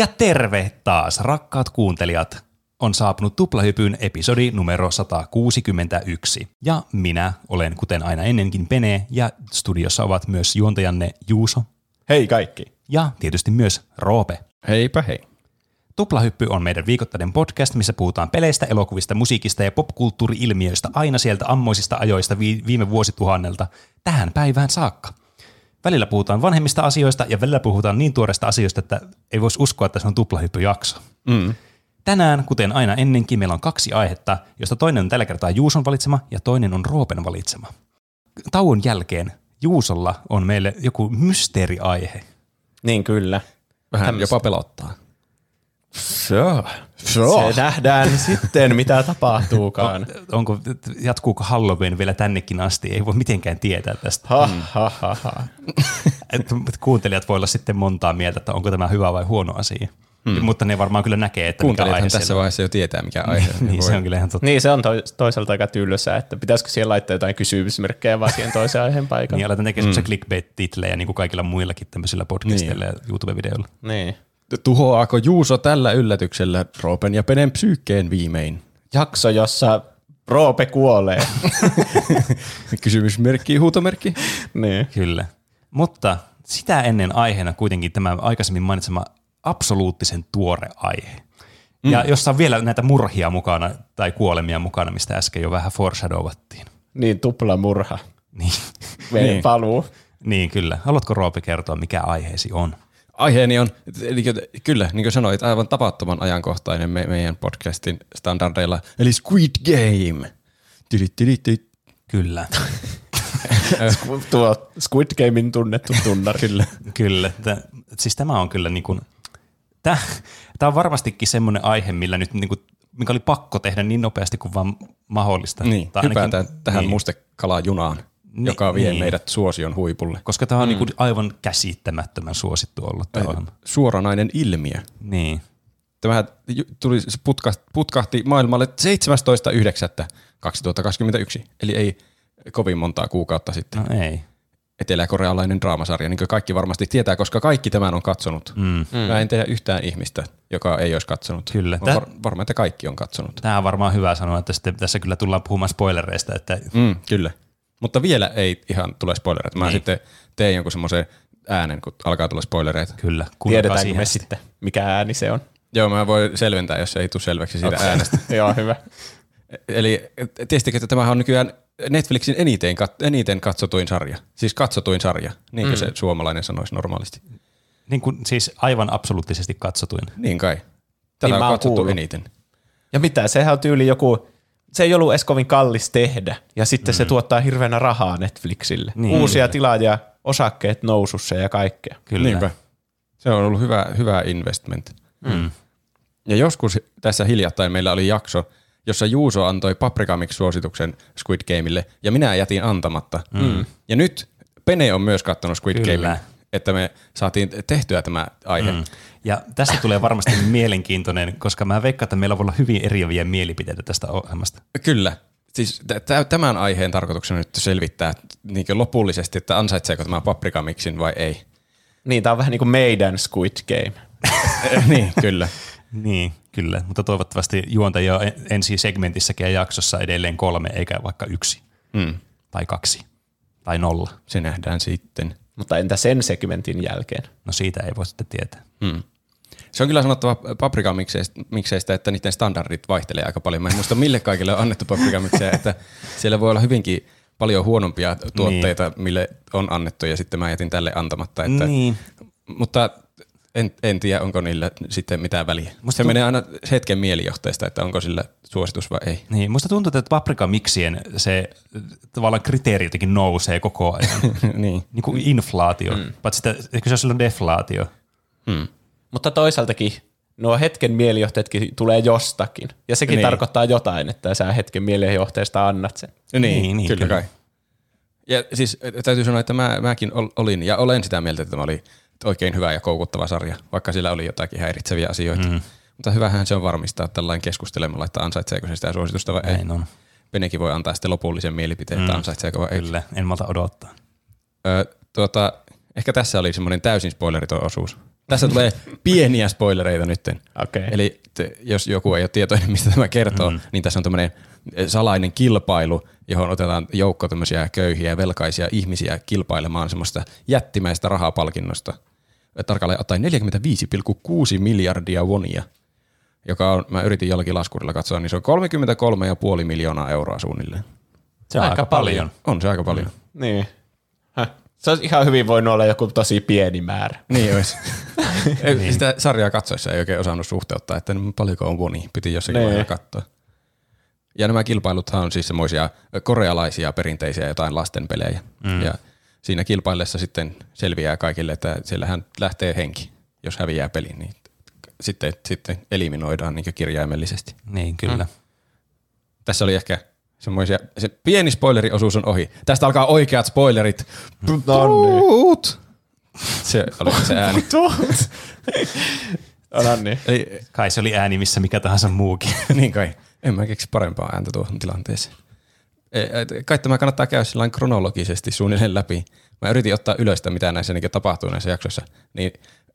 Ja terve taas, rakkaat kuuntelijat. On saapunut Tuplahypyn episodi numero 161. Ja minä olen, kuten aina ennenkin, Pene, ja studiossa ovat myös juontajanne Juuso Hei kaikki. ja tietysti myös Roope. Heipä hei. Tuplahyppy on meidän viikoittainen podcast, missä puhutaan peleistä, elokuvista, musiikista ja popkulttuuri-ilmiöistä aina sieltä ammoisista ajoista vi- viime vuosituhannelta tähän päivään saakka. Välillä puhutaan vanhemmista asioista ja välillä puhutaan niin tuoreista asioista, että ei voisi uskoa, että se on tuplahyppyjakso. Mm. Tänään, kuten aina ennenkin, meillä on kaksi aihetta, josta toinen on tällä kertaa Juuson valitsema ja toinen on Roopen valitsema. Tauon jälkeen Juusolla on meille joku mysteeriaihe. Niin kyllä. Vähän Tämmöstä. jopa pelottaa. So. So. Se nähdään sitten, mitä tapahtuukaan. Onko, jatkuuko Halloween vielä tännekin asti? Ei voi mitenkään tietää tästä. Ha, ha, ha, ha. Et Kuuntelijat voi olla sitten montaa mieltä, että onko tämä hyvä vai huono asia. Hmm. Mutta ne varmaan kyllä näkee, että mikä aihe tässä siellä on. vaiheessa jo tietää, mikä aihe Niin, se on kyllä ihan totta. Niin, se on to- toisaalta aika tylsää, että pitäisikö siellä laittaa jotain kysymysmerkkejä vaan siihen toiseen aiheen paikalle. Niin aletaan tekemään mm. clickbait-titlejä niin kuin kaikilla muillakin tämmöisillä podcasteilla ja YouTube-videoilla. Niin. Tuhoaako Juuso tällä yllätyksellä Roopen ja Penen psyykkeen viimein? Jakso, jossa Roope kuolee. Kysymysmerkki, huutomerkki. niin. Kyllä. Mutta sitä ennen aiheena kuitenkin tämä aikaisemmin mainitsema absoluuttisen tuore aihe. Mm. Ja jossa on vielä näitä murhia mukana tai kuolemia mukana, mistä äsken jo vähän foreshadowattiin. Niin, tupla murha. Niin, Meidän Niin. paluu. niin kyllä. Haluatko Roope kertoa, mikä aiheesi on? Aiheeni on, eli kyllä, niin kuin sanoit, aivan tapahtuman ajankohtainen me, meidän podcastin standardeilla, eli Squid Game. Tydyt, tydyt, tydyt. Kyllä. Tuo Squid Gamein tunnettu tunnari. Kyllä. Kyllä. Tä, siis tämä on kyllä niin kuin, tämä, tämä on varmastikin semmoinen aihe, millä nyt niin kuin, mikä oli pakko tehdä niin nopeasti kuin vaan mahdollista. Niin, Tai ainakin- hypätään tähän niin. mustekalajunaan, Niin, joka vie niin. meidät suosion huipulle. Koska tämä on mm. niin aivan käsittämättömän suosittu ollut tämä ohjelma. Suoranainen ilmiö. Niin. Tämähän tuli, se putkahti, putkahti maailmalle 17.9.2021, eli ei kovin montaa kuukautta sitten. No ei. Etelä-korealainen draamasarja, niin kuin kaikki varmasti tietää, koska kaikki tämän on katsonut. Mm. Mä en tiedä yhtään ihmistä, joka ei olisi katsonut. Kyllä. Mä Tä- var, varmaan, että kaikki on katsonut. Tämä on varmaan hyvä sanoa, että sitten tässä kyllä tullaan puhumaan spoilereista, että Mm, kyllä. Mutta vielä ei ihan tule spoilereita. Mä Niin. sitten teen jonkun semmoisen äänen, kun alkaa tulla spoilereita. kyllä. Tiedetäänkö siihen me sitten, mikä ääni se on? Joo, mä voin selventää, jos ei tule selväksi siitä okay. äänestä. Joo, hyvä. Eli tiesittekö, että tämähän on nykyään Netflixin eniten, kat- eniten katsotuin sarja. Siis katsotuin sarja, niin kuin mm. se suomalainen sanoisi normaalisti. Niin kuin, siis aivan absoluuttisesti katsotuin. Niin kai. Tätä Niin on katsottu kuullut. eniten. Ja mitä, sehän on tyyli joku, se ei ollut edes kovin kallis tehdä, ja sitten mm. se tuottaa hirveänä rahaa Netflixille. Niin. Niin. Uusia tilaajia, osakkeet nousussa ja kaikkea. Kyllä. Niinpä. Se on ollut hyvä, hyvä investment. Mm. Ja joskus tässä hiljattain meillä oli jakso, jossa Juuso antoi Paprikamix-suosituksen Squid Gameille, ja minä jätin antamatta. Mm. Ja nyt Pene on myös katsonut Squid Kyllä. Gamein, että me saatiin tehtyä tämä aihe. Mm. Ja tästä tulee varmasti mielenkiintoinen, koska mä veikkaan, että meillä voi olla hyvin eriäviä mielipiteitä tästä ohjelmasta. Kyllä. Siis t- tämän aiheen tarkoituksena nyt selvittää niin lopullisesti, että ansaitseeko tämä paprikamiksin vai ei. Niin, tää on vähän niin kuin meidän Squid Game. niin, kyllä. Niin, kyllä. Mutta toivottavasti juontajia on en- ensi segmentissäkin ja jaksossa edelleen kolme, eikä vaikka yksi Mm. tai kaksi tai nolla. Se nähdään sitten. Mutta entä sen segmentin jälkeen? No siitä ei voi sitten tietää. Mm. Se on kyllä sanottava paprikamikseistä, että niiden standardit vaihtelee aika paljon. Mä en muista mille kaikille on annettu paprikamikseja, että siellä voi olla hyvinkin paljon huonompia tuotteita, niin. mille on annettu ja sitten mä jätin tälle antamatta. Että, Niin. Mutta en, en tiedä, onko niillä sitten mitään väliä. Musta se tunt- menee aina hetken mielijohteesta, että onko sillä suositus vai ei. Niin, musta tuntuu, että paprikamixien se äh, tavallaan kriteeri jotenkin nousee koko ajan. niin. niin kuin inflaatio. Mm. Paitsi että eikö se ole silloin deflaatio? Hmm. Mutta toisaaltakin nuo hetken mielijohteetkin tulee jostakin. Ja sekin Niin. tarkoittaa jotain, että sä hetken mielijohteesta annat sen. Niin, Niin, niin, kyllä, kyllä. kai. Ja siis täytyy sanoa, että mä, mäkin ol- olin ja olen sitä mieltä, että tämä oli oikein hyvä ja koukuttava sarja, vaikka sillä oli jotakin häiritseviä asioita. Mm. Mutta hyvähän se on varmistaa tällainen keskustelemalla, että ansaitseeko se sitä suositusta vai ei. On. Penekin voi antaa sitten lopullisen mielipiteen, että ansaitseeko vai ei. Kyllä, en malta odottaa. Ö, tuota, ehkä tässä oli semmoinen täysin spoileriton osuus. Tässä tulee pieniä spoilereita nytten. Okei. Eli te, jos joku ei ole tietoinen, mistä tämä kertoo, mm. niin tässä on tämmöinen salainen kilpailu, johon otetaan joukko tämmöisiä köyhiä ja velkaisia ihmisiä kilpailemaan semmoista jättimäistä rahapalkinnosta. Tarkalleen ottaen 45,6 miljardia wonia, joka on, mä yritin jollakin laskurilla katsoa, niin se on 33,5 miljoonaa euroa suunnilleen. Se on aika paljon. On se aika paljon. Mm. Niin. Häh. Se olisi ihan hyvin voinut olla joku tosi pieni määrä. Niin olisi. niin. Sitä sarjaa katsoessa ei oikein osannut suhteuttaa, että no, paljonko on woni. Piti jossakin Niin. vaiheessa katsoa. Ja nämä kilpailuthan on siis semmoisia korealaisia perinteisiä jotain lastenpelejä. Mm. Ja siinä kilpaillessa sitten selviää kaikille, että siellähän lähtee henki, jos häviää pelin, niin sitten, sitten eliminoidaan niin kirjaimellisesti. Niin, kyllä. Mm. Tässä oli ehkä semmoisia, se pieni spoileriosuus on ohi. Tästä alkaa oikeat spoilerit. Puut! Se oli se ääni. No niin. Eli, Kai se oli ääni missä mikä tahansa muukin. niin kai. En mä keksi parempaa ääntä tuohon tilanteeseen. E, Kai tämä kannattaa käydä sillä kronologisesti suunnilleen läpi. Mä yritin ottaa ylös sitä, mitä näissä niin tapahtuu näissä jaksoissa. Niin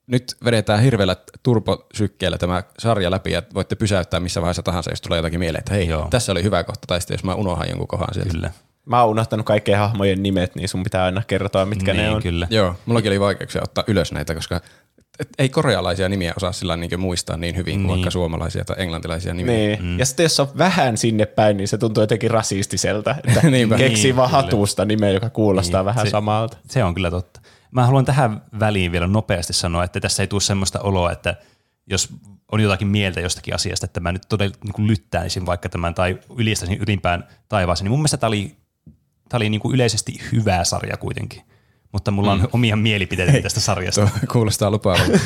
nyt vedetään hirveällä turbosykkeellä tämä sarja läpi ja voitte pysäyttää missä vaiheessa tahansa, jos tulee jotakin mieleen, että hei. Joo. tässä oli hyvä kohta, tai sitten jos mä unohan jonkun kohan sieltä. kyllä. Mä oon unohtanut kaikkien hahmojen nimet, niin sun pitää aina kertoa, mitkä niin, ne on. kyllä. Joo, mullakin oli vaikeuksia ottaa ylös näitä, koska et ei korealaisia nimiä osaa sillä niin muistaa niin hyvin kuin Niin. vaikka suomalaisia tai englantilaisia nimiä. Niin. Mm. Ja sitten jos on vähän sinne päin, niin se tuntuu jotenkin rasistiselta. Että keksii Niin, vaan kyllä. hatusta nimeä, joka kuulostaa Niin, vähän se- samalta. Se on kyllä totta. Mä haluan tähän väliin vielä nopeasti sanoa, että tässä ei tule semmoista oloa, että jos on jotakin mieltä jostakin asiasta, että mä nyt todella niin kuin lyttäisin vaikka tämän tai ylistäisin ylimpään taivaaseen, niin mun mielestä tämä oli, tää oli niin kuin yleisesti hyvä sarja kuitenkin. Mutta mulla on mm. omia mielipiteitä tästä sarjasta. Kuulostaa lupaavalta.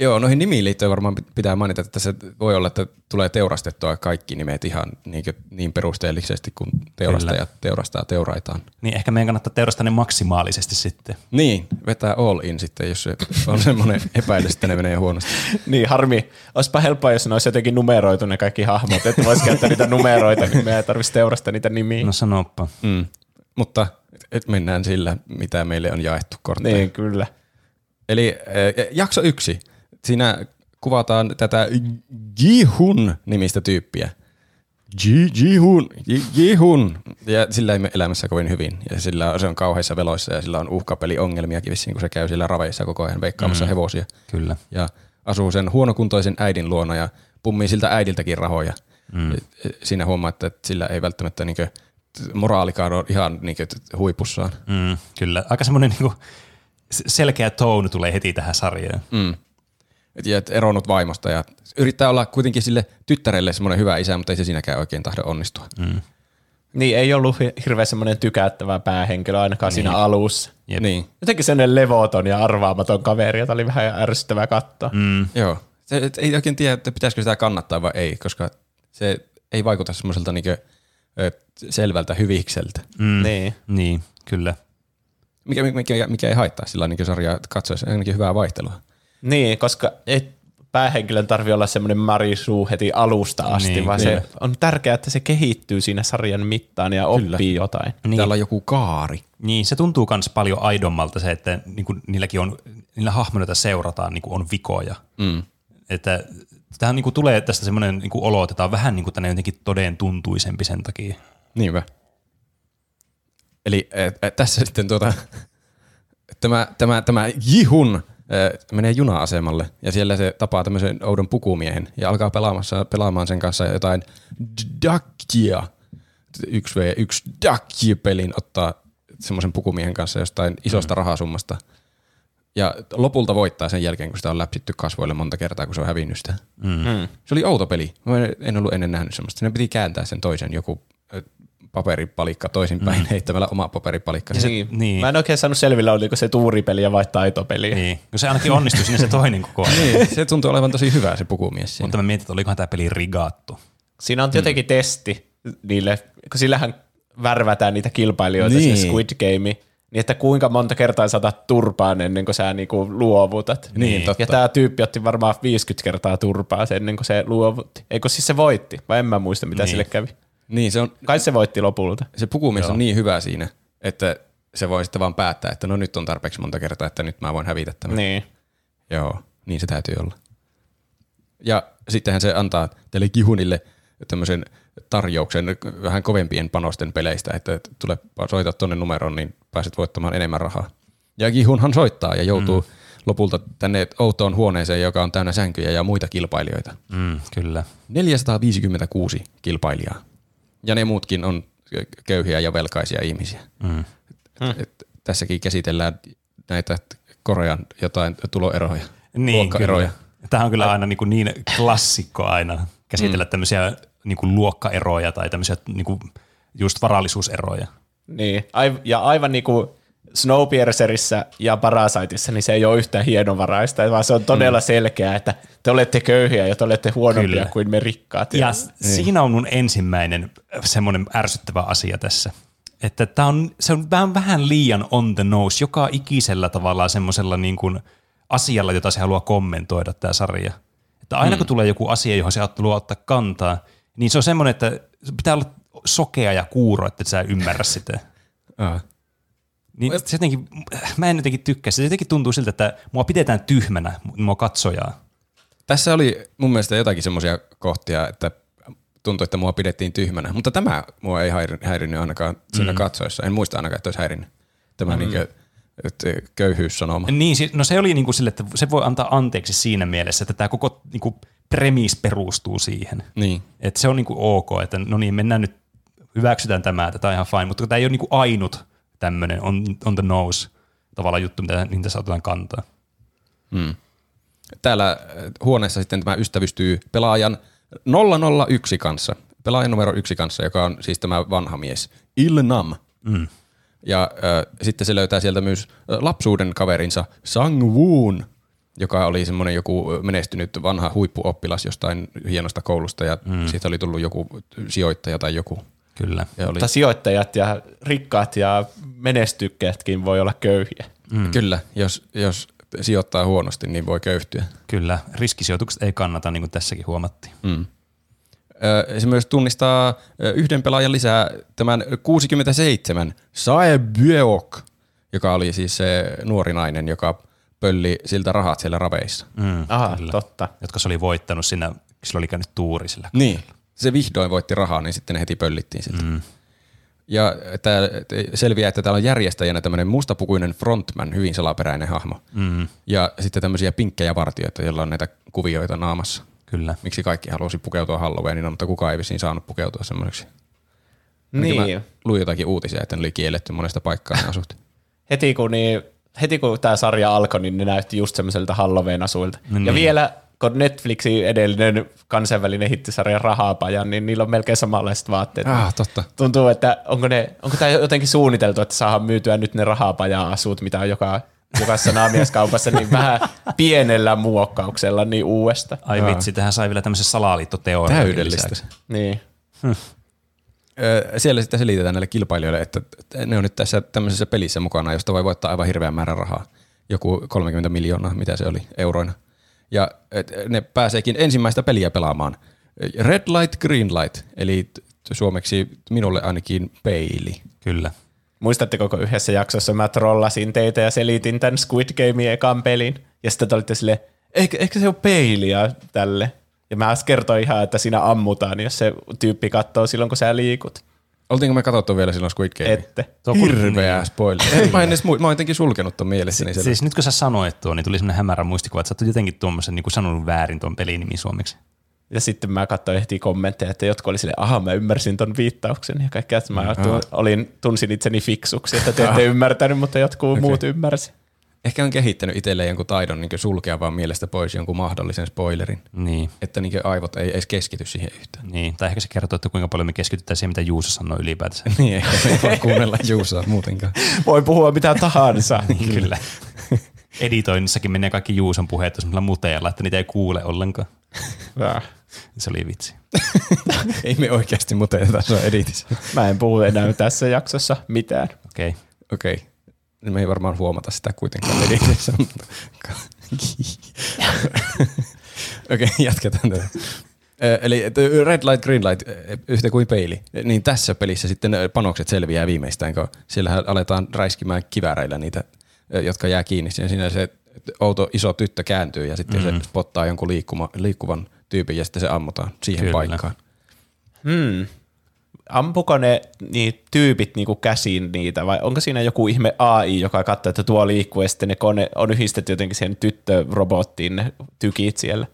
Joo, noihin nimiin liittyen varmaan pit- pitää mainita, että se voi olla, että tulee teurastettua kaikki nimet ihan niin, niin perusteellisesti, kun teurastajat teurastaa teuraitaan. Niin ehkä meidän kannattaa teurastaa ne maksimaalisesti sitten. Niin, vetää all in sitten, jos se on semmoinen epäilys, että ne menee huonosti. Niin, harmi. Olisipa helppoa, jos ne olisi jotenkin numeroitu ne kaikki hahmot, että voisi käyttää niitä numeroita, niin me ei tarvitsisi teurastaa niitä nimiä. No sanoppa. Mm. Mutta et mennään sillä, mitä meille on jaettu kortteja. Niin, kyllä. Eli äh, jakso yksi. Siinä kuvataan tätä Jihun nimistä tyyppiä. Ji- Jihun, Ji- Jihun. Ja sillä ei elämässä kovin hyvin. Ja sillä, se on kauheissa veloissa ja sillä on uhkapeliongelmiakin vissiin, kun se käy siellä raveissa koko ajan veikkaamassa mm. hevosia. Kyllä. Ja asuu sen huonokuntoisen äidin luona ja pummii siltä äidiltäkin rahoja. Mm. Siinä huomaa, että sillä ei välttämättä niinkö, moraalikaan ole ihan niinkö huipussaan. Mm, kyllä. Aika semmoinen niin selkeä tone tulee heti tähän sarjaan. Mm. Et, ja et eronnut vaimosta ja yrittää olla kuitenkin sille tyttärelle semmoinen hyvä isä, mutta ei se siinäkään oikein tahdo onnistua. Mm. Niin, ei ollut hi- hirveän semmoinen tykättävä päähenkilö ainakaan niin. siinä alussa. Jep. Niin, Jotenkin sellainen levoton ja arvaamaton kaveri, jota oli vähän ärsyttävää katsoa. Mm. joo. Se, et, ei oikein tiedä, että pitäisikö sitä kannattaa vai ei, koska se ei vaikuta semmoiselta niinkö, ö, selvältä hyvikseltä. Mm. Niin. Niin, kyllä. Mikä, mikä, mikä ei haittaa sillä niin sarjaa katsoessa, ainakin hyvää vaihtelua. Niin, koska ei päähenkilön tarvi olla semmoinen Marisu heti alusta asti, Niin, niin, vaan kyllä. se on tärkeää, että se kehittyy siinä sarjan mittaan ja oppii jotain. Niin. Täällä on joku kaari. Niin, se tuntuu myös paljon aidommalta se, että niin kuin niilläkin on, niillä hahmoilla, joita seurataan, niin kuin on vikoja. Mm. Että tähän niin tulee tästä semmoinen niin olo, että tämä on vähän niin kuin tänne jotenkin toden tuntuisempi sen takia. Niinpä. Eli et, et, tässä sitten tuota, tämä, tämä, tämä Jihun eh, menee juna-asemalle ja siellä se tapaa tämmöisen oudon pukumiehen ja alkaa pelaamassa, pelaamaan sen kanssa jotain Dakia. 1v1 Dakia-pelin ottaa semmoisen pukumiehen kanssa jostain isosta mm. rahasummasta. Ja lopulta voittaa sen jälkeen, kun sitä on läpsitty kasvoille monta kertaa, kun se on hävinnyt sitä. Mm. Mm. Se oli outo peli. Mä en- ollut ennen nähnyt semmoista. Siinä piti kääntää sen toisen joku paperipalikka toisinpäin mm. heittämällä oma paperipalikka. Ja se- Niin. niin. Mä en oikein saanut selvillä, oliko se tuuripeli vai taitopeli. Niin. Niin, kun se ainakin onnistui siinä se toinen koko ajan. Niin, se tuntuu olevan tosi hyvä se pukumies siinä. Mutta mä mietin, että olikohan tämä peli rigattu. Siinä on jotenkin mm. testi niille, kun sillähän värvätään niitä kilpailijoita niin. Niin. se Squid Game, niin että kuinka monta kertaa saatat turpaan ennen kuin sä niinku luovutat. Niin, totta. Ja tämä tyyppi otti varmaan 50 kertaa turpaa sen ennen kuin se luovutti. Eikö siis se voitti, vai en mä muista mitä Niin. niin. sille kävi. Niin, se, on, Kai se voitti lopulta. se pukumies Joo. on niin hyvä siinä, että se voi sitten vaan päättää, että no nyt on tarpeeksi monta kertaa, että nyt mä voin hävitä tämän. Niin. Joo, niin se täytyy olla. Ja sittenhän se antaa teille kihunille tämmöisen tarjouksen vähän kovempien panosten peleistä, että tule soita tuonne numeroon, niin pääset voittamaan enemmän rahaa. Ja kihunhan soittaa ja joutuu mm. lopulta tänne outoon huoneeseen, joka on täynnä sänkyjä ja muita kilpailijoita. Mm, kyllä. 456 kilpailijaa. Ja ne muutkin on köyhiä ja velkaisia ihmisiä. Mm. Et, et, tässäkin käsitellään näitä Korean jotain tuloeroja, Niin, luokkaeroja. kyllä. Tämä on kyllä aina niin, niin klassikko aina käsitellä mm. tämmöisiä niin kuin luokkaeroja tai tämmöisiä niin kuin just varallisuuseroja. Niin. Aiv- ja aivan niin kuin Snowpiercerissa ja Parasiteissa, niin se ei ole yhtään hienovaraista, vaan se on todella mm. selkeää, että te olette köyhiä ja te olette huonompia Kyllä. kuin me rikkaat. Ja niin. siinä on mun ensimmäinen semmoinen ärsyttävä asia tässä. Että tää on, se on vähän, vähän liian on the nose joka ikisellä tavallaan semmoisella niin kuin asialla, jota se haluaa kommentoida tämä sarja. Että aina kun tulee joku asia, johon se haluaa ottaa kantaa, niin se on semmoinen, että pitää olla sokea ja kuuro, että sä ymmärrä sitä. Ah. Niin se jotenkin, mä en jotenkin tykkää. Se jotenkin tuntuu siltä, että mua pidetään tyhmänä, mua katsojaa. Tässä oli mun mielestä jotakin semmoisia kohtia, että tuntui, että mua pidettiin tyhmänä, mutta tämä mua ei häiri- häirinnyt ainakaan siinä mm. katsoessa. En muista ainakaan, että olisi häirinnyt. Tämä mm. niinkö, että köyhyyssanoma. Niin, no se oli niinku sille, että se voi antaa anteeksi siinä mielessä, että tämä koko niinku premis perustuu siihen. Niin. Että se on niinku ok, että no niin, mennään nyt, hyväksytään tämä, että tämä on ihan fine, mutta tämä ei ole niinku ainut tämmöinen on, on the nose tavallaan juttu, mitä niitä tässä otetaan kantaa. Täällä äh, huoneessa sitten tämä ystävystyy pelaajan 001 kanssa, pelaajan numero yksi kanssa, joka on siis tämä vanha mies, Ilnam. Mm. Ja äh, sitten se löytää sieltä myös lapsuuden kaverinsa Sang Woon, joka oli semmoinen joku menestynyt vanha huippuoppilas jostain hienosta koulusta ja mm. siitä oli tullut joku sijoittaja tai joku. Kyllä. Ja oli, Mutta sijoittajat ja rikkaat ja menestykkätkin voi olla köyhiä. mm. Kyllä, jos, jos sijoittaa huonosti, niin voi köyhtyä. Kyllä, riskisijoitukset ei kannata, niin kuin tässäkin huomattiin. Mm. Se myös tunnistaa yhden pelaajan lisää tämän 67 Sae Byok, joka oli siis se nuori nainen, joka pölli siltä rahat siellä raveissa. Mm, Aha, kyllä. totta. Jotka se oli voittanut siinä, sillä oli käynyt tuuri sillä. Niin. Se vihdoin voitti rahaa, niin sitten ne heti pöllittiin siltä. Mm. Ja tää selviää, että täällä on järjestäjänä tämmöinen mustapukuinen frontman, hyvin salaperäinen hahmo. Mm, Ja sitten tämmöisiä pinkkejä vartijoita, joilla on näitä kuvioita naamassa. Kyllä. Miksi kaikki halusi pukeutua Halloweenina, mutta kukaan ei vissiin saanut pukeutua semmoiseksi. Niin. Mä luin jotakin uutisia, että ne oli kielletty monesta paikkaa ne asut. heti kun, niin, heti kun tämä sarja alkoi, niin ne näytti just semmoiselta Halloween-asuilta. No niin. Ja vielä kun Netflixin edellinen kansainvälinen hittisarja Rahapaja, niin niillä on melkein samanlaiset vaatteet. Ah, totta. Tuntuu, että onko, ne, onko tämä jotenkin suunniteltu, että saadaan myytyä nyt ne rahapaja-asut, mitä on joka, jokaisessa naamieskaupassa, niin vähän pienellä muokkauksella niin uudesta. Ai vitsi, tähän sai vielä tämmöisen salaliittoteorian Täydellistä. lisäksi. Niin. Ö, Siellä sitten selitetään näille kilpailijoille, että ne on nyt tässä tämmöisessä pelissä mukana, josta voi voittaa aivan hirveän määrän rahaa. Joku 30 miljoonaa, mitä se oli, euroina. Ja ne pääseekin ensimmäistä peliä pelaamaan. Red light, green light, eli suomeksi minulle ainakin peili. Kyllä. Muistatteko, kun yhdessä jaksossa mä trollasin teitä ja selitin tämän Squid Gamein ekan pelin, ja sitten te olitte silleen, ehkä, ehkä se on peiliä tälle. Ja mä kertoin ihan, että siinä ammutaan, jos se tyyppi katsoo silloin, kun sä liikut. Oltiinko me katsottu vielä silloin Squid Game? Ette. Tuo on Hirveä spoiler. Ei, mä, en edes, mu- mä oon jotenkin sulkenut ton mielessäni. Siis, siis nyt kun sä sanoit tuon, niin tuli semmoinen hämärä muistikuva, että sä oot jotenkin tuommoisen niin sanonut väärin tuon pelin nimi suomeksi. Ja sitten mä katsoin heti kommentteja, että jotkut oli silleen, aha, mä ymmärsin ton viittauksen ja kaikkea. että Mä tu- olin, tunsin itseni fiksuksi, että te ette ymmärtänyt, mutta jotkut okay. muut ymmärsi. Ehkä on kehittänyt itselleen jonkun taidon niin sulkea vaan mielestä pois jonkun mahdollisen spoilerin. Niin. Että niin aivot ei edes keskity siihen yhtään. Niin, tai ehkä se kertoo, että kuinka paljon me keskitytään siihen, mitä Juuso sanoo ylipäätänsä. Niin, ehkä me ei voi kuunnella Juusaa muutenkaan. Voi puhua mitä tahansa. Niin, kyllä. Editoinnissakin menee kaikki Juuson puheet semmoisella muteella, että niitä ei kuule ollenkaan. Se oli vitsi. ei me oikeasti muteeta, se on editissä. Mä en puhu enää tässä jaksossa mitään. Okei. Okay. Okei. Okay. Me ei varmaan huomata sitä kuitenkaan editissä. mutta- Okei, jatketaan tätä. Eli red light, green light, yhtä kuin peili. Niin tässä pelissä sitten panokset selviää viimeistään, kun siellähän aletaan räiskimään kivääreillä niitä, jotka jää kiinni. Siinä se outo iso tyttö kääntyy ja sitten mm-hmm. se spottaa jonkun liikkuma, liikkuvan tyypin ja sitten se ammutaan siihen Kyllä. paikkaan. Hmm. Ampuko ne niin, tyypit niinku käsiin niitä vai onko siinä joku ihme AI, joka katsoo, että tuo liikkuu ja sitten ne kone on yhdistetty jotenkin siihen tyttörobottiin ne tykit siellä?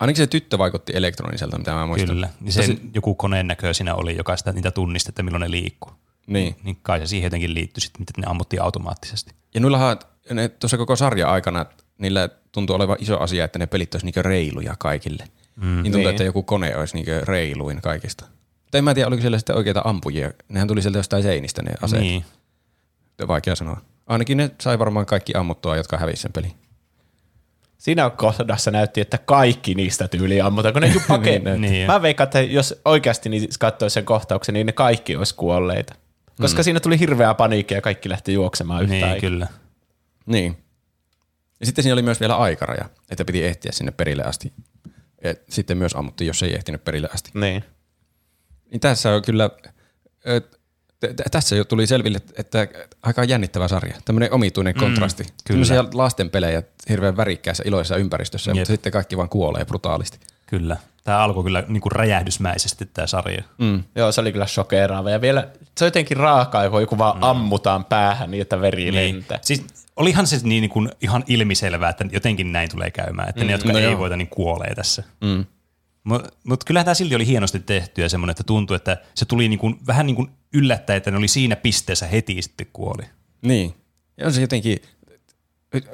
Ainakin se tyttö vaikutti elektroniselta, mitä mä muistan. Kyllä. Niin se joku koneen näkö siinä oli, joka sitä niitä tunnisti, että milloin ne liikkuu. Niin. Niin kai se siihen jotenkin liittyi sitten, miten ne ammuttiin automaattisesti. Ja noillahan ne, tuossa koko sarja aikana niillä tuntuu olevan iso asia, että ne pelit olisi niinku reiluja kaikille. Mm, niin tuntuu, niin. että joku kone olisi niinku reiluin kaikista. Mutta en mä tiedä, oliko siellä sitten oikeita ampujia. Nehän tuli sieltä jostain seinistä ne aseet. Niin. Vaikea sanoa. Ainakin ne sai varmaan kaikki ammuttua, jotka hävisi sen pelin. Siinä kohdassa näytti, että kaikki niistä tyyliin ammutaan, kun ne ei pakene. Niin. Mä veikkaan, että jos oikeasti niin katsoisi sen kohtauksen, niin ne kaikki olisi kuolleita. Koska mm. siinä tuli hirveää paniikkia ja kaikki lähti juoksemaan yhtä Niin, aikaa. kyllä. Niin. Ja sitten siinä oli myös vielä aikaraja, että piti ehtiä sinne perille asti. Ja sitten myös ammuttiin, jos ei ehtinyt perille asti. Niin. Niin tässä on kyllä, ö, t- t- tässä jo tuli selville, että aika jännittävä sarja. Tämmöinen omituinen kontrasti. kyllä. Tämmöisiä lastenpelejä hirveän värikkäässä iloisessa ympäristössä, Jep. mutta sitten kaikki vaan kuolee brutaalisti. Kyllä. Tämä alkoi kyllä niin kuin räjähdysmäisesti tämä sarja. Mm. Joo, se oli kyllä shokeraava. Ja vielä se on jotenkin raakaa, kun joku vaan mm. ammutaan päähän niin, että veri lentää. Siis olihan se niin, niin kuin ihan ilmiselvää, että jotenkin näin tulee käymään, että mm, ne, jotka no ei joo. voita, niin kuolee tässä. Mm. Mutta mut kyllähän tämä silti oli hienosti tehty ja semmoinen, että tuntui, että se tuli niin kuin, vähän niin kuin yllättäen, että ne oli siinä pisteessä heti sitten kuoli. Niin. Ja on se jotenkin,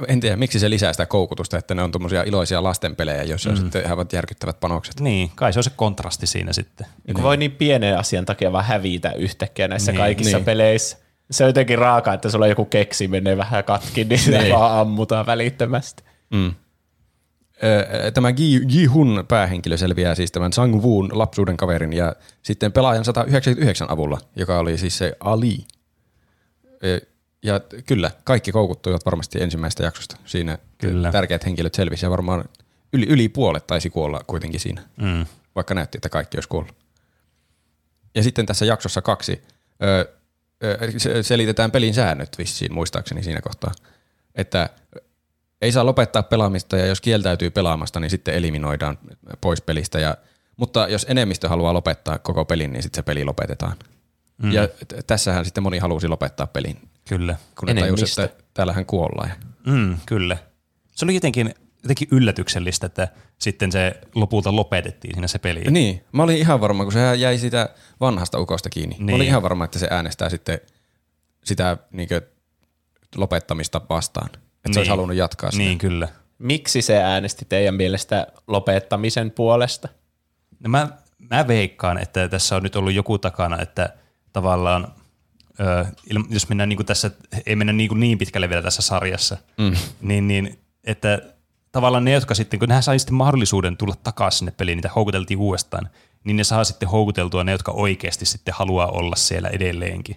en tiedä miksi se lisää sitä koukutusta, että ne on tuommoisia iloisia lastenpelejä, joissa on sitten ihan järkyttävät panokset. Niin, kai se on se kontrasti siinä sitten. Kun voi niin pienen asian takia vaan hävitä yhtäkkiä näissä Niin, niin, kaikissa niin. niin. peleissä. Se on jotenkin raakaa, että sulla on joku keksi menee vähän katki, niin sitä Niin. vaan ammutaan välittömästi. Mm. Tämä Ji, Hun päähenkilö selviää siis tämän Sang Woon lapsuuden kaverin ja sitten pelaajan 199 avulla, joka oli siis se Ali. Ja kyllä, kaikki koukuttuivat varmasti ensimmäisestä jaksosta. Siinä Kyllä. tärkeät henkilöt selvisi ja varmaan yli, yli puolet taisi kuolla kuitenkin siinä, Mm. vaikka näytti, että kaikki olisi kuollut. Ja sitten tässä jaksossa kaksi ö, selitetään pelin säännöt vissiin muistaakseni siinä kohtaa, että ei saa lopettaa pelaamista ja jos kieltäytyy pelaamasta, niin sitten eliminoidaan pois pelistä. Ja, mutta jos enemmistö haluaa lopettaa koko pelin, niin sitten se peli lopetetaan. Mm. Ja t- tässähän sitten moni halusi lopettaa pelin, Kyllä. kun ne tajus, että täällähän kuollaan. Mm, kyllä. Se oli jotenkin, jotenkin yllätyksellistä, että sitten se lopulta lopetettiin siinä se peli. Niin, mä olin ihan varma, kun se jäi sitä vanhasta ukosta kiinni. Niin. Mä olin Niin. ihan varma, että se äänestää sitten sitä niinkö, lopettamista vastaan. Että niin. se olisi halunnut jatkaa sitä. Niin, kyllä. Miksi se äänesti teidän mielestä lopettamisen puolesta? No mä, mä veikkaan, että tässä on nyt ollut joku takana, että tavallaan, jos mennään niin kuin tässä, ei mennä niin, kuin niin pitkälle vielä tässä sarjassa, mm. niin, niin että tavallaan ne, jotka sitten, kun nehän sai sitten mahdollisuuden tulla takaisin sinne peliin, niitä houkuteltiin uudestaan, niin ne saa sitten houkuteltua ne, jotka oikeasti sitten haluaa olla siellä edelleenkin.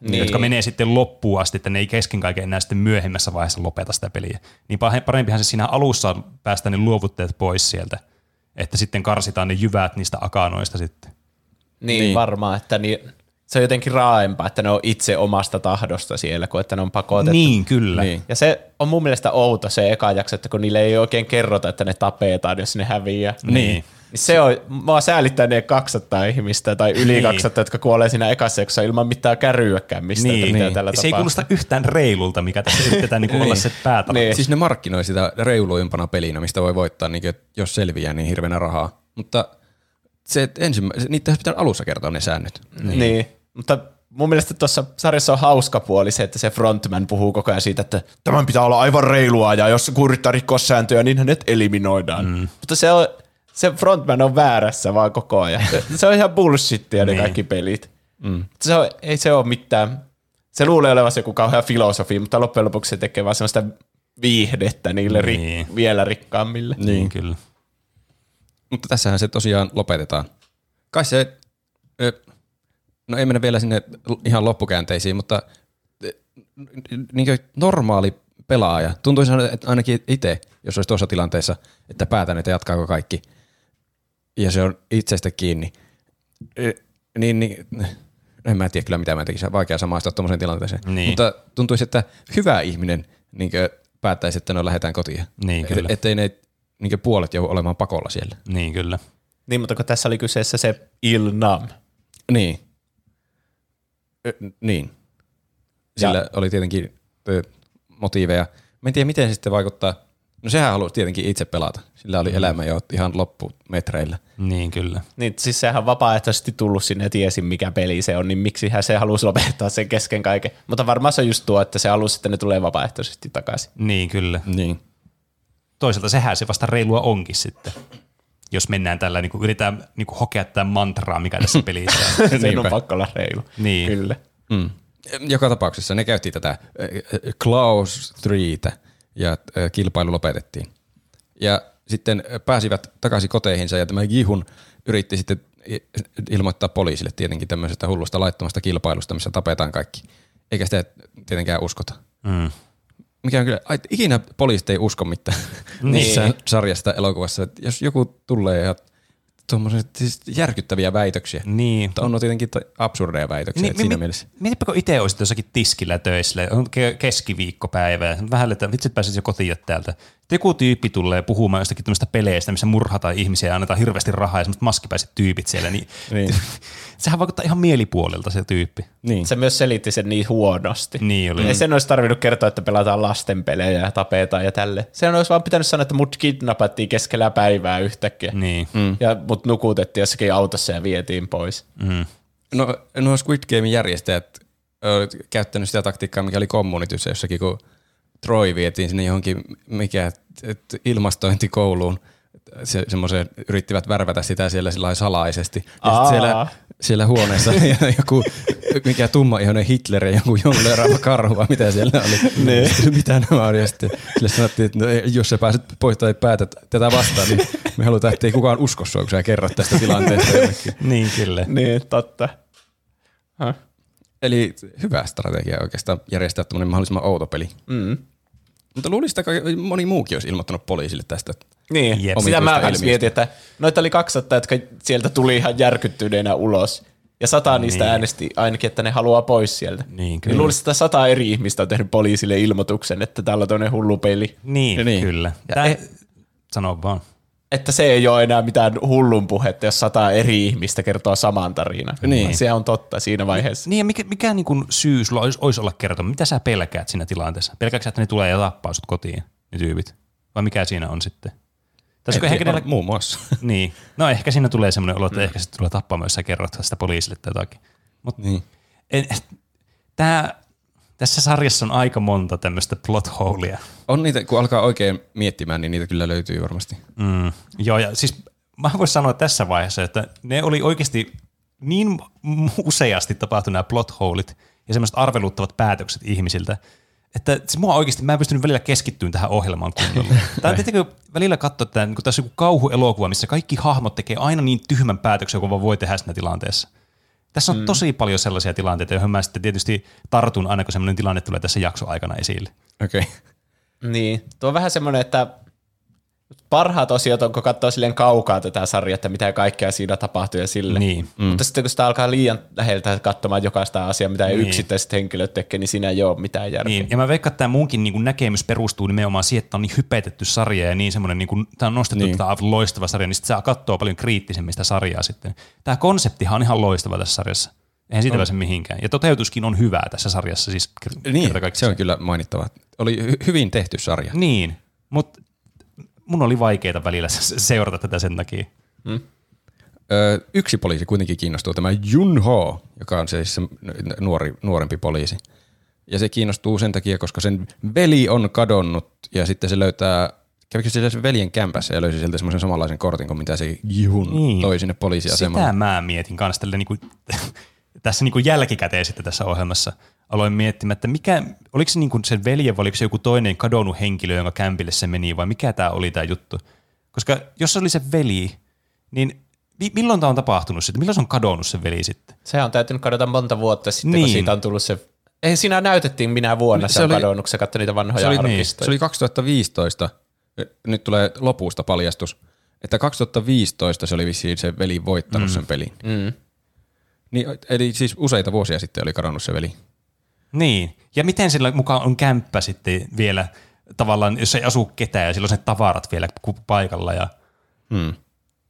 Niin. Jotka menee sitten loppuun asti, että ne ei kesken kaiken enää sitten myöhemmässä vaiheessa lopeta sitä peliä. Niin parempihan se siinä alussa on päästä ne luovutteet pois sieltä, että sitten karsitaan ne jyvät niistä akanoista sitten. Niin, Niin. niin. varmaan, että niin, se on jotenkin raaempaa, että ne on itse omasta tahdosta siellä, kuin että ne on pakotettu. Niin, kyllä. Niin. Ja se on mun mielestä outo se eka jakso, että kun niille ei oikein kerrota, että ne tapetaan, jos ne häviää. Niin. Niin se on, mua säälittää ne 200 ihmistä tai yli Niin. 200, jotka kuolee siinä ekassa jaksossa ilman mitään kärryäkään mistä, Niin, niin. tällä Se ei kuulosta yhtään reilulta, mikä tässä yritetään niinku olla se päätarkoitus. Niin. Siis ne markkinoi sitä reiluimpana pelinä, mistä voi voittaa, niin jos selviää, niin hirveänä rahaa. Mutta se, että ensimmä, niitä olisi pitänyt alussa kertoa ne säännöt. Niin. niin. Mutta mun mielestä tuossa sarjassa on hauska puoli se, että se frontman puhuu koko ajan siitä, että tämän pitää olla aivan reilua ja jos joku yrittää rikkoa sääntöjä, niin hänet eliminoidaan. Mm. Mutta se, on, se frontman on väärässä vaan koko ajan. Se, on ihan bullshittia ne Niin. kaikki pelit. Mm. Se on, ei se ole mitään, se luulee olevansa joku kauhean filosofi, mutta loppujen lopuksi se tekee vaan sellaista viihdettä niille Niin. rik, vielä rikkaammille. Niin, kyllä. Mutta tässähän se tosiaan lopetetaan. Kai se, ö, no ei mennä vielä sinne ihan loppukäänteisiin, mutta niin normaali pelaaja, tuntuisi että ainakin itse, jos olisi tuossa tilanteessa, että päätän, että jatkaako kaikki, ja se on itsestä kiinni, eh, niin, niin en mä tiedä kyllä mitä mä tekisin, vaikea samaistua tuommoiseen tilanteeseen. Niin. Mutta tuntuisi, että hyvä ihminen niin päättäisi, että no lähdetään kotiin. Niin, kyllä. Et, ettei ne niin puolet joudu olemaan pakolla siellä. Niin, kyllä. Niin, mutta kun tässä oli kyseessä se Ilnam. Niin. Ö, niin. Sillä ja. oli tietenkin ö, motiiveja. Mä en tiedä, miten se sitten vaikuttaa. No sehän halusi tietenkin itse pelata. Sillä oli mm. elämä jo ihan loppumetreillä. Niin, kyllä. Niin, siis sehän on vapaaehtoisesti tullut sinne ja tiesi, mikä peli se on, niin miksi hän se halusi lopettaa sen kesken kaiken. Mutta varmaan se on just tuo, että se halusi, että ne tulee vapaaehtoisesti takaisin. Niin, kyllä. Niin. Toisaalta sehän se vasta reilua onkin sitten. Jos mennään tällä, niin kuin yritetään niin kuin hokea tämän mantraa, mikä tässä pelissä on. Sen on pakko olla reilu. Niin. Kyllä. Mm. Joka tapauksessa ne käytti tätä äh, Klaus 3 ja äh, kilpailu lopetettiin. Ja sitten pääsivät takaisin koteihinsa ja tämä Gihun yritti sitten ilmoittaa poliisille tietenkin tämmöisestä hullusta laittomasta kilpailusta, missä tapetaan kaikki. Eikä sitä tietenkään uskota. Mm. Mikä on kyllä, ai, ikinä poliisit ei usko mitään Niin. missään sarjasta elokuvassa. Että jos joku tulee ja tuommoiset siis järkyttäviä väitöksiä. Niin. Mutta on tietenkin absurdeja väitöksiä niin, siinä mi- mielessä. Mietipä, kun itse olisit jossakin tiskillä töissä, on ke- keskiviikkopäivä, vähän, että vitsit pääsit jo kotiin täältä. Joku tyyppi tulee puhumaan jostakin tämmöistä peleistä, missä murhataan ihmisiä ja annetaan hirveästi rahaa ja semmoiset maskipäiset tyypit siellä, niin, Niin. sehän vaikuttaa ihan mielipuolelta se tyyppi. Niin. Se myös selitti sen niin huonosti. Niin oli. Ei sen olisi tarvinnut kertoa, että pelataan lastenpelejä ja tapetaan ja tälle. Sen olisi vaan pitänyt sanoa, että mut kidnappattiin keskellä päivää yhtäkkiä. Niin. Mm. Ja mut nukutettiin jossakin autossa ja vietiin pois. Mm. No, nuo Squid Gamein järjestäjät ö, käyttänyt sitä taktiikkaa, mikä oli kommunityssä jossakin, kun Troy vietiin sinne johonkin mikä, et, ilmastointikouluun. Se, semmoisen, yrittivät värvätä sitä siellä sillä salaisesti. Ja Aa. sit siellä, siellä huoneessa joku mikä tumma ihonen Hitler ja joku jonglööraava karhu, vai mitä siellä oli. Niin. Mitä nämä on? Ja sitten sille sanottiin, että no, ei, jos sä pääset pois tai päätät tätä vastaan, niin me halutaan, että ei kukaan usko sua, kun sä kerrot tästä tilanteesta jollekin. Niin, kyllä. Niin, totta. Huh. Eli hyvä strategia oikeastaan järjestää tämmöinen mahdollisimman outo peli. Mm. Mutta luulisin, että moni muukin olisi ilmoittanut poliisille tästä. Niin, Jep. sitä mä ilmiöstä. mietin, että noita oli 200, jotka sieltä tuli ihan järkyttyneenä ulos. Ja sata niistä Niin. äänesti ainakin, että ne haluaa pois sieltä. Niin, kyllä. Niin luulisin, että sata eri ihmistä on tehnyt poliisille ilmoituksen, että täällä on toinen hullu peli. Niin, Niin. niin. kyllä. Ja Tää, e- sano vaan. Että se ei ole enää mitään hullun puhetta, jos sata eri ihmistä kertoo saman tarinan. Niin. Se on totta siinä vaiheessa. Niin ja mikä, mikä niin kuin syy sulla olisi, olisi olla kertoa? Mitä sä pelkäät siinä tilanteessa? Pelkäätkö sä, että ne tulee ja tappaa sut kotiin, ne tyypit? Vai mikä siinä on sitten? Tässä ehkä kenellä... Muun muassa. Niin. No ehkä siinä tulee semmoinen olo, että ehkä se tulee tappamaan, jos sä kerrot sitä poliisille tai jotakin. Mut niin. en, tää, tässä sarjassa on aika monta tämmöistä plot holea. On niitä, kun alkaa oikein miettimään, niin niitä kyllä löytyy varmasti. Mm. Joo, ja siis mä voisin sanoa tässä vaiheessa, että ne oli oikeasti niin useasti tapahtunut nämä plot holet ja semmoiset arveluttavat päätökset ihmisiltä, että se mua oikeasti, mä en pystynyt välillä keskittymään tähän ohjelmaan kunnolla. Tämä on tietenkin välillä katsoa, että niin kun tässä on joku kauhuelokuva, missä kaikki hahmot tekee aina niin tyhmän päätöksen, kuin vaan voi tehdä siinä tilanteessa. Tässä on mm. tosi paljon sellaisia tilanteita, joihin mä sitten tietysti tartun aina, kun semmoinen tilanne tulee tässä jakso aikana esille. Okei. Okay. Niin, tuo on vähän semmoinen, että parhaat osiot on, kun katsoo silleen kaukaa tätä sarjaa, että mitä kaikkea siinä tapahtuu ja sille. Niin. Mm. Mutta sitten kun sitä alkaa liian läheltä katsomaan jokaista asiaa, mitä niin. Yksittäiset henkilöt tekee, niin siinä ei ole mitään järkeä. Niin, ja mä veikkaan, että tämä munkin niin näkemys perustuu nimenomaan siihen, että on niin hypetetty sarja ja niin semmoinen, niin kuin, tämä on nostettu, Niin. tämä loistava sarja, niin sitten se katsoo paljon kriittisemmin sitä sarjaa sitten. Tämä konseptihan on ihan loistava tässä sarjassa. Eihän siitä pääse mihinkään. Ja toteutuskin on hyvää tässä sarjassa siis Niin, se on kyllä mainittava. Oli hy- hyvin tehty sarja. Niin, mutta mun oli vaikeaa välillä se- seurata tätä sen takia. Ö, yksi poliisi kuitenkin kiinnostuu, tämä Jun Ho, joka on siis se nuori, nuorempi poliisi. Ja se kiinnostuu sen takia, koska sen veli on kadonnut ja sitten se löytää, kävikö se sen veljen kämpässä ja löysi sieltä semmoisen samanlaisen kortin kuin mitä se Jun Niin. toi sinne poliisiasemalle. Sitä mä mietin kanssa tälle niin kuin, tässä niin kuin jälkikäteen sitten tässä ohjelmassa. Aloin miettimään, että mikä, oliko se niin kuin sen veljen vai oliko se joku toinen kadonnut henkilö, jonka kämpille se meni vai mikä tämä oli tämä juttu. Koska jos se oli se veli, niin mi- milloin tämä on tapahtunut sitten? Milloin se on kadonnut se veli sitten? Se on täytynyt kadota monta vuotta sitten, niin. kun siitä on tullut se... Ei siinä näytettiin minä vuonna se, Se on oli- kadonnut, kun sä katsoit niitä vanhoja se oli, niin, arkistoja. se oli 2015, nyt tulee lopusta paljastus, että 2015 se oli vissiin se veli voittanut mm. sen pelin. Mm. Niin, eli siis useita vuosia sitten oli kadonnut se veli. Niin. Ja miten sillä mukaan on kämppä sitten vielä tavallaan, jos ei asu ketään ja sillä on ne tavarat vielä paikalla ja Hmm.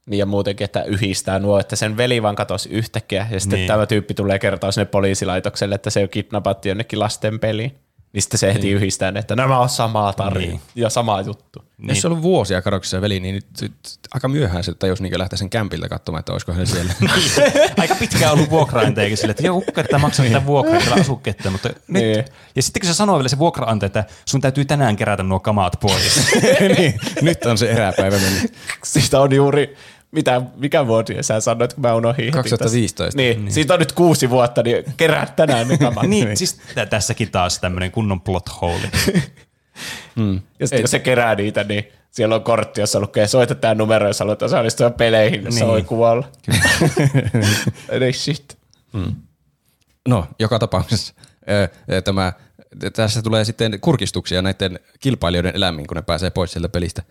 Niin ja muutenkin, että yhdistää nuo, että sen veli vaan katosi yhtäkkiä ja sitten Niin. tämä tyyppi tulee kertoa sinne poliisilaitokselle, että se on kidnappattu jonnekin lasten peliin. Niin sitten se heti yhdistää ne, että nämä on samaa tarina Niin. niin. ja sama juttu. Niin. Jos se on ollut vuosia kadoksissa veli, niin nyt, nyt aika myöhään se tajus niin lähteä sen kämpiltä katsomaan, että olisiko he siellä. aika pitkään ollut vuokraantajakin sille, että joo, ukko, että maksaa tätä vuokraa, että asu ketään, mutta nyt. Niin. Ja sitten kun se sanoo vielä se vuokraantaja, että sun täytyy tänään kerätä nuo kamaat pois. niin, nyt on se eräpäivä mennyt. Siitä on juuri, mitä, mikä vuosi sä sanoit, kun mä unohdin. heti 2015. tästä. Niin, niin, siitä on nyt kuusi vuotta, niin kerää tänään ne kamat. niin, siis tä- tässäkin taas tämmöinen kunnon plot hole. Ja sitten kun se kerää niitä, niin siellä on kortti, jossa lukee, soita tämä numero, jos haluat osallistua peleihin, niin. se Niin. voi kuolla. Ei shit. No, joka tapauksessa tämä, tässä tulee sitten kurkistuksia näiden kilpailijoiden elämiin, kun ne pääsee pois sieltä pelistä.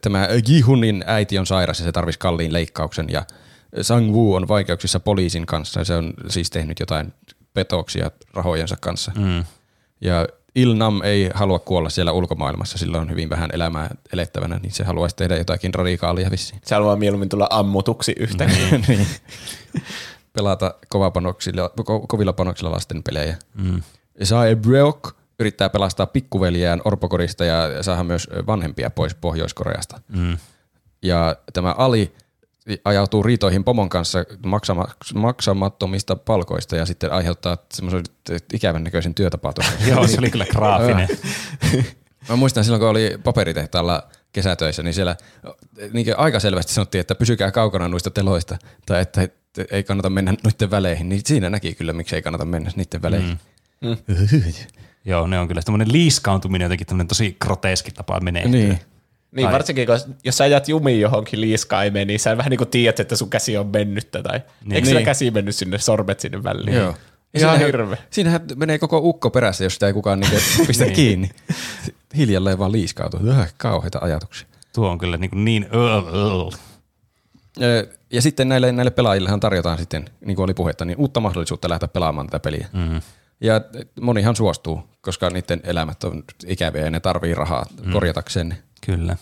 Tämä Jihunin äiti on sairas ja se tarvitsisi kalliin leikkauksen ja Sang Woo on vaikeuksissa poliisin kanssa ja se on siis tehnyt jotain petoksia rahojensa kanssa. Mm. Ja Ilnam ei halua kuolla siellä ulkomaailmassa, sillä on hyvin vähän elämää elettävänä, niin se haluaisi tehdä jotakin radikaalia vissiin. Se haluaa mieluummin tulla ammutuksi yhtäkkiä. niin. pelata ko- kovilla panoksilla lasten pelejä. Mm. Sae Breok yrittää pelastaa pikkuveljään orpokorista ja saada myös vanhempia pois Pohjois-Koreasta. Mm. Ja tämä Ali ajautuu riitoihin pomon kanssa maksama, maksamattomista palkoista ja sitten aiheuttaa semmoisen ikävän näköisen työtapaturman. Joo, se oli kyllä graafinen. Mä muistan silloin, kun oli paperitehtaalla kesätöissä, niin siellä niin aika selvästi sanottiin, että pysykää kaukana noista teloista, tai että ei kannata mennä noiden väleihin. Niin siinä näki kyllä, miksi ei kannata mennä niiden väleihin. Mm. Joo, ne on kyllä tämmöinen liiskaantuminen jotenkin tämmöinen tosi groteski tapa menee. Niin. Niin Ai. varsinkin, kun, jos sä ajat jumiin johonkin liiskaimeen, niin sä vähän niin kuin tiedät, että sun käsi on mennyttä. Tai niin. eikö Niin. käsi mennyt sinne, sormet sinne väliin? Joo. Ja Ihan hirveä. Siinähän menee koko ukko perässä, jos sitä ei kukaan niinku pistä kiinni. Hiljalleen vaan liiskautuu. Kauheita ajatuksia. Tuo on kyllä niin, niin Ja sitten näille, näille pelaajillehan tarjotaan sitten, niin kuin oli puhetta, niin uutta mahdollisuutta lähteä pelaamaan tätä peliä. Mm. Ja monihan suostuu, koska niiden elämät on ikäviä ja ne tarvii rahaa mm. korjatakseen. Kyllä.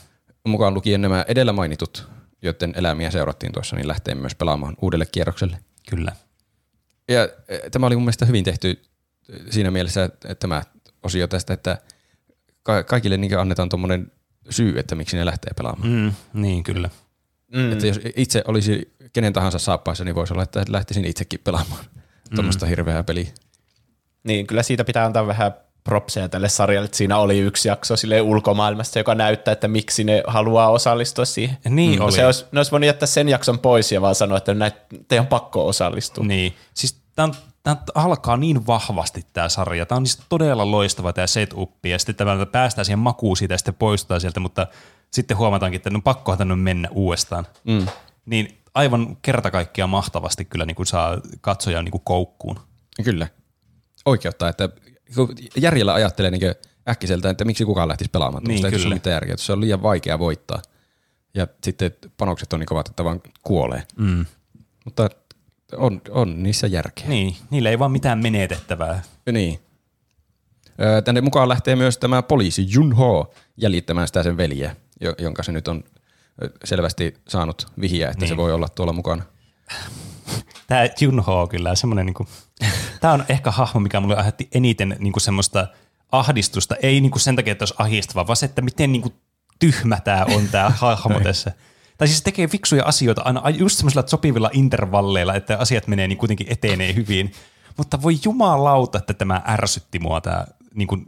Mukaan lukien nämä edellä mainitut, joiden elämiä seurattiin tuossa, niin lähtee myös pelaamaan uudelle kierrokselle. Kyllä. Ja eh, tämä oli mun mielestä hyvin tehty eh, siinä mielessä, että tämä osio tästä, että ka- kaikille niin annetaan tuommoinen syy, että miksi ne lähtee pelaamaan. Mm. Mm, niin, kyllä. Mm. Että jos itse olisi kenen tahansa saappaissa, niin voisi olla, että lähtisin itsekin pelaamaan tuommoista hirveää peliä. Niin, kyllä siitä pitää antaa vähän propseja tälle sarjalle, että siinä oli yksi jakso sille ulkomaailmasta, joka näyttää, että miksi ne haluaa osallistua siihen. Niin oli. Se olisi, ne olisi voinut jättää sen jakson pois ja vaan sanoa, että näitä, teidän on pakko osallistua. Niin. Siis tämä alkaa niin vahvasti tämä sarja. Tämä on siis todella loistava tämä setup ja sitten tämä päästään siihen makuun siitä ja sitten poistutaan sieltä, mutta sitten huomataankin, että no pakkohan tänne mennä uudestaan. Mm. Niin aivan kerta kaikkiaan mahtavasti kyllä niin kuin saa katsoja niin kuin koukkuun. Kyllä. Oikeuttaa, että kun järjellä ajattelee niin äkkiseltä, että miksi kukaan lähtisi pelaamaan. Niin, ei kyllä. ole mitään järkeä, että se on liian vaikea voittaa. Ja sitten panokset on niin kovat, että vaan kuolee. Mm. Mutta on, on niissä järkeä. Niin, niillä ei vaan mitään menetettävää. Niin. Tänne mukaan lähtee myös tämä poliisi Junho jäljittämään sitä sen veljeä, jo- jonka se nyt on selvästi saanut vihiä, että niin. se voi olla tuolla mukana. Tämä Junho on kyllä semmoinen, niinku, tämä on ehkä hahmo, mikä mulle aiheutti eniten niinku semmoista ahdistusta. Ei niinku sen takia, että olisi ahistava, vaan se, että miten niinku tyhmä tämä on tämä hahmo tässä. Tai siis se tekee fiksuja asioita aina ai- just semmoisilla sopivilla intervalleilla, että asiat menee niin kuitenkin etenee hyvin. Mutta voi jumalauta, että tämä ärsytti mua tämä niinku,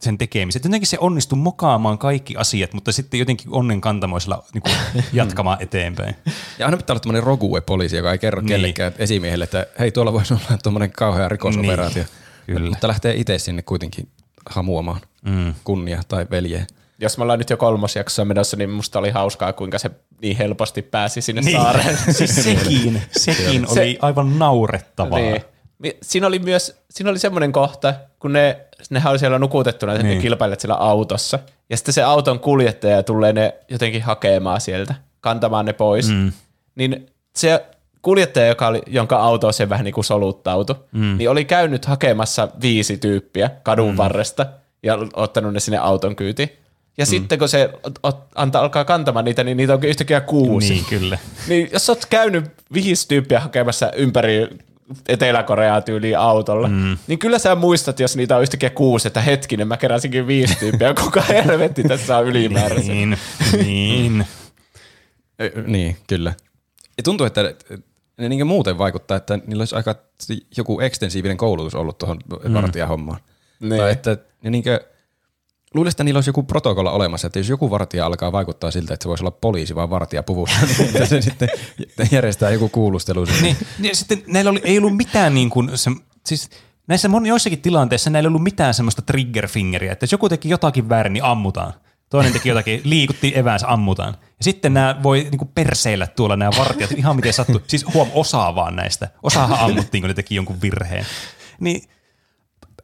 sen tekemiset. Jotenkin se onnistui mokaamaan kaikki asiat, mutta sitten jotenkin onnen kantamoisella niinku, jatkamaan eteenpäin. Ja aina pitää olla tämmöinen rogue-poliisi, joka ei kerro Niin. niin. kellekään esimiehelle, että hei, tuolla voisi olla tuommoinen kauhea rikosoperaatio. Niin. Kyllä. Mutta lähtee itse sinne kuitenkin hamuamaan mm. kunnia tai veljeä. Jos me ollaan nyt jo kolmosjaksossa menossa, niin musta oli hauskaa, kuinka se niin helposti pääsi sinne niin. saareen. Siis sekin, sekin Se- oli aivan naurettavaa. Niin. Mi- Siinä oli myös, siinä oli semmoinen kohta, kun ne, nehän oli siellä nukutettuna, niin. ne kilpailijat siellä autossa. Ja sitten se auton kuljettaja tulee ne jotenkin hakemaan sieltä. kantamaan ne pois, mm. niin se kuljettaja, joka oli, jonka auto se vähän niin kuin soluttautui, mm. niin oli käynyt hakemassa viisi tyyppiä kadun mm. varresta ja ottanut ne sinne auton kyytiin. Ja mm. sitten kun se ot, antaa, alkaa kantamaan niitä, niin niitä onkin yhtäkkiä kuusi. Niin, kyllä. Niin jos oot käynyt viisi tyyppiä hakemassa ympäri Etelä-Koreaa tyyliin autolla, mm. niin kyllä sä muistat, jos niitä on yhtäkkiä kuusi, että hetkinen, mä keräsinkin viisi tyyppiä, kuka helvetti tässä on ylimääräisen. Niin, niin. niin, kyllä. Ja tuntuu, että ne niin muuten vaikuttaa, että niillä olisi aika joku ekstensiivinen koulutus ollut tuohon mm. vartijahommaan. Niin. Tai että ne niin kuin, Luulisin, että niillä olisi joku protokolla olemassa, että jos joku vartija alkaa vaikuttaa siltä, että se voisi olla poliisi vai vartija puvussa, niin että se sitten järjestää joku kuulustelu. Niin, niin sitten näillä oli, ei ollut mitään niin kuin, se, siis näissä moni, joissakin tilanteissa näillä ei ollut mitään semmoista triggerfingeriä, että jos joku teki jotakin väärin, niin ammutaan. Toinen teki jotakin, liikutti eväänsä, ammutaan. Ja sitten nämä voi niinku perseillä tuolla nämä vartijat ihan miten sattuu. Siis huom, osaa vaan näistä. Osaahan ammuttiin, kun ne teki jonkun virheen. Niin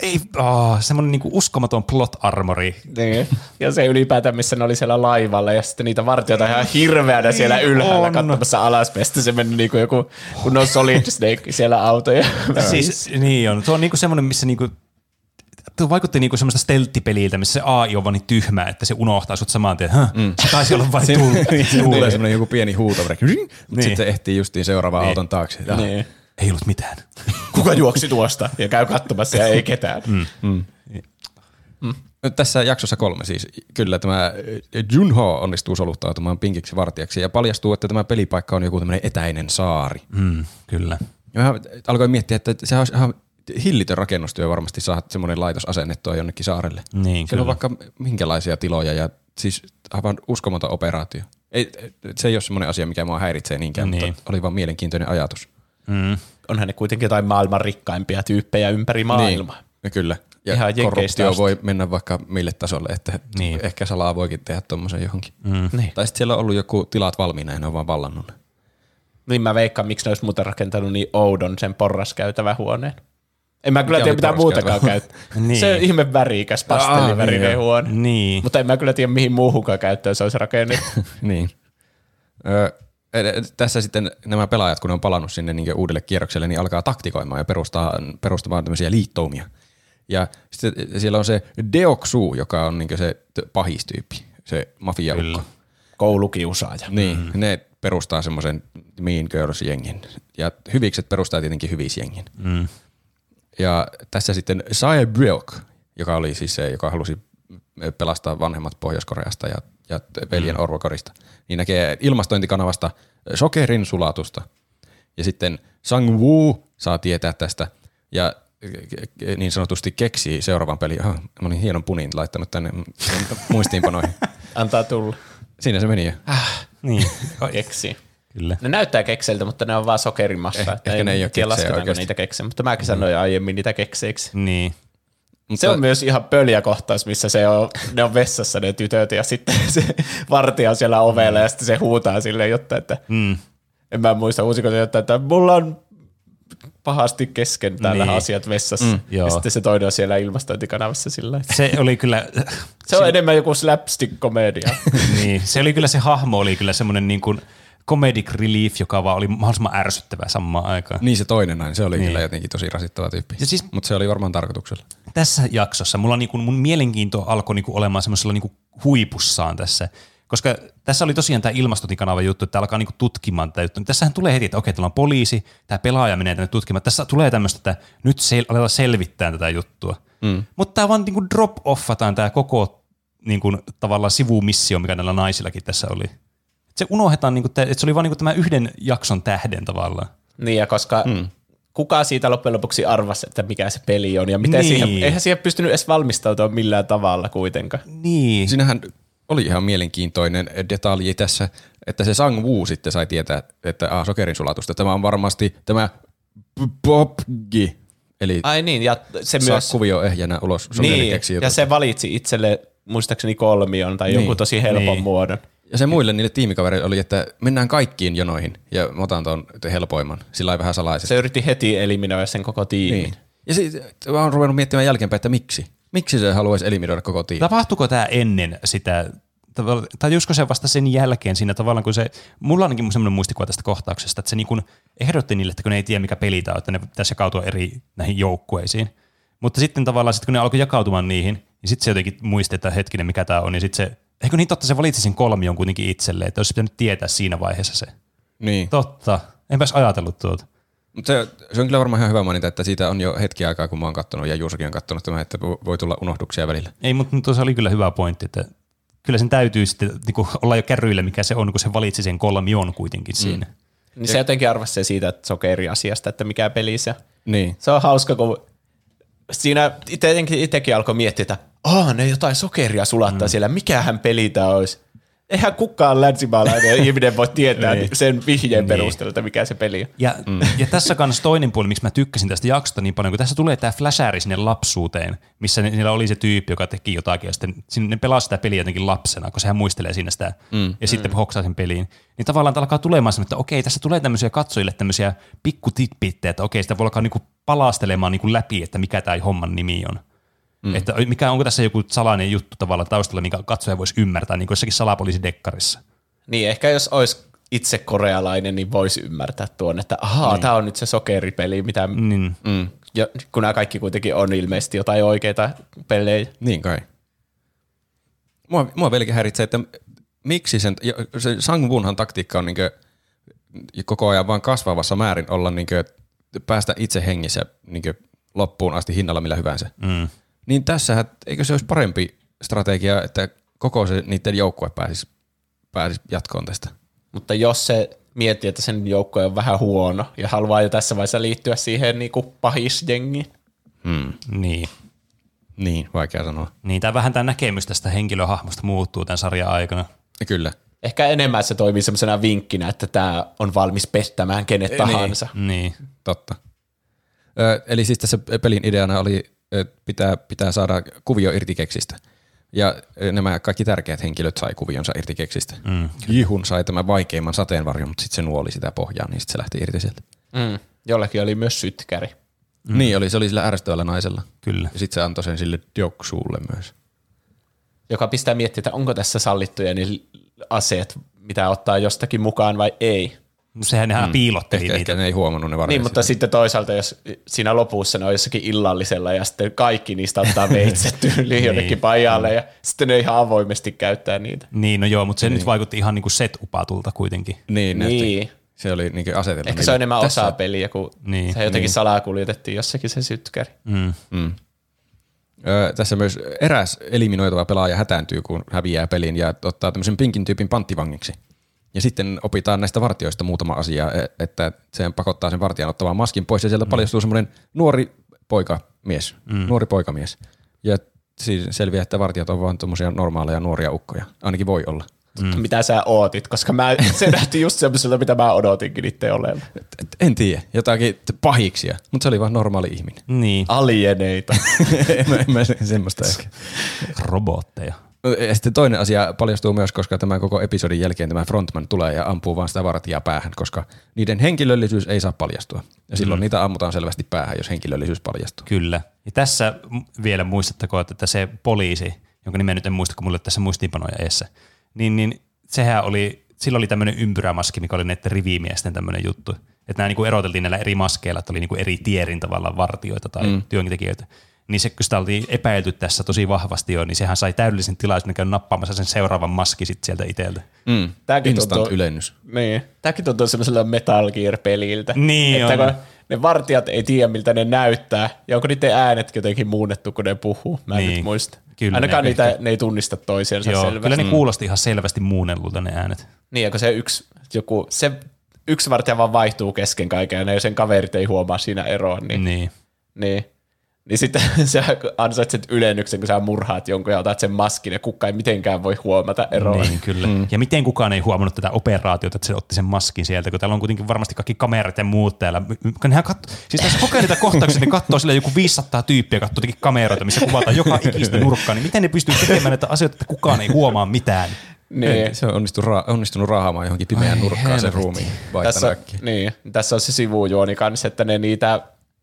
ei, oh, semmoinen niinku uskomaton plot armori. Niin. Ja se ylipäätään, missä ne oli siellä laivalla ja sitten niitä vartijoita ihan hirveänä siellä niin ylhäällä on. katsomassa alaspäin. Sitten se meni niinku joku, kun on Solid Snake siellä autoja. siis, niin on. Tuo on niinku semmoinen, missä niinku tuo vaikutti niinku semmoista stelttipeliltä, missä se AI on vaan niin tyhmä, että se unohtaa sut saman tien. Mm. Se taisi olla vain tullut. Tulee semmoinen joku pieni huuto, niin. sitten se ehtii justiin seuraavaan niin. auton taakse. Niin ei ollut mitään. Kuka juoksi tuosta ja käy katsomassa ja ei ketään. Mm. Mm. Mm. Tässä jaksossa kolme siis kyllä tämä Junho onnistuu soluttautumaan pinkiksi vartijaksi ja paljastuu, että tämä pelipaikka on joku tämmöinen etäinen saari. Mm, kyllä. Ja mä alkoin miettiä, että se on ihan hillitön rakennustyö varmasti saa semmoinen laitos asennettua jonnekin saarelle. Niin, Siellä on vaikka minkälaisia tiloja ja siis aivan uskomaton operaatio. Ei, se ei ole semmoinen asia, mikä mua häiritsee niinkään, niin. mutta oli vaan mielenkiintoinen ajatus. Mm. Onhan ne kuitenkin jotain maailman rikkaimpia tyyppejä ympäri maailmaa. Niin, kyllä. Ja Ihan korruptio asti. voi mennä vaikka mille tasolle, että niin. ehkä salaa voikin tehdä tuommoisen johonkin. Mm. Niin. Tai sitten siellä on ollut joku tilat valmiina ja ne on vaan vallannut Niin mä veikkaan, miksi ne olisi muuten rakentanut niin oudon sen porraskäytävä huoneen. En mä kyllä tiedä mitään muutakaan käyttää. niin. Se on ihme värikäs pastellivärinen niin, huone. Niin. Mutta en mä kyllä tiedä mihin muuhunkaan käyttöön se olisi rakennettu. niin. Tässä sitten nämä pelaajat, kun ne on palannut sinne niin uudelle kierrokselle, niin alkaa taktikoimaan ja perustaa, perustamaan tämmöisiä liittoumia. Ja sitten siellä on se Deoksu, joka on niin se pahistyyppi, se mafiaukko. Koulukiusaaja. Niin, mm. ne perustaa semmoisen Mean Girls-jengin. Ja hyvikset perustaa tietenkin hyvisjengin. Mm. Ja tässä sitten Sae Bryok, joka oli siis se, joka halusi pelastaa vanhemmat Pohjois-Koreasta ja ja veljen mm. Orvokorista, niin näkee ilmastointikanavasta sokerin sulatusta. Ja sitten Sang Woo saa tietää tästä ja niin sanotusti keksii seuraavan pelin. Oh, mä olin hienon punin laittanut tänne muistiinpanoihin. Antaa tulla. Siinä se meni jo. Ah, niin, keksi. Kyllä. Ne näyttää kekseiltä, mutta ne on vaan sokerimassa. Eh, ehkä ei, ne ei ole keksejä niitä keksejä, mutta mäkin sanoin mm. aiemmin niitä kekseiksi. Niin. Mutta se on myös ihan pöliä kohtaus, missä se on, ne on vessassa ne tytöt ja sitten se vartija on siellä ovella ja sitten se huutaa silleen, jotta, että mm. en mä muista uusiko se, jotta, että mulla on pahasti kesken täällä niin. asiat vessassa. Mm, ja sitten se toinen on siellä ilmastointikanavassa sillä Se oli kyllä... se on enemmän joku slapstick-komedia. niin, se oli kyllä se hahmo oli kyllä semmoinen niin kuin – comedic relief, joka vaan oli mahdollisimman ärsyttävä samaan aikaan. Niin se toinen näin, se oli niin. kyllä jotenkin tosi rasittava tyyppi. siis, Mutta se oli varmaan tarkoituksella. Tässä jaksossa mulla niinku, mun mielenkiinto alkoi niinku olemaan semmoisella niinku huipussaan tässä, koska tässä oli tosiaan tämä ilmastotikanava juttu, että alkaa niinku tutkimaan tätä juttua. Tässähän tulee heti, että okei, täällä on poliisi, tämä pelaaja menee tänne tutkimaan. Tässä tulee tämmöistä, että nyt sel- aletaan selvittää tätä juttua. Mm. Mutta tämä vaan niinku drop-offataan tämä koko niinku, tavallaan sivumissio, mikä näillä naisillakin tässä oli se unohdetaan, niin kuin, että se oli vain niin tämä yhden jakson tähden tavallaan. Niin, ja koska mm. kuka siitä loppujen lopuksi arvasi, että mikä se peli on, ja miten niin. siihen, eihän siihen pystynyt edes valmistautumaan millään tavalla kuitenkaan. Niin. Siinähän oli ihan mielenkiintoinen detalji tässä, että se Sang Woo sitten sai tietää, että ah, sokerin sulatusta. Tämä on varmasti tämä Bobgi, eli Ai niin, ja se saa myös... kuvio ehjänä ulos Niin, ja se valitsi itselle muistaakseni kolmion tai niin. jonkun tosi helpon niin. muodon. Ja se muille niille tiimikavereille oli, että mennään kaikkiin jonoihin ja mä otan tuon helpoimman. Sillä ei vähän salaisesti. Se yritti heti eliminoida sen koko tiimin. Niin. Ja sitten mä oon ruvennut miettimään jälkeenpäin, että miksi? Miksi se haluaisi eliminoida koko tiimin? Tapahtuiko tämä ennen sitä tai jusko se vasta sen jälkeen siinä tavallaan, kun se, mulla on ainakin semmoinen muistikuva tästä kohtauksesta, että se niin kuin ehdotti niille, että kun ne ei tiedä mikä peli tämä on, että ne pitäisi jakautua eri näihin joukkueisiin. Mutta sitten tavallaan, sit kun ne alkoi jakautumaan niihin, niin sitten se jotenkin muisti, että hetkinen, mikä tämä on, niin sitten se, eikö niin totta, se valitsi sen kolmion kuitenkin itselleen, että olisi pitänyt tietää siinä vaiheessa se. Niin. Totta, enpäs ajatellut tuota. Mutta se, se on kyllä varmaan ihan hyvä mainita, että siitä on jo hetki aikaa, kun mä oon kattonut ja Juusakin on kattonut tämän, että vo- voi tulla unohduksia välillä. Ei, mutta tuossa oli kyllä hyvä pointti, että kyllä sen täytyy sitten niin kuin olla jo kärryillä, mikä se on, kun se valitsi sen kolmion kuitenkin siinä. Niin se jotenkin arvasi siitä, että se on eri asiasta, että mikä peli se. Niin. Se on hauska, kun siinä itsekin alkoi miettiä, että Aa, ne jotain sokeria sulattaa mm. siellä, mikähän peli tämä olisi. Eihän kukaan länsimaalainen ihminen voi tietää sen vihjeen perusteella, että mikä se peli on. Ja, mm. ja tässä kanssa toinen puoli, miksi mä tykkäsin tästä jaksosta niin paljon, kun tässä tulee tämä flashääri sinne lapsuuteen, missä ne, niillä oli se tyyppi, joka teki jotakin, ja sitten sinne ne pelaa sitä peliä jotenkin lapsena, kun sehän muistelee siinä sitä, mm. ja sitten mm. hoksaa sen peliin. Niin tavallaan alkaa tulemaan semmoinen, että okei, tässä tulee tämmöisiä katsojille tämmöisiä pikkutippittejä, että okei, sitä voi alkaa niinku palastelemaan niinku läpi, että mikä tämä homman nimi on. Mm. Että mikä, onko tässä joku salainen juttu tavallaan taustalla, minkä katsoja voisi ymmärtää, niin kuin jossakin salapoliisidekkarissa. Niin, ehkä jos olisi itse korealainen, niin voisi ymmärtää tuon, että ahaa, niin. tämä on nyt se sokeripeli, mitä... Niin. Mm. Ja, kun nämä kaikki kuitenkin on ilmeisesti jotain oikeita pelejä. Niin kai. Mua, mua vieläkin häiritsee, että miksi sen, se Sangwunhan taktiikka on niinkö koko ajan vaan kasvavassa määrin olla niinkö, päästä itse hengissä niinkö loppuun asti hinnalla millä hyvänsä. Mm. Niin tässähän, eikö se olisi parempi strategia, että koko se niiden joukkue pääsisi, pääsisi jatkoon tästä? Mutta jos se miettii, että sen joukko on vähän huono ja haluaa jo tässä vaiheessa liittyä siihen niin kuin pahisjengiin, Hmm. Niin. Niin, vaikea sanoa. Niin, tämä vähän tämä näkemys tästä henkilöhahmosta muuttuu tämän sarjan aikana. Kyllä. ehkä enemmän se toimii semmoisena vinkkinä, että tämä on valmis pettämään kenet tahansa. Niin. Totta. Ö, eli siis tässä pelin ideana oli, pitää, pitää saada kuvio irti keksistä. Ja nämä kaikki tärkeät henkilöt sai kuvionsa irti keksistä. Mm. Jihun sai tämän vaikeimman sateenvarjon, mutta sitten se nuoli sitä pohjaa, niin sitten se lähti irti sieltä. Mm. Jollekin oli myös sytkäri. Mm. Niin oli, se oli sillä ärsyttävällä naisella. Kyllä. Ja sitten se antoi sen sille Dioksuulle myös. joka pistää miettiä, että onko tässä sallittuja niin aseet, mitä ottaa jostakin mukaan vai ei. Sehän nehän mm. piilotteli Ehkä, niitä. ehkä ne ei huomannut ne. Niin, mutta sitten toisaalta, jos siinä lopussa ne on jossakin illallisella ja sitten kaikki niistä ottaa veitset tyyliin jonnekin pajalle ja sitten ne ihan avoimesti käyttää niitä. Niin, no joo, mutta se niin. nyt vaikutti ihan niinku set-upatulta kuitenkin. Niin, näytti. Niin. Se oli niin asetelma. Ehkä se on enemmän Tässä- osa peliä, kun Niin, se jotenkin salaa kuljetettiin jossakin se sytkäri. Mm. Mm. Öö, tässä myös eräs eliminoitava pelaaja hätääntyy, kun häviää pelin ja ottaa tämmöisen pinkin tyypin panttivangiksi. Ja sitten opitaan näistä vartioista muutama asia, e- että se pakottaa sen vartijan ottamaan maskin pois ja sieltä paljastuu semmoinen nuori poikamies, mm. nuori poikamies. Ja siis selviää, että vartijat on vaan tuommoisia normaaleja nuoria ukkoja. Ainakin voi olla. Mm. Mitä sä ootit, koska mä, se nähti just semmoiselta, mitä mä odotinkin itse olevan. En tiedä, jotakin pahiksia, mutta se oli vaan normaali ihminen. Niin, Alieneita. en mä, en mä se- semmoista ehkä. robotteja. Ja sitten toinen asia paljastuu myös, koska tämän koko episodin jälkeen tämä frontman tulee ja ampuu vaan sitä vartijaa päähän, koska niiden henkilöllisyys ei saa paljastua. Ja silloin mm. niitä ammutaan selvästi päähän, jos henkilöllisyys paljastuu. Kyllä. Ja tässä vielä muistattako, että se poliisi, jonka nimeä nyt en muista, kun ole tässä muistiinpanoja eessä, niin, niin sehän oli, sillä oli tämmöinen ympyrämaski, mikä oli näiden rivimiesten tämmöinen juttu. Että nämä niinku eroteltiin näillä eri maskeilla, että oli niinku eri tierin tavallaan vartioita tai mm. työntekijöitä. Niin se, kun sitä oltiin epäilty tässä tosi vahvasti jo, niin sehän sai täydellisen tilaisuuden käydä nappaamassa sen seuraavan maski sit sieltä itseltä. Mm. Tääkin Instant tuntuu- ylennys. Niin. Tämäkin tuntuu semmoisella Metal Gear-peliltä. Niin että on. kun ne vartijat ei tiedä, miltä ne näyttää, ja onko niiden äänet jotenkin muunnettu, kun ne puhuu. Mä en Niin. nyt muista. Kyllä Ainakaan ne niitä, ehkä- ne ei tunnista toisiansa Joo, selvästi. kyllä ne kuulosti ihan selvästi muunnellulta ne äänet. Niin, ja kun se yksi, joku, se yksi vartija vaan vaihtuu kesken kaiken, ja ne sen kaverit ei huomaa siinä eroa, niin, niin. Niin. niin, sitten sä ansaitset ylennyksen, kun sä murhaat jonkun ja otat sen maskin, ja kukaan ei mitenkään voi huomata eroa. Niin, kyllä. Mm. Ja miten kukaan ei huomannut tätä operaatiota, että se otti sen maskin sieltä, kun täällä on kuitenkin varmasti kaikki kamerat ja muut täällä. Nehän katso, siis tässä kokee niitä kohtauksia, ne katsoo sillä joku 500 tyyppiä, katsoo jotenkin kameroita, missä kuvataan joka ikistä nurkkaa, niin miten ne pystyy tekemään näitä asioita, että kukaan ei huomaa mitään? Niin. Ei, se on onnistunut, ra- onnistunut raahaamaan johonkin pimeään Ai nurkkaan sen ruumiin. tässä, äkkiä. niin, tässä on se sivujuoni kanssa, että ne niitä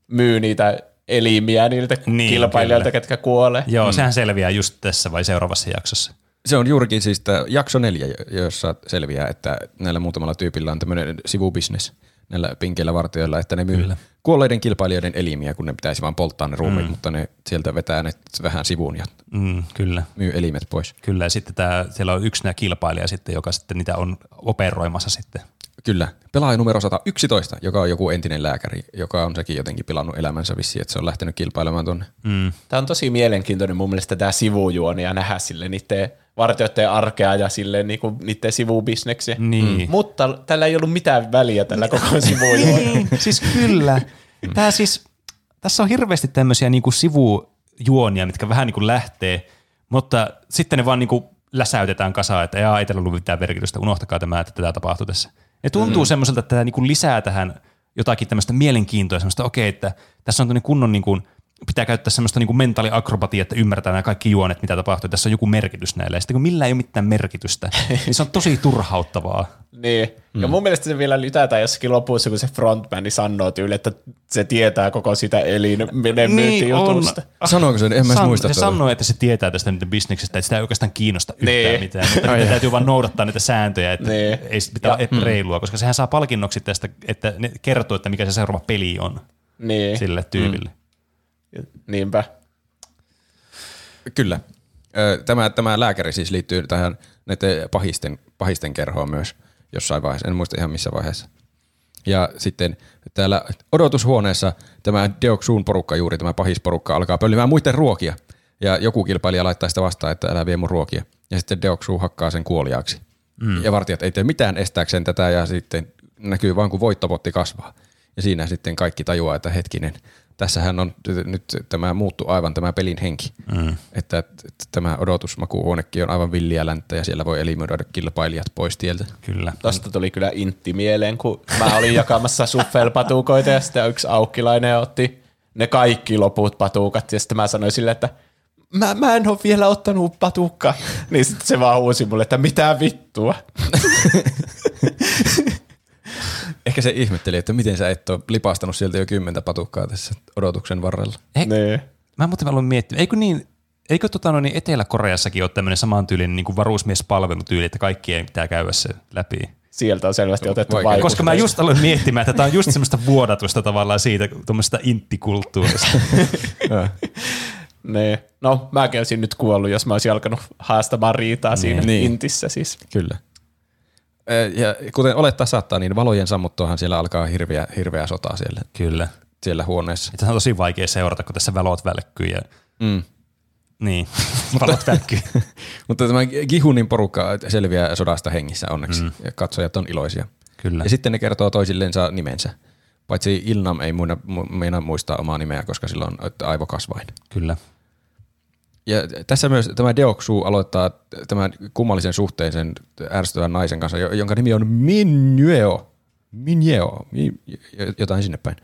myy niitä elimiä niiltä Niin, kilpailijoilta, kyllä. ketkä kuolee. Joo, mm. sehän selviää just tässä vai seuraavassa jaksossa. Se on juurikin siis jakso neljä, jossa selviää, että näillä muutamalla tyypillä on tämmöinen sivubisnes näillä pinkeillä vartijoilla, että ne myy Kyllä. kuolleiden kilpailijoiden elimiä, kun ne pitäisi vaan polttaa ne ruumiit, mm. mutta ne sieltä vetää ne vähän sivuun ja mm, kyllä. myy elimet pois. Kyllä, ja sitten tää, siellä on yksi nämä kilpailija sitten, joka sitten niitä on operoimassa sitten. Kyllä. Pelaaja numero 111, joka on joku entinen lääkäri, joka on sekin jotenkin pilannut elämänsä vissiin, että se on lähtenyt kilpailemaan tuonne. Mm. Tämä on tosi mielenkiintoinen mun mielestä tämä sivujuoni ja nähdä sille niiden vartijoiden arkea ja sille niinku niiden sivubisneksiä. Niin. Mm. Mutta tällä ei ollut mitään väliä tällä koko sivujuonella. niin, siis kyllä. Tää siis, tässä on hirveästi tämmöisiä niinku sivujuonia, mitkä vähän niinku lähtee, mutta sitten ne vaan niinku läsäytetään kasaan, että ei tällä ollut mitään merkitystä, unohtakaa tämä, että tätä tapahtuu tässä. Ne tuntuu mm. semmoiselta, että tämä niinku lisää tähän jotakin tämmöistä mielenkiintoa, semmoista okei, okay, että tässä on kunnon niin kuin, pitää käyttää semmoista niin mentaaliakrobatia, että ymmärtää nämä kaikki juonet, mitä tapahtuu. Tässä on joku merkitys näille. Ja sitten kun millä ei ole mitään merkitystä, niin se on tosi turhauttavaa. niin. Mm. Ja mun mielestä se vielä lytätään jossakin lopussa, kun se frontmani sanoo tyyli, että se tietää koko sitä elinmyyntijutusta. Niin Sanoiko se? En mä San, muista. Se sanoo, että se tietää tästä niiden bisneksestä, että sitä ei oikeastaan kiinnosta yhtään niin. mitään. Mutta Ai täytyy vaan noudattaa niitä sääntöjä, että niin. ei pitää olla mm. reilua, koska sehän saa palkinnoksi tästä, että ne kertoo, että mikä se seuraava peli on niin. sille tyypille. Mm. Niinpä. Kyllä. Tämä, tämä lääkäri siis liittyy tähän näiden pahisten, pahisten kerhoon myös jossain vaiheessa, en muista ihan missä vaiheessa. Ja sitten täällä odotushuoneessa tämä Deoksuun porukka, juuri tämä pahisporukka, alkaa pöllimään muiden ruokia. Ja joku kilpailija laittaa sitä vastaan, että älä vie mun ruokia. Ja sitten Deoksu hakkaa sen kuoliaaksi. Mm. Ja vartijat ei tee mitään estääkseen tätä ja sitten näkyy vaan kun voittopotti kasvaa. Ja siinä sitten kaikki tajuaa, että hetkinen, tässähän on nyt tämä muuttu aivan tämä pelin henki. Mm. Että, että, tämä odotusmakuuhuonekin on aivan villiä länttä ja siellä voi eliminoida kilpailijat pois tieltä. Kyllä. Tosta tuli kyllä intti mieleen, kun mä olin jakamassa suffelpatukoita ja sitten yksi aukkilainen otti ne kaikki loput patukat ja sitten mä sanoin sille, että mä, mä en ole vielä ottanut patukkaa. Niin sitten se vaan huusi mulle, että mitä vittua. Ehkä se ihmetteli, että miten sä et ole lipastanut sieltä jo kymmentä patukkaa tässä odotuksen varrella. Eh, nee. Mä muuten aloin miettiä, eikö niin, eikö tota, no niin Etelä-Koreassakin ole tämmöinen samantyylinen niin varusmiespalvelutyyli, että kaikkien pitää käydä se läpi? Sieltä on selvästi otettu vaikutus. Koska mä just aloin miettimään, että tämä on just semmoista vuodatusta tavallaan siitä, tuommoista inttikulttuurista. Nee. No, mä olisin nyt kuollut, jos mä olisin alkanut haastamaan riitaa niin. siinä niin. intissä siis. Kyllä. Ja kuten olettaa saattaa, niin valojen sammuttuahan siellä alkaa hirveä, hirveä sota siellä, Kyllä. siellä huoneessa. Tämä on tosi vaikea seurata, kun tässä valot välkkyy ja mm. Niin, valot välkkyy. Mutta tämä Gihunin porukka selviää sodasta hengissä onneksi mm. ja katsojat on iloisia. Kyllä. Ja sitten ne kertoo toisillensa nimensä. Paitsi Ilnam ei muina, muistaa omaa nimeä, koska sillä on aivokasvain. Kyllä. Ja tässä myös tämä Deoksu aloittaa tämän kummallisen suhteen sen ärsyttävän naisen kanssa, jonka nimi on Minjeo. Minjeo, jotain sinne päin.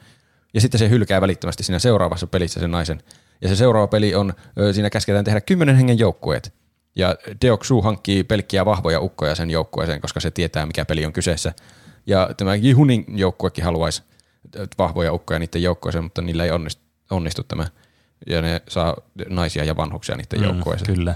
Ja sitten se hylkää välittömästi siinä seuraavassa pelissä sen naisen. Ja se seuraava peli on, siinä käsketään tehdä kymmenen hengen joukkueet. Ja Deoksu hankkii pelkkiä vahvoja ukkoja sen joukkueeseen, koska se tietää, mikä peli on kyseessä. Ja tämä Jihunin joukkuekin haluaisi vahvoja ukkoja niiden joukkueeseen, mutta niillä ei onnistu, onnistu tämä ja ne saa naisia ja vanhuksia niiden mm, joukkoeseen. Kyllä.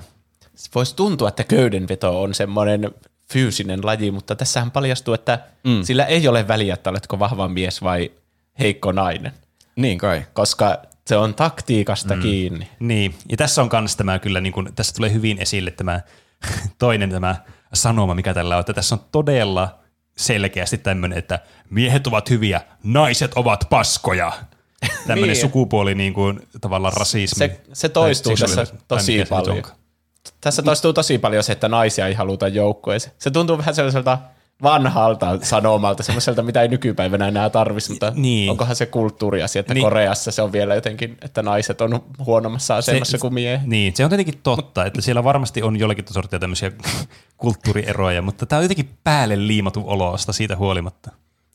Voisi tuntua, että köydenveto on semmoinen fyysinen laji, mutta tässähän paljastuu, että mm. sillä ei ole väliä, että oletko vahva mies vai heikko nainen. Niin kai. Koska se on taktiikasta mm. kiinni. Niin, ja tässä on myös tämä kyllä, niin kuin, tässä tulee hyvin esille tämä toinen tämä sanoma, mikä tällä on, että tässä on todella selkeästi tämmöinen, että miehet ovat hyviä, naiset ovat paskoja. Tämmöinen niin. sukupuoli niin kuin, tavallaan rasismi. Se, se toistuu tässä tosi paljon. Tässä toistuu tosi paljon se, että naisia ei haluta joukkueeseen. Se tuntuu vähän sellaiselta vanhalta sanomalta, semmoiselta, mitä ei nykypäivänä enää tarvitsisi, mutta niin. onkohan se kulttuuriasia, että niin. Koreassa se on vielä jotenkin, että naiset on huonommassa asemassa se, kuin miehet. Niin, se on tietenkin totta, että siellä varmasti on jollakin sortia tämmöisiä kulttuurieroja, mutta tämä on jotenkin päälle liimatu olosta siitä huolimatta.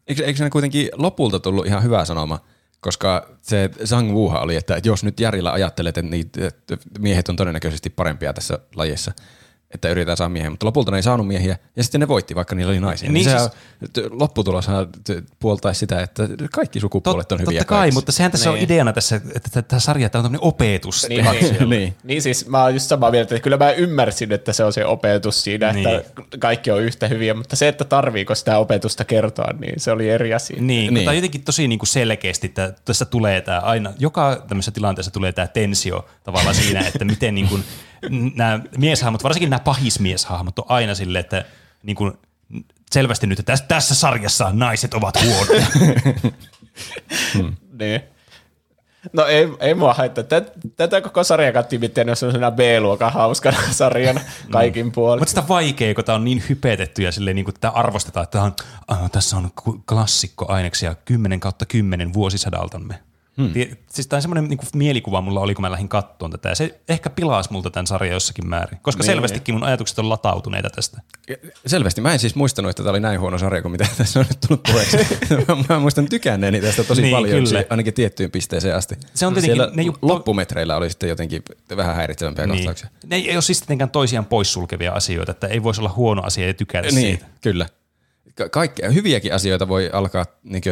Eikö, eikö se kuitenkin lopulta tullut ihan hyvä sanoma? Koska se Zhang Wuha oli, että jos nyt järjellä ajattelet, että miehet on todennäköisesti parempia tässä lajissa, että yritetään saada miehiä, mutta lopulta ne ei saanut miehiä, ja sitten ne voitti, vaikka niillä oli naisia. Niin Niin, siis- lopputuloshan puoltaisi sitä, että kaikki sukupuolet on Tot, hyviä totta kai, kaikissa. mutta sehän tässä on Niin. ideana tässä, että tämä sarja tämä on tämmöinen opetus. Niin, niin. niin. Niin siis mä oon just samaa mieltä, että kyllä mä ymmärsin, että se on se opetus siinä, Niin. että kaikki on yhtä hyviä, mutta se, että tarviiko sitä opetusta kertoa, niin se oli eri asia. Niin, niin. Niin. mutta jotenkin tosi niin kuin selkeästi, että tässä tulee tämä aina, joka tämmöisessä tilanteessa tulee tämä tensio tavallaan siinä, että miten niin kuin, nämä mieshahmot, varsinkin nämä pahismieshahmot on aina silleen, että niin kuin, selvästi nyt, että tässä, tässä sarjassa naiset ovat huonoja. Niin. No ei, ei mua haittaa. Tätä, tätä koko sarja kattiin miten on sellaisena B-luokan hauskana sarjana kaikin puolin. Mutta sitä vaikea, kun tämä on niin hypetetty ja silleen, niin kuin tämä arvostetaan, että tämä on, ah, tässä on klassikkoaineksia 10 kautta 10 vuosisadaltamme. Hmm. Siis tämä on semmoinen niin mielikuva mulla oli, kun mä lähdin kattoon tätä. Ja se ehkä pilasi multa tämän sarjan jossakin määrin. Koska Niin. selvästikin mun ajatukset on latautuneita tästä. Selvästi. Mä en siis muistanut, että tämä oli näin huono sarja kuin mitä tässä on nyt tullut puheeksi. mä muistan tykänneeni tästä tosi Niin, paljon, kyllä. ainakin tiettyyn pisteeseen asti. Se on tietenkin- Siellä ne ju- loppumetreillä oli sitten jotenkin vähän häiritsevämpiä Niin. kohtauksia. Ne ei ole siis tietenkään toisiaan poissulkevia asioita, että ei voisi olla huono asia ja tykätä Niin, siitä. kyllä. Ka- kaikkea, hyviäkin asioita voi alkaa niin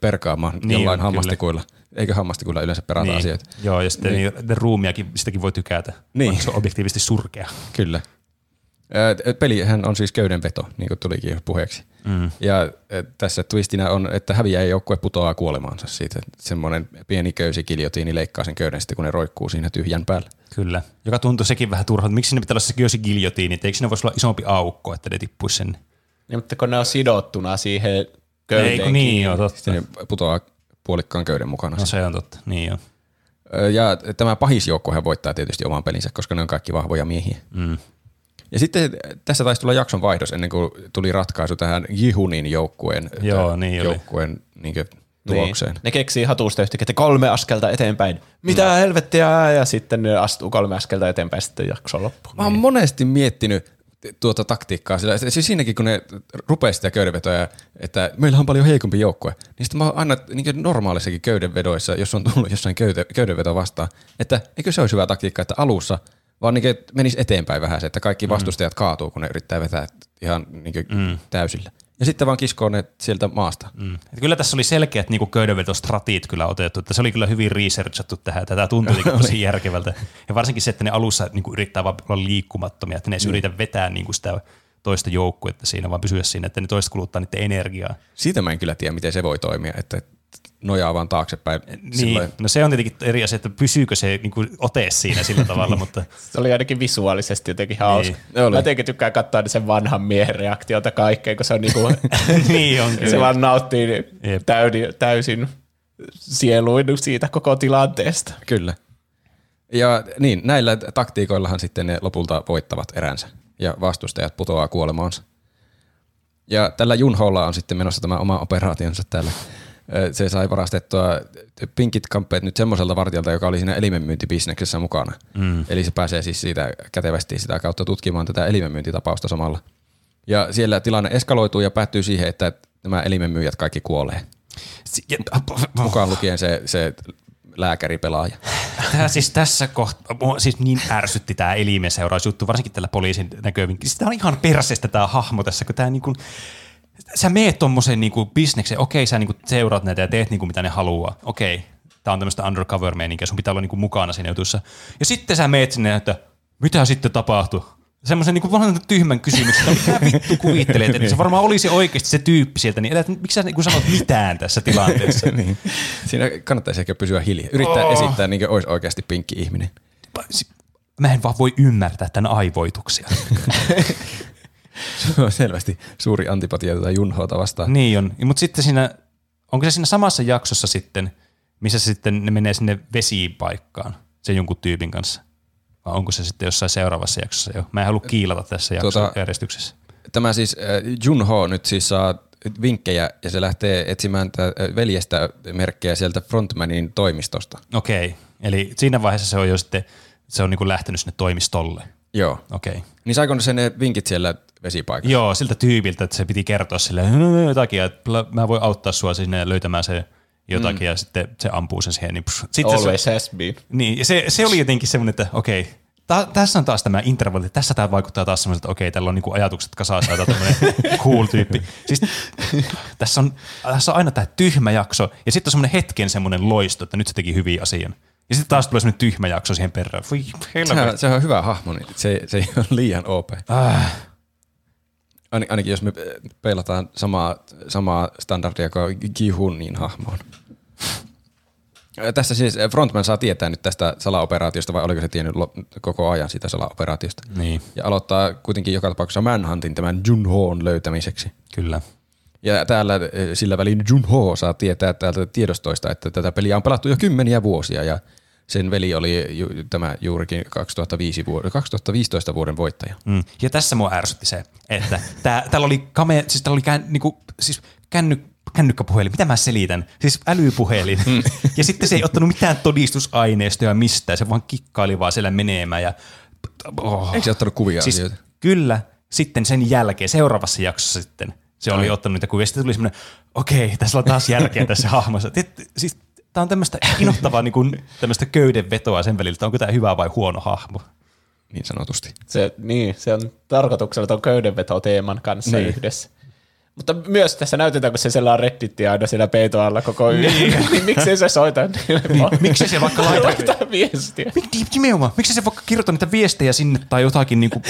perkaamaan Niin, niin, jollain kyllä. Eikö hammastikuilla yleensä perata Niin. asioita? Joo, ja sitten niin. ruumiakin, sitäkin voi tykätä, Niin. se on objektiivisesti surkea. Kyllä. Pelihän on siis köydenveto, niin kuin tulikin jo puheeksi. Mm. Ja tässä twistinä on, että häviäjä joukkue putoaa kuolemaansa siitä. Semmoinen pieni köysi kiljotiini leikkaa sen köyden sitten, kun ne roikkuu siinä tyhjän päällä. Kyllä. Joka tuntuu sekin vähän turhalta. Miksi sinne pitää olla se köysi giljotiini? että Eikö sinne voisi olla isompi aukko, että ne tippuisi sen? Niin, mutta kun ne on sidottuna siihen Ei, köyteen kun niin joo, totta. Sitten ne putoaa puolikkaan köyden mukana. No se on totta, niin joo. Ö, Ja tämä pahisjoukkohan voittaa tietysti oman pelinsä, koska ne on kaikki vahvoja miehiä. Mm. Ja sitten tässä taisi tulla jakson vaihdos ennen kuin tuli ratkaisu tähän Jihunin joukkueen, Joo, niin joukkueen niin tulokseen. Niin. Ne keksii hatusta yhtäkkiä, että kolme askelta eteenpäin. Mitä mm. helvettiä? Ja sitten ne astuu kolme askelta eteenpäin sitten jakso loppuun. Mä oon monesti miettinyt tuota taktiikkaa, sillä siis siinäkin kun ne rupeaa sitä köydenvetoa, että meillä on paljon heikompi joukkue, niin sitten mä oon aina niin normaalissakin köydenvedoissa, jos on tullut jossain köyde, köydenveto vastaan, että eikö se olisi hyvä taktiikka, että alussa vaan niin menisi eteenpäin vähän se, että kaikki vastustajat kaatuu, kun ne yrittää vetää ihan niin mm. täysillä. Ja sitten vaan kiskoo ne sieltä maasta. Mm. Et kyllä tässä oli selkeät niin köydenvetostratit kyllä otettu, että se oli kyllä hyvin researchattu tähän, että tämä tuntui jotenkin tosi järkevältä. Ja varsinkin se, että ne alussa niin kuin yrittää vaan olla liikkumattomia, että ne ei mm. yritä vetää niin kuin sitä toista joukkuetta siinä, vaan pysyä siinä, että ne toista kuluttaa niiden energiaa. Siitä mä en kyllä tiedä, miten se voi toimia, että nojaa vaan taaksepäin. Niin, silloin- no se on tietenkin eri asia, että pysyykö se niin kuin ote siinä sillä tavalla, mutta Se oli ainakin visuaalisesti jotenkin hauska. Niin, oli. Mä jotenkin tykkään katsoa sen vanhan miehen reaktiota kaikkeen, kun se on niinku, niin on se vaan nauttii täysin, täysin sieluin siitä koko tilanteesta. Kyllä. Ja niin, näillä taktiikoillahan sitten ne lopulta voittavat eränsä ja vastustajat putoaa kuolemaansa. Ja tällä Junholla on sitten menossa tämä oma operaationsa täällä. Se sai varastettua pinkit kamppeet nyt semmoiselta vartijalta, joka oli siinä elimenmyyntibisneksessä mukana. Mm. Eli se pääsee siis siitä kätevästi sitä kautta tutkimaan tätä elimenmyyntitapausta samalla. Ja siellä tilanne eskaloituu ja päättyy siihen, että nämä elimenmyyjät kaikki kuolee. Si- Mukaan lukien se, se lääkäripelaaja. Tämä siis tässä kohtaa, siis niin ärsytti tämä elimen seurausjuttu, varsinkin tällä poliisin näkövinkkelistä. Tämä on ihan perseestä tämä hahmo tässä, kun tämä niinku, sä meet tuommoisen niinku bisneksen, okei sä niinku seuraat näitä ja teet niinku mitä ne haluaa, okei. Tämä on tämmöistä undercover meininkiä, sun pitää olla niinku mukana siinä jutussa. Ja sitten sä meet sinne, että mitä sitten tapahtui? Semmoisen niinku vanhan tyhmän kysymyksen, että mitä vittu kuvittelet, että se varmaan olisi oikeasti se tyyppi sieltä, niin että miksi sä niinku sanot mitään tässä tilanteessa? niin. Siinä kannattaisi ehkä pysyä hiljaa. Yrittää oh. esittää niin kuin olisi oikeasti pinkki ihminen. Mä en vaan voi ymmärtää tämän aivoituksia. Se on selvästi suuri antipatia tätä Junhoota vastaan. Niin on, mutta sitten siinä, onko se siinä samassa jaksossa sitten, missä se sitten ne menee sinne vesipaikkaan sen jonkun tyypin kanssa? Vai onko se sitten jossain seuraavassa jaksossa jo? Mä en halua kiilata tässä Tota- jaksojärjestyksessä. Tämä siis äh, Junho nyt siis saa vinkkejä ja se lähtee etsimään äh, veljestä merkkejä sieltä frontmanin toimistosta. Okei, eli siinä vaiheessa se on jo sitten, se on niinku lähtenyt sinne toimistolle. Joo. Okei. Niin saiko se ne vinkit siellä vesipaikassa? Joo, siltä tyypiltä, että se piti kertoa sille "No, jotakin, että mä voin auttaa sua sinne löytämään se jotakin, mm. ja sitten se ampuu sen siihen. Niin sitten se, Always has been. Niin, ja se, se oli jotenkin semmoinen, että okei, Ta- tässä on taas tämä intervalli. Tässä tämä vaikuttaa taas semmoiselta, että okei, tällä on niinku ajatukset kasassa ja tämmöinen cool tyyppi. Siis, tässä, on, tässä on aina tämä tyhmä jakso ja sitten on semmoinen hetken semmoinen loisto, että nyt se teki hyvin asian. Ja sitten taas tulee semmoinen tyhmä jakso siihen perään. Voi Se on, se on hyvä hahmo, niin se, se ei ole liian OP. Ah, Ain, ainakin jos me peilataan samaa, samaa standardia kuin Gi-Hunin hahmoon. Ö, Tässä siis Frontman saa tietää nyt tästä salaoperaatiosta, vai oliko se tiennyt koko ajan siitä salaoperaatiosta? niin, Ja aloittaa kuitenkin joka tapauksessa Manhuntin tämän Junhoon löytämiseksi. kyllä. Ja täällä eh, sillä välin Junho saa tietää täältä tiedostoista, että tätä peliä on pelattu jo kymmeniä vuosia ja sen veli oli ju, tämä juurikin 2005 vuoden, 2015 vuoden voittaja. Mm. Ja tässä mua ärsytti se, että tää, täällä oli, kame, siis täällä oli kään, niinku, siis känny, kännykkäpuhelin, mitä mä selitän? Siis älypuhelin. Mm. ja sitten se ei ottanut mitään todistusaineistoja mistään, se vaan kikkaili vaan siellä menemään. Ja, oh. Eikö se ottanut kuvia siis, asioita? Kyllä, sitten sen jälkeen, seuraavassa jaksossa sitten, se oli Ai. ottanut niitä kuvia. Sitten tuli semmoinen, okei, tässä on taas järkeä tässä hahmossa. Siis, tämä on tämmöistä innoittavaa niin kuin, tämmöistä köydenvetoa sen välillä, että onko tämä hyvä vai huono hahmo. Niin sanotusti. Se, niin, se on tarkoituksella tuon köydenveto-teeman kanssa niin. yhdessä. Mutta myös tässä näytetään, kun se selaa Redditia aina siellä peitoalla koko yön. Niin. niin miksei se soita niille? Miksi se vaikka laita Laittaa viestiä. Mik- Nimenomaan. Miksi se vaikka kirjoittaa niitä viestejä sinne tai jotakin, niin kuin,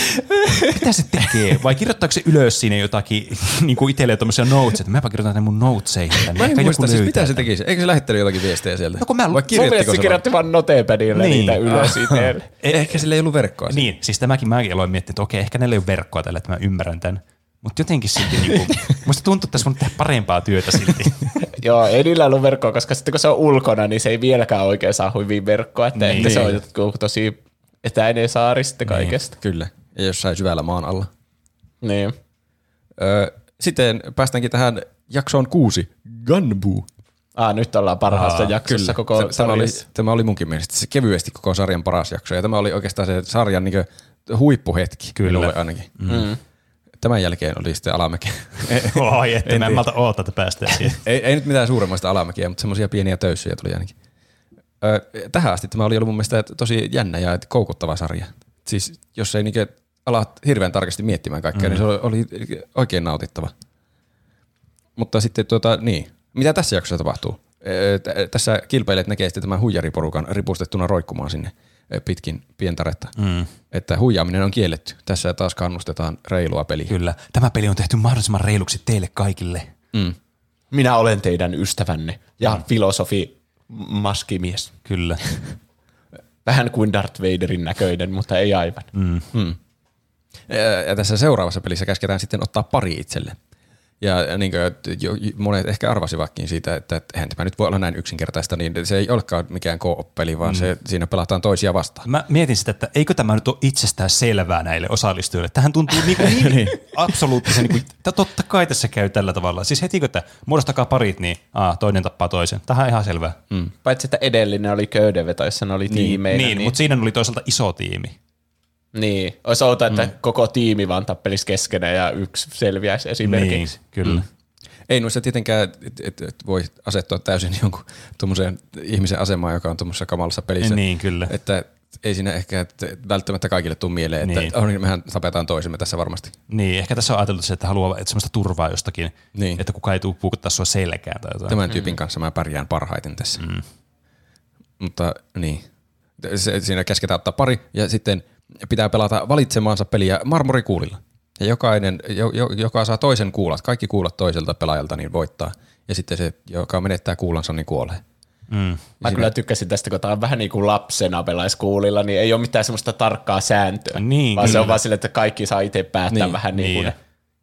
mitä se tekee? Vai kirjoittaako se ylös siinä jotakin niin kuin itselleen tuommoisia notes, että mäpä kirjoitan ne mun noteseihin tänne. Mä en muista joku siis, löytää mitä se tekisi. Eikö se lähettänyt jotakin viestejä sieltä? No kun mä- Vai kirjoittiko se kirjoitti vaan notepadilla Niin. niin. niitä ylös itselle. vaan? Ehkä sillä ei ollut verkkoa. Niin, siis tämäkin mäkin aloin miettiä, että okei, ehkä näillä ei ole verkkoa tällä, että mä ymmärrän tämän. Mutta jotenkin silti, niin kuin, musta tuntuu, että tässä on tehdä parempaa työtä silti. Joo, ei niillä ollut verkkoa, koska sitten kun se on ulkona, niin se ei vieläkään oikein saa hyvin verkkoa. Että Niin. niin. ehkä se on Niin. jotkut tosi etäinen saari sitten kaikesta. Kyllä. Ja jossain syvällä maan alla. Niin. Öö, sitten päästäänkin tähän jaksoon kuusi. Gunbu. Ah, nyt ollaan parhaassa Aa, jaksossa koko Se- tämä, oli, tämä oli munkin mielestä se kevyesti koko sarjan paras jakso. Ja tämä oli oikeastaan se sarjan niin huippuhetki Kyllä. minulle ainakin. Mm. Tämän jälkeen oli sitten alamäki. Oi, että En mä en malta odottaa, että päästään siihen. ei, ei nyt mitään suuremmasta alamäkiä, mutta semmoisia pieniä töyssyjä tuli ainakin. Ö, tähän asti tämä oli ollut mun mielestä tosi jännä ja koukuttava sarja. Siis jos ei niinkö ala hirveän tarkasti miettimään kaikkea, mm. niin se oli, oli oikein nautittava. Mutta sitten tuota, niin. Mitä tässä jaksossa tapahtuu? Ö, Tässä kilpailijat näkee sitten tämän huijariporukan ripustettuna roikkumaan sinne pitkin pientaretta. Mm. Että huijaaminen on kielletty. Tässä taas kannustetaan reilua peliä. Kyllä. Tämä peli on tehty mahdollisimman reiluksi teille kaikille. Mm. Minä olen teidän ystävänne ja filosofi maskimies. Kyllä. Vähän kuin Darth Vaderin näköinen, mutta ei aivan. Mm. Mm. Ja, ja tässä seuraavassa pelissä käsketään sitten ottaa pari itselle. Ja, niin kuin, jo, jo- monet ehkä arvasivatkin siitä, että, että eihän tämä nyt voi olla näin yksinkertaista, niin se ei olekaan mikään co-op-peli, vaan mm. se, siinä pelataan toisia vastaan. Mä mietin sitä, että eikö tämä nyt ole itsestään selvää näille osallistujille. Tähän tuntuu niin, kuin niin absoluuttisen, niin kuin, että totta kai tässä käy tällä tavalla. Siis heti kun että muodostakaa parit, niin aa, toinen tappaa toisen. Tähän on ihan selvää. Mm. Paitsi, että edellinen oli köydenveto, jossa ne oli tiimeinä. niin, niin, mutta siinä oli toisaalta iso tiimi. Niin. Olisi outoa, että mm. koko tiimi vaan tappelisi keskenään ja yksi selviäisi esimerkiksi. Niin, kyllä. Mm. Ei noissa tietenkään et, et, et voi asettua täysin jonkun tuommoiseen ihmisen asemaan, joka on tuommoisessa kamalassa pelissä. Niin, kyllä. Että ei siinä ehkä et, välttämättä kaikille tule mieleen, että Niin. oh, niin mehän tapetaan toisemme tässä varmasti. Niin, ehkä tässä on ajateltu se, että haluaa että semmoista turvaa jostakin, Niin. että kukaan ei tule puukuttaa sua selkään tai jotain. Tämän tyypin kanssa mä pärjään parhaiten tässä. Mm. Mutta niin, se, siinä käsketään ottaa pari ja sitten pitää pelata valitsemaansa peliä marmorikuulilla. Ja jokainen, jo, jo, joka saa toisen kuulat, kaikki kuulat toiselta pelaajalta, niin voittaa. Ja sitten se, joka menettää kuulansa, niin kuolee. Mm. Mä kyllä tykkäsin tästä, kun tää on vähän niin kuin lapsena pelaiskuulilla, niin ei ole mitään semmoista tarkkaa sääntöä. Niin, vaan se kyllä. on vaan sille, että kaikki saa itse päättää Niin, vähän niin, Niin. kuin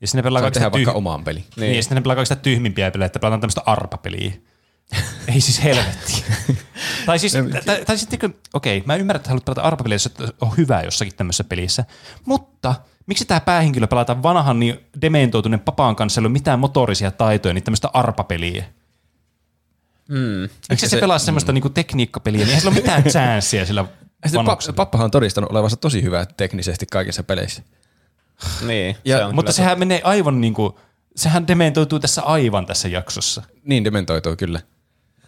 Ja sitten ne pelaa tehdä vaikka tyh- omaan peli. Niin. niin, ja sitten ne pelaa kaikista tyhmimpiä pelejä, että pelataan tämmöistä arpapeliä. Ei siis helvetti. tai siis, tai, tai sitten, kun- okei, mä ymmärrän, että haluat pelata arpapeliä, jos et ole hyvä jossakin tämmöisessä pelissä, mutta miksi tämä päähenkilö pelataan vanhan niin dementoituneen papaan kanssa, ei ole mitään motorisia taitoja, niin tämmöistä arpapeliä? mm. Miksi se, se se- pelaa semmoista niinku tekniikkapeliä, niin ei sillä ole mitään chanssiä sillä vanhuksella. pa- pappahan on todistanut olevansa tosi hyvä teknisesti kaikissa peleissä. niin, Ja- se on Mutta kyllä sehän menee aivan niinku, sehän dementoituu tässä aivan tässä jaksossa. Niin dementoituu kyllä.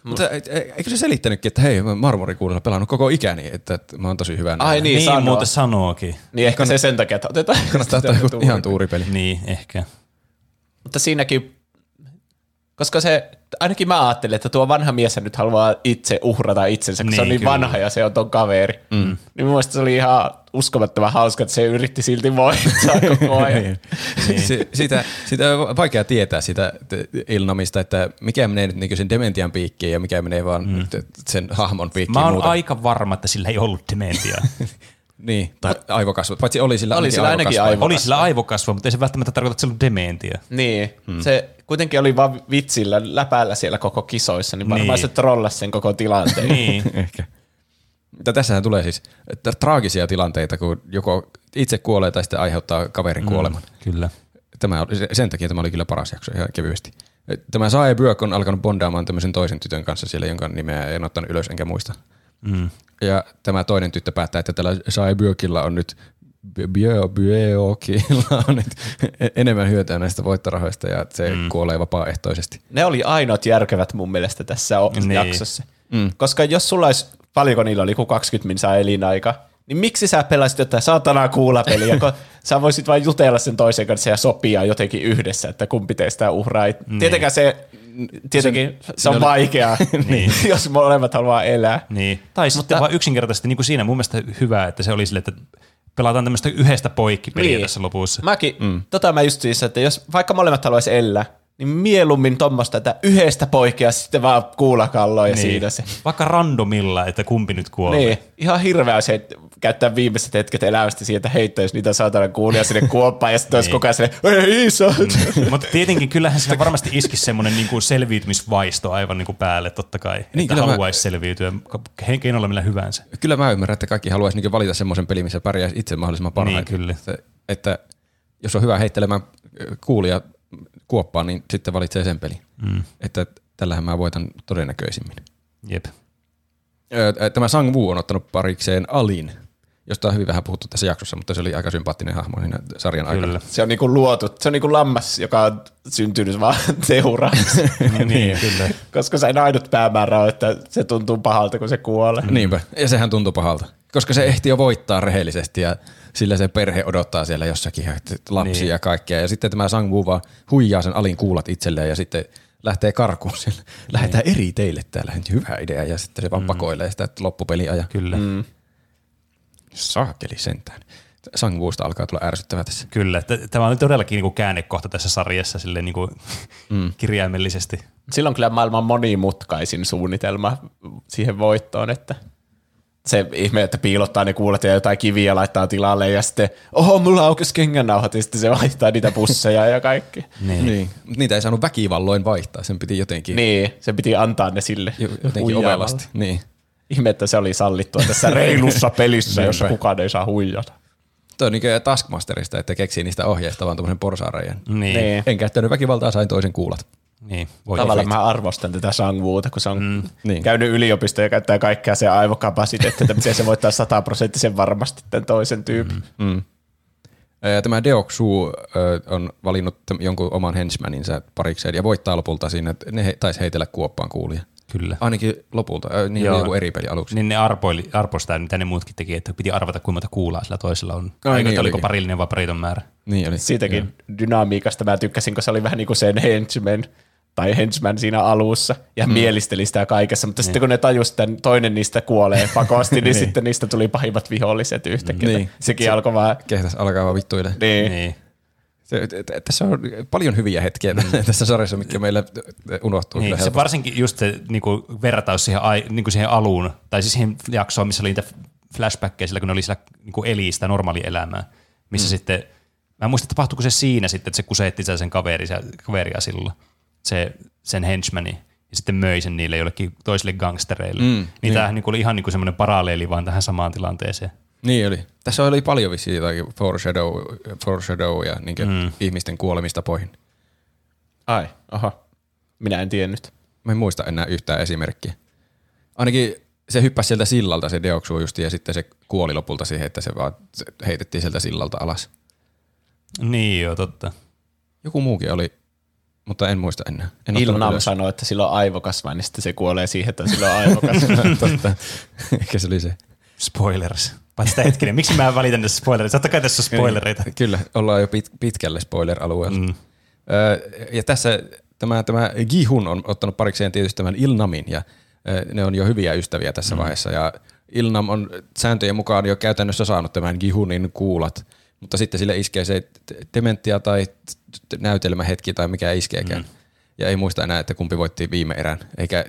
Mutta e- e- eikö se selittänytkin, että hei, mä marmorikuudella pelannut koko ikäni, että, että mä oon tosi hyvä. Ai näin. niin, Niin, sanoo. muuten sanookin. Niin ehkä se sen takia, että otetaan Kannattaa ottaa joku ihan tuuripeli. Niin, ehkä. Mutta siinäkin, koska se, ainakin mä ajattelin, että tuo vanha mies nyt haluaa itse uhrata itsensä, kun niin, se on Niin, niin kyllä. vanha ja se on ton kaveri. Mm. Niin mun mielestä se oli ihan uskomattoman hauska, että se yritti silti voittaa koko ajan. niin. Se, sitä, sitä on vaikea tietää sitä Ilnomista, että mikä menee nyt niin sen dementian piikkiin ja mikä menee vaan mm. sen hahmon piikkiin. Mä oon muuta. aika varma, että sillä ei ollut dementiaa. Niin, tai aivokasvot. Paitsi oli sillä, Oli sillä ainakin aivokasvoja. aivo- Oli sillä aivokasvo, mutta ei se välttämättä tarkoita, että sillä on dementiaa. Niin, mm. se kuitenkin oli vaan vitsillä läpäällä siellä koko kisoissa, niin varmaan Niin. se trollasi sen koko tilanteen. Niin. Ehkä. Mutta tässähän tulee siis että traagisia tilanteita, kun joko itse kuolee tai sitten aiheuttaa kaverin kuoleman. Kyllä. Tämä oli, se- sen takia tämä oli kyllä paras jakso ihan kevyesti. Tämä Sae Byök on alkanut bondaamaan tämmöisen toisen tytön kanssa siellä, jonka nimeä en ottanut ylös enkä muista. Mm. Ja tämä toinen tyttö päättää, että tällä Sae Byökillä on nyt Bio, Biookilla on nyt enemmän hyötyä näistä voittorahoista ja se mm. kuolee vapaaehtoisesti. Ne oli ainoat järkevät mun mielestä tässä Niin. jaksossa. Mm. Koska jos sulla olisi, paljonko niillä oli, kun 20 minsaa elinaika, niin miksi sä pelasit jotain saatanaa kuulapeliä, kun sä voisit vain jutella sen toisen kanssa ja sopia jotenkin yhdessä, että kumpi teistä uhraa. Niin. Tietenkään se, tietenkin se, se on oli- vaikeaa, niin. jos molemmat haluaa elää. Niin. Tai sitten Mutta- vaan yksinkertaisesti niin kuin siinä mun mielestä hyvä, että se oli sille, että pelataan tämmöistä yhdestä poikkipeliä Niin. tässä lopussa. Mäkin, mm. tota mä just siis, että jos vaikka molemmat haluaisi elää, niin mieluummin tuommoista, että yhdestä poikia sitten vaan kuulakalloa ja niin. siinä se. Vaikka randomilla, että kumpi nyt kuolee. Niin, ihan hirveä se, että käyttää viimeiset hetket elämästä siihen, että heittäisi niitä saatana kuulia sinne kuoppaan ja sitten olisi Niin. koko ajan silleen, ei iso. Mutta tietenkin kyllähän siinä varmasti iskisi semmoinen niin kuin selviytymisvaisto aivan niin kuin päälle totta kai, niin, että kyllä mä- haluaisi selviytyä keinolla millä hyvänsä. Kyllä mä ymmärrän, että kaikki haluaisi niinku valita semmoisen pelin, missä pärjäisi itse mahdollisimman parhaiten. Niin, kyllä. Että, että jos on hyvä heittelemään kuulia kuoppaan, niin sitten valitsee sen pelin. Mm. Että tällähän mä voitan todennäköisimmin. Jep. Tämä Sang Woo on ottanut parikseen Alin, josta on hyvin vähän puhuttu tässä jaksossa, mutta se oli aika sympaattinen hahmo siinä sarjan aikana. Kyllä. Se on niinku luotu, se on niinku lammas, joka on syntynyt vaan seuraavaksi. niin, kyllä. Koska sen ainut päämäärä on, että se tuntuu pahalta, kun se kuolee. Niinpä, ja sehän tuntui pahalta. Koska se ehti jo voittaa rehellisesti ja sillä se perhe odottaa siellä jossakin ja että lapsia Niin. ja kaikkea. Ja sitten tämä Sang vaan huijaa sen alin kuulat itselleen ja sitten lähtee karkuun siellä. Lähdetään eri teille täällä. Hyvä idea. Ja sitten se vaan pakoilee sitä loppupeliä. Ja Kyllä. Mm. saakeli sentään. Sang alkaa tulla ärsyttävää tässä. Kyllä. Tämä oli todellakin niin kuin käännekohta tässä sarjassa silleen niin kuin mm. kirjaimellisesti. Sillä on kyllä maailman monimutkaisin suunnitelma siihen voittoon, että se ihme, että piilottaa ne kuulet ja jotain kiviä laittaa tilalle ja sitten, oho, mulla aukesi kengännauhat ja sitten se vaihtaa niitä busseja ja kaikki. Niin. Niin. Mut niitä ei saanut väkivalloin vaihtaa. Sen piti jotenkin, Niin, se piti antaa ne sille jo- jotenkin ovelasti. Niin. Ihme, että se oli sallittua tässä reilussa pelissä, jossa kukaan ei saa huijata. Toi on niin Taskmasterista, että keksii niistä ohjeista vaan tuommoisen porsaarajan. Niin. Niin. niin. En käyttänyt väkivaltaa, sain toisen kuulat. Niin. Voi Tavallaan mä arvostan tätä Sangwuuta, kun se on mm, niin. käynyt yliopistoon ja käyttää kaikkea se aivokapasiteettia, että miten se voittaa sataprosenttisen varmasti tämän toisen tyypin. Mm. Mm. Ö, Tämä Deoksu on valinnut jonkun oman henchmaninsa parikseen ja voittaa lopulta siinä, että ne he, taisi heitellä kuoppaan kuulia. Kyllä. Ainakin lopulta, niin Joo. joku eri peli aluksi. Niin ne arpoili, arpoi sitä, mitä ne muutkin teki, että piti arvata, kuinka monta kuulaa sillä toisella on. Ai Ai, niin oliko olikin. parillinen vai pariton määrä. Niin oli. Siitäkin dynamiikasta mä tykkäsin, kun se oli vähän niin kuin sen henchman tai henchman siinä alussa ja mm. mielisteli sitä kaikessa, mutta sitten kun ne tajus, että toinen niistä kuolee pakosti, niin sitten niistä tuli pahimmat viholliset yhtäkkiä. Niin. Niin. Sekin se, alkoi vaan, Kehtäs alkaa vaan vittuille. niin, Niin. Se, tässä on paljon hyviä hetkiä tässä sarjassa, mitkä meillä unohtuu. Niin, se varsinkin just se niinku, vertaus siihen, ai, niinku siihen aluun, tai siis siihen jaksoon, missä oli niitä flashbackkejä sillä, kun ne oli siellä niinku eli sitä normaalielämää, missä mm. sitten, mä en muista, tapahtuiko se siinä sitten, että se kuseetti sen kaveri, kaveria silloin, se, sen henchmani, ja sitten möi sen niille jollekin toisille gangstereille. Mm, niin, niin. tämähän niinku oli ihan niinku semmoinen paralleeli vaan tähän samaan tilanteeseen. Niin oli. Tässä oli paljon vissiin jotakin foreshadow, foreshadow ja niin mm. ihmisten kuolemistapoihin. ai, aha, minä en tiennyt. Mä en muista enää yhtään esimerkkiä. Ainakin se hyppäsi sieltä sillalta se Deoksu justi ja sitten se kuoli lopulta siihen, että se vaan heitettiin sieltä sillalta alas. Niin joo, totta. Joku muukin oli, mutta en muista enää. En ottanut Ilnam sanoo, että sillä on aivokasva, niin sitten se kuolee siihen, että sillä on aivokasva. Totta. Ehkä se oli se. Spoilers. Paitsi sitä hetkinen, miksi mä välitän tässä spoilereita? Totta kai tässä on spoilereita. Kyllä, ollaan jo pit, pitkälle spoiler-alueella. Mm. Öö, ja tässä tämä, tämä Gihun on ottanut parikseen tietysti tämän Ilnamin, ja öö, ne on jo hyviä ystäviä tässä mm. vaiheessa. Ja Ilnam on sääntöjen mukaan jo käytännössä saanut tämän Gihunin kuulat, mutta sitten sille iskee se dementia tai näytelmähetki tai mikä iskeekään. Mm. Ja ei muista enää, että kumpi voitti viime erän, eikä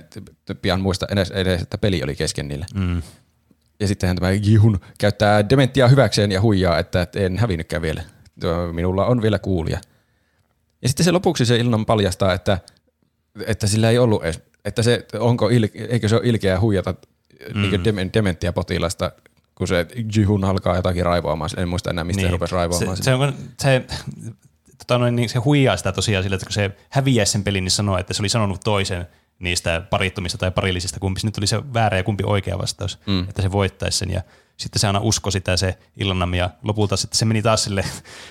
pian muista edes, edes että peli oli kesken niillä. Mm. Ja sittenhän tämä Gihun käyttää dementiaa hyväkseen ja huijaa, että en hävinnytkään vielä. Minulla on vielä kuulia. Ja sitten se lopuksi se Ilnan paljastaa, että, että sillä ei ollut edes, että se, onko eikö se ole ilkeä huijata mm. niin dem, dementtia potilasta, kun se Gihun alkaa jotakin raivoamaan. En muista enää, mistä niin. se rupesi raivoamaan. Se, se, on, se, tota noin, niin se huijaa sitä tosiaan sillä, että kun se häviäisi sen pelin, niin sanoo, että se oli sanonut toisen niistä parittomista tai parillisista, kumpi nyt oli se väärä ja kumpi oikea vastaus, mm. että se voittaisi sen. Ja sitten se aina usko sitä se Illanam ja lopulta sitten se meni taas sille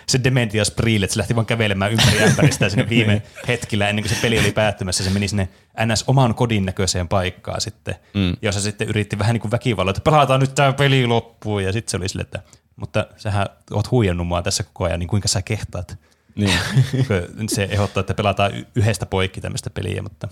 se dementia spriille, että se lähti vaan kävelemään ympäri ämpäristä sinne viime hetkillä ennen kuin se peli oli päättymässä. Se meni sinne NS oman kodin näköiseen paikkaan sitten, mm. jossa sitten yritti vähän niin kuin väkivalloa, että pelataan nyt tämä peli loppuun. Ja sitten se oli sille, että mutta sähän oot huijannut mua tässä koko ajan, niin kuinka sä kehtaat? Niin. se ehdottaa, että pelataan yhdestä poikki tämmöistä peliä, mutta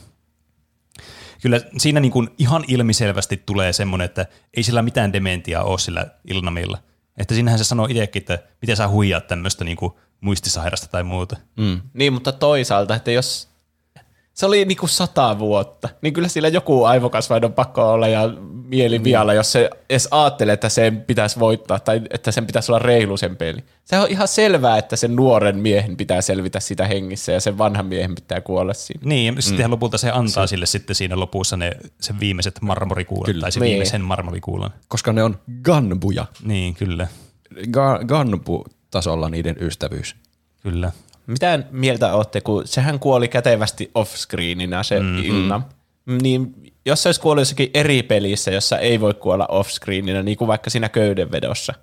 kyllä siinä niin kuin ihan ilmiselvästi tulee semmoinen, että ei sillä mitään dementiaa ole sillä Ilnamilla. Että siinähän se sanoo itsekin, että miten sä huijaat tämmöistä niin kuin muistisairasta tai muuta. Mm. Niin, mutta toisaalta, että jos se oli niinku sata vuotta, niin kyllä sillä joku aivokasvain on pakko olla ja mieli vialla, jos se edes ajattelee, että sen pitäisi voittaa tai että sen pitäisi olla reilu sen peli. Se on ihan selvää, että sen nuoren miehen pitää selvitä sitä hengissä ja sen vanhan miehen pitää kuolla siinä. Niin, ja sitten mm. lopulta se antaa se. sille sitten siinä lopussa ne sen viimeiset marmorikuulat kyllä. tai se niin. viimeisen marmorikuulan. Koska ne on ganbuja. Niin, kyllä. Ga- ganbu-tasolla niiden ystävyys. Kyllä. Mitä mieltä olette, kun sehän kuoli kätevästi offscreeninä se mm, Ilna. Mm. Niin jos se olisi kuollut jossakin eri pelissä, jossa ei voi kuolla offscreeninä, niin kuin vaikka siinä köydenvedossa,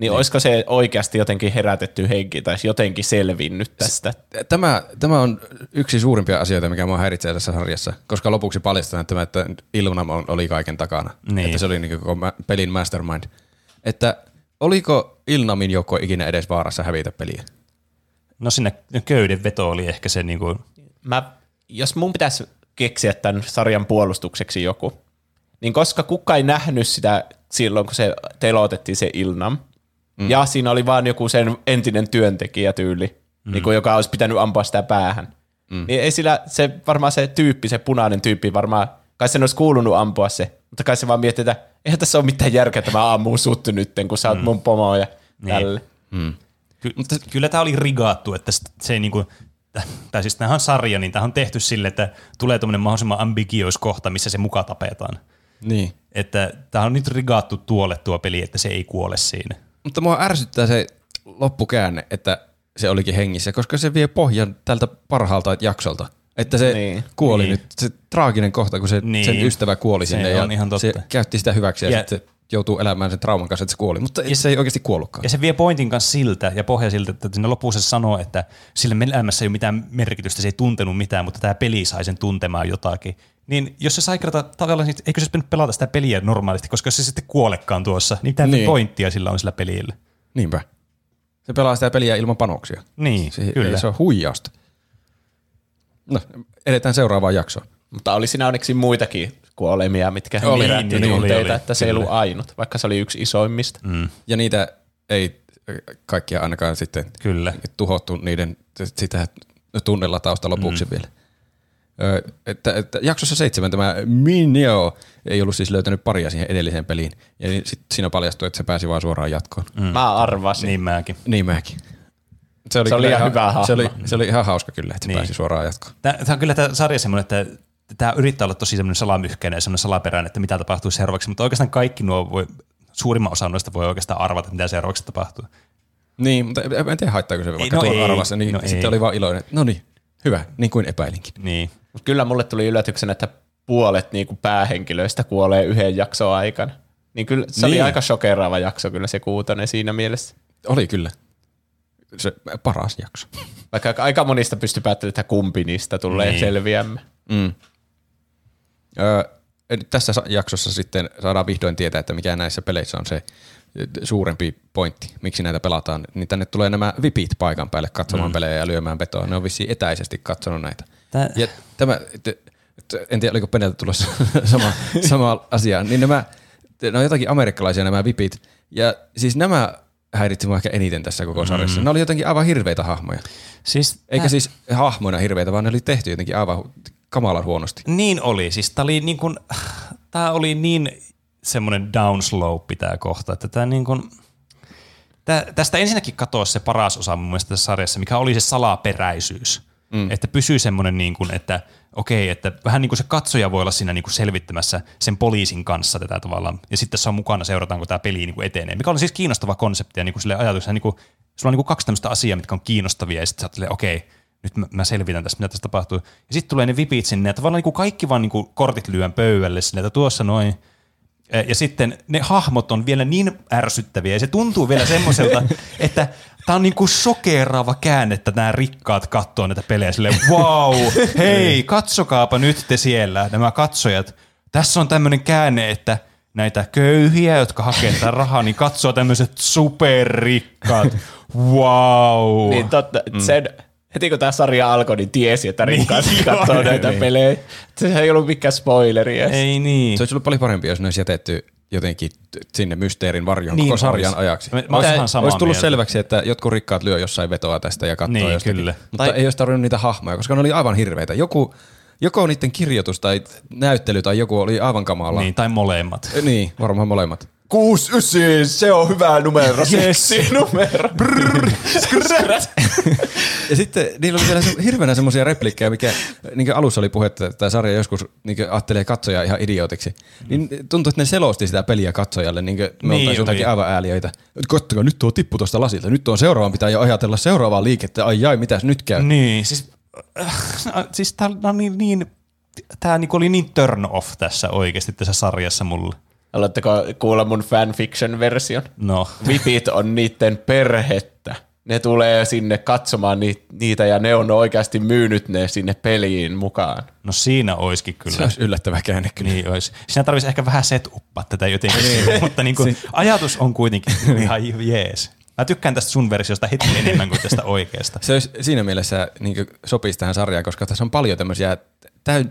niin, niin olisiko se oikeasti jotenkin herätetty henki tai jotenkin selvinnyt tästä? Tämä, tämä on yksi suurimpia asioita, mikä mua häiritsee tässä sarjassa, koska lopuksi paljastetaan tämä, että Ilna oli kaiken takana. Niin. Että se oli niin koko pelin mastermind. Että oliko Ilnamin joukko ikinä edes vaarassa hävitä peliä? No sinne köyden veto oli ehkä se niinku... Mä, jos mun pitäisi keksiä tämän sarjan puolustukseksi joku, niin koska kukaan ei nähnyt sitä silloin, kun se telotettiin se Ilnam, mm. ja siinä oli vaan joku sen entinen työntekijä tyyli, mm. niin kuin, joka olisi pitänyt ampua sitä päähän, mm. niin ei sillä, se varmaan se tyyppi, se punainen tyyppi varmaan, kai sen olisi kuulunut ampua se, mutta kai se vaan miettii, että eihän tässä ole mitään järkeä, että mä ammun sut nyt, kun sä oot mm. mun pomo ja niin. tälle. Mm. Ky- mutta kyllä tämä oli rigaattu, että se ei niinku, tai siis tämähän on sarja, niin tämä on tehty sille, että tulee tuommoinen mahdollisimman ambigiois kohta, missä se muka tapetaan. Niin. Että tämä on nyt rigaattu tuolle tuo peli, että se ei kuole siinä. Mutta mua ärsyttää se loppukäänne, että se olikin hengissä, koska se vie pohjan tältä parhaalta jaksolta. Että se niin. kuoli niin. nyt, se traaginen kohta, kun se, niin. sen ystävä kuoli se sinne ja ihan totta. se käytti sitä hyväksi ja, ja sitten joutuu elämään sen trauman kanssa, että se kuoli, mutta ja, se ei oikeasti kuollutkaan. Ja se vie pointin kanssa siltä ja pohja siltä, että sinne lopussa se sanoo, että sillä elämässä ei ole mitään merkitystä, se ei tuntenut mitään, mutta tämä peli sai sen tuntemaan jotakin. Niin jos se sai kerta tavallaan, niin eikö se olisi pelata sitä peliä normaalisti, koska jos se sitten kuolekaan tuossa, niin mitä niin. pointtia sillä on sillä pelillä? Niinpä. Se pelaa sitä peliä ilman panoksia. Niin, se, kyllä. Se on huijausta. No, edetään seuraavaan jaksoon. Mutta oli siinä onneksi muitakin kuolemia, mitkä oli, herätti niin, tunteita, oli, oli, että se ei ollut ainut, vaikka se oli yksi isoimmista. Mm. Ja niitä ei kaikkia ainakaan sitten Kyllä. tuhottu niiden sitä tunnella tausta lopuksi mm. vielä. Ö, että, että jaksossa seitsemän tämä Mineo ei ollut siis löytänyt paria siihen edelliseen peliin. Ja niin sit siinä paljastui, että se pääsi vaan suoraan jatkoon. Mm. Mä arvasin. Niin mäkin. Niin mäkin. Se oli, se oli ihan hyvä hahmo. Se oli, se oli ihan hauska kyllä, että se niin. pääsi suoraan jatkoon. Tämä, tämä on kyllä tämä sarja semmoinen, että tämä yrittää olla tosi semmoinen salamyhkeinen ja semmoinen salaperäinen, että mitä tapahtuu seuraavaksi, mutta oikeastaan kaikki nuo voi, suurimman osan noista voi oikeastaan arvata, että mitä seuraavaksi tapahtuu. Niin, mutta en tiedä haittaako se vaikka no tuon arvassa, niin no sitten ei. oli vaan iloinen, no niin, hyvä, niin kuin epäilinkin. Niin. Mut kyllä mulle tuli yllätyksenä, että puolet niin kuin päähenkilöistä kuolee yhden jakson aikana. Niin kyllä se niin. oli aika shokeraava jakso kyllä se kuutonen siinä mielessä. Oli kyllä. se paras jakso. Vaikka aika monista pystyy päättelemään, että kumpi niistä tulee niin. selviämme. Mm. Öö, nyt tässä sa- jaksossa sitten saadaan vihdoin tietää, että mikä näissä peleissä on se suurempi pointti, miksi näitä pelataan. Niin tänne tulee nämä vipit paikan päälle katsomaan mm. pelejä ja lyömään vetoa. Ne on vissiin etäisesti katsonut näitä. Tää- Ja tämä, en tiedä oliko Peneltä tulossa sama, sama asia, niin nämä, ne on jotakin amerikkalaisia nämä vipit. Ja siis nämä häiritsi mua ehkä eniten tässä koko sarjassa. Mm. Ne oli jotenkin aivan hirveitä hahmoja. Siis, Eikä tää- siis hahmoina hirveitä, vaan ne oli tehty jotenkin aivan kamalan huonosti. Niin oli. Siis tää oli niin kuin, tää oli niin semmoinen downslope tää kohta, että tää niin kuin, tää, tästä ensinnäkin katosi se paras osa mun mielestä tässä sarjassa, mikä oli se salaperäisyys. Mm. Että pysyy semmoinen niin kuin, että okei, että vähän niin kuin se katsoja voi olla siinä niin kuin selvittämässä sen poliisin kanssa tätä tavallaan. Ja sitten se on mukana, seurataan, kun tämä peli niin kuin etenee. Mikä oli siis kiinnostava konsepti ja niin kuin sille ajatuksena, niin kuin, sulla on niin kuin kaksi tämmöistä asiaa, mitkä on kiinnostavia ja sitten sä okei, nyt mä, mä selvitän tästä, mitä tässä tapahtuu. Ja sitten tulee ne vipit sinne, ja tavallaan niin kuin kaikki vaan niin kuin kortit lyön pöydälle sinne, että tuossa noin. Eh, Ja sitten ne hahmot on vielä niin ärsyttäviä, ja se tuntuu vielä semmoiselta, että tämä on niinku sokeraava käänne, että nämä rikkaat katsoo näitä pelejä silleen, wow, hei, katsokaapa nyt te siellä, nämä katsojat. Tässä on tämmöinen käänne, että näitä köyhiä, jotka hakee tätä rahaa, niin katsoo tämmöiset superrikkaat. Wow. Niin totta, mm. Heti kun tämä sarja alkoi, niin tiesi, että rikkaat Niin, katsoo joo, näitä niin. pelejä. Se ei ollut mikään spoileri edes. Ei niin. Se olisi ollut paljon parempi, jos ne olisi jätetty jotenkin sinne mysteerin varjoon Niin koko sarjan ois. ajaksi. Mä- mä oon ihan samaa olisi tullut mieltä. selväksi, että jotkut rikkaat lyö jossain vetoa tästä ja katsoo Niin, jostakin. kyllä. Mutta Tai- ei olisi tarvinnut niitä hahmoja, koska ne oli aivan hirveitä. Joku, joko niiden kirjoitus tai näyttely tai joku oli aivan kamala. Niin, tai molemmat. Niin, varmaan molemmat. 6, 9, se on hyvä numero. Yes. Seksi numero. Ja sitten niillä oli vielä se, hirveänä semmoisia replikkejä, mikä niin alussa oli puhetta, että tämä sarja joskus niin ajattelee katsojaa ihan idiotiksi. Niin tuntuu, että ne selosti sitä peliä katsojalle, niin kuin me Niin oltaisiin jotakin aivan ääliöitä. Kattokaa, nyt tuo tippu tuosta lasilta, nyt tuon seuraavan pitää jo ajatella seuraavaa liikettä, ai jai, mitäs nyt käy? Niin, siis, äh, siis tää on niin, niin tää niinku oli niin turn off tässä oikeasti tässä sarjassa mulle. Haluatteko kuulla mun fanfiction-version? No, Vipit on niiden perhettä. Ne tulee sinne katsomaan ni- niitä ja ne on oikeasti myynyt ne sinne peliin mukaan. no siinä oiskin Se kyllä. olisi yllättävä käänne kyllä. Niin ois. Siinä tarvitsisi ehkä vähän set uppaa tätä jotenkin, mutta niinku, ajatus on kuitenkin ihan jees. Mä tykkään tästä sun versiosta heti enemmän kuin tästä oikeasta. Se olisi siinä mielessä niin sopisi tähän sarjaan, koska tässä on paljon tämmöisiä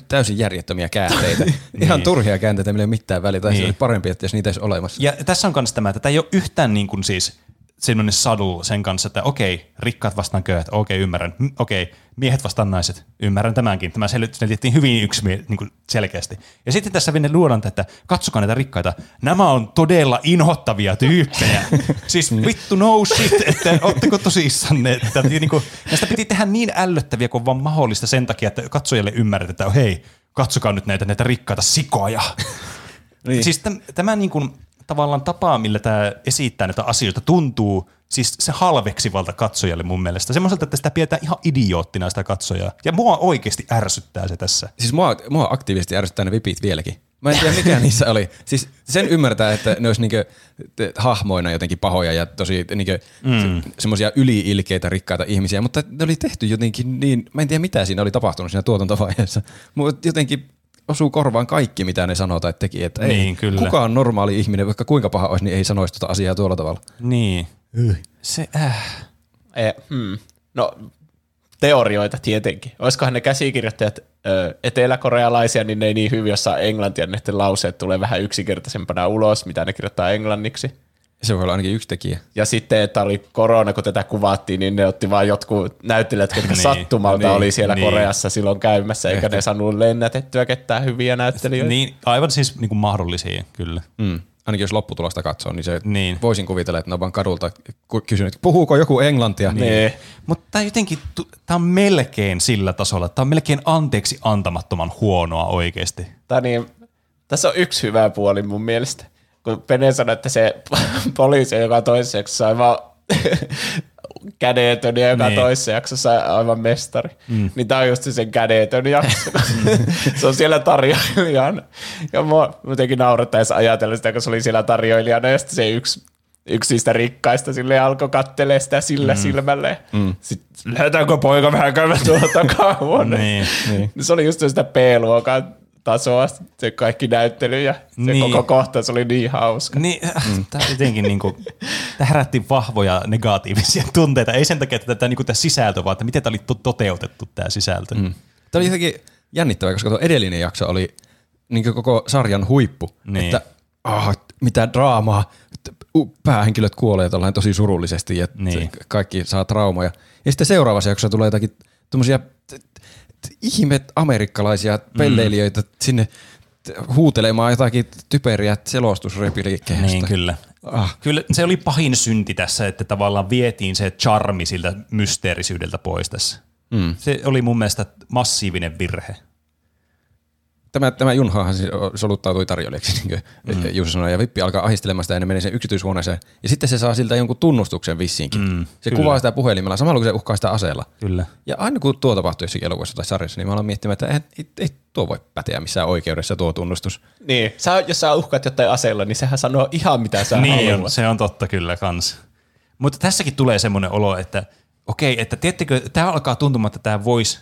täysin järjettömiä käänteitä. Ihan turhia käänteitä, millä ei ole mitään väliä. Tai Niin. niin. olisi parempi, että jos niitä olisi olemassa. Ja tässä on myös tämä, että tämä ei ole yhtään niin kuin siis semmoinen subtle sen kanssa, että okei, rikkaat vastaan köyhät, okei, ymmärrän. Mm, Okei, miehet vastaan naiset, ymmärrän tämänkin. Tämä sel- selitettiin hyvin yksi niin kuin selkeästi. Ja sitten tässä vielä luodaan, että katsokaa näitä rikkaita. Nämä on todella inhottavia tyyppejä. siis vittu no shit, että ootteko tosissanne. Että, niin kuin, näistä piti tehdä niin ällöttäviä kuin vaan mahdollista sen takia, että katsojalle ymmärretään, että hei, katsokaa nyt näitä, näitä rikkaita sikoja. Niin. Siis täm, tämä niin kuin, tavallaan tapa, millä tämä esittää näitä asioita, tuntuu siis se halveksivalta katsojalle mun mielestä. Semmoiselta, että sitä pidetään ihan idioottina sitä katsojaa. Ja mua oikeasti ärsyttää se tässä. Siis mua, mua aktiivisesti ärsyttää ne vipit vieläkin. Mä en tiedä mikä niissä oli. Siis sen ymmärtää, että ne olisi niinku hahmoina jotenkin pahoja ja tosi niinku mm. se, semmoisia yliilkeitä rikkaita ihmisiä, mutta ne oli tehty jotenkin niin, mä en tiedä mitä siinä oli tapahtunut siinä tuotantovaiheessa, mutta jotenkin osuu korvaan kaikki, mitä ne sanoo tai teki, että ei, Niin, kyllä. kukaan normaali ihminen, vaikka kuinka paha olisi, niin ei sanoisi tuota asiaa tuolla tavalla. Niin. Se, äh. E, hmm. No, teorioita tietenkin. Olisikohan ne käsikirjoittajat ö, eteläkorealaisia, niin ne ei niin hyvin osaa englantia, niin ne lauseet tulee vähän yksinkertaisempana ulos, mitä ne kirjoittaa englanniksi. Se voi olla ainakin yksi tekijä. Ja sitten, että oli korona, kun tätä kuvattiin, niin ne otti vaan jotkut näyttelijät, jotka Niin, sattumalta niin, oli siellä niin. Koreassa silloin käymässä, eikä ne saanut lennätettyä ketään hyviä näyttelijöitä. Niin, aivan siis niin kuin mahdollisia, kyllä. Mm. Ainakin jos lopputulosta katsoo, niin se Niin. voisin kuvitella, että ne on vaan kadulta kysynyt, puhuuko joku englantia. Niin. Mutta tämä jotenkin, tämä on melkein sillä tasolla, tämä on melkein anteeksi antamattoman huonoa oikeasti. Tai niin, tässä on yksi hyvä puoli mun mielestä. Kun Pene sanoi, että se poliisi, joka toisessa jaksossa aivan kädetön ja joka Niin. toisessa jaksossa aivan mestari, mm. niin tämä on just se sen kädetön jakso. se on siellä tarjoilijana. Ja mua jotenkin naurattaa edes ajatella sitä, kun se oli siellä tarjoilijana ja sitten se yksi yksi niistä rikkaista sille alkoi kattelee sitä sillä mm. silmällä. Mm. Sitten lähdetäänkö poika vähän käymään tuolla takahuoneen. Niin. niin. Se oli just sitä B-luokan tasoa, se kaikki näyttely ja se Niin. koko kohtaus oli niin hauska. Niin, mm. tämä jotenkin niinku, tämä herätti vahvoja negatiivisia tunteita. Ei sen takia, että tämä, niinku, tämä sisältö, vaan että miten tämä oli to- toteutettu tämä sisältö. Mm. Tämä oli jotenkin jännittävää, koska tuo edellinen jakso oli niin koko sarjan huippu. Niin. Että ah, mitä draamaa, päähenkilöt kuolee tällainen tosi surullisesti ja Niin. niin. kaikki saa traumoja. Ja sitten seuraavassa jaksossa tulee jotakin tuommoisia ihme amerikkalaisia pelleilijöitä sinne t- huutelemaan jotakin typeriä selostusrepliikkeistä. Niin, kyllä. Ah. Kyllä se oli pahin synti tässä, että tavallaan vietiin se charmi siltä mysteerisyydeltä pois tässä. Mm. Se oli mun mielestä massiivinen virhe. Tämä, tämä Junhahan siis soluttautui tarjoilijaksi, niin kuin mm. Jussi sanoi, ja Vippi alkaa ahistelemaan sitä ja ne menee sen yksityishuoneeseen. Ja sitten se saa siltä jonkun tunnustuksen vissiinkin. Mm, se kyllä. kuvaa sitä puhelimella samalla kun se uhkaa sitä aseella. Kyllä. Ja aina kun tuo tapahtuu jossakin elokuvassa tai sarjassa, niin mä aloin miettimään, että ei, ei, ei tuo voi päteä missään oikeudessa tuo tunnustus. Niin, sä, jos sä uhkaat jotain aseella, niin sehän sanoo ihan mitä sä Niin haluat. se on totta kyllä kans. Mutta tässäkin tulee semmoinen olo, että okei, että tiedättekö, tämä alkaa tuntumaan, että tämä voisi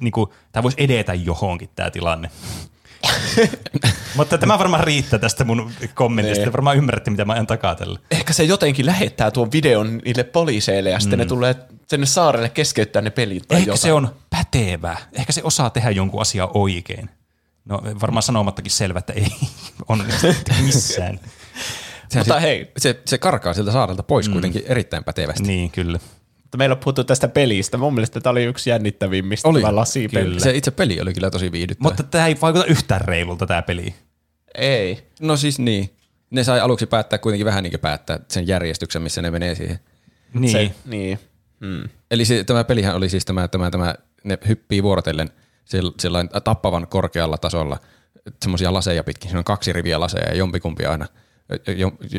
niinku, tää vois edetä johonkin tämä tilanne. Mutta tämä varmaan riittää tästä mun kommentista. Niin. Varmaan ymmärrätte, mitä mä ajan takaa tällä. Ehkä se jotenkin lähettää tuon videon niille poliiseille ja sitten ne tulee sinne saarelle keskeyttää ne pelit tai Ehkä jotain. se on pätevä. Ehkä se osaa tehdä jonkun asian oikein. No varmaan sanomattakin selvä, että ei onnistu missään. Mutta se, hei. Se, se karkaa siltä saarelta pois mm. kuitenkin erittäin pätevästi. Niin, kyllä. Mutta meillä on puhuttu tästä pelistä. Mun mielestä tämä oli yksi jännittävimmistä Oli, tämä lasipeli. kyllä. Se itse peli oli kyllä tosi viihdyttävä. Mutta tämä ei vaikuta yhtään reilulta tämä peli. Ei. No siis niin. Ne sai aluksi päättää kuitenkin vähän niin kuin päättää sen järjestyksen, missä ne menee siihen. Niin. Se, niin. Hmm. Eli se, tämä pelihän oli siis tämä, tämä, tämä ne hyppii vuorotellen sel- sellainen tappavan korkealla tasolla semmoisia laseja pitkin. Siinä on kaksi riviä laseja ja jompikumpi aina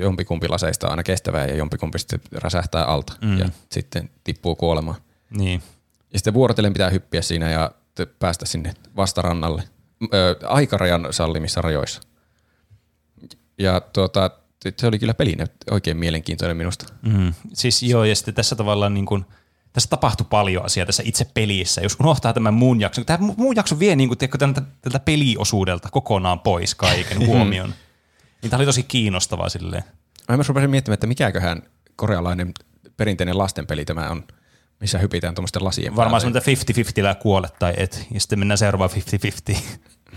jompikumpi laseista on aina kestävää ja jompikumpi sitten räsähtää alta mm. ja sitten tippuu kuolemaan. Niin. Ja sitten vuorotellen pitää hyppiä siinä ja päästä sinne vastarannalle ö, aikarajan sallimissa rajoissa. Ja tuota, se oli kyllä pelinä oikein mielenkiintoinen minusta. Mm. Siis joo, ja sitten tässä tavallaan niin kuin, tässä tapahtui paljon asiaa tässä itse pelissä. Jos unohtaa tämän muun jakson, tämä mu- muun jakso vie niin kuin, tiedätkö, tältä, tältä peliosuudelta kokonaan pois kaiken huomion. Niin tämä oli tosi kiinnostavaa silleen. Mä myös rupesin miettimään, että mikäköhän korealainen perinteinen lastenpeli tämä on, missä hypitään tuommoisten lasien Varmaan päälle. semmoinen 50-50 lää kuolet tai et, ja sitten mennään seuraavaan 50-50.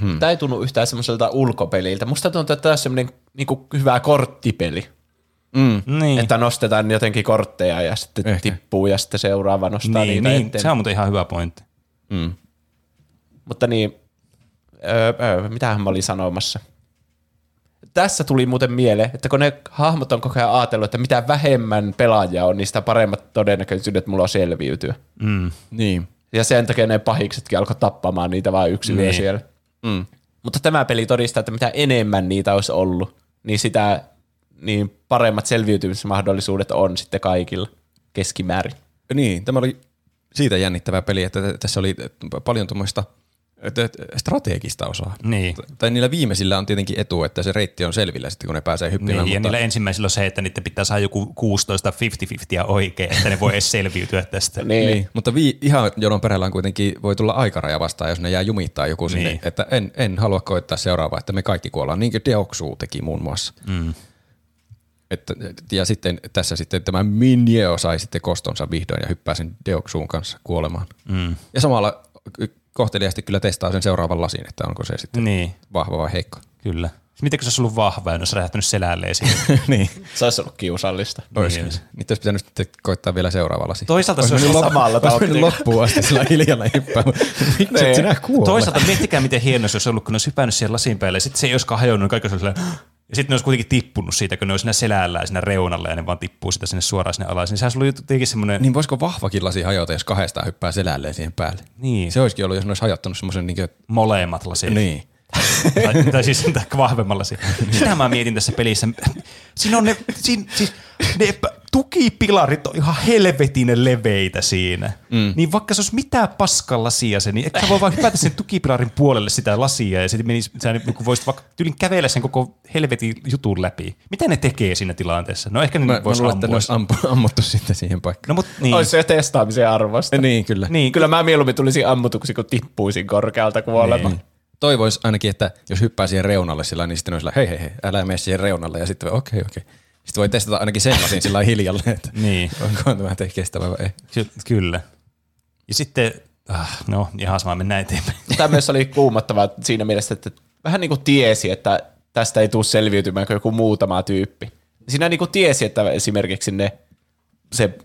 Hmm. Tämä ei tunnu yhtään semmoiselta ulkopeliltä. Musta tuntuu, että tämä on semmoinen niinku hyvä korttipeli. Mm. niin. Että nostetaan jotenkin kortteja ja sitten Ehkä. tippuu ja sitten seuraava nostaa niin, niitä niin, eteen. se on muuten ihan hyvä pointti. Mm. Mutta niin, öö, öö, mitähän mä olin sanomassa? Tässä tuli muuten mieleen, että kun ne hahmot on koko ajan ajatellut, että mitä vähemmän pelaajia on, niin sitä paremmat todennäköisyydet mulla on selviytyä. Mm. Niin. Ja sen takia ne pahiksetkin alkoi tappamaan niitä vain yksi niin. Siellä. Mm. Mutta tämä peli todistaa, että mitä enemmän niitä olisi ollut, niin sitä niin paremmat selviytymismahdollisuudet on sitten kaikilla keskimäärin. Niin, tämä oli siitä jännittävä peli, että tässä oli paljon tuommoista strategista osaa. Niin. Tai niillä viimeisillä on tietenkin etu, että se reitti on selvillä sitten, kun ne pääsee hyppimään. Niin, ja mutta, niillä ensimmäisillä on se, että niiden pitää saada joku 16 50-50 oikein, että ne voi edes selviytyä tästä. Niin. niin, mutta vi, ihan jonon perällä on kuitenkin voi tulla aikaraja vastaan, jos ne jää jumittaa joku sinne, Niin. että en, en halua koittaa seuraavaa, että me kaikki kuollaan, niin kuin Deoxu teki muun muassa. Mm. Että, ja sitten tässä sitten tämä Minjeo sai sitten kostonsa vihdoin ja hyppää sen Deoxuun kanssa kuolemaan. Mm. Ja samalla kohteliasti kyllä testaa sen seuraavan lasin, että onko se sitten Niin, vahva vai heikko. kyllä. Miten se olisi ollut vahva ja ne olisi räjähtänyt selälleen siihen? niin. Se olisi ollut kiusallista. Olisi. Niin. Niin. Niitä olisi pitänyt sitten koittaa vielä seuraava lasi. Toisaalta se Olisi mennyt samalla tautilla. loppuun asti sillä hiljalla hyppää. Miksi et Niin. sinä kuole? Toisaalta miettikää, miten hieno se olisi ollut, kun olisi hypännyt siihen lasin päälle, ja sitten se ei olisikaan hajonnut, niin kaikki olisi sellainen, ja sitten ne olisi kuitenkin tippunut siitä, kun ne olisi siinä selällä ja siinä reunalla, ja ne vaan tippuu sitä sinne suoraan sinne alas. Niin sehän olisi ollut jotenkin semmoinen, Niin voisiko vahvakin lasi hajota, jos kahdestaan hyppää selälleen siihen päälle? niin, Se olisikin ollut, jos ne olisi hajottanut semmoisen niin kuin, molemmat lasit. niin. tai, tai siis vahvemmalla si- Sitä mä mietin tässä pelissä. Siinä on ne, siinä, siis, ne tukipilarit on ihan helvetinen leveitä siinä. Mm. Niin vaikka se olisi mitään paskan lasia se, niin ehkä voi vaan hypätä sen tukipilarin puolelle sitä lasia ja sitten menisi, sä niin voisit vaikka tyylin kävellä sen koko helvetin jutun läpi. Mitä ne tekee siinä tilanteessa? No ehkä ne Mä, voisi mä luulen, että ne ampua. olisi ampu, ammuttu sitten siihen paikkaan. No mut niin. Olisi se testaamisen arvosta. Niin, kyllä. niin, Kyllä mä mieluummin tulisin ammutuksi, kun tippuisin korkealta kuolemaan. Niin. Toivois ainakin, että jos hyppää siihen reunalle sillä, niin sitten olisi sillä, hei hei hei, älä mene siihen reunalle. Ja sitten okei okay, okei. Okay. Sitten voi testata ainakin sen lasin sillä hiljalle, että Niin. onko tämä te- kestävä vai ei. Ky- kyllä. Ja sitten, ah, no ihan sama, mennään eteenpäin. Tämä myös oli kuumottavaa siinä mielessä, että vähän niin kuin tiesi, että tästä ei tule selviytymään kuin joku muutama tyyppi. Siinä niin kuin tiesi, että esimerkiksi ne, se,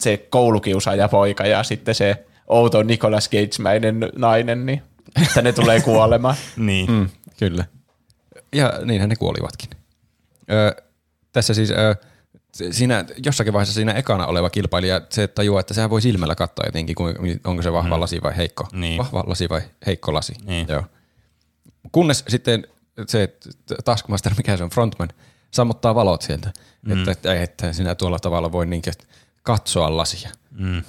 se koulukiusaaja poika ja sitten se outo Nicolas Cage-mäinen nainen, niin että ne tulee kuolemaan. Niin. Mm, kyllä. Ja niinhän ne kuolivatkin. Öö, tässä siis se- siinä, jossakin vaiheessa siinä ekana oleva kilpailija, se tajuaa, että sehän voi silmällä katsoa jotenkin, onko se vahva mm. lasi vai heikko. Niin. Vahva lasi vai heikko lasi. Niin. Joo. Kunnes sitten se Taskmaster, mikä se on, frontman, sammuttaa valot sieltä, mm. että, että, että sinä tuolla tavalla voi niinkö katsoa lasia. Mm.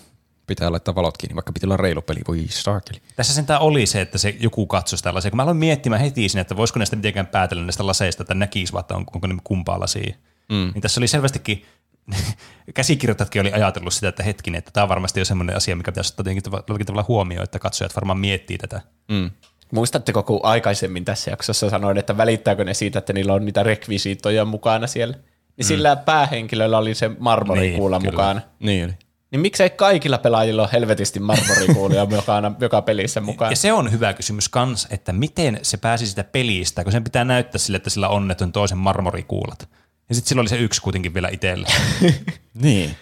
Pitää laittaa valot kiinni, vaikka pitää olla reilu peli. Voi saakeli. Tässä sentään oli se, että se joku katsoi sitä lasia. Kun mä aloin miettimään heti siinä, että voisiko näistä mitenkään päätellä näistä laseista, että näkisi vaan, että on, onko ne kumpaa lasia. Mm. Niin tässä oli selvästikin, käsikirjoitajatkin oli ajatellut sitä, että hetkinen, että tämä on varmasti jo semmoinen asia, mikä pitäisi ottaa jotenkin tavalla, jollakin tavalla huomioon, että katsojat varmaan miettii tätä. Mm. Muistatteko, kun aikaisemmin tässä jaksossa sanoin, että välittääkö ne siitä, että niillä on niitä rekvisiittoja mukana siellä? Niin sillä päähenkilöllä oli se marmorikuula Niin, kyllä. mukana. Niin oli. Niin miksei kaikilla pelaajilla ole helvetisti marmorikuulia mukana joka pelissä mukaan? Ja se on hyvä kysymys kans, että miten se pääsi sitä pelistä, kun sen pitää näyttää sille, että sillä on ne on toisen marmorikuulat. Ja sitten sillä oli se yksi kuitenkin vielä itsellä. Niin.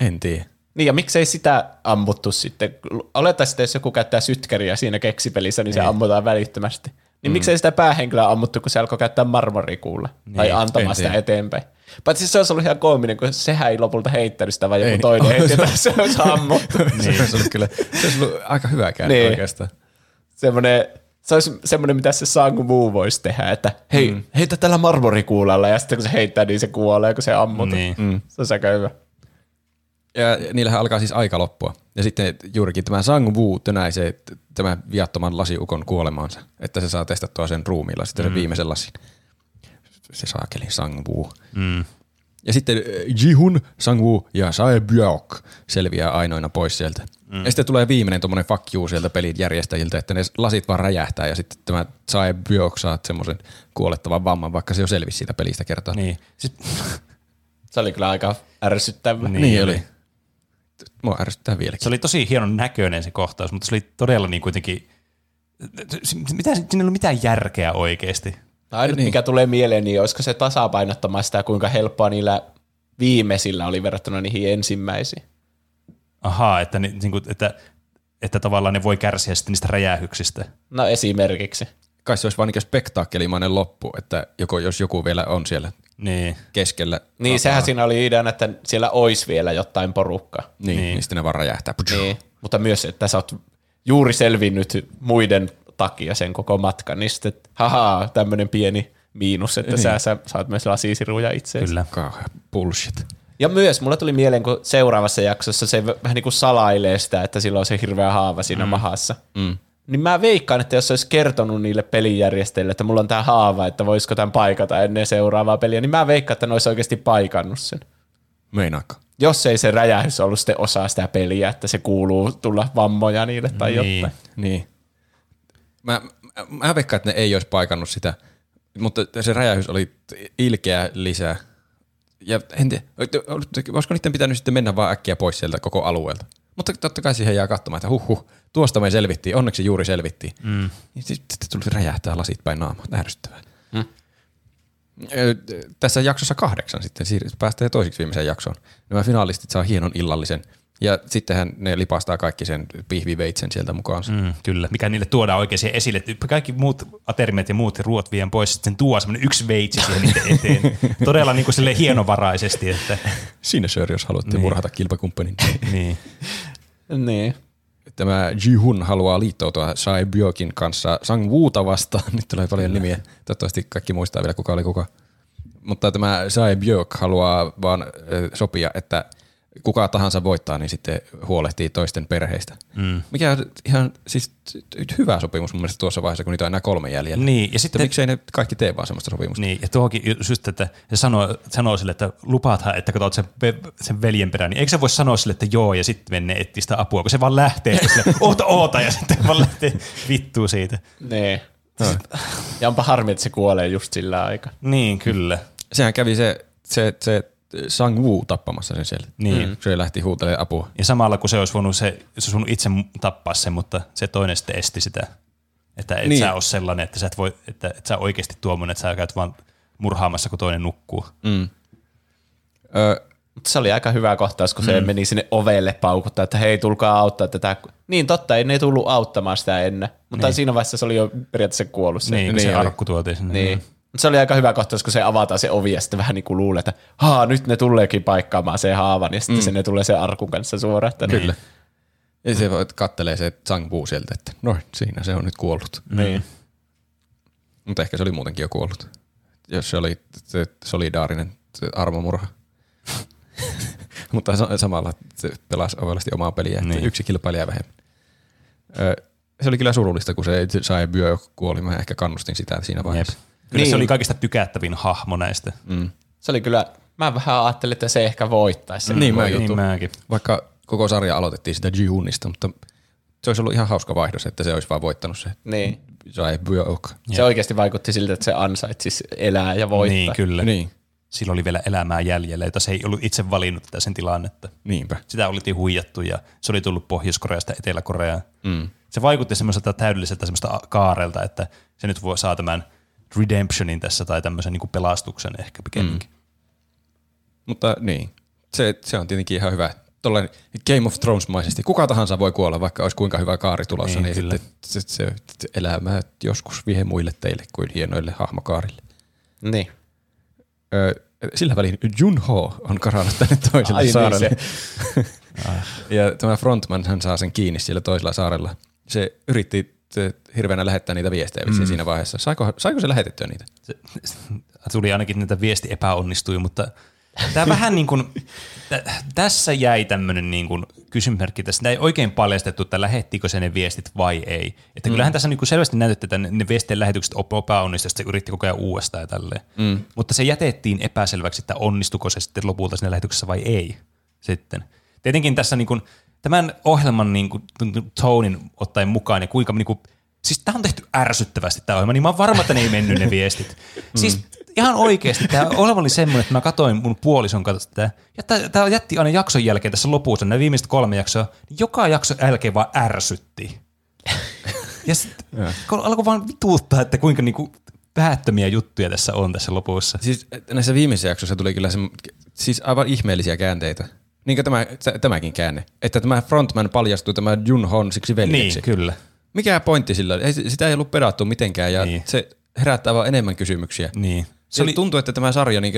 En tiedä. Niin ja miksei sitä ammuttu sitten? Olettaisiin, että jos joku käyttää sytkäriä siinä keksipelissä, niin se ammutaan välittömästi. Niin mm. miksei sitä päähenkilöä ammuttu, kun se alkoi käyttää marmorikuulla niin, tai antamaan sitä eteenpäin. Paitsi se olisi ollut ihan koominen, kun sehän ei lopulta heittänyt sitä, vaan joku Ei. toinen heitti, että se olisi ammuttu. Niin. Se olisi ollut kyllä, se olisi ollut aika hyvä Niin. niin. oikeastaan. semmoinen, se olisi semmoinen, mitä se Sang Wu voisi tehdä, että hei, mm. heitä tällä marmorikuulalla, ja sitten kun se heittää, niin se kuolee, kun se ammutaan. Niin. Mm. Se olisi aika hyvä. Ja niillähän alkaa siis aika loppua. Ja sitten juurikin tämä Sang Wu tönäisee tämän viattoman lasiukon kuolemaansa, että se saa testattua sen ruumiilla sitten mm. sen viimeisen lasin. Se saakeli Sang Wu. Mm. Ja sitten äh, Jihun, Sang Wu ja Sae Byok selviää ainoina pois sieltä. Mm. Ja sitten tulee viimeinen tuommoinen fuck you sieltä pelin järjestäjiltä, että ne lasit vaan räjähtää ja sitten tämä Sae Byok saa semmoisen kuolettavan vamman, vaikka se jo selvisi siitä pelistä kertaa. Niin. Sitten, Se oli kyllä aika ärsyttävä. Niin. niin oli. Mua ärsyttää vieläkin. se oli tosi hienon näköinen se kohtaus, mutta se oli todella niin kuitenkin, mitä, siinä ei ollut mitään järkeä oikeasti. Ainut, niin. mikä tulee mieleen, niin olisiko se tasapainottamaan sitä, kuinka helppoa niillä viimeisillä oli verrattuna niihin ensimmäisiin. Ahaa, että, ni, niin kuin, että, että tavallaan ne voi kärsiä sitten niistä räjähyksistä. No esimerkiksi. Kai se olisi vaan niin spektaakkelimainen loppu, että joko, jos joku vielä on siellä Niin. keskellä. Niin, sehän siinä oli ideana, että siellä olisi vielä jotain porukkaa. Niin, niin. Niin. niin sitten ne vaan räjähtää. Niin. Mutta myös, että sä oot juuri selvinnyt muiden takia sen koko matkan, niin sitten, haha, tämmöinen pieni miinus, että Niin. sä, sä saat myös lasisiruja itse. Kyllä. Kauhea bullshit. Ja myös mulle tuli mieleen, kun seuraavassa jaksossa se vähän niin kuin salailee sitä, että sillä on se hirveä haava siinä mm. mahassa. Mm. Niin mä veikkaan, että jos olisi kertonut niille pelijärjestäjille, että mulla on tämä haava, että voisiko tämän paikata ennen seuraavaa peliä, niin mä veikkaan, että ne olisi oikeasti paikannut sen. Meinaako? Jos ei se räjähdys ollut sitten osa sitä peliä, että se kuuluu tulla vammoja niille tai Niin. jotain. Niin. Mä, mä, mä veikkaan, että ne ei olisi paikannut sitä, mutta se räjähys oli ilkeä lisää. Ja en tiedä, olisiko niiden pitänyt sitten mennä vaan äkkiä pois sieltä koko alueelta. Mutta totta kai siihen jää katsomaan, että huh, tuosta me selvittiin, onneksi juuri selvittiin. Mm. Sitten tuli räjähtää lasit päin naamaa, ärsyttävää. Mm. Tässä jaksossa kahdeksan sitten siir- päästään toisiksi viimeiseen jaksoon. Nämä finaalistit saa hienon illallisen ja sittenhän ne lipastaa kaikki sen pihviveitsen sieltä mukaan. Mm. Kyllä, mikä niille tuodaan oikein siihen esille. Että kaikki muut aterimet ja muut ruot vien pois, sitten tuo semmoinen yksi veitsi siihen niiden eteen. Todella niin kuin silleen hienovaraisesti. Että, Siinä Sir, jos haluatte Niin. niin. murhata kilpakumppanin. niin. Niin. Tämä Ji-hun haluaa liittoutua Sai Byokin kanssa Sang Wuuta vastaan. Nyt tulee paljon nimiä. Toivottavasti kaikki muistaa vielä, kuka oli kuka. mutta tämä Sae Björk haluaa vaan sopia, että kuka tahansa voittaa, niin sitten huolehtii toisten perheistä. Mm. Mikä on ihan siis hyvä sopimus mun mielestä tuossa vaiheessa, kun niitä on enää kolme jäljellä. Niin, ja Sitten miksei ne kaikki tee vaan semmoista sopimusta? Niin, ja tuohonkin just, että se sanoo, sanoo sille, että lupaathan, että kun oot sen, sen veljen perään, niin eikö se voi sanoa sille, että joo, ja sitten menne etsiä sitä apua, kun se vaan lähtee, sille, oota, oota, ja sitten vaan lähtee vittuu siitä. Nee. Ja onpa harmi, että se kuolee just sillä aika. Niin, kyllä. Sehän kävi se, se, se Sang Woo tappamassa sen siellä. Niin. Mm. Se lähti huutelemaan apua. Ja samalla kun se olisi voinut, se, se olisi voinut itse tappaa sen, mutta se toinen sitten esti sitä. Että et Niin. niin. sä ole sellainen, että sä, et voi, että, että sä oikeasti tuommoinen, että sä käyt vaan murhaamassa, kun toinen nukkuu. Mm. Ö, se oli aika hyvä kohtaus, kun se Mm. meni sinne ovelle paukuttaa, että hei, tulkaa auttaa tätä. Niin totta, ei ne tullut auttamaan sitä ennen. Mutta Niin. siinä vaiheessa se oli jo periaatteessa kuollut. Se. Niin, kun niin se arkku tuotiin sinne. Niin. Mut Se oli aika hyvä kohtaus, kun se avataan se ovi ja sitten vähän niin kuin luulee, että haa, nyt ne tuleekin paikkaamaan se haavan ja sitten mm. se ne tulee sen arkun kanssa suoraan. Että Kyllä. Ja se voi- kattelee se Woo sieltä, että no siinä se on nyt kuollut. Niin. Mutta ehkä se oli muutenkin jo kuollut. Jos se oli se solidaarinen se armomurha. Mutta sa- samalla se pelasi ovelasti omaa peliä, että Niin. yksi kilpailija vähemmän. Ö, se oli kyllä surullista, kun se sai Byö kuoli. Mä ehkä kannustin sitä siinä Jep. Kyllä Niin. se oli kaikista tykättävin hahmo näistä. Mm. Se oli kyllä, mä vähän ajattelin, että se ehkä voittaisi sen Niin, koko mä jutun. Niin mäkin. Vaikka koko sarja aloitettiin sitä Ji-Hunista, mutta se olisi ollut ihan hauska vaihdos, että se olisi vaan voittanut se Niin. sai Byö Se oikeasti vaikutti siltä, että se ansaitsisi elää ja voittaa. Niin, kyllä. Niin, Sillä oli vielä elämää jäljellä, jota se ei ollut itse valinnut tätä sen tilannetta. niinpä. Sitä oltiin huijattu ja se oli tullut Pohjois-Koreasta Etelä-Koreaan. Mm. Se vaikutti semmoiselta täydelliseltä semmoista kaarelta, että se nyt voi saa tämän redemptionin tässä tai tämmöisen niin kuin pelastuksen ehkä pikemminkin. Mm. Mutta niin, se, se on tietenkin ihan hyvä. Tuollainen Game of Thrones-maisesti. Kuka tahansa voi kuolla, vaikka olisi kuinka hyvä kaari tulossa, Niin, niin, niin kyllä. sitten se, se, se elämä joskus vie muille teille kuin hienoille hahmokaarille. Niin. Ö, sillä välin Junho on karannut tänne toiselle Ai niin, saarelle. se. ja tämä frontman hän saa sen kiinni siellä toisella saarella. Se yritti hirveänä lähettää niitä viestejä mm. siinä vaiheessa. Saiko, saiko se lähetettyä niitä? Se, tuli ainakin, että viesti epäonnistui, mutta tämä vähän niin kuin, tä, tässä jäi tämmöinen niin kuin kysymysmerkki. Tässä ei oikein paljastettu, että lähettikö se ne viestit vai ei. Että mm. kyllähän tässä niin kuin selvästi näytettiin, että ne, viestien lähetykset epäonnistuivat, että se yritti koko ajan uudestaan ja tälleen. Mm. Mutta se jätettiin epäselväksi, että onnistuko se sitten lopulta siinä lähetyksessä vai ei sitten. Tietenkin tässä niin kuin, tämän ohjelman niin kuin, tonin ottaen mukaan ja kuinka niin kuin, siis tämä on tehty ärsyttävästi tämä ohjelma, niin mä oon varma, että ne ei mennyt ne viestit. Siis ihan oikeasti tämä ohjelma oli semmoinen, että mä katsoin mun puolison kanssa tätä, ja tämä jätti aina jakson jälkeen tässä lopussa, nämä viimeiset kolme jaksoa, niin joka jakson jälkeen vaan ärsytti. Ja sitten alkoi vaan vituuttaa, että kuinka niinku päättömiä juttuja tässä on tässä lopussa. Siis näissä viimeisissä jaksoissa tuli kyllä se, siis aivan ihmeellisiä käänteitä. Niin kuin tämä, tämäkin käänne. Että tämä frontman paljastui tämä Junhon siksi veljeksi. Niin, kyllä. Mikä pointti sillä oli? Ei, sitä ei ollut pedattu mitenkään ja Niin. se herättää vaan enemmän kysymyksiä. Niin. Se oli... tuntuu, että tämä sarja niin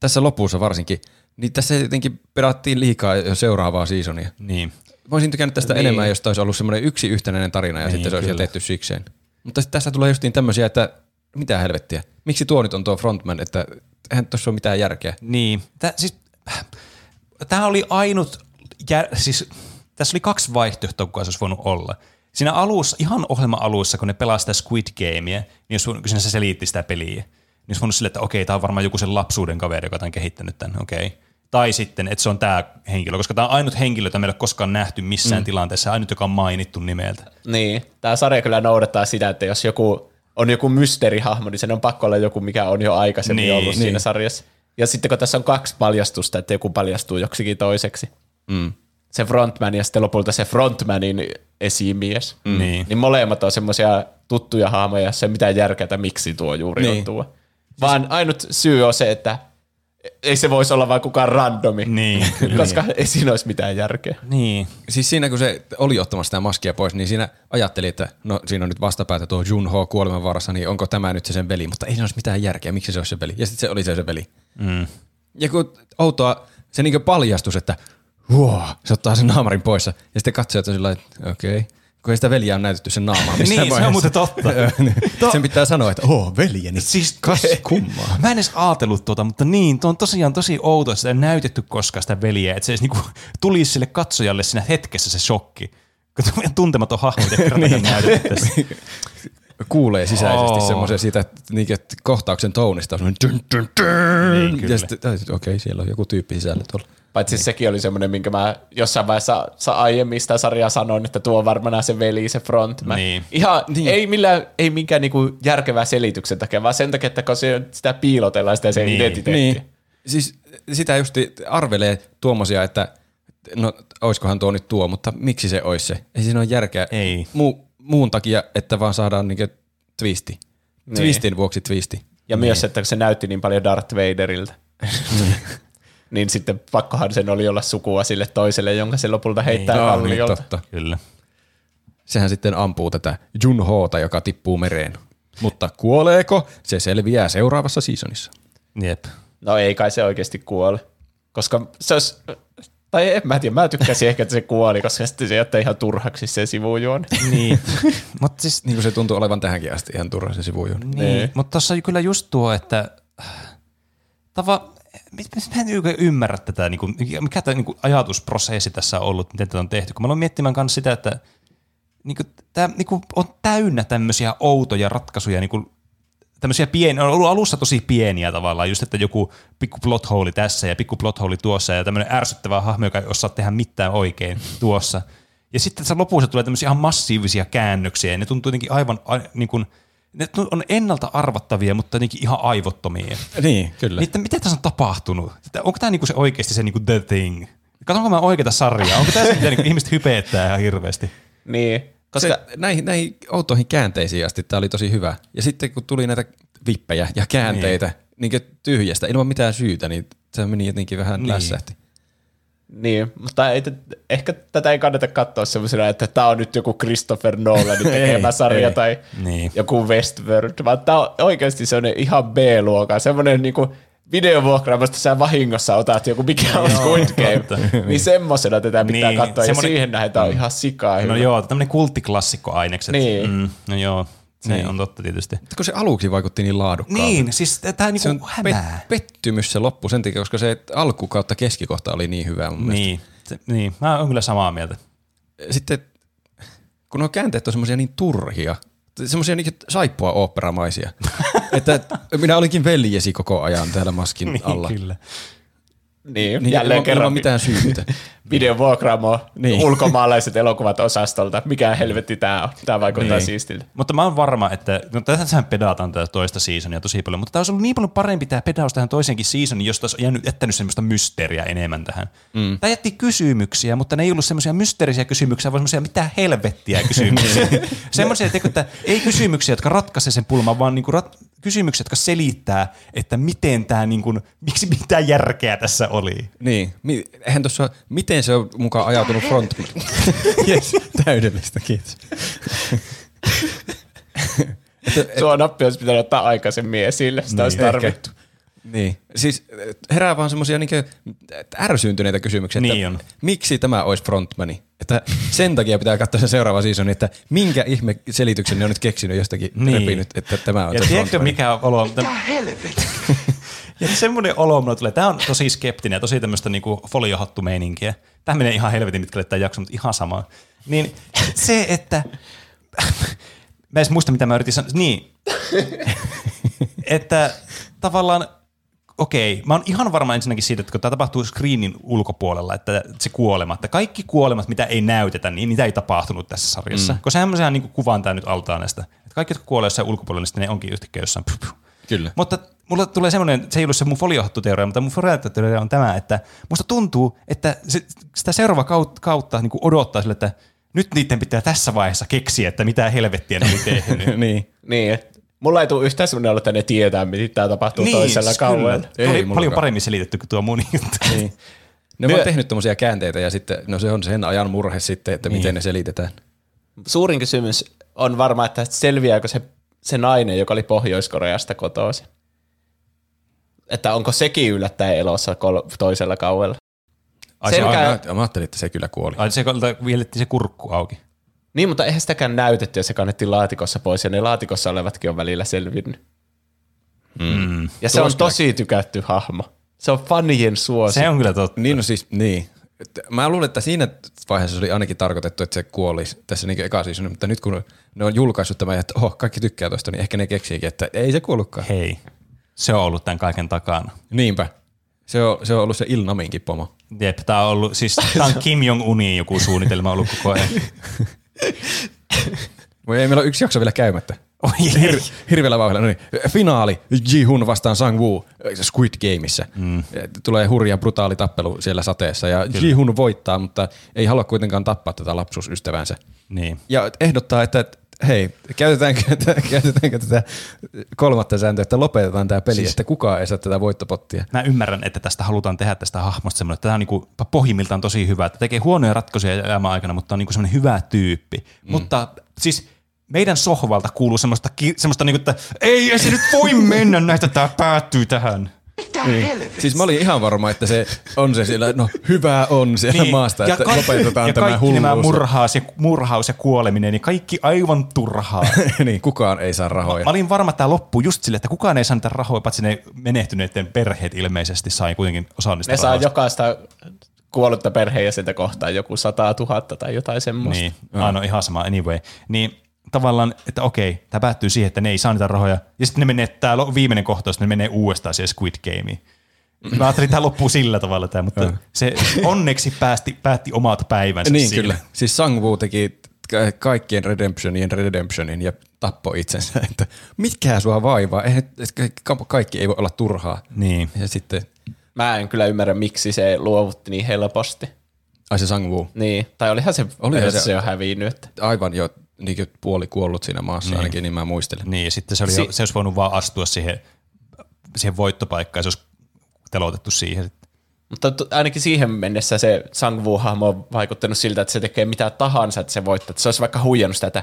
tässä lopussa varsinkin, niin tässä jotenkin pedattiin liikaa jo seuraavaa seasonia. Niin. Mä olisin tykännyt tästä Niin. enemmän, jos olisi ollut semmoinen yksi yhtenäinen tarina ja Niin, sitten se olisi kyllä. tehty sikseen. Mutta tässä tulee justiin tämmöisiä, että mitä helvettiä. Miksi tuo nyt on tuo frontman, että eihän tuossa ole mitään järkeä. Niin. Tää, siis, tämä oli ainut, jär, siis tässä oli kaksi vaihtoehtoa, kuka se olisi voinut olla. Siinä alussa, ihan ohjelman alussa, kun ne pelaa sitä Squid Gamea, niin jos, kun siinä se selitti sitä peliä, niin olisi voinut sille, että okei, tämä on varmaan joku sen lapsuuden kaveri, joka on kehittänyt tämän, okei. Tai sitten, että se on tämä henkilö, koska tämä on ainut henkilö, jota meillä ei ole koskaan nähty missään mm. tilanteessa, ainut, joka on mainittu nimeltä. Niin. Tämä sarja kyllä noudattaa sitä, että jos joku on joku mysteerihahmo, niin sen on pakko olla joku, mikä on jo aikaisemmin niin, ollut niin. siinä sarjassa. Ja sitten kun tässä on kaksi paljastusta, että joku paljastuu joksikin toiseksi. Mm. Se frontman ja sitten lopulta se frontmanin esimies. Mm. Niin. Niin molemmat on semmoisia tuttuja ei ole mitään järkeä, että miksi tuo juuri. Niin. on tuo. Vaan ainut syy on se, että ei se voisi olla vain kukaan randomi, Niin, koska ei siinä olisi mitään järkeä. Niin. Siis siinä kun se oli ottamassa sitä maskia pois, niin siinä ajatteli, että no siinä on nyt vastapäätä tuo Junho kuolemanvaarassa, niin onko tämä nyt se sen veli, mutta ei siinä olisi mitään järkeä, miksi se olisi se veli. Ja sitten se oli se se veli. Mm. Ja kun outoa, se niin paljastus, että huo, se ottaa sen naamarin pois ja sitten katsojat on sillä lailla, että okei. Okay. Kun ei sitä veljää on näytetty sen naamaa Niin, se on vaiheessa. muuten totta. Sen pitää sanoa, että oo, veljeni. Siis kas kummaa. Mä en edes ajatellut tuota, mutta niin, tuo on tosiaan tosi outoa, että sitä ei näytetty koskaan sitä veljeä, että se edes niinku tulisi sille katsojalle siinä hetkessä se shokki. Kun tuntematon hahmo, mitä niin. näytetty tässä. Kuulee sisäisesti oh. semmoisen siitä, että, niin, että kohtauksen tounista dun, dun, Niin, kyllä. ja sitten, okei, okay, siellä on joku tyyppi sisällä tuolla. Paitsi niin. sekin oli semmoinen, minkä mä jossain vaiheessa sa- aiemmin sitä sarjaa sanoin, että tuo on varmana se veli, se frontman. Niin. Ihan, niin. ei, millään, ei minkään niinku järkevää selityksen takia, vaan sen takia, että kun se, sitä piilotellaan sitä se Niin. niin. identiteetti. Niin. Siis sitä just arvelee tuommoisia, että no oiskohan tuo nyt tuo, mutta miksi se olisi se? Ei siinä ole järkeä. Ei. Mu, muun takia, että vaan saadaan niinku twisti. Niin. Twistin vuoksi twisti. Ja niin. myös, että se näytti niin paljon Darth Vaderilta. niin sitten pakkohan sen oli olla sukua sille toiselle, jonka se lopulta heittää niin, niin, kalliolta. totta. Kyllä. Sehän sitten ampuu tätä Jun Hoota, joka tippuu mereen. Mutta kuoleeko? Se selviää seuraavassa seasonissa. Jep. No ei kai se oikeasti kuole. Koska se olisi, tai en mä tiedä, mä tykkäsin ehkä, että se kuoli, koska sitten se jättää ihan turhaksi se sivujuon. Niin. mutta siis Niin kuin se tuntuu olevan tähänkin asti ihan turha se sivujuoni. Niin, Niin. mutta tuossa on kyllä just tuo, että tava, mä en ymmärrä tätä, niin kuin, mikä tämä niin kuin ajatusprosessi tässä on ollut, miten tätä on tehty. Kun mä aloin miettimään myös sitä, että niin kuin, tämä niin kuin, on täynnä tämmöisiä outoja ratkaisuja, niin kuin, tämmöisiä pieniä, on ollut alussa tosi pieniä tavallaan, just että joku pikku plot hole tässä ja pikku plot hole tuossa ja tämmöinen ärsyttävä hahmo, joka ei osaa tehdä mitään oikein tuossa. Ja sitten tässä lopussa tulee tämmöisiä ihan massiivisia käännöksiä ja ne tuntuu jotenkin aivan niin kuin, ne on ennalta arvattavia, mutta jotenkin ihan aivottomia. Niin, kyllä. Niin, että mitä tässä on tapahtunut? Että onko tämä niinku se oikeasti se niinku the thing? Katsonko mä oikeita sarjaa? Onko tämä se, mitä niinku ihmiset hypeettää ihan hirveästi? Niin, koska se, näihin, näihin outoihin käänteisiin asti tämä oli tosi hyvä. Ja sitten kun tuli näitä vippejä ja käänteitä niin. Niin tyhjästä ilman mitään syytä, niin se meni jotenkin vähän niin. lässähti. Niin, mutta ei, ehkä tätä ei kannata katsoa semmoisena, että tämä on nyt joku Christopher Nolanin tekemä Ei, sarja ei. tai Niin. joku Westworld, vaan tämä on oikeasti semmoinen ihan B-luokan, semmoinen niinku videovuokraamasta sä vahingossa otat joku mikä on Squid Game, niin semmosena tätä pitää Niin, katsoa ja semmonen- siihen nähdään, on ihan sikaa No hyvä. joo, tämmöinen kulttiklassikko-ainekset. Niin. Mm, no joo, se Niin. on totta tietysti. Mutta kun se aluksi vaikutti niin laadukkaalta. Niin, siis tämä Se niinku on hämää. pet- pettymys se loppu sen takia, koska se alku kautta keskikohta oli niin hyvä mun mielestä. Niin, se, niin, mä oon kyllä samaa mieltä. Sitten kun nuo käänteet on semmoisia niin turhia, semmoisia niin saippua oopperamaisia, että minä olinkin veljesi koko ajan täällä maskin Niin, alla. kyllä. Niin, Niin, jälleen ilman, kerran ilman mitään syytä. videovuokraamo, Niin. niin. ulkomaalaiset elokuvat osastolta. Mikä helvetti tämä on? Tämä vaikuttaa Niin. siistiltä. Mutta mä oon varma, että no tässähän pedataan tätä toista seasonia tosi paljon, mutta tämä olisi ollut niin paljon parempi tämä pedaus tähän toiseenkin seasoniin, jos olisi jäänyt, jättänyt semmoista mysteeriä enemmän tähän. Mm. Tämä jätti kysymyksiä, mutta ne ei ollut semmoisia mysteerisiä kysymyksiä, vaan semmoisia mitä helvettiä kysymyksiä. semmoisia, että, ei kysymyksiä, jotka ratkaise sen pulman, vaan niinku rat, kysymyksiä, jotka selittää, että miten tämä, niinku, miksi mitä järkeä tässä oli. Niin. Mi- Eihän tuossa, miten se on mukaan ajautunut frontman? yes, täydellistä, kiitos. Tuo nappi olisi pitänyt ottaa aikaisemmin esille, sitä niin, olisi tarvittu. Niin. Siis äh, herää vaan semmoisia niinku ärsyyntyneitä kysymyksiä, Niin että on. miksi tämä olisi frontmani? Että sen takia pitää katsoa se seuraava season, että minkä ihme selityksen ne on nyt keksinyt jostakin Niin. niin. repinyt, että tämä on Ja se tiedätkö, frontmani. mikä olo... ja semmoinen olo mulle tulee. Tämä on tosi skeptinen ja tosi tämmöistä niinku foliohattu-meininkiä. Tämä menee ihan helvetin pitkälle tämä jakso, mutta ihan sama. Niin se, että... Mä en muista, mitä mä yritin sanoa. Niin. että tavallaan okei, mä oon ihan varma ensinnäkin siitä, että kun tämä tapahtuu screenin ulkopuolella, että se kuolema, että kaikki kuolemat, mitä ei näytetä, niin niitä ei tapahtunut tässä sarjassa. Mm. Koska semmoisen niin kuvaan tämä nyt altaan näistä. Että kaikki, jotka kuolee jossain ulkopuolella, niin sitten ne onkin yhtäkkiä jossain. Puh, puh. Kyllä. Mutta mulla tulee semmoinen, se ei ollut se mun foliohattuteoria, mutta mun foliohattuteoria on tämä, että musta tuntuu, että se, sitä seuraava kautta, kautta niin kuin odottaa sille, että nyt niiden pitää tässä vaiheessa keksiä, että mitä helvettiä ne oli tehnyt. niin. Niin, et mulla ei tule yhtään sellainen olo, että ne tietää, mitä tämä tapahtuu niin, toisella siis kaudella. Ei Oli paljon mullakaan. paremmin selitetty kuin tuo mun juttu. niin. Ne Myö- on tehnyt tommosia käänteitä ja sitten, no se on sen ajan murhe sitten, että miten ne selitetään. Suurin kysymys on varmaan, että selviääkö se, se nainen, joka oli Pohjois-Koreasta kotoisin. Että onko sekin yllättäen elossa kol- toisella kaudella. Ai, se, Selkä- Ai, mä, ajattelin, että se kyllä kuoli. ai se, se kurkku auki. Niin, mutta eihän sitäkään näytetty ja se kannettiin laatikossa pois ja ne laatikossa olevatkin on välillä selvinnyt. Mm. Ja se on tosi tykätty hahmo. Se on fanien suosi. Se on kyllä totta. Niin no siis, niin. Mä luulen, että siinä vaiheessa se oli ainakin tarkoitettu, että se kuolisi tässä niin eka season, mutta nyt kun ne on julkaissut tämän, että oh, kaikki tykkää tosta, niin ehkä ne keksiikin, että ei se kuollutkaan. Hei, se on ollut tämän kaiken takana. Niinpä. Se on, se on ollut se Ilnaminkin pomo. Jep, tää on ollut, siis tää on Kim Jong-unin joku suunnitelma ollut koko ajan. Voi ei, meillä on yksi jakso vielä käymättä. Oi. Hir- hirveällä vauhdilla. No niin. Finaali Ji-hun vastaan Sang-woo Squid Gameissa. Mm. Tulee hurja brutaali tappelu siellä sateessa ja Ji-hun voittaa, mutta ei halua kuitenkaan tappaa tätä lapsuusystävänsä. Niin. Ja ehdottaa, että hei, käytetäänkö, käytetäänkö tätä kolmatta sääntöä, että lopetetaan tämä peli, siis, että kukaan ei saa tätä voittopottia. Mä ymmärrän, että tästä halutaan tehdä tästä hahmosta semmoinen, että tämä on niinku pohjimmiltaan tosi hyvä, että tekee huonoja ratkaisuja elämän aikana, mutta on niinku semmoinen hyvä tyyppi. Mm. Mutta siis meidän sohvalta kuuluu semmoista, semmoista niinku, että ei, ei se nyt voi mennä näitä, tämä päättyy tähän. Niin. Siis mä olin ihan varma, että se on se siellä, no hyvä on siellä niin. maasta, että ka- lopetetaan ja tämä kaikki nämä hulluus. murhaus ja, murhaus ja kuoleminen, niin kaikki aivan turhaa. niin, kukaan ei saa rahoja. Mä olin varma, että tämä loppuu just sille, että kukaan ei saa niitä rahoja, paitsi ne menehtyneiden perheet ilmeisesti sai kuitenkin osa niistä Ne saa rahoista. jokaista kuollutta perheenjäsentä kohtaan joku 100 000 tai jotain semmoista. Niin, aina ihan sama anyway. Niin tavallaan, että okei, tämä päättyy siihen, että ne ei saa niitä rahoja. Ja sitten ne menee, tämä viimeinen kohtaus, ne menee uudestaan siihen Squid Gameen. Mä ajattelin, että tämä loppuu sillä tavalla tämä, mutta se onneksi päästi, päätti omat päivänsä Niin sillä. kyllä. Siis Sang-Woo teki ka- kaikkien redemptionien redemptionin ja tappoi itsensä, että mikä sua vaivaa, eihän ka- kaikki ei voi olla turhaa. Niin. Ja sitten, Mä en kyllä ymmärrä, miksi se luovutti niin helposti. ai se Sang-Woo, Niin, tai olihan se, Olihan se- se, jo hävinnyt. Aivan jo niin kuin puoli kuollut siinä maassa, niin. ainakin niin mä muistelen. Niin, ja sitten se, oli Si- jo, se olisi voinut vaan astua siihen, siihen voittopaikkaan, ja se olisi telotettu siihen. Mutta ainakin siihen mennessä se Sang-Woo-hahmo on vaikuttanut siltä, että se tekee mitä tahansa, että se voittaa. Että se olisi vaikka huijannut sitä, että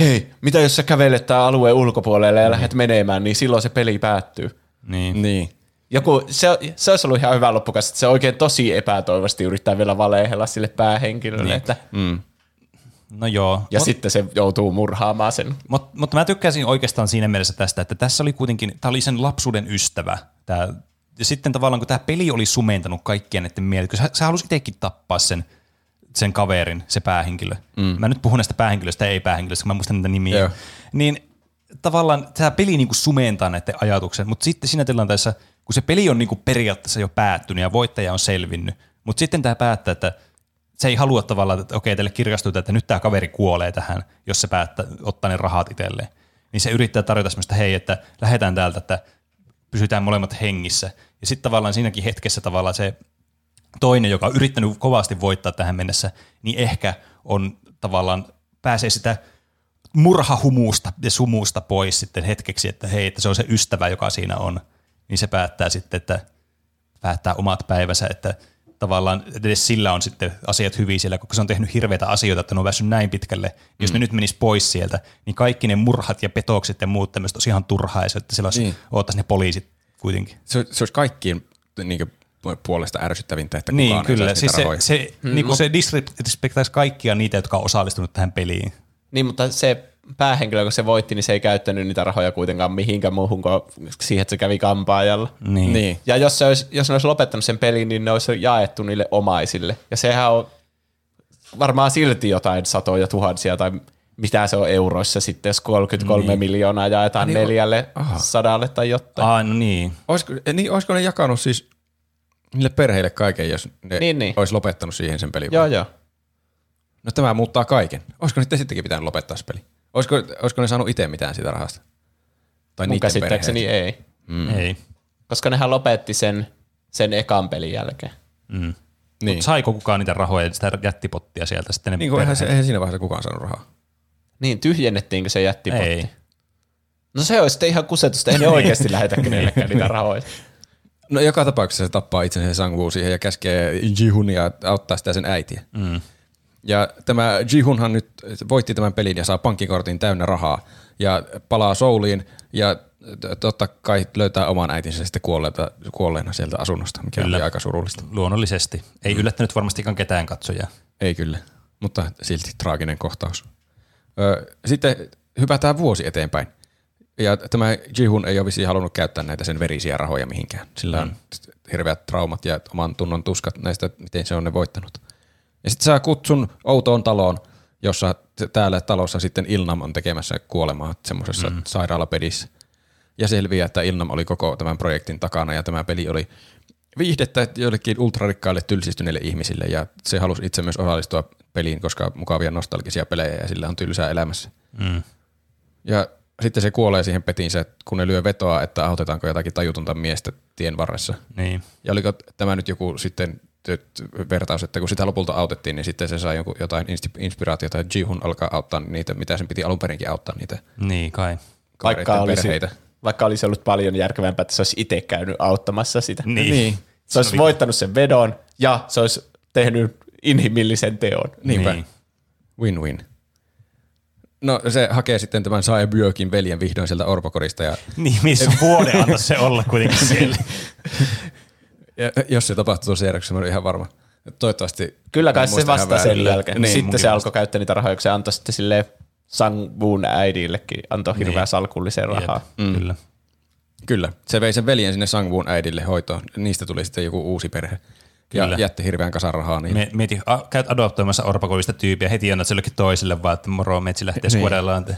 hei, mitä jos sä kävelet tää alueen ulkopuolelle ja lähdet menemään, niin silloin se peli päättyy. Niin. Niin. Joku, se, se olisi ollut ihan hyvä loppukas, että se oikein tosi epätoivasti yrittää vielä valehella sille päähenkilölle. Niin. Että, Mm. No joo. ja Mut- sitten se joutuu murhaamaan sen. Mut, mutta mä tykkäsin oikeastaan siinä mielessä tästä, että tässä oli kuitenkin, tämä oli sen lapsuuden ystävä. Tää, ja sitten tavallaan, kun tämä peli oli sumentanut kaikkien näiden mieltä, kun sä, sä halusit itsekin tappaa sen, sen kaverin, se päähenkilö. Mm. Mä nyt puhun näistä päähenkilöistä, ei päähenkilöistä, kun mä muistan niitä nimiä. Joo. Niin tavallaan tämä peli niinku sumentaa näiden ajatuksen, mutta sitten siinä tilanteessa, kun se peli on niinku periaatteessa jo päättynyt ja voittaja on selvinnyt, mutta sitten tämä päättää, että se ei halua tavallaan, että okei, teille kirkastuu, että nyt tämä kaveri kuolee tähän, jos se päättää ottaa ne rahat itselleen. Niin se yrittää tarjota semmoista, hei, että lähdetään täältä, että pysytään molemmat hengissä. Ja sitten tavallaan siinäkin hetkessä tavallaan se toinen, joka on yrittänyt kovasti voittaa tähän mennessä, niin ehkä on tavallaan, pääsee sitä murhahumuusta ja sumusta pois sitten hetkeksi, että hei, että se on se ystävä, joka siinä on, niin se päättää sitten, että päättää omat päivänsä, että tavallaan edes sillä on sitten asiat hyvin siellä, koska se on tehnyt hirveitä asioita, että ne on päässyt näin pitkälle. Jos Mm. ne nyt menisi pois sieltä, niin kaikki ne murhat ja petokset ja muut tämmöiset olisi ihan turhaa, ja se, että siellä olisi, Niin. oottaisi ne poliisit kuitenkin. Se, se olisi kaikkien niin kuin, puolesta ärsyttävintä, että Niin, kyllä. ei Siis se, se, mm, niin kuin se disrespektaisi kaikkia niitä, jotka on osallistunut tähän peliin. Niin, mutta se päähenkilö, kun se voitti, niin se ei käyttänyt niitä rahoja kuitenkaan mihinkään muuhun kuin siihen, että se kävi kampaajalla. Niin. Niin. Ja jos, se olisi, jos ne olisi lopettanut sen pelin, niin ne olisi jaettu niille omaisille. Ja sehän on varmaan silti jotain satoja tuhansia tai mitä se on euroissa sitten, jos 33 niin. miljoonaa jaetaan Niin, neljälle aha. sadalle tai jotain. Ah, no niin. Olisiko, niin, olisiko ne jakanut siis niille perheille kaiken, jos ne Niin, niin. olisi lopettanut siihen sen pelin? Joo, joo. No tämä muuttaa kaiken. Olisiko niitä sittenkin pitänyt lopettaa se peli? Olisiko, olisiko ne saanut itse mitään siitä rahasta? Tai Mun käsittääkseni perheet? ei. Mm. Ei. Koska nehän lopetti sen, sen ekan pelin jälkeen. Mm. Niin. Niin. Saiko kukaan niitä rahoja, sitä jättipottia sieltä sitten ne Niin kuin eihän, se, eihän siinä vaiheessa kukaan saanut rahaa. Niin, tyhjennettiinkö se jättipotti? Ei. No se olisi sitten ihan kusetusta, ei ne oikeasti lähetä kenellekään niitä rahoja. No joka tapauksessa se tappaa itsensä Sang-Woo siihen ja käskee Jihunia auttaa sitä sen äitiä. Mm. Ja tämä Jihunhan nyt voitti tämän pelin ja saa pankkikortin täynnä rahaa ja palaa Souliin ja totta kai löytää oman äitinsä sitten kuolleena, kuolleena sieltä asunnosta, mikä Kyllä. oli aika surullista. Luonnollisesti. Ei yllättänyt varmastikaan ketään katsojaa. Ei kyllä, mutta silti traaginen kohtaus. Sitten hypätään vuosi eteenpäin. Ja tämä Jihun ei ole vissiin halunnut käyttää näitä sen verisiä rahoja mihinkään. Sillä on hirveät traumat ja oman tunnon tuskat näistä, miten se on ne voittanut. Ja sitten saa kutsun outoon taloon, jossa täällä talossa sitten Ilnam on tekemässä kuolemaa semmoisessa mm. sairaalapedissä. Ja selviää, että Ilnam oli koko tämän projektin takana ja tämä peli oli viihdettä joillekin ultrarikkaille tylsistyneille ihmisille ja se halusi itse myös osallistua peliin, koska mukavia nostalgisia pelejä ja sillä on tylsää elämässä. Mm. Ja sitten se kuolee siihen petiinsä, kun ne lyö vetoa, että autetaanko jotakin tajutonta miestä tien varressa. Niin. Ja oliko tämä nyt joku sitten vertaus, että kun sitä lopulta autettiin, niin sitten se sai joku, jotain inspiraatiota, että Jihun alkaa auttaa niitä, mitä sen piti alun perinkin auttaa niitä Niin kai. Vaikka olisi, perheitä. vaikka olisi ollut paljon järkevämpää, että se olisi itse käynyt auttamassa sitä. Niin. Niin. Se olisi voittanut sen vedon ja se olisi tehnyt inhimillisen teon. Niinpä. Niin. Win-win. No se hakee sitten tämän Sae Björkin veljen vihdoin sieltä orpokorista ja, Niin, missä vuoden se olla kuitenkin siellä. Ja jos se tapahtuu tuossa järjestyksessä, mä olen ihan varma. Toivottavasti. Kyllä kai se muista ihan vasta sen jälkeen. Niin, sitten se alkoi käyttää niitä rahoja, kun se antoi sitten sille Sang-Woon äidillekin, antoi hirveän Niin. salkullisen rahaa. Mm. Kyllä. Kyllä. Se vei sen veljen sinne Sangwon äidille hoitoon. Niistä tuli sitten joku uusi perhe. Ja Kyllä. jätti hirveän kasan rahaa. Niin Me, mieti, a, käyt adoptoimassa orpakovista tyyppiä, heti annat jollekin toiselle vaan, että moro, metsi lähtee Niin. skuadellaan. Te.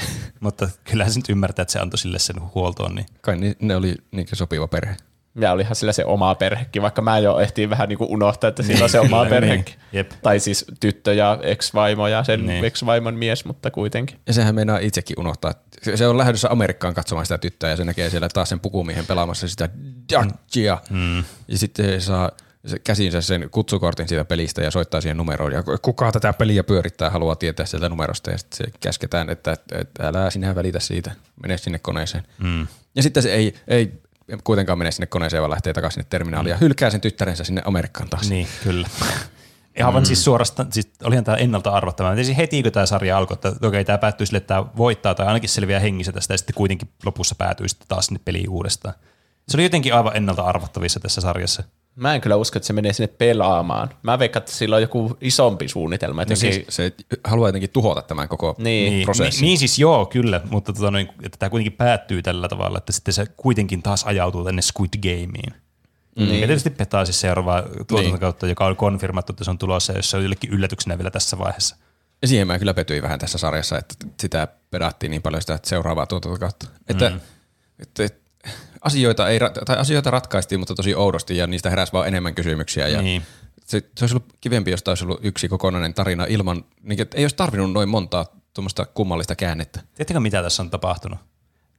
Mutta kyllähän se nyt ymmärtää, että se antoi sille sen huoltoon. Niin. kai ni- ne oli niin sopiva perhe. Ja olihan sillä se oma perhekin, vaikka mä jo ehtiin vähän niin kuin unohtaa, että sillä on se oma kyllä, perhekin. niin. Jep. Tai siis tyttö ja ex-vaimo ja sen Niin. ex-vaimon mies, mutta kuitenkin. Ja sehän meinaa itsekin unohtaa. Se- on lähdössä Amerikkaan katsomaan sitä tyttöä ja se näkee siellä taas sen pukumiehen pelaamassa sitä Dutchia. Mm. Ja sitten se saa se käsinsä sen kutsukortin siitä pelistä ja soittaa siihen numeroon. Ja kuka tätä peliä pyörittää, haluaa tietää sieltä numerosta. Ja sitten se käsketään, että, että, että älä sinä välitä siitä, mene sinne koneeseen. Mm. Ja sitten se ei, ei kuitenkaan mene sinne koneeseen, vaan lähtee takaisin sinne terminaaliin ja hylkää sen tyttärensä sinne Amerikkaan taas. Niin, kyllä. Ihan mm. siis suorastaan, siis olihan tämä ennalta arvattavaa. Mä tiesin heti, kun tämä sarja alkoi, että okei, tämä päättyy sille, että tämä voittaa tai ainakin selviää hengissä tästä ja sitten kuitenkin lopussa päätyy sitten taas sinne peliin uudestaan. Se oli jotenkin aivan ennalta arvattavissa tässä sarjassa. Mä en kyllä usko, että se menee sinne pelaamaan. Mä veikkaan, että sillä on joku isompi suunnitelma. Että No siis- Se haluaa jotenkin tuhota tämän koko Niin. Niin, prosessin. niin, niin siis joo, kyllä, mutta tota, noin, että tämä kuitenkin päättyy tällä tavalla, että sitten se kuitenkin taas ajautuu tänne Squid Gameen. Mm. Ja tietysti petaa siis seuraavaa tuotantokautta, joka on konfirmattu, että se on tulossa, jos se on jollekin yllätyksenä vielä tässä vaiheessa. Ja siihen mä kyllä petyin vähän tässä sarjassa, että sitä pedattiin niin paljon sitä seuraavaa tuotantokautta. Että, mm. että, että asioita, ei, tai asioita ratkaistiin, mutta tosi oudosti ja niistä heräsi vaan enemmän kysymyksiä. Ja Niin. se, se olisi ollut kivempi, jos olisi ollut yksi kokonainen tarina ilman, niin, että ei olisi tarvinnut noin montaa tuommoista kummallista käännettä. Tiedättekö, mitä tässä on tapahtunut?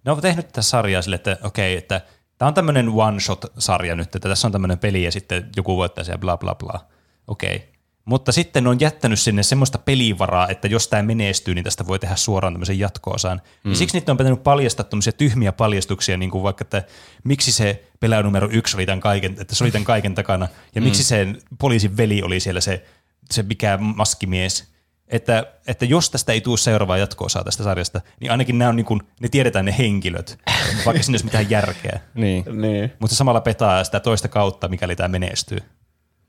Ne on tehnyt tätä sarjaa sille, että okei, että tämä on tämmöinen one-shot-sarja nyt, että tässä on tämmöinen peli ja sitten joku voittaa ja bla bla bla. Okei. Mutta sitten ne on jättänyt sinne semmoista pelivaraa, että jos tämä menestyy, niin tästä voi tehdä suoraan tämmöisen jatko-osan. Mm. Ja siksi niitä on pitänyt paljastaa tämmöisiä tyhmiä paljastuksia, niin kuin vaikka, että miksi se pelaaja numero yksi oli tämän kaiken, että se oli tämän kaiken takana, ja miksi se poliisin veli oli siellä se, se mikä maskimies, että, että jos tästä ei tule seuraavaa jatko-osaa tästä sarjasta, niin ainakin nämä on niin kuin, ne tiedetään ne henkilöt, vaikka siinä olisi mitään järkeä. Niin. niin. Mutta samalla petaa sitä toista kautta, mikäli tämä menestyy.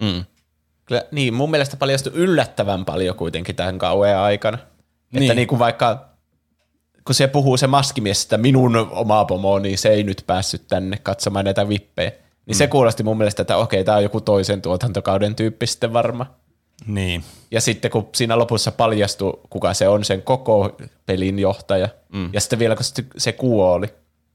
Mm. Kyllä, niin, mun mielestä paljastui yllättävän paljon kuitenkin tämän kauan aikana. Niin. Että Niin. niin kuin vaikka, kun se puhuu se maskimies, että minun oma pomo, niin se ei nyt päässyt tänne katsomaan näitä vippejä. Niin mm. se kuulosti mun mielestä, että okei, tämä on joku toisen tuotantokauden tyyppi sitten varma. Niin. Ja sitten kun siinä lopussa paljastui, kuka se on, sen koko pelin johtaja, mm. ja sitten vielä kun se kuoli,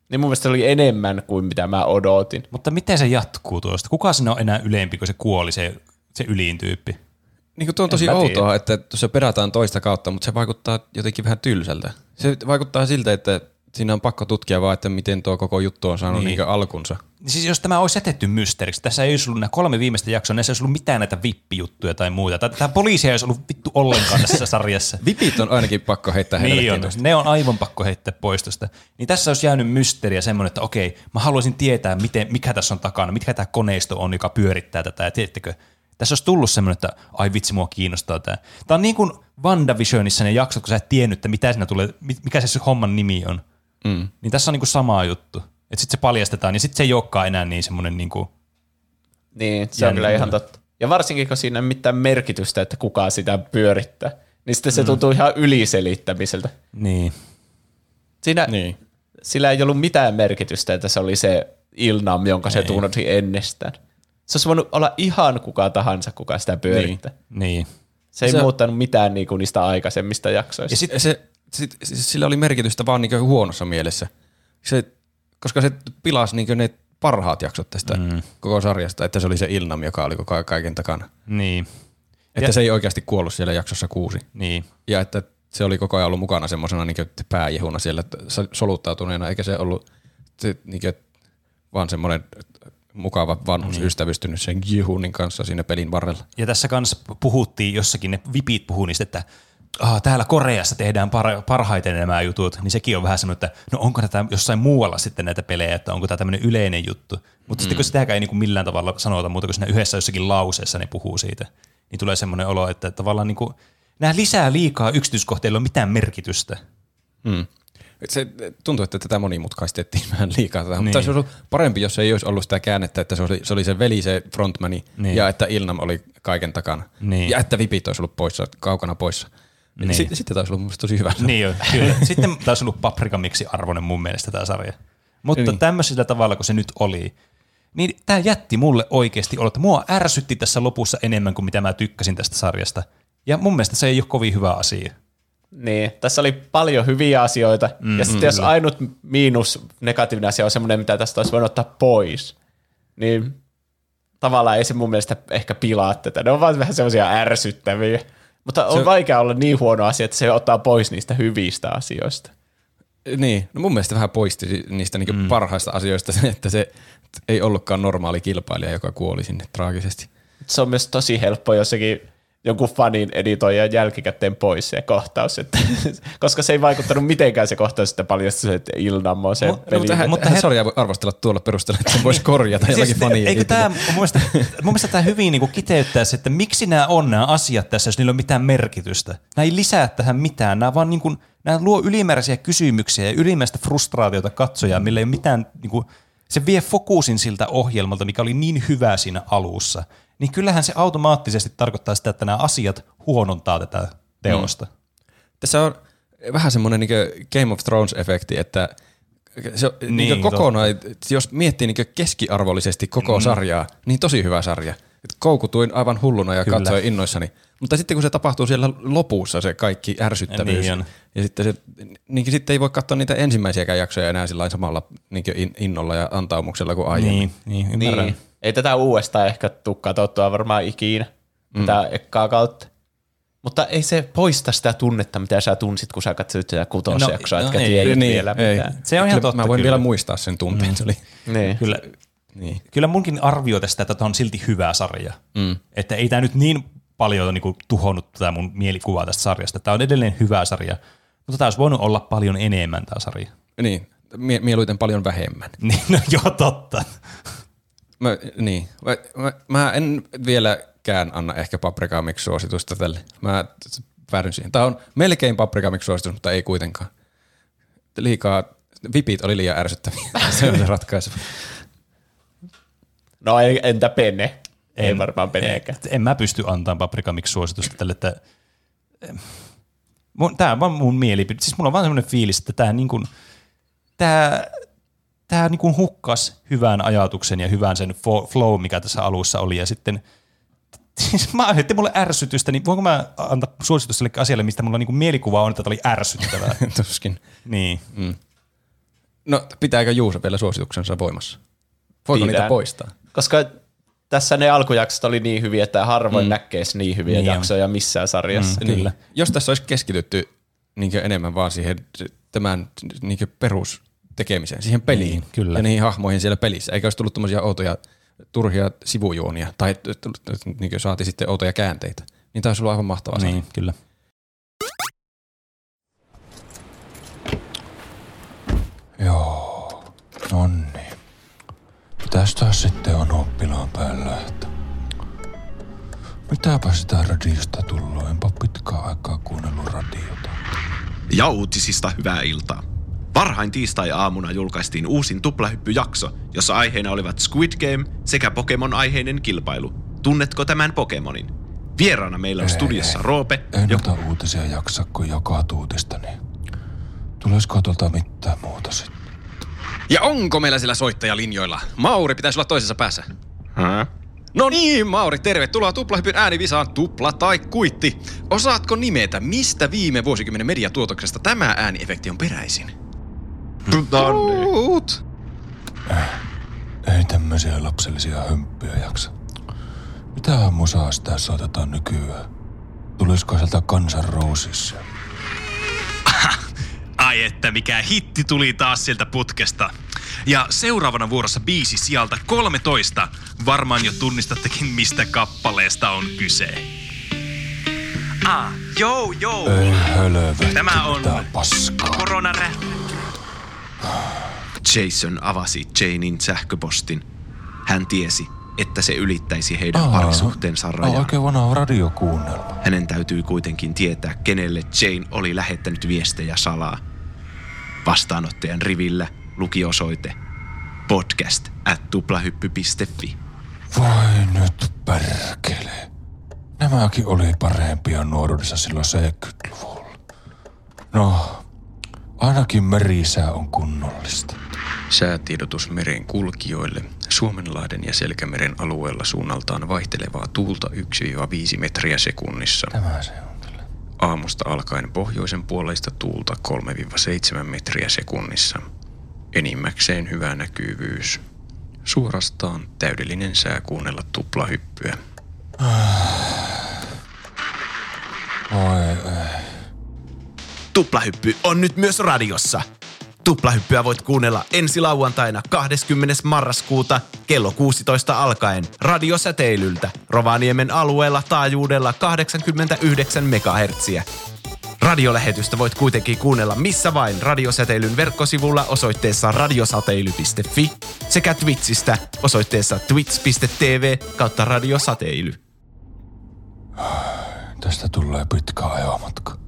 niin mun mielestä se oli enemmän kuin mitä mä odotin. Mutta miten se jatkuu tuosta? Kuka siinä on enää ylempi, kun se kuoli, se, se ylin tyyppi? Niin kuin tuo on tosi tiedä. outoa, että se pedataan toista kautta, mutta se vaikuttaa jotenkin vähän tylsältä. Se vaikuttaa siltä, että siinä on pakko tutkia vaan, että miten tuo koko juttu on saanut niin. niin alkunsa. Siis jos tämä olisi jätetty mysteeriksi, tässä ei olisi ollut nämä kolme viimeistä jaksoa, näissä ei olisi ollut mitään näitä vippijuttuja tai muuta. Tämä, poliisi ei olisi ollut vittu ollenkaan tässä sarjassa. Vipit on ainakin pakko heittää niin on, ne on aivan pakko heittää pois tosta. Niin tässä olisi jäänyt mysteeriä semmoinen, että okei, mä haluaisin tietää, miten, mikä tässä on takana, mikä tämä koneisto on, joka pyörittää tätä. Ja tiedättekö, tässä olisi tullut semmoinen, että ai vitsi, mua kiinnostaa tämä. Tämä on niin kuin WandaVisionissa ne jaksot, kun sä et tiennyt, että mitä siinä tulee, mikä se homman nimi on. Mm. Niin tässä on niin kuin sama juttu. Että sitten se paljastetaan, ja sitten se ei olekaan enää niin semmoinen niin kuin, Niin, se on kyllä ihan totta. Ja varsinkin, kun siinä ei mitään merkitystä, että kuka sitä pyörittää. Niin sitten se tuntuu ihan yliselittämiseltä. Niin. Siinä, Niin. Sillä ei ollut mitään merkitystä, että se oli se Ilnam, jonka se tunnoti ennestään. Se olisi voinut olla ihan kuka tahansa, kuka sitä pyörittää. Niin. Niin. Se ei Se- muuttanut mitään niinku niistä aikaisemmista jaksoista. Ja sit, se, sit, siis sillä oli merkitystä vaan niin huonossa mielessä. Se, koska se pilasi niin ne parhaat jaksot tästä mm. koko sarjasta, että se oli se Ilnam, joka oli koko kaiken takana. Niin. Että Ja- se ei oikeasti kuollut siellä jaksossa kuusi. Niin. Ja että se oli koko ajan ollut mukana semmoisena niin pääjehuna siellä soluttautuneena, eikä se ollut se, niin kuin, vaan semmoinen mukava vanhus niin. ystävystynyt sen Jihunin kanssa siinä pelin varrella. Ja tässä kanssa puhuttiin jossakin, ne vipit puhuu niistä, että ah, täällä Koreassa tehdään par- parhaiten nämä jutut, niin sekin on vähän semmoinen, että no onko tätä jossain muualla sitten näitä pelejä, että onko tämä tämmöinen yleinen juttu. Mutta mm. sitten kun sitäkään ei niin kuin millään tavalla sanota muuta kuin siinä yhdessä jossakin lauseessa ne puhuu siitä, niin tulee semmoinen olo, että tavallaan niin kuin, nämä lisää liikaa yksityiskohteilla on mitään merkitystä. Mm. Se tuntuu, että tätä monimutkaistettiin vähän liikaa. Tätä. Niin. Mutta se olisi ollut parempi, jos ei olisi ollut sitä käännettä, että se oli se, oli se veli, se frontmani, Niin. niin. ja että Ilnam oli kaiken takana. Niin. Ja että vipit olisi ollut poissa, kaukana poissa. Niin. Niin. Sitten, sitten taisi ollut tosi hyvä. Niin jo, kyllä. Sitten taisi ollut paprikamiksi arvoinen mun mielestä tämä sarja. Mutta niin. Niin. tämmöisellä tavalla, kun se nyt oli, niin tämä jätti mulle oikeasti olo, että mua ärsytti tässä lopussa enemmän kuin mitä mä tykkäsin tästä sarjasta. Ja mun mielestä se ei ole kovin hyvä asia. Niin, tässä oli paljon hyviä asioita. Mm, ja sitten jos ainut miinus negatiivinen asia on semmoinen, mitä tästä olisi voinut ottaa pois, niin tavallaan ei se mun mielestä ehkä pilaa tätä. Ne on vaan vähän semmoisia ärsyttäviä. Mutta on Se- vaikea olla niin huono asia, että se ottaa pois niistä hyvistä asioista. Niin, no mun mielestä vähän poisti niistä niinku mm. parhaista asioista se, että se ei ollutkaan normaali kilpailija, joka kuoli sinne traagisesti. Se on myös tosi helppo jossakin jonkun fanin editoija jälkikäteen pois se kohtaus, että, koska se ei vaikuttanut mitenkään se kohtaus, että paljastui se, että Ilnamo on se No, peli. mutta, hän, mutta hän sarjaa arvostella tuolla perusteella, että se voisi korjata jollakin Siis, faniin. eikö tämä, mun mielestä, mun mielestä tämä hyvin niin kiteyttää se, että miksi nämä on nämä asiat tässä, jos niillä on mitään merkitystä. Nämä ei lisää tähän mitään, nämä vaan niin kuin, nämä luo ylimääräisiä kysymyksiä ja ylimääräistä frustraatiota katsojaa, millä ei ole mitään, niin kuin, se vie fokusin siltä ohjelmalta, mikä oli niin hyvä siinä alussa. Niin kyllähän se automaattisesti tarkoittaa sitä, että nämä asiat huonontaa tätä teosta. Tässä on vähän semmoinen niin Game of Thrones-efekti, että se niin, Niin, niin kokonaan, jos miettii niin keskiarvollisesti koko mm. sarjaa, niin tosi hyvä sarja. Et koukutuin aivan hulluna ja Kyllä. Katsoin innoissani. Mutta sitten kun se tapahtuu siellä lopussa se kaikki ärsyttävyys, Niin on. ja sitten, se, niin sitten ei voi katsoa niitä ensimmäisiäkään jaksoja enää sillä samalla niin in, innolla ja antaumuksella kuin aiemmin. Niin, niin, ymmärrän. Niin. Ei tätä uudestaan ehkä tuu katsottua varmaan ikinä, mm. tätä ekkaa kautta. Mutta ei se poista sitä tunnetta, mitä sä tunsit, kun sä katsoit sitä kutosjaksoa, No, etkä no ei, tiedä niin, vielä ei. mitään. Se on ihan totta Mä voin kyllä. vielä muistaa sen tunteen. Mm. Se oli, Niin. Kyllä, niin. kyllä munkin arvio tästä, että tämä on silti hyvä sarja. Mm. Että ei tämä nyt niin paljon niin kuin, tuhonnut tätä mun mielikuvaa tästä sarjasta. Tämä on edelleen hyvä sarja, mutta tämä olisi voinut olla paljon enemmän tämä sarja. niin, mie- mieluiten paljon vähemmän. Niin, no joo, totta. Mä, niin. Mä, mä, mä en vieläkään anna ehkä Paprika suositusta tälle. Mä päädyn siihen. Tämä on melkein Paprika suositus, mutta ei kuitenkaan. Liikaa, vipit oli liian ärsyttäviä. se on se ratkaisu. No ei, entä Pene? Ei, ei varmaan Peneekään. En, en mä pysty antamaan Paprika suositusta tälle, että mun, tämä on vaan mun mielipide. Siis mulla on vaan semmoinen fiilis, että tämä niin kuin, tämä, tämä niin kuin hukkas hyvän ajatuksen ja hyvän sen flow, mikä tässä alussa oli, ja sitten siis mä aiheutti mulle ärsytystä, niin voinko mä antaa suositus sille asialle, mistä mulla niin mielikuva on, että tämä oli ärsyttävää. Tuskin. niin. No, pitääkö Juusa vielä suosituksensa voimassa? Voiko Pitää. niitä poistaa? Koska tässä ne alkujaksot oli niin hyviä, että harvoin mm. näkee niin hyviä Niin niin on. jaksoja missään sarjassa. Mm, kyllä. Niin. Jos tässä olisi keskitytty niin enemmän vaan siihen tämän niin perus tekemiseen, siihen peliin Niin, kyllä. ja niihin hahmoihin siellä pelissä, eikä olisi tullut tämmöisiä outoja turhia sivujuonia tai niin saati sitten outoja käänteitä, niin tämä olisi ollut aivan mahtavaa. Niin, kyllä. Joo, nonni. Tästä sitten on oppilaan päällä, että mitäpä sitä radiosta tullut, enpä pitkään aikaa kuunnellut radiota. Ja uutisista hyvää iltaa. Varhain tiistai-aamuna julkaistiin uusin tuplahyppyjakso, jossa aiheena olivat Squid Game sekä Pokemon-aiheinen kilpailu. Tunnetko tämän Pokemonin? Vieraana meillä on studiossa Roope, Ei joka noita uutisia jaksa, kun joka tuutista, niin tulisiko tuolta mitään muuta sitten? Ja onko meillä siellä soittajalinjoilla? Mauri pitäisi olla toisessa päässä. Hä? No niin, Mauri, tervetuloa Tuplahypyn äänivisaan Tupla tai Kuitti. Osaatko nimetä, mistä viime vuosikymmenen mediatuotoksesta tämä ääniefekti on peräisin? Tuut. Ei tämmöisiä lapsellisia hömppiä jaksa. Mitä musaa sitä soitetaan nykyään? Tulisiko sieltä Kansan Roosissa? Ai että mikä hitti tuli taas sieltä putkesta. Ja seuraavana vuorossa biisi sieltä 13. Varmaan jo tunnistattekin, mistä kappaleesta on kyse. Ah, joo, joo. Ei Tämä on- paskaa. Jason avasi Janein sähköpostin. Hän tiesi, että se ylittäisi heidän Aa, parisuhteensa on rajaa. Oikein vanha radiokuunnelma. Hänen täytyy kuitenkin tietää, kenelle Jane oli lähettänyt viestejä salaa. Vastaanottajan rivillä luki osoite podcast at tuplahyppy.fi. Voi nyt perkele. Nämäkin oli parempia nuoruudessa silloin 70-luvulla. No, ainakin merisää on kunnollista. Säätiedotus meren kulkijoille. Suomenlahden ja Selkämeren alueella suunnaltaan vaihtelevaa tuulta 1-5 metriä sekunnissa. Tämä se on kyllä. Aamusta alkaen pohjoisen puoleista tuulta 3-7 metriä sekunnissa. Enimmäkseen hyvä näkyvyys. Suorastaan täydellinen sää kuunnella tuplahyppyä. Oi, ei. Tuplahyppy on nyt myös radiossa. Tuplahyppyä voit kuunnella ensi lauantaina 20. marraskuuta kello 16 alkaen radiosäteilyltä Rovaniemen alueella taajuudella 89 MHz. Radiolähetystä voit kuitenkin kuunnella missä vain radiosäteilyn verkkosivulla osoitteessa radiosateily.fi sekä Twitchistä osoitteessa twitch.tv kautta radiosateily. Tästä tulee pitkä ajomatka.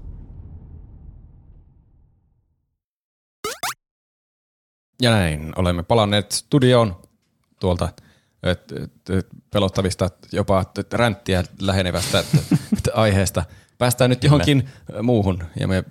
Ja näin olemme palanneet studioon tuolta et, et, et, pelottavista jopa et, ränttiä lähenevästä et, et, aiheesta. Päästään nyt johonkin muuhun ja me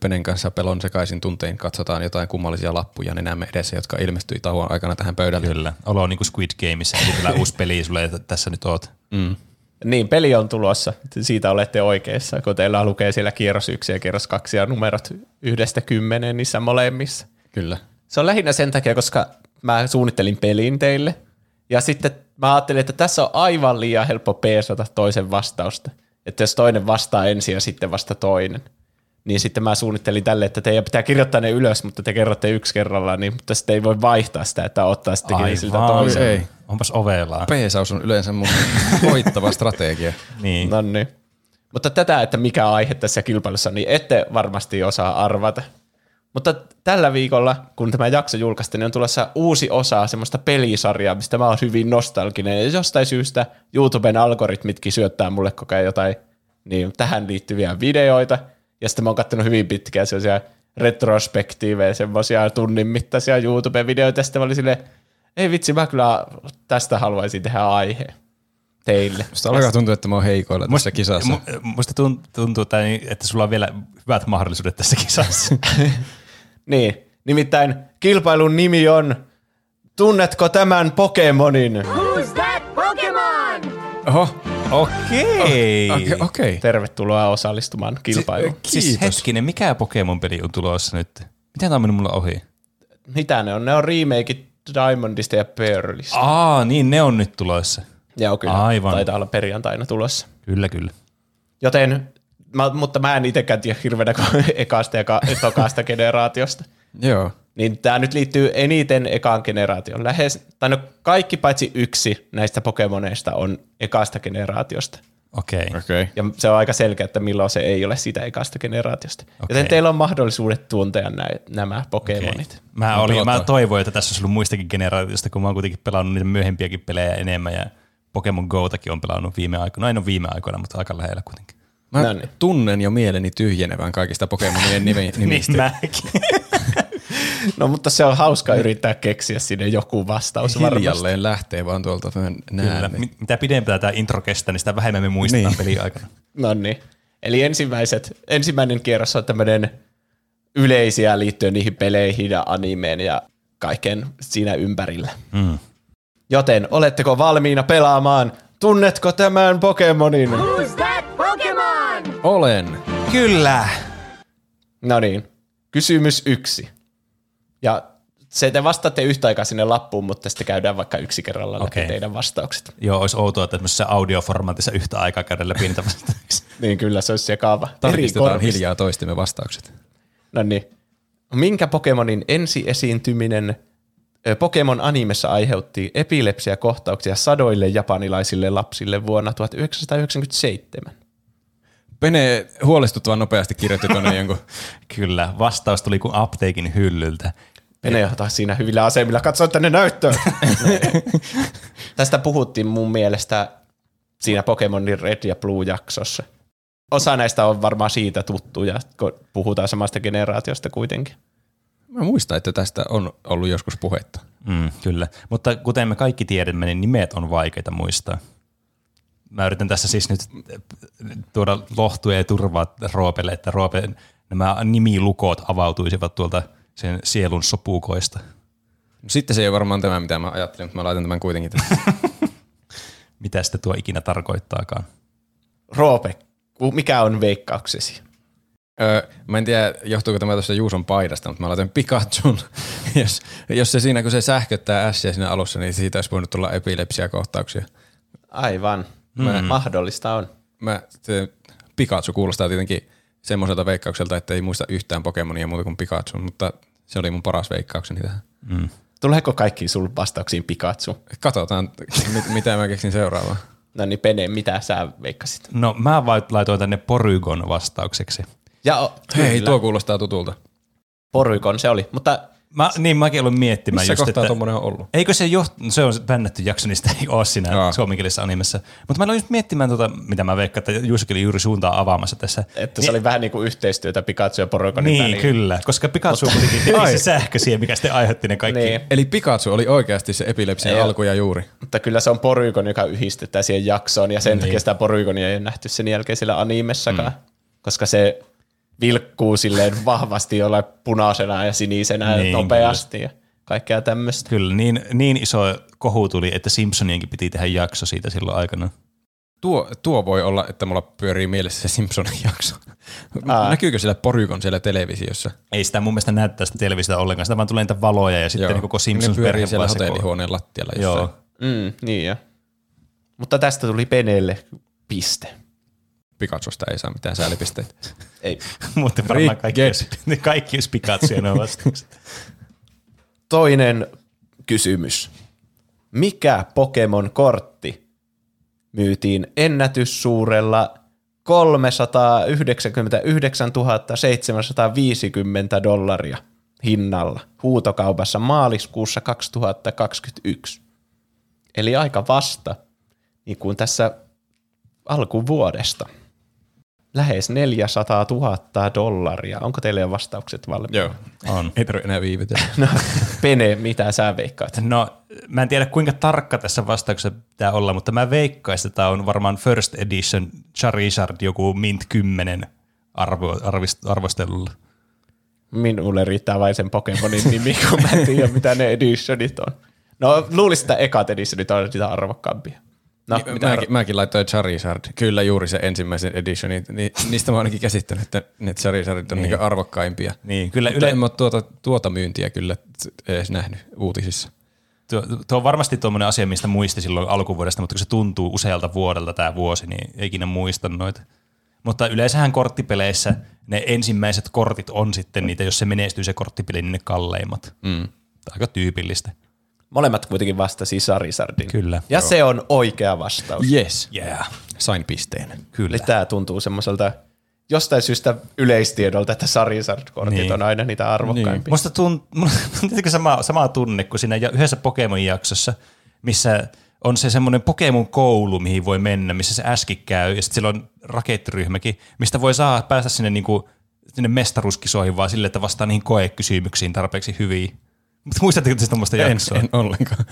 Penen kanssa pelon sekaisin tuntein katsotaan jotain kummallisia lappuja nenämme edessä, jotka ilmestyi tauon aikana tähän pöydälle. Kyllä. Olo on niinku Squid Gameissa. Eli tällä uusi peli sulle, että tässä nyt oot. Mm. Niin, peli on tulossa. Siitä olette oikeassa, kun teillä lukee siellä kierros yksi ja kierros kaksi ja numerot yhdestä kymmeneen niissä molemmissa. Kyllä. Se on lähinnä sen takia, koska mä suunnittelin pelin teille. Ja sitten mä ajattelin, että tässä on aivan liian helppo peesata toisen vastausta. Että jos toinen vastaa ensin ja sitten vasta toinen. Niin sitten mä suunnittelin tälle, että teidän pitää kirjoittaa ne ylös, mutta te kerrotte yksi kerrallaan, niin, mutta sitten ei voi vaihtaa sitä, että ottaa sittenkin siltä toisen. Ei. Onpas ovelaa. Peesaus on yleensä mun voittava strategia. Niin. No niin. Mutta tätä, että mikä aihe tässä kilpailussa, niin ette varmasti osaa arvata. Mutta tällä viikolla, kun tämä jakso julkaistiin, niin on tulossa uusi osa semmoista pelisarjaa, mistä mä oon hyvin nostalginen. Ja jostain syystä YouTuben algoritmitkin syöttää mulle koko ajan jotain niin, tähän liittyviä videoita. Ja sitten mä oon katsonut hyvin pitkään sellaisia retrospektiivejä, semmoisia tunnin mittaisia YouTube-videoita. Ja sitten mä olin silleen, ei vitsi, mä kyllä tästä haluaisin tehdä aihe teille. Musta alkaa tuntua, että mä oon heikoilla tässä kisassa. Mu- musta tun- tuntuu, että sulla on vielä hyvät mahdollisuudet tässä kisassa. Niin, nimittäin kilpailun nimi on Tunnetko tämän Pokemonin? Who's that Pokemon? Oho, Okei. okei. Okay. Tervetuloa osallistumaan kilpailuun. Siis hetkinen, mikä Pokemon-peli on tulossa nyt? Miten tämä on mennyt mulla ohi? Mitä ne on? Ne on remakeit Diamondista ja Pearlista. Aa, niin ne on nyt tulossa. Joo, kyllä. Aivan. Taitaa olla perjantaina tulossa. Kyllä, kyllä. Joten, mä, mutta mä en itsekään tiedä hirveänä ekasta ja ka- tokasta generaatiosta. Joo. Niin tämä nyt liittyy eniten ekaan generaation. Lähes, tai no kaikki paitsi yksi näistä Pokemoneista on ekasta generaatiosta. Okei. Okay. Okei. Ja se on aika selkeä, että milloin se ei ole sitä ekasta generaatiosta. Okay. Joten teillä on mahdollisuudet tuntea nä- nämä Pokemonit. Okay. Mä, olin, mä toivoin, että tässä olisi ollut muistakin generaatioista, kun mä oon kuitenkin pelannut niitä myöhempiäkin pelejä enemmän ja Pokemon Go-takin on pelannut viime aikoina. No en ole viime aikoina, mutta aika lähellä kuitenkin. Mä No niin. tunnen jo mieleni tyhjenevän kaikista Pokemonien nime- nimistä. Niin mäkin. No mutta se on hauska yrittää keksiä sinne joku vastaus varmasti. Hiljalleen lähtee vaan tuolta. Näen. Mi- Mitä pidempään tämä intro kestää, niin sitä vähemmän me muistetaan Niin. peli aikana. No niin. Eli ensimmäiset, ensimmäinen kierros on tämmöinen yleisiä liittyen niihin peleihin ja animeen ja kaiken siinä ympärillä. Mm. Joten oletteko valmiina pelaamaan? Tunnetko tämän Pokemonin? Who's that Pokemon? Olen. Kyllä. No niin, kysymys yksi. Ja se te vastaatte yhtä aikaa sinne lappuun, mutta sitten käydään vaikka yksi kerralla läpi Okei. teidän vastaukset. Joo, olisi outoa, että tämmöisessä audioformaatissa yhtä aikaa käydä läpi niitä vastauksia. Niin kyllä, se olisi sekava. Tarkistetaan korvista. hiljaa toistemme vastaukset. No niin. Minkä Pokemonin ensiesiintyminen ö, Pokemon animessa aiheutti epilepsiakohtauksia sadoille japanilaisille lapsille vuonna 1997? Pene huolestuttavan nopeasti kirjoitti tuonne jonkun. Kyllä, vastaus tuli kuin apteekin hyllyltä. Pene ottaa siinä hyvillä asemilla. Katso tänne näyttöön. Tästä puhuttiin mun mielestä siinä Pokemonin Red ja Blue-jaksossa. Osa näistä on varmaan siitä tuttuja, kun puhutaan samasta generaatiosta kuitenkin. Mä muistan, että tästä on ollut joskus puhetta. Mm, kyllä, mutta kuten me kaikki tiedämme, niin nimet on vaikeita muistaa. Mä yritän tässä siis nyt tuoda lohtuja ja turvaa Roopelle, että Roope, nämä nimilukot avautuisivat tuolta sen sielun sopukoista. Sitten se ei ole varmaan tämä, mitä mä ajattelin, mutta mä laitan tämän kuitenkin tähän. Mitä sitten tuo ikinä tarkoittaakaan. Roope, mikä on veikkauksesi? Öö, mä en tiedä, johtuuko tämä tuosta Juuson paidasta, mutta mä laitan Pikachun. jos, jos se siinä, kun se sähköttää ässiä siinä alussa, niin siitä olisi voinut tulla epilepsiakohtauksia. Aivan. Mm. Mahdollista on. Mä, se Pikachu kuulostaa tietenkin semmoiselta veikkaukselta, että ei muista yhtään Pokemonia muuta kuin Pikachu, mutta se oli mun paras veikkaukseni tähän. Tuleeko kaikki sul vastauksiin Pikachu? Katsotaan, mit, mitä mä keksin seuraavaan. No niin, Pene, mitä sä veikkasit? No mä laitoin tänne Porygon vastaukseksi. Ja o, Hei, tuo kuulostaa tutulta. Porykon se oli, mutta Mä, niin mäkin olen miettimään Missä just, kohtaa että on ollut? Eikö se jo, se on bännätty jakso, niin sitä ei ole siinä Jaa. suomenkielisessä animessa. Mutta mä aloin just miettimään, tota, mitä mä veikkaan, että Juusokin oli juuri suuntaa avaamassa tässä. että se oli vähän niin kuin yhteistyötä Pikachu ja Porygonin Niin, väliin. kyllä, koska Pikachu on kuitenkin se sähkö siihen, mikä sitten aiheutti ne kaikki. Niin, Eli Pikachu oli oikeasti se epilepsian Ei alku ja juuri. mutta kyllä se on Porygon, joka yhdistetään siihen jaksoon, ja sen niin. takia sitä Porygonia ei ole nähty sen jälkeen siellä animessakaan, mm. koska se vilkkuu silleen vahvasti jollain punaisena ja sinisenä Niin, nopeasti ja kaikkea tämmöistä. Kyllä, niin, niin iso kohu tuli, että Simpsonienkin piti tehdä jakso siitä silloin aikana. Tuo, tuo voi olla, että mulla pyörii mielessä se Simpsonin jakso. Aa. Näkyykö siellä Porykon siellä televisiossa? Ei sitä mun mielestä näyttää sitä televisiota ollenkaan, sitä vaan tulee niitä valoja ja sitten Joo. niin koko Simpsons pyörii siellä hotellihuoneen lattialla jossain. Joo, Mm, niin jo. Mutta tästä tuli Penelle piste. Pikachusta ei saa mitään säälipisteitä. Ei. mutta varmaan kaikki, kaikki olisi Pikachu ja ne vastaukset. Toinen kysymys. Mikä Pokemon-kortti myytiin ennätyssuurella 399 750 dollaria hinnalla huutokaupassa maaliskuussa 2021? Eli aika vasta, niin kuin tässä alkuvuodesta. Lähes 400 000 dollaria. Onko teille jo vastaukset valmiina? Joo. On. Ei tarvitse enää viivytellä. No, Pene, mitä sä veikkaat? No, mä en tiedä kuinka tarkka tässä vastauksessa pitää olla, mutta mä veikkaisin, että tämä on varmaan First Edition Charizard joku Mint 10 arvo, arvist, arvostelulla. Minulle riittää vain sen Pokemonin nimi, kun mä en tiedä, mitä ne editionit on. No, luulisin, että ekat editionit on niitä arvokkaampia. No, Niin, mitä mäkin, mäkin laitoin Charizard. Kyllä juuri se ensimmäisen editionin. Ni, niistä mä ainakin käsittänyt, että ne Charizardit on niin. niin arvokkaimpia. Niin, kyllä Mutta yle, en mä tuota, tuota myyntiä kyllä edes nähnyt uutisissa. tuo, tuo on varmasti tuommoinen asia, mistä muisti silloin alkuvuodesta, mutta kun se tuntuu usealta vuodelta tämä vuosi, niin ei ikinä muista noita. Mutta yleensähän korttipeleissä ne ensimmäiset kortit on sitten niitä, jos se menestyy se korttipeli, niin ne kalleimmat. Mm. Aika tyypillistä. Molemmat kuitenkin vastasi Charizardin. Kyllä. Ja se on oikea vastaus. Yes. Yeah. Sain pisteen. Kyllä. Eli tämä tuntuu semmoiselta jostain syystä yleistiedolta, että Charizard-kortit Niin. niin. on aina niitä arvokkaimpia. Musta tunt, mulla on tietenkin sama, sama tunne kuin siinä yhdessä Pokemon-jaksossa, missä on se semmoinen Pokemon-koulu, mihin voi mennä, missä se äski käy, ja sitten siellä on rakettiryhmäkin, mistä voi saa päästä sinne niinku sinne mestaruuskisoihin, vaan sille, että vastaa niihin koekysymyksiin tarpeeksi hyvin. Mutta muistatteko te tuommoista En, jaksoa? en ollenkaan.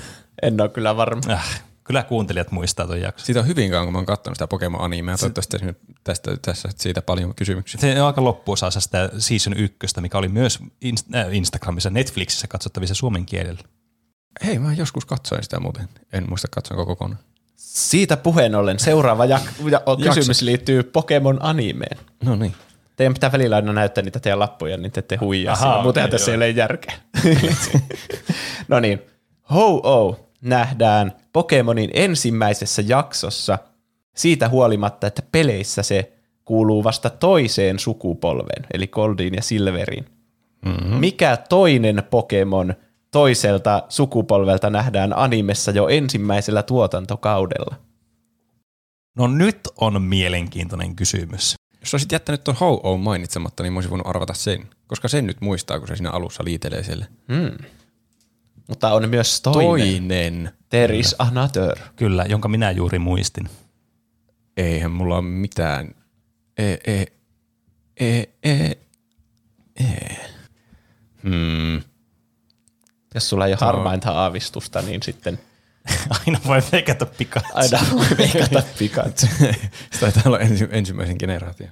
En ole kyllä varma. Äh, kyllä kuuntelijat muistaa tuon jakson. Siitä on hyvin kauan, kun mä oon katsonut sitä Pokemon-animea. Toivottavasti esimerkiksi tästä, tässä siitä paljon kysymyksiä. Se on aika loppuosassa sitä season ykköstä, mikä oli myös Inst- äh, Instagramissa, Netflixissä katsottavissa suomen kielellä. Hei, mä joskus katsoin sitä muuten. En muista katsoinko kokonaan. Siitä puheen ollen seuraava jak- ja- kysymys liittyy Pokemon animeen. No niin. Teidän pitää välillä aina näyttää niitä teidän lappuja, niin te ette huijaa siinä. Muutenhan okei, tässä ei ole järkeä. no niin. Ho-Oh nähdään Pokemonin ensimmäisessä jaksossa siitä huolimatta, että peleissä se kuuluu vasta toiseen sukupolveen, eli Goldiin ja Silveriin. Mm-hmm. Mikä toinen Pokemon toiselta sukupolvelta nähdään animessa jo ensimmäisellä tuotantokaudella? No nyt on mielenkiintoinen kysymys. Jos olisit jättänyt tuon ho mainitsematta, niin mä olisin voinut arvata sen. Koska sen nyt muistaa, kun se siinä alussa liitelee siellä. Mutta on myös toinen. Toinen. There is another. Kyllä, jonka minä juuri muistin. Eihän mulla ole mitään. E, e, e, e, e. Hmm. Jos sulla ei ole harmainta aavistusta, niin sitten Aina voi veikata pikaa. aina voi veikata Pikachu. Se taitaa olla ensi, ensimmäisen generaation.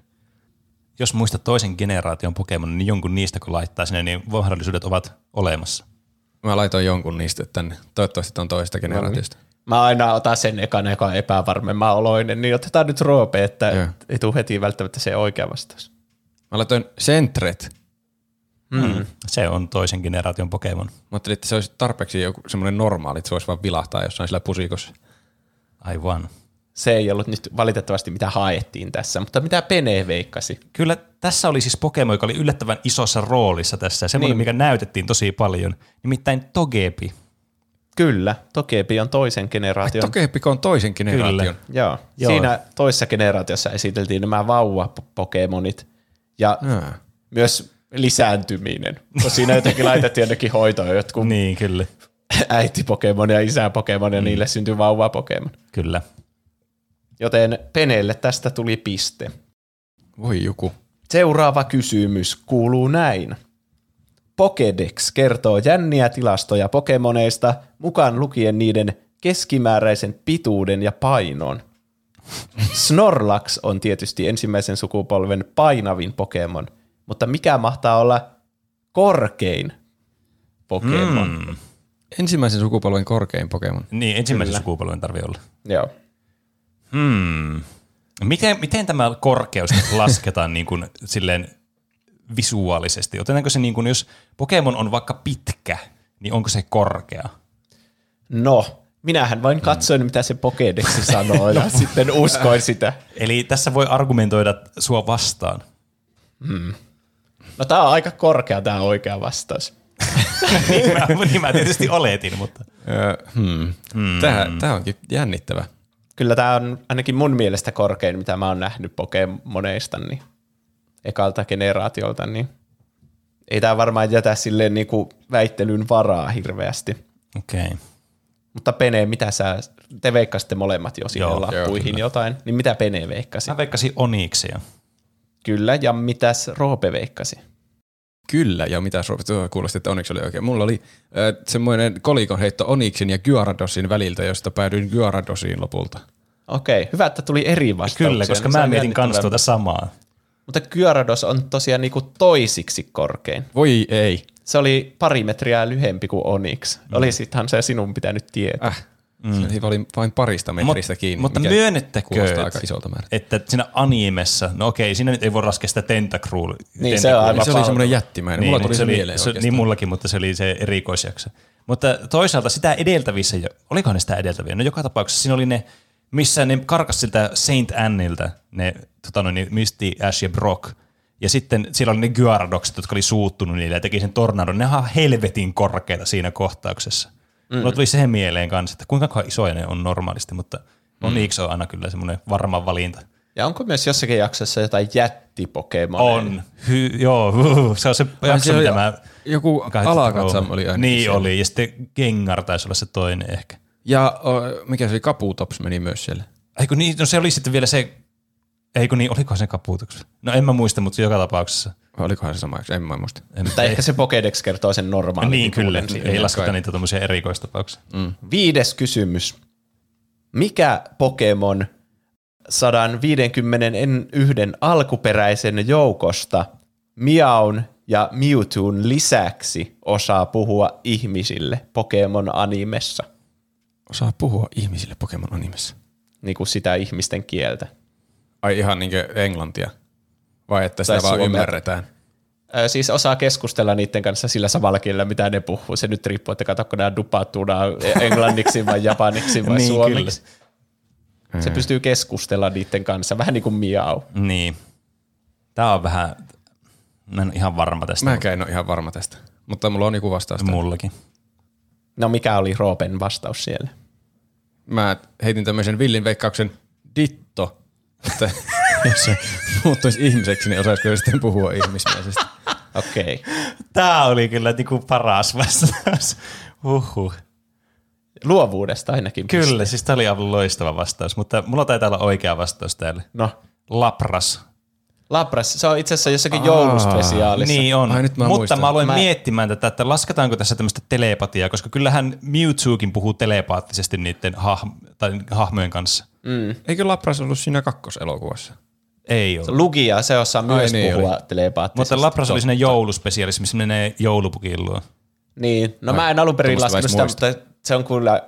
Jos muistat toisen generaation Pokemon, niin jonkun niistä kun laittaa sinne, niin mahdollisuudet ovat olemassa. Mä laitoin jonkun niistä tänne. Toivottavasti ton toisesta generaatiosta. Mä aina otan sen ekana, joka on epävarmemman oloinen, niin otetaan nyt Roope, että Joo. ei tule heti välttämättä se oikea vastaus. Mä laitoin Sentret. Mm. Se on toisen generaation Pokemon. Mä ajattelin, että se olisi tarpeeksi joku semmoinen normaali, että se voisi vaan vilahtaa jossain sillä pusikossa. Aivan. Se ei ollut nyt valitettavasti mitä haettiin tässä, mutta mitä Pene veikkasi? Kyllä tässä oli siis Pokemon, joka oli yllättävän isossa roolissa tässä. Semmoinen, Niin. mikä näytettiin tosi paljon. Nimittäin Togepi. Kyllä, Togepi on toisen generaation. Tokepiko on toisen generaation. Kyllä. Joo. Joo. Siinä toisessa generaatiossa esiteltiin nämä vauva-pokemonit ja Jaa. myös lisääntyminen. Kun siinä jotenkin laitettiin jonnekin hoitoon jotkut Niin, kyllä. äiti Pokemon ja isä Pokemon ja niille syntyi vauva Pokemon. Kyllä. Joten Peneelle tästä tuli piste. Voi joku. Seuraava kysymys kuuluu näin. Pokédex kertoo jänniä tilastoja Pokemoneista, mukaan lukien niiden keskimääräisen pituuden ja painon. Snorlax on tietysti ensimmäisen sukupolven painavin Pokemon, mutta mikä mahtaa olla korkein Pokemon? Mm. Ensimmäisen sukupolven korkein Pokemon. Niin, ensimmäisen Kyllä. sukupolven tarvii olla. Joo. Hmm. Miten, miten tämä korkeus lasketaan niin kuin, silleen visuaalisesti? Otetaanko se niin kuin, jos Pokemon on vaikka pitkä, niin onko se korkea? No, minähän vain katsoin, mitä se Pokédexi sanoo, ja sitten uskoin sitä. Eli tässä voi argumentoida sua vastaan. No tää on aika korkea tämä oikea vastaus. niin, mä, niin mä tietysti oletin, mutta hmm. Hmm. Tää, tää onkin jännittävä. Kyllä tämä on ainakin mun mielestä korkein, mitä mä oon nähnyt Pokemoneista, niin ekalta generaatiolta, niin ei tämä varmaan jätä silleen niinku väittelyn varaa hirveästi. okei. Okay. Mutta Pene, mitä sä, te veikkasitte molemmat jo sinne Joo, lappuihin joo, jotain, niin mitä Pene veikkasi? Mä veikkasin Oniksia. Kyllä, ja mitäs Roope veikkasi? Kyllä, ja mitä Suomi tuo kuulosti, että Onix oli oikein. Mulla oli äh, semmoinen kolikon heitto Onixin ja Gyaradosin väliltä, josta päädyin Gyaradosiin lopulta. Okei, hyvä, että tuli eri vastauksia. Kyllä, koska niin se mä mietin kans jännittävää. tuota samaa. Mutta Gyarados on tosiaan niinku toisiksi korkein. Voi ei. Se oli pari metriä lyhempi kuin Onyx. Mm. Olisithan se sinun pitänyt tietää. Äh. Mm. Se oli vain parista metristä Mut- kiinni. mutta mikä myönnettäkö, kuulostaa aika isolta määrältä. että siinä animessa, no okei, siinä nyt ei voi laskea sitä tentacruel. Niin, se on aivan Se oli semmoinen jättimäinen. Niin, Mulla mutta tuli se, oli, mieleen se, niin mullakin, mutta se oli se erikoisjakso. Mutta toisaalta sitä edeltävissä, jo- olikohan ne sitä edeltäviä? No joka tapauksessa siinä oli ne, missä ne karkas siltä Saint Annilta, ne tota noin, Misty, Ash ja Brock. Ja sitten siellä oli ne Gyaradoxit, jotka oli suuttunut niille ja teki sen tornadon. Ne on ihan helvetin korkeita siinä kohtauksessa. Mm. Mulla tuli siihen mieleen kanssa, että kuinka isoja ne on normaalisti, mutta Onyx on aina kyllä semmoinen varma valinta. Ja onko myös jossakin jaksossa jotain jättipokemoneja? On. Hy, joo, se on se jakso, se mitä mä... joku alakatsam oli ainakin Niin siellä. oli, ja sitten Gengar taisi olla se toinen ehkä. Ja o, mikä se oli, Kaputops meni myös siellä. Eikö niin, no se oli sitten vielä se, eikö niin, olikohan se kapuutuksessa? No en mä muista, mutta joka tapauksessa. Olikohan se sama? En mä muista. Tai ehkä se Pokédex kertoo sen normaalin. Niin kyllä, siinä. ei lasketa kai. niitä tuommoisia erikoistapauksia. Viides kysymys. Mikä Pokemon 151 alkuperäisen joukosta Miaun ja Mewtwoon lisäksi osaa puhua ihmisille Pokemon animessa? Osaa puhua ihmisille Pokemon animessa. Niin kuin sitä ihmisten kieltä. Ai ihan niinkö englantia? Vai että sitä vaan suomea. ymmärretään? Ö, Siis osaa keskustella niiden kanssa sillä samalla kielellä, mitä ne puhuu. Se nyt riippuu, että katsokko nämä dupattuna englanniksi vai japaniksi vai Niin, suomeksi. Se pystyy keskustella niiden kanssa, vähän niin kuin miau. Niin. Tämä on vähän, mä en ole ihan varma tästä. Mäkään en ole ihan varma tästä. Mutta mulla on joku vastaus. Mullakin. No mikä oli Roopen vastaus siellä? Mä heitin tämmöisen villin veikkauksen ditto, että jos se muuttuisi ihmiseksi, niin osaisiko sitten puhua ihmismäisesti. Okei. Okay. Tämä oli kyllä niinku paras vastaus. Huhhuh. Luovuudesta ainakin. Kyllä, siis tämä oli aivan loistava vastaus, mutta mulla taitaa olla oikea vastaus täällä. No, Lapras. Lapras, se on itse asiassa jossakin jouluspesiaalissa. Niin on, Ai, nyt mä mutta muistan. mä aloin Mä- miettimään tätä, että lasketaanko tässä tämmöistä telepatiaa, koska kyllähän Mewtwokin puhuu telepaattisesti niiden hahm- tai hahmojen kanssa. Eikö Lapras ollut siinä kakkoselokuvassa? Ei ole. Lugia, se osaa myös niin puhua telepaattisesti. Mutta Lapras oli siinä jouluspesiaalissa, missä menee joulupukin luo. Niin, no mä en alun perin laskenut sitä, mutta se on kyllä,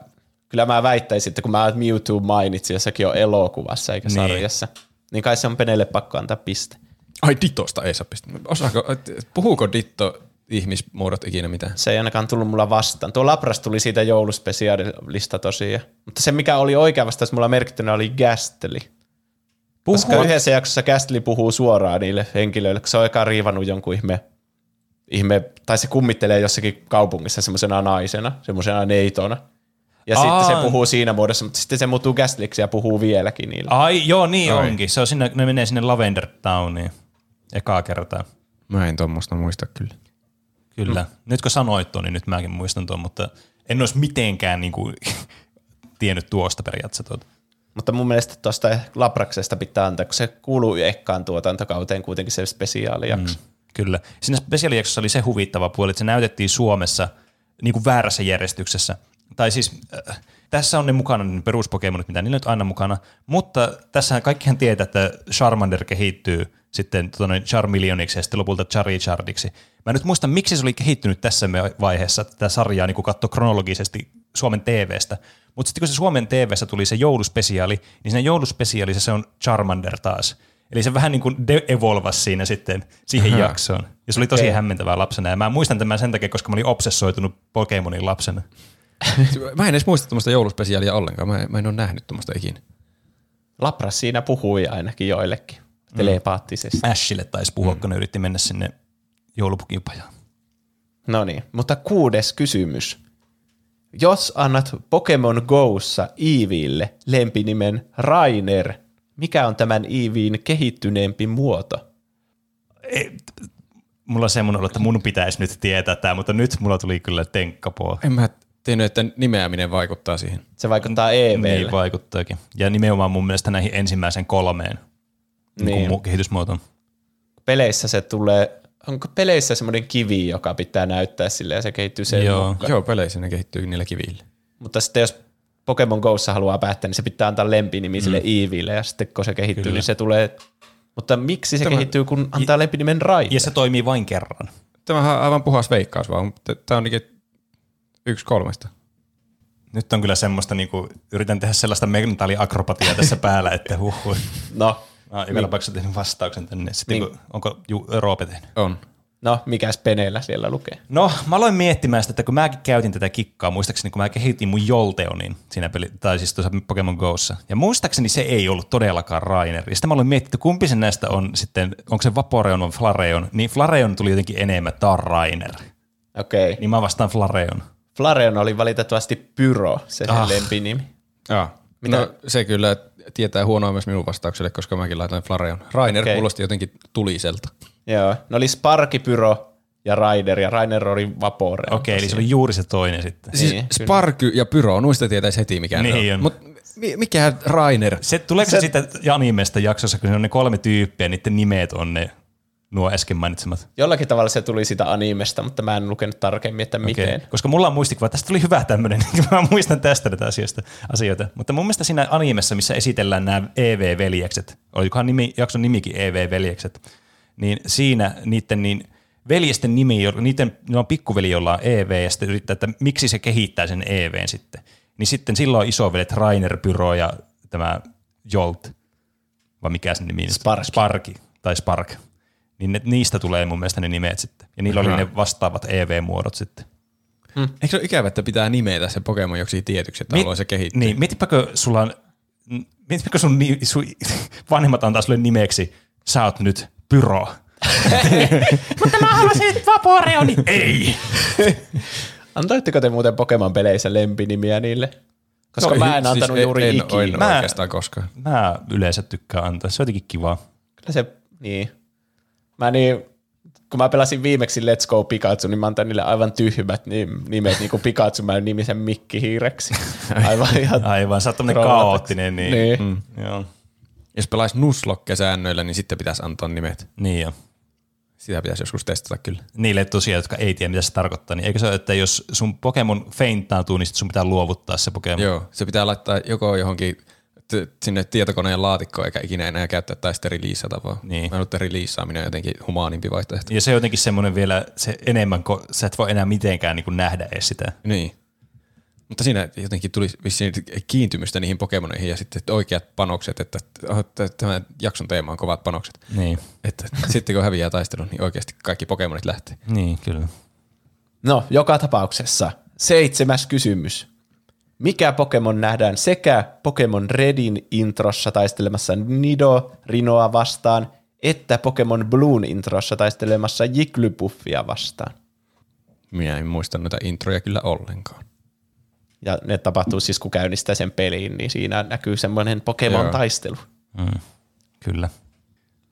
kyllä mä väittäisin, että kun mä Mewtwo mainitsin, ja sekin on elokuvassa eikä Niin. sarjassa, niin kai se on Penelle pakko antaa piste. Ai Dittosta ei saa pistää. Osaako, puhuuko Ditto ihmismuodot ikinä mitään? Se ei ainakaan tullut mulla vastaan. Tuo Lapras tuli siitä jouluspesiaalista tosiaan. Mutta se, mikä oli oikea vastaus mulla merkittynä, oli Gastly. Koska yhdessä jaksossa Gastly puhuu suoraan niille henkilöille, kun se on eka riivannut jonkun ihme, ihme tai se kummittelee jossakin kaupungissa semmoisena naisena, semmoisena neitona. Ja Aa. sitten se puhuu siinä muodossa, mutta sitten se muuttuu Gastlyksi ja puhuu vieläkin niille. Ai, joo, niin Ai. onkin. Se on sinne, ne menee sinne Lavender Towniin. Ekaa kertaa. Mä en tuommoista muista kyllä. Kyllä. Mm. Nyt kun sanoit tuon, niin nyt mäkin muistan tuon, mutta en olisi mitenkään niin kuin, tiennyt tuosta periaatteessa tuota. Mutta mun mielestä tuosta Lapraksesta pitää antaa, kun se kuuluu ekkaan tuotantokauteen kuitenkin se spesiaalijakso. Mm. Kyllä. Siinä spesiaalijaksossa oli se huvittava puoli, että se näytettiin Suomessa niin kuin väärässä järjestyksessä. Tai siis äh, tässä on ne mukana ne peruspokemonit, mitä niillä nyt aina mukana, mutta tässä kaikkihan tietää, että Charmander kehittyy sitten tuonne Charmeleoniksi ja sitten lopulta Charizardiksi. Mä en nyt muista, miksi se oli kehittynyt tässä vaiheessa, tätä sarjaa niin katsoi kronologisesti Suomen TVstä. Mutta sitten kun se Suomen TVssä tuli se jouluspesiaali, niin siinä jouluspesiaalissa se on Charmander taas. Eli se vähän niin kuin de-evolvasi siinä sitten siihen jaksoon. Ja se oli tosi Okei. hämmentävää lapsena. Ja mä muistan tämän sen takia, koska mä olin obsessoitunut Pokemonin lapsena. Mä en edes muista tuommoista jouluspesiaalia ollenkaan. Mä en, mä en ole nähnyt tuommoista ikinä. Lapras siinä puhui ainakin joillekin telepaattisesti. Ashille taisi puhua, kun ne yritti mennä sinne joulupukipajaan. No niin, mutta kuudes kysymys. Jos annat Pokemon Go'ssa Eeveelle lempinimen Rainer, mikä on tämän Eeveen kehittyneempi muoto? Ei, mulla on semmoinen että mun pitäisi nyt tietää tämä, mutta nyt mulla tuli kyllä tenkkapoo. En mä tiennyt, että nimeäminen vaikuttaa siihen. Se vaikuttaa Eeveelle. Niin vaikuttaakin. Ja nimenomaan mun mielestä näihin ensimmäisen kolmeen niin. Niin. Niin kehitysmuotoon. Peleissä se tulee, onko peleissä semmoinen kivi, joka pitää näyttää sille ja se kehittyy sen Joo. mukaan? Joo, peleissä ne kehittyy niillä kivillä. Mutta sitten jos Pokemon Go'ssa haluaa päättää, niin se pitää antaa lempinimi sille Eeveelle ja sitten kun se kehittyy, Kyllä. niin se tulee... Mutta miksi se Tämä- kehittyy, kun antaa lempinimen Rainer? Ja se toimii vain kerran. Tämähän on aivan puhas veikkaus vaan, mutta tämä on niinkin yksi kolmesta. Nyt on kyllä semmoista, niin kuin, yritän tehdä sellaista mentaaliakrobatiaa tässä päällä, että huhhuh. No, Oon joka tapauksessa tehnyt vastauksen tänne. Sitten Niin. kun, onko Ju, Roope tehnyt? On. no mikäs peneellä siellä lukee? No, mä aloin miettimään sitä, että kun mäkin käytin tätä kikkaa, muistaakseni kun mä kehitin mun Jolteonin siinä peli, tai siis tuossa Pokemon Go'ssa. Ja muistaakseni se ei ollut todellakaan Rainer. Ja sitten mä aloin miettiä, että kumpi se näistä on sitten, onko se Vaporeon vai Flareon. Niin Flareon tuli jotenkin enemmän, tää on Rainer. Okei. Niin mä vastaan Flareon. Flareon oli valitettavasti Pyro, se Ah. lempinimi. Jaa. Mitä? No, se kyllä tietää huonoa myös minun vastaukselle, koska mäkin laitoin Flareon. Rainer okay. kuulosti jotenkin tuliselta. Joo, ne oli Sparky, Pyro ja Raider, ja Rainer oli Vapore. Okei, eli se oli juuri se toinen sitten. Siis Niin, Sparky ja Pyro, nuista tietäisi heti mikä Niin ne on. on. Mut mi- mikä Rainer? Se, tuleeko se, Se- sitten animesta jaksossa, kun se on ne kolme tyyppiä, niiden nimet on ne nuo äsken mainitsemat. Jollakin tavalla se tuli sitä animesta, mutta mä en lukenut tarkemmin, että miten. Okei. Koska mulla on muistikuva, tästä tuli hyvä tämmöinen, mä muistan tästä näitä asioista, asioita. Mutta mun mielestä siinä animessa, missä esitellään nämä EV-veljekset, olikohan nimi, jakson nimikin EV-veljekset, niin siinä niiden niin veljesten nimi, niiden, ne on pikkuveli, jolla on EV, ja sitten yrittää, että miksi se kehittää sen EVn sitten. Niin sitten silloin on isovelet Rainer, Pyro ja tämä Jolt, vai mikä sen nimi? nyt? Spark. Sparki, tai Spark. Niin ne, niistä tulee mun mielestä ne nimet sitten. Ja niillä oli ne vastaavat EV-muodot sitten. Eikö se ole ikävä, että pitää nimetä se Pokemon joksi tietyksi, että Mi- haluaa se kehittää? Niin, mietipäkö sulla on, mietipäkö sun, ni, sun vanhemmat antaa sulle nimeksi, sä oot nyt Pyro. Mutta mä haluaisin nyt Vaporeoni. Ei! Antoitteko te muuten Pokemon-peleissä lempinimiä niille? Koska No, mä en siis antanut en- juuri en, ikinä. En Mä- oikeastaan koskaan. Mä yleensä tykkään antaa, se on jotenkin kivaa. Kyllä se, niin. Mä niin, kun mä pelasin viimeksi Let's Go Pikachu, niin mä antan niille aivan tyhmät nim- nimet, niin kuin Pikachu, mä nimisen Mikki Hiireksi. Aivan ihan Aivan, sä oot tämmönen kaoottinen. Niin. Niin. Mm. Joo. Jos pelaisi Nuzlocke-säännöillä, niin sitten pitäisi antaa nimet. Niin jo. Sitä pitäisi joskus testata kyllä. Niille tosiaan, jotka ei tiedä, mitä se tarkoittaa, niin eikö se ole, että jos sun Pokemon feintaantuu, niin sun pitää luovuttaa se Pokemon? Joo, se pitää laittaa joko johonkin sinne tietokoneen laatikkoon, eikä ikinä enää käyttää tai sitten releasata vaan. Niin. Mä luulen, että releasaaminen on jotenkin humaanimpi vaihtoehto. Ja se on jotenkin semmoinen vielä se enemmän, kun sä et voi enää mitenkään niin kuin nähdä edes sitä. Niin. Mutta siinä jotenkin tuli vissiin kiintymystä niihin Pokemoneihin ja sitten oikeat panokset, että että tämän jakson teema on kovat panokset. Niin. Että sitten kun häviää taistelun, niin oikeasti kaikki Pokemonit lähtee. Niin, kyllä. No, joka tapauksessa. Seitsemäs kysymys. Mikä Pokemon nähdään sekä Pokemon Redin introssa taistelemassa Nido Rinoa vastaan, että Pokemon Bluun introssa taistelemassa Jigglypuffia vastaan? Minä en muista noita introja kyllä ollenkaan. Ja ne tapahtuu siis, kun käynnistää sen peliin, niin siinä näkyy semmoinen Pokemon-taistelu. Mm. Kyllä.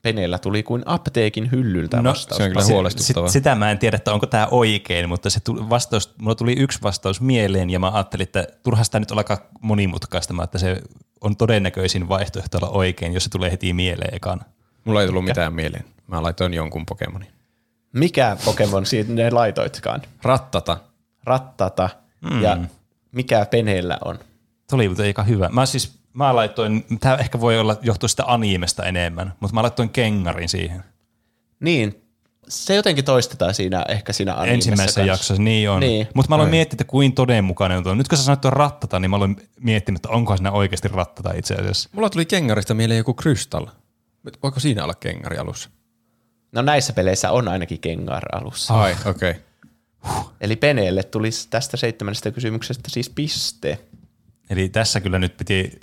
Peneellä tuli kuin apteekin hyllyltä No, vastaus. se on kyllä Se- huolestuttavaa. Sit, sitä mä en tiedä, että onko tämä oikein, mutta se tuli vastaus, mulla tuli yksi vastaus mieleen ja mä ajattelin, että turha sitä nyt ollakaan monimutkaistamaan, että se on todennäköisin vaihtoehto olla oikein, jos se tulee heti mieleen ekana. Mulla ei tullut mitään mieleen. Mä laitoin jonkun Pokemonin. Mikä Pokemon siitä ne laitoitkaan? Rattata. Rattata. Mm. Ja mikä Peneellä on? Tuli mutta aika hyvä. Mä siis, mä laitoin, tämä ehkä voi olla johtua sitä animesta enemmän, mutta mä laitoin kengarin siihen. Niin, se jotenkin toistetaan siinä ehkä siinä animessa ensimmäisessä kanssa. jaksossa, niin on. Niin. Mutta mä aloin miettiä, että kuin todenmukainen on tuo. Nyt kun sä sanoit tuon rattata, niin mä aloin miettimään, että onkohan siinä oikeasti rattata itse asiassa. Mulla tuli Kengarista mieleen joku Crystal. Voiko siinä olla Kengari alussa? No näissä peleissä on ainakin Kengar alussa. Ai, okei. Okay. Eli Peneelle tulisi tästä seitsemännestä kysymyksestä siis piste. Eli tässä kyllä nyt piti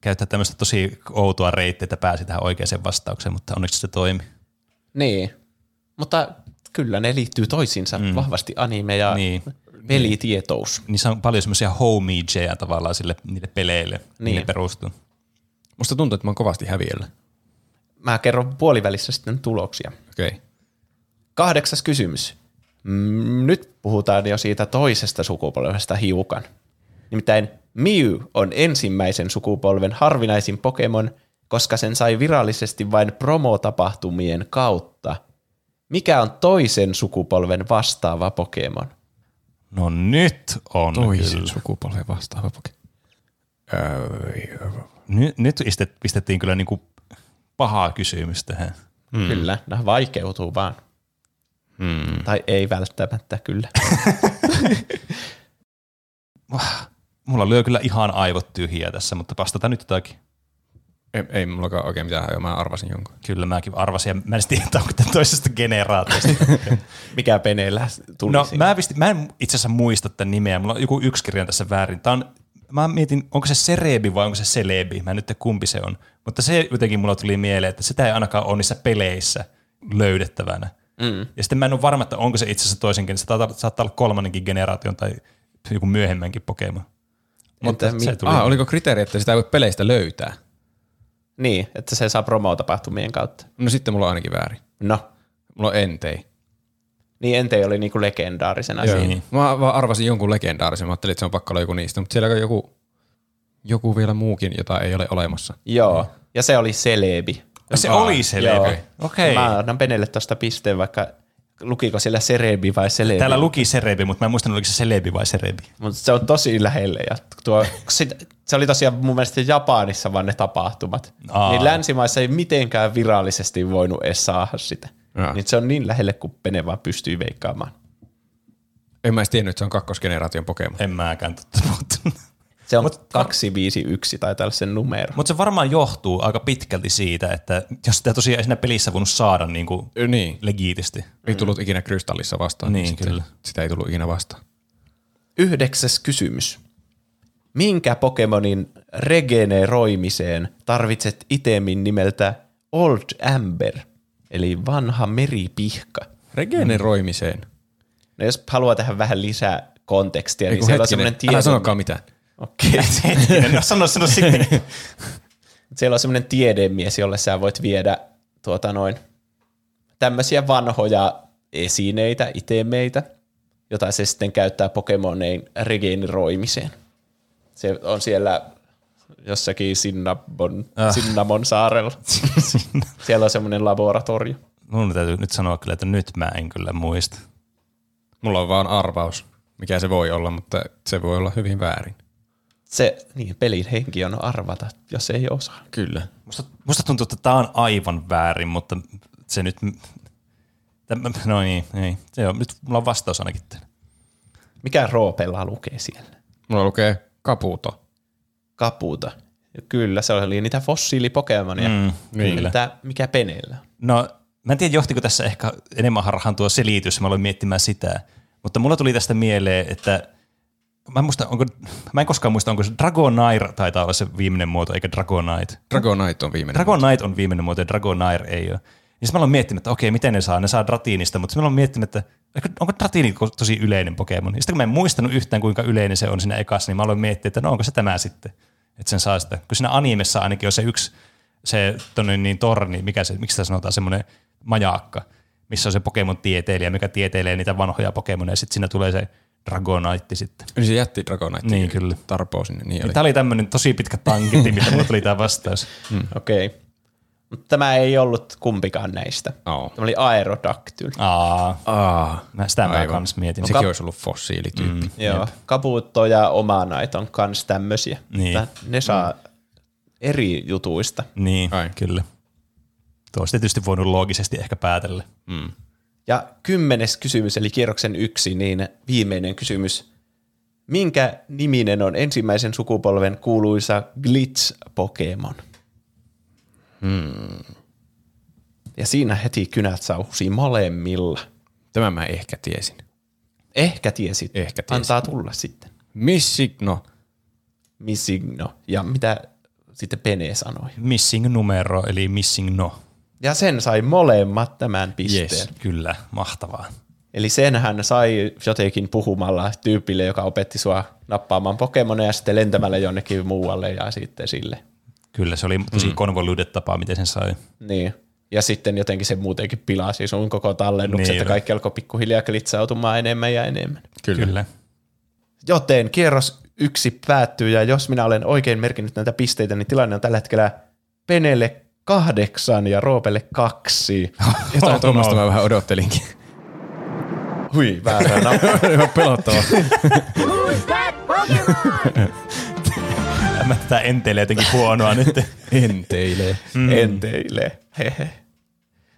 käyttää tämmöistä tosi outoa reittiä, että pääsi tähän oikeaan vastaukseen, mutta onneksi se toimi. Niin, mutta kyllä ne liittyy toisiinsa mm. vahvasti anime ja Niin. niin. pelitietous. Niissä on paljon semmoisia homageja tavallaan sille, niille peleille, niin. Niin. ne perustuu. Musta tuntuu, että mä oon kovasti häviöllä. Mä kerron puolivälissä sitten tuloksia. Okei. Okay. Kahdeksas kysymys. Mm, Nyt puhutaan jo siitä toisesta sukupolvesta hiukan. Nimittäin Mew on ensimmäisen sukupolven harvinaisin Pokemon, koska sen sai virallisesti vain promotapahtumien kautta. Mikä on toisen sukupolven vastaava Pokemon? No nyt on Toisen kyllä. sukupolven vastaava Pokemon. Öö, Nyt, nyt istet- pistettiin kyllä niinku pahaa kysymys tähän. Mm. Kyllä, nämä vaikeutuu vaan. Mm. Tai ei välttämättä, kyllä. Mulla lyö kyllä ihan aivot tyhjiä tässä, mutta vastataan nyt jotakin. ei, ei mullakaan oikein mitään hajoa, mä arvasin jonkun. Kyllä mäkin arvasin ja mä en tiedä, onko tämä toisesta generaatiosta. Mikä Peneellä tuli no siinä? mä, pistin, mä en itse asiassa muista tämän nimeä, mulla on joku yksi kirja tässä väärin. Tää on, mä mietin, onko se Serebi vai onko se Celebi, mä en nyt tiedä kumpi se on. Mutta se jotenkin mulla tuli mieleen, että sitä ei ainakaan ole niissä peleissä löydettävänä. Mm. Ja sitten mä en ole varma, että onko se itse asiassa toisen generaation, se saattaa olla kolmannenkin generaation tai joku myöhemmänkin Pokemon. Mutta Entä se tuli. Ah, oliko kriteeri, että sitä ei voi peleistä löytää? Niin, että se saa promotapahtumien kautta. No sitten mulla on ainakin väärin. No, Mulla on Entei. niin Entei oli niinku legendaarisena Joo. siinä. Mä vaan arvasin jonkun legendaarisen, mä ajattelin, että se on pakko olla joku niistä, mutta siellä on joku, joku vielä muukin, jota ei ole olemassa. Joo, ja se oli Celebi. Se Aa, oli se Joo. levy. Okei. Mä annan Penelle tosta pisteen, vaikka lukiko siellä Cerebi vai Celebi. Täällä luki Serebi, mutta mä en muistanut, oliko se Celebi vai Serebi. Mutta se on tosi lähelle. Ja tuo, se oli tosiaan mun mielestä Japanissa vaan ne tapahtumat. Aa. Niin länsimaissa ei mitenkään virallisesti voinut edes saada sitä. Niin se on niin lähelle, kuin Pene vaan pystyy veikkaamaan. En mä edes tiennyt, että se on kakkosgeneraation Pokemon. En mäkään totta, mutta... Se on Mut, 251 tai tällaisen numero. Mutta se varmaan johtuu aika pitkälti siitä, että jos sitä tosiaan ei siinä pelissä voinut saada niin kuin Niin. legiitisti. Ei tullut ikinä kristallissa vastaan. Niin, sitten kyllä. Sitä ei tullut ikinä vastaan. Yhdeksäs kysymys. Minkä Pokemonin regeneroimiseen tarvitset itemin nimeltä Old Amber, eli vanha meripihka? Regeneroimiseen. No jos haluaa tähän vähän lisää kontekstia, Ei niin siellä on hetkinen, semmoinen älä tiede... sanokaan mitään. Okei. Hetkinen, no sano, sano sitten. Siellä on semmoinen tiedemies, jolle sä voit viedä tuota noin, tämmöisiä vanhoja esineitä, itemeitä, jota se sitten käyttää Pokemonein regeneroimiseen. Se on siellä jossakin Cinnamon, Ah. Cinnamon saarella. siellä on semmoinen laboratorio. Mun täytyy nyt sanoa kyllä, että nyt mä en kyllä muista. Mulla on vaan arvaus, mikä se voi olla, mutta se voi olla hyvin väärin. Se, niin, pelin henki on arvata, jos ei osaa. Kyllä. Musta, musta tuntuu, että tää on aivan väärin, mutta se nyt... Tämä, no niin, ei. Se on, nyt mulla on vastaus ainakin tänne. Mikä Roopella lukee siellä? Mulla lukee Kaputo. Kaputa. Ja kyllä, se oli niitä fossiilipokemonia. Mm, niin. kyllä. Mitä, mikä Peneellä? No, mä en tiedä, johtiko tässä ehkä enemmän harhaan tuo selitys, mä aloin miettimään sitä. Mutta mulla tuli tästä mieleen, että mä, en muista, onko, mä en koskaan muista, onko se Dragonair taitaa olla se viimeinen muoto, eikä Dragonite. Dragonite on viimeinen. Dragonite on viimeinen muoto ja Dragonair ei ole. Ja sitten mä aloin miettimään, että okei, miten ne saa? Ne saa Dratiinista, mutta sitten mä aloin miettimään, että onko Dratiini ko- tosi yleinen Pokemon? Ja sitten kun mä en muistanut yhtään, kuinka yleinen se on siinä ekassa, niin mä aloin miettiä, että no onko se tämä sitten, että sen saa sitä. Kun siinä animessa ainakin on se yksi, se tonne niin torni, mikä se, miksi sitä sanotaan, semmoinen majaakka, missä on se Pokemon-tieteilijä, mikä tieteilee niitä vanhoja Pokemoneja, ja sitten siinä tulee se Dragonite sitten. Niin se jätti Dragonite. Niin, kyllä. Tarpoo sinne. Niin oli. Tämä oli tämmöinen tosi pitkä tankitti, mitä mulla tuli tämä vastaus. Mm. Okei. Okay. Mutta tämä ei ollut kumpikaan näistä. Oo. Tämä oli Aerodactyl. Aa, Aa, mä sitä mä Aivan. kans mietin. sekin olisi ollut fossiilityyppi. Mm. Joo. Kabuto ja Omanite on kans tämmöisiä. Niin. Ne saa eri jutuista. Niin, Ai. kyllä. Tuo olisi tietysti voinut loogisesti ehkä päätellä. Ja kymmenes kysymys, eli kierroksen yksi, niin viimeinen kysymys. Minkä niminen on ensimmäisen sukupolven kuuluisa Glitch-Pokemon? Hmm. Ja siinä heti kynät sauhusi molemmilla. Tämän mä ehkä tiesin. Ehkä tiesit. Ehkä tiesin. Antaa tulla sitten. Missigno. Missigno. Ja mitä sitten Pene sanoi. Missing numero, eli missing no. Ja sen sai molemmat tämän pisteen. Yes. Kyllä, mahtavaa. Eli sen hän sai jotenkin puhumalla tyypille, joka opetti sua nappaamaan Pokemoneja ja sitten lentämällä jonnekin muualle ja sitten sille. Kyllä, se oli tosi mm. convoluted tapa, miten sen sai. Niin. Ja sitten jotenkin se muutenkin pilasi sun koko tallennukset Niin. ja kaikki alkoi pikkuhiljaa glitsautumaan enemmän ja enemmän. Kyllä. Kyllä. Joten kierros yksi päättyy ja jos minä olen oikein merkinnyt näitä pisteitä, niin tilanne on tällä hetkellä Penelle kahdeksan ja Roopelle kaksi. Jotain tuommoista mä vähän odottelinkin. Hui, väärä nappi. Pokemon? Mä tätä enteilee jotenkin huonoa nyt. Enteilee. mm. enteille. Hehe.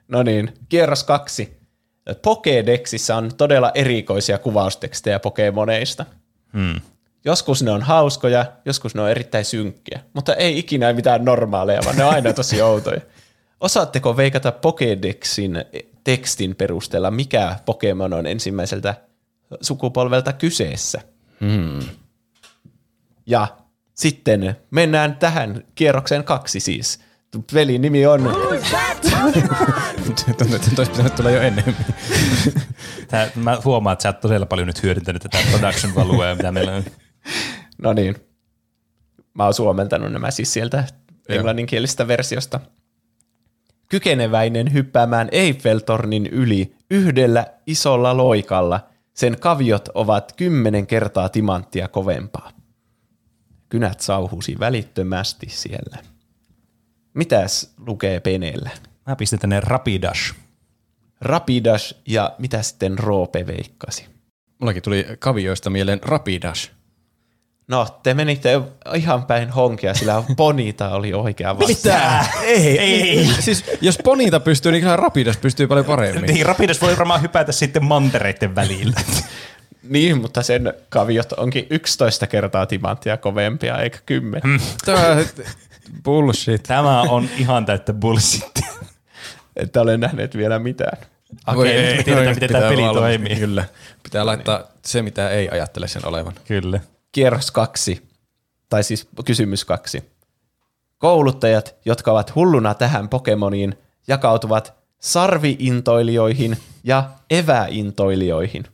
No niin, kierros kaksi. Pokédexissä on todella erikoisia kuvaustekstejä Pokemoneista. Hmm. Joskus ne on hauskoja, joskus ne on erittäin synkkiä, mutta ei ikinä mitään normaaleja, vaan ne on aina tosi outoja. Osaatteko veikata Pokédexin tekstin perusteella, mikä Pokemon on ensimmäiseltä sukupolvelta kyseessä? Hmm. Ja sitten mennään tähän kierrokseen kaksi siis. Pelin nimi on? Tuntuu, että toisi pitänyt tulla jo enemmän. Tää, mä huomaan, että sä oot todella paljon nyt hyödyntänyt tätä production valuea, mitä meillä on. No niin. Mä oon suomentanut nämä siis sieltä englanninkielisestä versiosta. Kykeneväinen hyppäämään Eiffeltornin yli yhdellä isolla loikalla. Sen kaviot ovat kymmenen kertaa timanttia kovempaa. Kynät sauhusi välittömästi siellä. Mitäs lukee Peneellä? Mä pistin tänne Rapidash. Rapidash ja mitä sitten Roope veikkasi? Mullakin tuli kavioista mieleen Rapidash. No, te menitte ihan päin honkia, sillä Bonita oli oikea vastaus. Ei, ei. Siis jos Ponita pystyy, niin kyllä Rapidash pystyy paljon paremmin. Niin, Rapidash voi varmaan hypätä sitten mantereiden välillä. Niin, mutta sen kaviot onkin 11 kertaa timanttia kovempia, eikä 10. Hmm. Tämä bullshit. Tämä on ihan täyttä bullshit. Että olen nähnyt vielä mitään. Okei, nyt me tiedetään, miten pitää tämä peli toimii. Kyllä. Pitää laittaa se, mitä ei ajattele sen olevan. Kyllä. Kierros kaksi, tai siis kysymys kaksi. Kouluttajat, jotka ovat hulluna tähän Pokemoniin, jakautuvat sarviintoilijoihin ja eväintoilijoihin.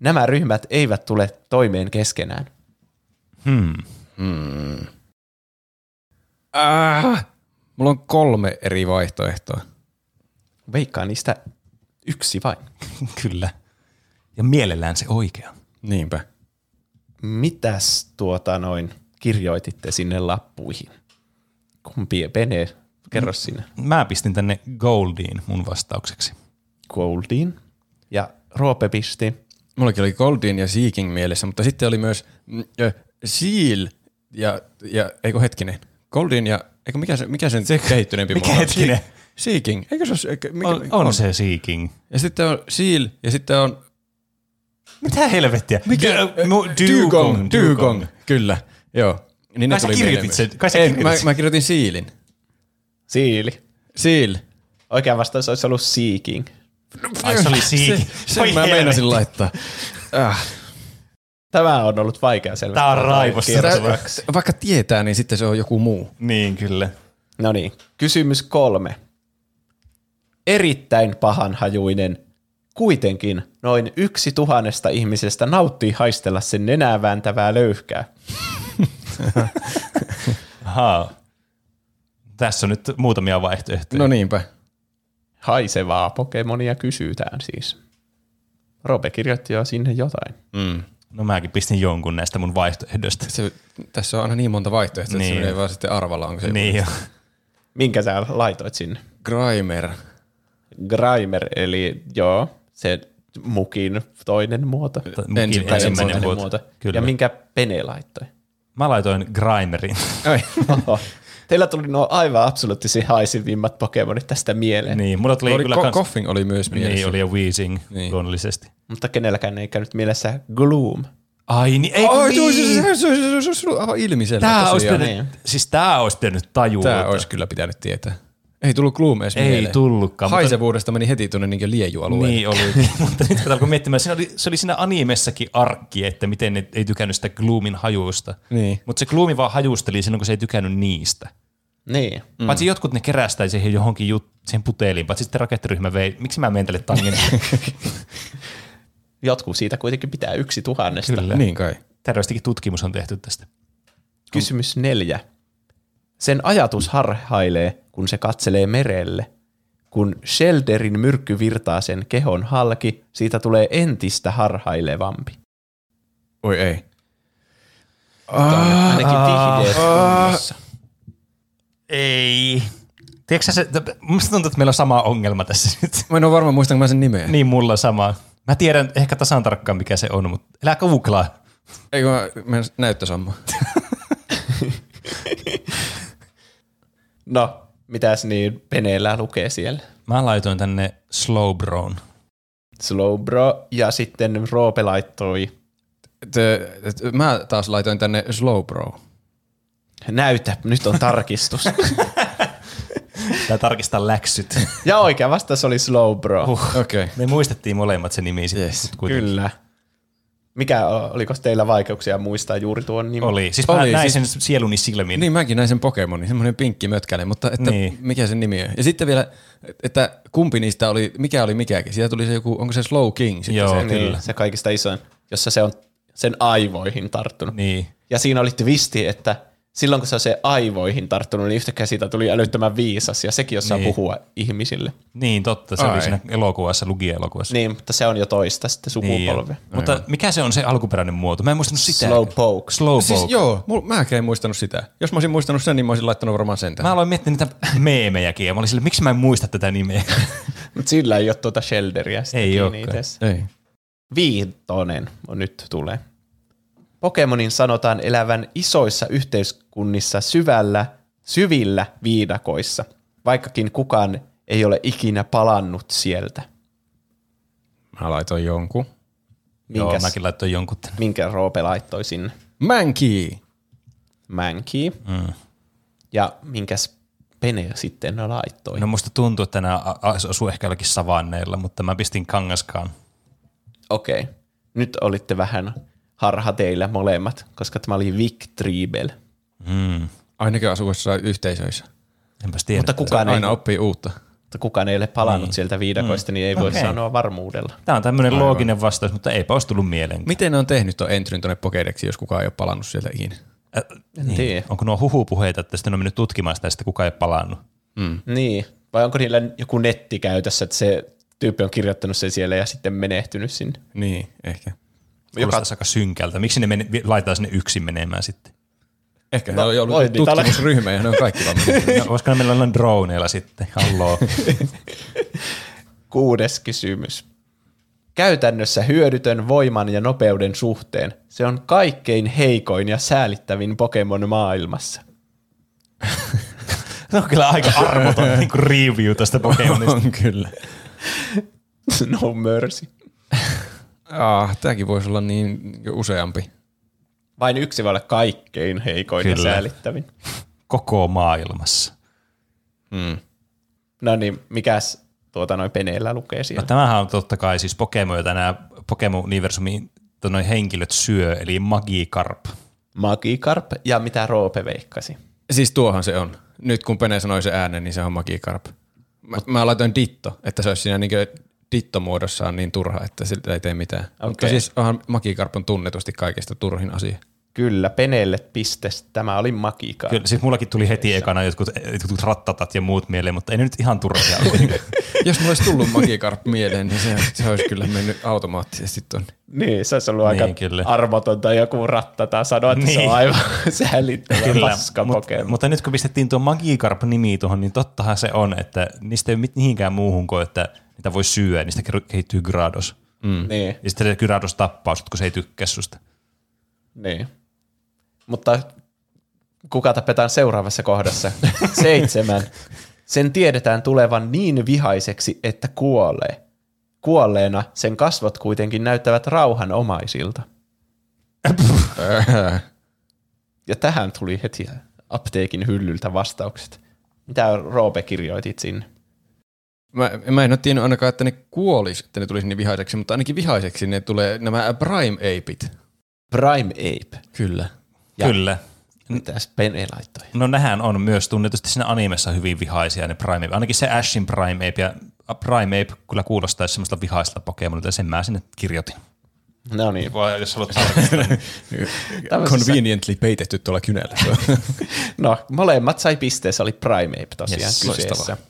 Nämä ryhmät eivät tule toimeen keskenään. Ah, mulla on kolme eri vaihtoehtoa. Veikkaa niistä yksi vain. Kyllä. Ja mielellään se oikea. Niinpä. Mitäs tuota noin kirjoititte sinne lappuihin? Kumpi Pene? Kerro sinne. Mä pistin tänne Goldiin mun vastaukseksi. Goldin ja Roope pisti. Mullakin oli Goldin ja Seeking mielessä, mutta sitten oli myös ö, Seal ja, ja eikö hetkinen, Goldin ja, eikö mikä se, mikä sen se kehittyneempi Mikä mulla on? hetkinen? Se- Seeking, eikö se ole, eikö, mikä, On, on se Seeking. Ja sitten on Seal ja sitten on Mitä helvettiä? Mikä? Du- Dugong, Dugong, kyllä, joo. Niin Kai sä tuli kirjoitit sen- kai sä kirjoitit mä, sen. mä kirjoitin Sealin. Siili. Seal. Oikea vastaus olisi ollut Seeking. Ai se oli Seeking. Se, sen mä meinasin laittaa. Äh. Tämä on ollut vaikea selvittää. Tää on raivossa. Vaikka tietää, niin sitten se on joku muu. Niin, kyllä. No niin, kysymys kolme. Erittäin pahanhajuinen. Kuitenkin noin yksi tuhannesta ihmisestä nauttii haistella sen nenää vääntävää löyhkää. Ahaa. Tässä on nyt muutamia vaihtoehtoja. No niinpä. Haisevaa Pokemonia kysytään siis. Robe kirjoitti jo sinne jotain. Mm. No mäkin pistin jonkun näistä mun vaihtoehdoista. Se, tässä on aina niin monta vaihtoehtoa, että Niin. se menee vaan sitten arvalla, onko se Niin jo. Minkä sä laitoit sinne? Grimer. Grimer, eli joo, se mukin toinen muoto. Mukin Ensimmäinen ensimmäinen Toinen muoto. Kyllä. Ja minkä Pene laittoi? Mä laitoin Grimerin. Oho. Teillä tuli nuo aivan absoluuttisesti haisivimmat Pokemonit tästä mieleen. niin, mulla tuli Oli, kyllä ko- kans... Koffing oli myös mielessä. Niin, oli ja Weezing niin. Niin. luonnollisesti. Mutta kenelläkään ei käynyt mielessä Gloom. Ai niin, ei Ai, niin. se, se, se, se, se, se, se, aivan ilmiselvä Tää olisi pitänyt, siis tää olisi pitänyt tajua. Tää olisi kyllä pitänyt tietää. Ei tullut Gloom edes Ei mieleen. tullutkaan, mutta- Haisevuudesta meni heti tuonne niin liejualueelle. Niin oli, mutta nyt kun alkoi miettimään, siinä oli, se oli siinä animessakin arkki, että miten ne ei tykännyt sitä Gloomin hajusta. Niin. Mutta se Gloomi vaan hajusteli silloin, kun se ei tykännyt niistä. Niin. Mm. Paitsi jotkut ne kerästä siihen johonkin jut, siihen puteliin, paitsi sitten rakettiryhmä vei. Miksi mä menen tälle tangentille? Jotkut siitä kuitenkin pitää yksi tuhannesta. Kyllä. Niin kai. Terveistikin tutkimus on tehty tästä. Kysymys neljä. Sen ajatus harhailee, kun se katselee merelle. Kun Shelderin myrkky virtaa sen kehon halki, siitä tulee entistä harhailevampi. Oi ei. Ainakin vihdeet kunnossa. Ei. Tiedätkö se, musta tuntuu, että meillä on sama ongelma tässä nyt. Mä en ole varma, muistanko mä sen nimeä. niin mulla on sama. Mä tiedän ehkä tasan tarkkaan, mikä se on, mutta älä googlaa. Eikö mä menen näyttösamma? No, mitäs niin Peneellä lukee siellä? Mä laitoin tänne Slowbrown. Slowbro ja sitten Roope laittoi mä taas laitoin tänne Slowbro. näytä, nyt on tarkistus. Tää tarkistaa läksyt. ja oikea vastaus oli Slowbro. Uh, Okei. Okay. Me muistettiin molemmat se nimi sitten. Yes. Kyllä. Mikä, oliko teillä vaikeuksia muistaa juuri tuon nimen? Oli. Siis mä Oli, näin siis- sen sieluni silmin. Niin mäkin näin sen Pokemonin, semmoinen pinkki mötkäle, mutta että Niin. niin. mikä sen nimi on? Ja sitten vielä, että kumpi niistä oli, mikä oli mikäkin. Siitä tuli se joku, onko se Slow King sitten Joo, se? kyllä. Niin, se kaikista isoin, jossa se on sen aivoihin tarttunut. Niin. Ja siinä oli twisti, että silloin kun se on se aivoihin tarttunut, niin yhtäkkiä siitä tuli älyttömän viisas ja sekin osaa Niin. puhua ihmisille. Niin, totta. Se Ai. oli siinä elokuvassa, Lugia-elokuvassa. Niin, mutta se on jo toista sitten sukupolvea. Niin, mutta mikä se on se alkuperäinen muoto? Mä en muistanut sitä. Slow poke. Slow Siis joo, mul, mäkään en muistanut sitä. Jos mä olisin muistanut sen, niin mä olisin laittanut varmaan sen Mä tähän. aloin miettiä niitä meemejäkin ja mä olin sille, miksi mä en muista tätä nimeä? Mutta sillä ei ole tuota shelderia sitten Ei olekaan. Ei. Viitonen on nyt tulee. Pokemonin sanotaan elävän isoissa yhteiskunnissa syvällä, syvillä viidakoissa, vaikkakin kukaan ei ole ikinä palannut sieltä. Mä laitoin jonkun. Joo, Minkäs, mäkin laittoin jonkun. tänne. minkä Roope laittoi sinne? Mankey. Mankey. Mm. Ja minkäs Pene sitten laittoi? No musta tuntuu, että nämä a- a- osuu ehkä jollakin savanneilla, mutta mä pistin kangaskaan. Okei. Okay. Nyt olitte vähän harha teillä molemmat, koska tämä oli Vic Triebel. Mm. Ainakin asuu jossain yhteisöissä. Enpäs tiedä. Mutta kukaan ei, Aina oppii uutta. mutta kukaan ei ole palannut Niin. sieltä viidakoista, niin ei voi Okei. sanoa varmuudella. Tämä on tämmöinen looginen vastaus, mutta eipä olisi tullut mieleen. Miten ne on tehnyt tuon entryn tuonne Pokédexiin, jos kukaan ei ole palannut sieltä ikinä? Äh, niin. tiedä. Onko nuo huhupuheita, että sitten on mennyt tutkimaan sitä sitten kukaan ei ole palannut? Niin. Vai onko niillä joku netti käytössä, että se tyyppi on kirjoittanut sen siellä ja sitten menehtynyt sinne? Niin, ehkä. Kuulostaa aika synkältä. Miksi ne meni, laitetaan sinne yksin menemään sitten? Ehkä No, no, ne on ollut tutkimusryhmä ja ne on kaikki vaan mennyt. No, voisiko ne meillä olla droneilla sitten? Halloo. Kuudes kysymys. Käytännössä hyödytön voiman ja nopeuden suhteen. Se on kaikkein heikoin ja säälittävin Pokemon maailmassa. Se on kyllä aika armoton niin kuin review tästä Pokemonista. on kyllä. no mercy. Ah, tämäkin voisi olla niin useampi. Vain yksi voi olla kaikkein heikoin Kyllä. ja säälittävin. Koko maailmassa. Mm. No niin, mikäs tuota noin peneellä lukee No, siellä? tämähän on totta kai siis Pokemon, jota nämä Pokemon-universumin noin henkilöt syö, eli Magikarp. Magikarp ja mitä Roope veikkasi. Siis tuohan se on. Nyt kun Pene sanoi se äänen, niin se on Magikarp. Mä, mä laitoin Ditto, että se olisi siinä niin Ditto-muodossaan niin turha, että siltä ei tee mitään. Okay. Mutta siis onhan Magikarp on tunnetusti kaikista turhin asia. Kyllä, peneelle pistes. Tämä oli Magikarp. Kyllä, siis mullakin tuli heti ekana jotkut, jotkut rattatat ja muut mieleen, mutta ei ne nyt ihan turhia. Jos mulla olisi tullut Magikarp mieleen, niin se, se olisi kyllä mennyt automaattisesti tonne. Niin, se olisi ollut Niin, aika kyllä. armotonta joku rattata sanoa, että niin. se Niin. on aivan säälittävä paska mut, mutta nyt kun pistettiin tuo Magikarp-nimi tuohon, niin tottahan se on, että niistä ei ole mit- mihinkään muuhun kuin, että niitä voi syödä, niistä ke- kehittyy Gyarados. Mm. Niin, Ja sitten se Gyarados tappaa sut, kun se ei tykkää susta. niin. Mutta kuka tapetaan seuraavassa kohdassa? Seitsemän. Sen tiedetään tulevan niin vihaiseksi, että kuolee. Kuolleena sen kasvot kuitenkin näyttävät rauhanomaisilta. Ja tähän tuli heti apteekin hyllyltä vastaukset. Mitä Roope kirjoitit sinne? Mä, mä en ole tiennyt ainakaan, että ne kuolis, että ne tulisi niin vihaiseksi, mutta ainakin vihaiseksi ne tulee nämä Prime Apeit. Prime Ape. Kyllä. Ja- Kyllä. Mitäs Pene laittoi? No nehän on myös tunnetusti siinä animessa hyvin vihaisia ne Prime Ape. Ainakin se Ashin Prime Ape ja Prime Ape kyllä kuulostaisi semmoista vihaista Pokemonilta ja sen mä sinne kirjoitin. No niin. Voi, jos haluat Conveniently peitetty tuolla kynällä. No, molemmat sai pisteessä, oli Prime Ape tosiaan Yes, yes, kyseessä. loistavaa.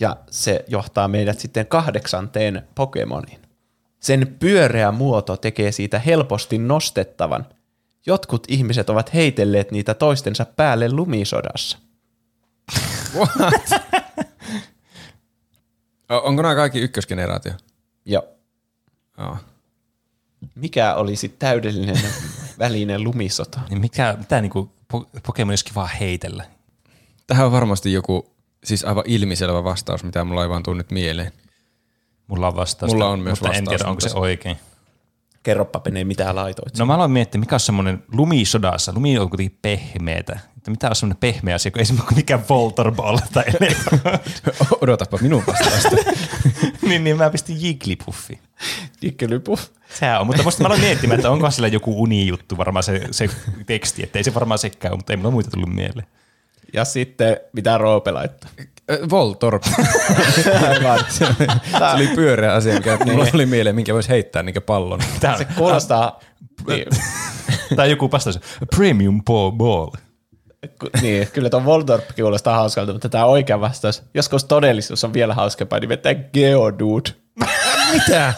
Ja se johtaa meidät sitten kahdeksanteen Pokemoniin. Sen pyöreä muoto tekee siitä helposti nostettavan. Jotkut ihmiset ovat heitelleet niitä toistensa päälle lumisodassa. O- Onko nämä kaikki ykkösgeneraatio? Ja Joo. mikä olisi täydellinen välinen lumisota? niin mikä, mitä niinku po- Pokemon olisikin vaan heitellä? Tähän on varmasti joku siis aivan ilmiselvä vastaus, mitä mulla ei vaan tuu nyt mieleen. Mulla on vastaus. Mulla on myös mutta en vastaus, tiedä, onko se se- oikein. Kerropa Pene, mitä laitoit. No mä aloin miettiä, mikä on semmoinen lumisodassa. Lumi on kuitenkin pehmeetä. Että mitä on semmoinen pehmeä asia, kun ei semmoinen mikään Voltorball tai Odotapa minun vastausta. niin, niin mä pistin Jigglypuffi. Dikkelypu. Sehän on, mutta musta mä aloin miettimään, että onko sillä joku unijuttu varmaan se, se teksti, että ei se varmaan sekään ole, mutta ei mulla muita tullut mieleen. Ja sitten, mitä Roope laittoi? Ö, Voltorp. Se oli pyöreä asia, mikä mulla oli mieleen, minkä voisi heittää niin pallon. Tää Se kuulostaa... niin. Tai joku vastaus, premium ball niin, kyllä tuo Voltorp kuulostaa hauskalta, mutta tämä oikea vastaus, joskus todellisuus on vielä hauskempaa, nimittäin Geodude. Mitä?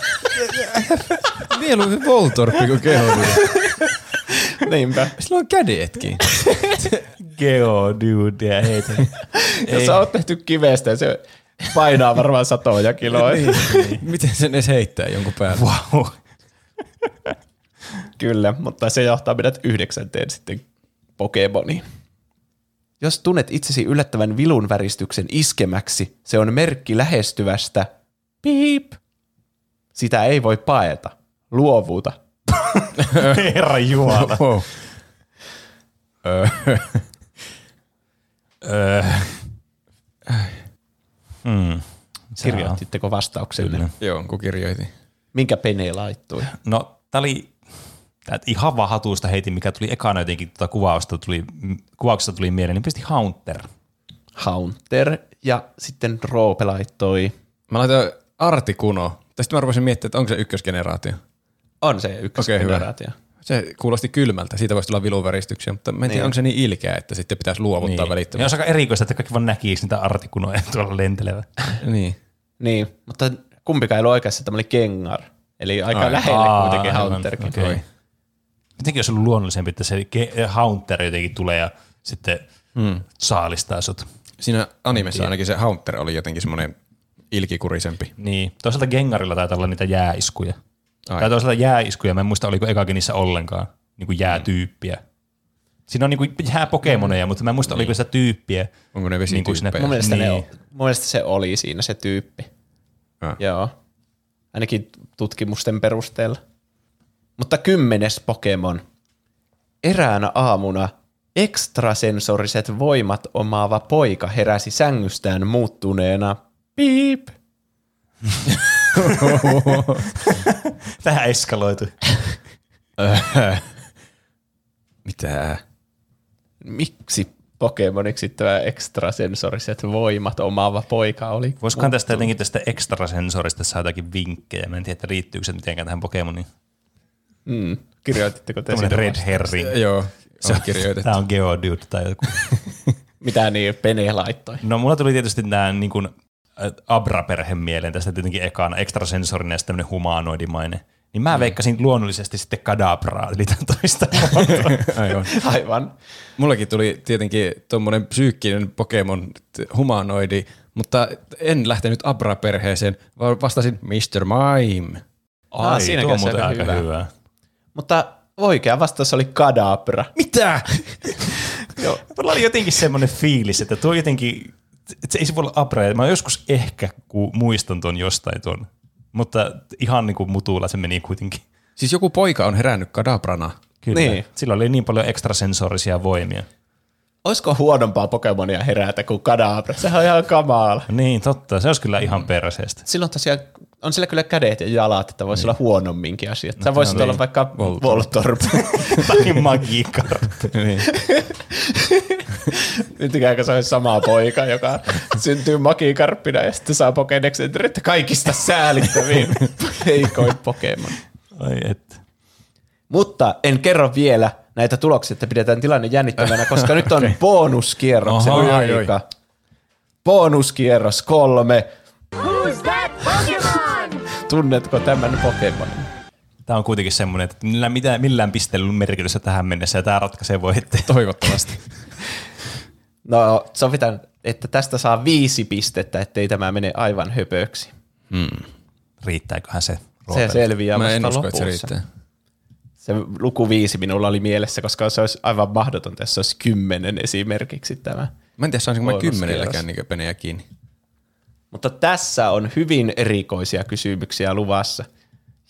Mieluummin Voltorppi kuin Geodude. Niinpä. Sillä on kädetkin. Geodude ja heitä. Ja se on tehty kivestä ja se painaa varmaan satoja kiloja. niin. Miten sen edes heittää jonkun päälle? Wow. Kyllä, mutta se johtaa meidät yhdeksänteen sitten Pokemoniin. Jos tunnet itsesi yllättävän vilun väristyksen iskemäksi, se on merkki lähestyvästä. Piip. Sitä ei voi paeta. Luovuuta. Herra Jumala. Wow. Öö, Öö. Hmm. On- Kirjoititteko vastauksenne? Kyllä. Joo, kun kirjoitin. Minkä Pene laittoi? No, tää oli tää ihan vaan hatusta heitin, mikä tuli ekana jotenkin tuota kuvausta tuli, kuvauksesta tuli mieleen, niin pisti Haunter. Haunter ja sitten Roope laittoi. Mä laitoin Artikuno. Tästä mä rupesin miettimään, että onko se ykkösgeneraatio. On se yksi Okei, hyvä. Se kuulosti kylmältä, siitä voisi tulla viluväristyksiä, mutta mä en tiedä, onko se niin ilkeä, että sitten pitäisi luovuttaa Niin. Ja välittömästi. olisi aika erikoista, että kaikki vaan näkisi niitä artikunoja tuolla lentelevä. Niin. Niin, mutta kumpikaan ei ollut oikeassa, tämä oli Kengar. Eli aika Ai. lähelle Aa, kuitenkin Haunterkin. okei. Jotenkin olisi ollut luonnollisempi, että se Haunter jotenkin tulee ja sitten hmm. saalistaa sut. Siinä animessa ainakin se Haunter oli jotenkin semmoinen ilkikurisempi. Niin. Toisaalta Gengarilla taitaa olla niitä jääiskuja. Ai. Tai toisaalta jääiskuja, mä en muista oliko ekakin niissä ollenkaan niin kuin jäätyyppiä. Siinä on niin kuin jääpokemoneja, mutta mä en muista oliko sitä tyyppiä. Onko ne Niin kuin sinne- vesityyppejä? Mun mielestä, Niin. ne, on- mun mielestä se oli siinä se tyyppi. Ah. Joo. Ainakin tutkimusten perusteella. Mutta kymmenes Pokemon. Eräänä aamuna ekstrasensoriset voimat omaava poika heräsi sängystään muuttuneena. Piip. Tähän eskaloitu. Mitä? Miksi Pokemoniksi tämä ekstrasensoriset voimat omaava poika oli? Voisikohan tästä jotenkin tästä ekstrasensorista saada jotakin vinkkejä? Mä en tiedä, että liittyykö se mitenkään tähän Pokemoniin. Mm. Kirjoititteko te sitä Red Herring. Joo, se on kirjoitettu. Tämä on Geodude tai joku. Mitä niin Pene laittoi? No mulla tuli tietysti nämä niin kuin, Abra-perhe mieleen tästä tietenkin ekana, ekstrasensorinen ja sitten tämmöinen humanoidimainen. Niin mä veikkasin luonnollisesti sitten Kadabraa, eli tämän toista. Aivan. Aivan. Mullakin tuli tietenkin tuommoinen psyykkinen Pokemon humanoidi, mutta en lähtenyt Abra-perheeseen, vaan vastasin Mr. Mime. Ah, Ai, siinäkin tuo on muuten aika hyvä. hyvä. Mutta oikea vastaus oli Kadabra. Mitä? Joo, mulla oli jotenkin semmoinen fiilis, että tuo jotenkin, se ei se voi olla Abra. Mä joskus ehkä ku muistan tuon jostain tuon, mutta ihan niin kuin mutulla se meni kuitenkin. Siis joku poika on herännyt Kadabrana. Kyllä. Niin. Sillä oli niin paljon ekstrasensorisia voimia. Olisiko huonompaa Pokemonia herätä kuin Kadabra? Sehän on ihan kamala. Niin, totta. Se olisi kyllä ihan perseestä. Silloin tosiaan on sillä kyllä kädet ja jalat, että voisi olla huonomminkin asiat. Sä voisit no olla niin. vaikka Voltorb. Tai Magikarp. niin. Nyt ikään kuin se olisi sama poika, joka syntyy Magikarppina ja sitten saa Pokedexin, kaikista säälittäviin heikoin Pokemon. Ai että. Mutta en kerro vielä näitä tuloksia, että pidetään tilanne jännittävänä, koska nyt on bonuskierroksen Oho, oi, aika. Bonuskierros kolme. Tunnetko tämän Pokemonin? Tämä on kuitenkin semmoinen, että millään, mitään, millään pisteellä on merkitystä tähän mennessä ja tämä ratkaisee voitteen. Toivottavasti. No sovitaan, että tästä saa viisi pistettä, ettei tämä mene aivan höpöksi. Riittääköhän se? Se selviää Mä en usko, että se riittää. Se luku viisi minulla oli mielessä, koska se olisi aivan mahdotonta, jos se olisi kymmenen esimerkiksi tämä. Mä en tiedä, saisinko mä kymmenelläkään niin penejä kiinni. Mutta tässä on hyvin erikoisia kysymyksiä luvassa.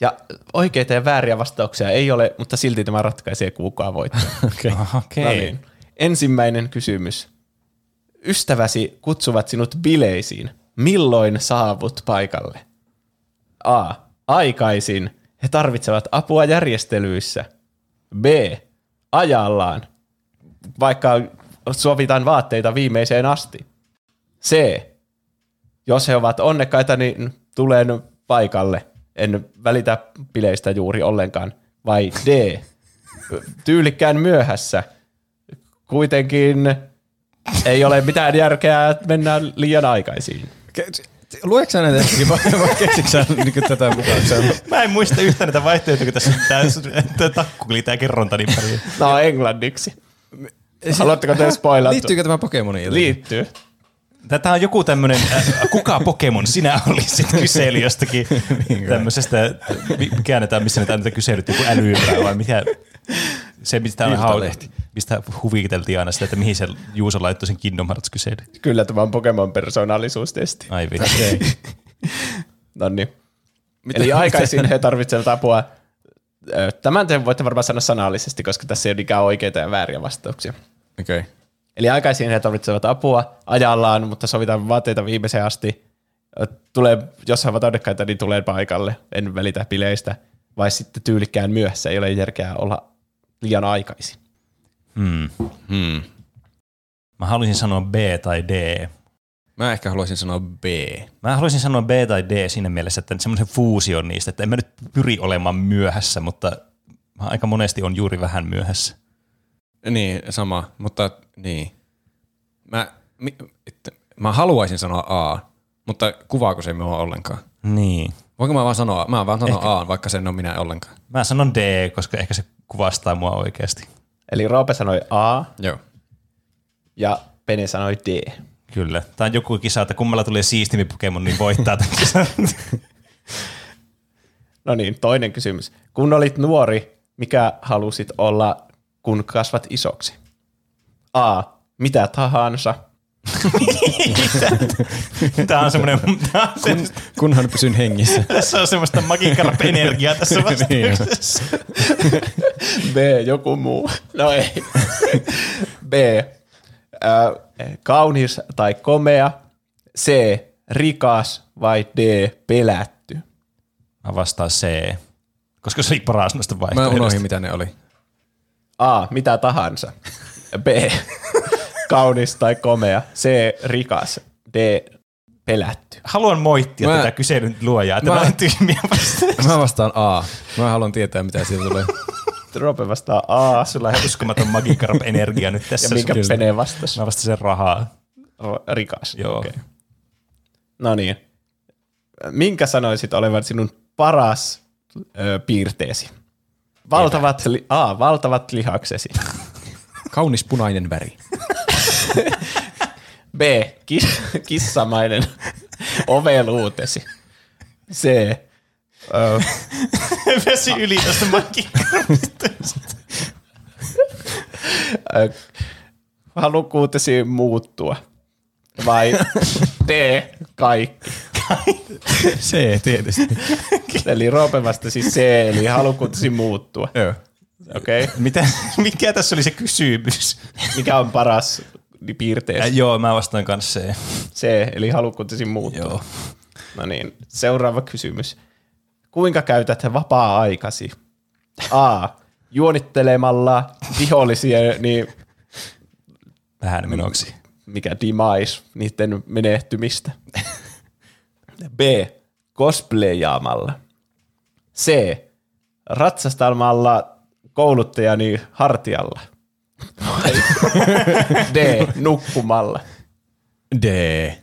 Ja oikeita ja vääriä vastauksia ei ole, mutta silti tämä ratkaisee kukaan voittaa. Okay. Okei. No niin. Ensimmäinen kysymys. Ystäväsi kutsuvat sinut bileisiin. Milloin saavut paikalle? A. Aikaisin. He tarvitsevat apua järjestelyissä. B. Ajallaan. Vaikka sovitaan vaatteita viimeiseen asti. C. Jos he ovat onnekkaita, niin tulen paikalle. En välitä bileistä juuri ollenkaan. Vai D. Tyylikkään myöhässä kuitenkin ei ole mitään järkeä, että mennään liian aikaisin. Luetko sä näitä hetkiä vai, vai keksitkö sä niin tätä mukaan? Mä en muista yhtään näitä vaihtoehtoja, kun tässä tää takku oli tää kerronta niin paljon. No englanniksi. Haluatteko te spoilata? Liittyykö tämä Pokemoniin? jotenkin? Liittyy. Tätä on joku tämmönen, äh, kuka Pokemon sinä olisit kysely jostakin tämmöisestä, mi- mikä annetaan, missä näitä näitä kyselyt, joku älyympää vai mikä, se mistä, on hau, mistä huviteltiin aina sitä, että mihin se Juuso laittoi sen Kingdom Hearts kysely. Kyllä tämä on Pokemon persoonallisuustesti. Ai vittu. No niin. Eli aikaisin he tarvitsevat apua. Tämän te voitte varmaan sanoa sanallisesti, koska tässä ei ole ikään oikeita ja vääriä vastauksia. Okei. Okay. Eli aikaisin he tarvitsevat apua ajallaan, mutta sovitaan vaatteita viimeiseen asti. Tulee, jos he ovat onnekkaita, niin tulee paikalle. En välitä bileistä. Vai sitten tyylikkään myöhässä. Ei ole järkeä olla liian aikaisin. Hmm. Hmm. Mä haluaisin sanoa B tai D. Mä ehkä haluaisin sanoa B. Mä haluaisin sanoa B tai D siinä mielessä, että semmoisen fuusion niistä, että en mä nyt pyri olemaan myöhässä, mutta mä aika monesti on juuri vähän myöhässä. Niin, sama, mutta niin. Mä, mi, että, mä haluaisin sanoa A, mutta kuvaako se minua ollenkaan? Niin. Voinko mä vaan sanoa, mä vaan sanon A, vaikka sen on minä ollenkaan? Mä sanon D, koska ehkä se kuvastaa mua oikeasti. Eli Roope sanoi A Joo. ja Pene sanoi D. Kyllä. Tämä on joku kisa, että kummalla tulee siistimpi Pokemon, niin voittaa tämän kisan. No niin, toinen kysymys. Kun olit nuori, mikä halusit olla, kun kasvat isoksi? A. Mitä tahansa. Tämä on semmoinen, on se, Kun, kunhan pysyn hengissä. tässä on semmoista magikarp-energiaa tässä vastauksessa. B. Joku muu. No ei. B. Äh, kaunis tai komea. C. Rikas vai D. Pelätty. Mä vastaan C, koska se oli paras noista Mä vaihtoehdoista. unohdin, mitä ne oli. A. Mitä tahansa. B. Kaunis tai komea. C. Rikas. D. Pelätty. Haluan moittia Mä- tätä kyselyn luojaa, että Mä- mä olen tyhmiä. Mä vastaan A. Mä haluan tietää, mitä siitä tulee. Roope vastaa A. Sulla on uskomaton magikarp-energia nyt Ja tässä. minkä sun- Pene vastasi? Mä vastasin rahaa. R- Rikas. Joo. Okei. No niin. Minkä sanoisit olevan sinun paras ö, piirteesi? Valtavat, li- A, valtavat lihaksesi. Kaunis punainen väri. B, kis- kissamainen oveluutesi. C, ö, Vesi yli tästä magikarpista. ö, halukkuutesi muuttua. Vai D, kaikki. C tietysti. Eli Roope vastasi C, eli halukkuutesi muuttua. Joo. Okei. Okay. Mitä, mikä tässä oli se kysymys? Mikä on paras Äh, piirteesi? joo, mä vastaan kanssa C. C, eli halukkuutesi muuttua. Joo. No niin, seuraava kysymys. Kuinka käytät vapaa-aikasi? A. Juonittelemalla vihollisia, niin Vähän menoksi. mikä demise, niiden menehtymistä. B. Cosplayaamalla. C. Ratsastamalla kouluttajani hartialla. D. Nukkumalla. D.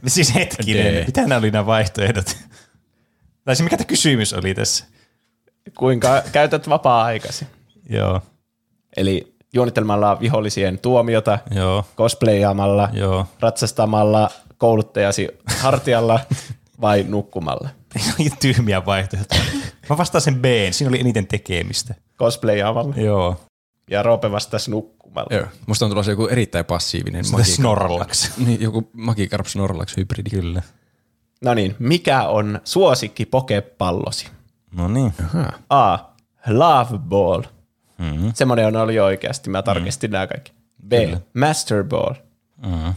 Siis hetkinen, D. mitä nämä oli nämä vaihtoehdot? Tai se mikä tämä kysymys oli tässä? Kuinka käytät vapaa-aikasi? Joo, Eli juonittelemalla vihollisien tuomiota, joo, cosplayaamalla, joo. ratsastamalla kouluttajasi hartialla vai nukkumalla? Tyhmiä vaihtoehtoja. Mä vastaan sen B, siinä oli eniten tekemistä. Cosplayaamalla. Joo. Ja Roope vastasi nukkumalla. Joo. Musta on tulossa joku erittäin passiivinen Sitä Magikarp. Snorlax. Niin, joku Magikarp Snorlax hybridi. Kyllä. No niin, mikä on suosikki pokepallosi? No niin. A. Love Ball. Mm-hmm. Semmoinen on oli oikeasti, mä tarkistin mm. nämä kaikki. B. Kyllä. Master Ball. Mm-hmm.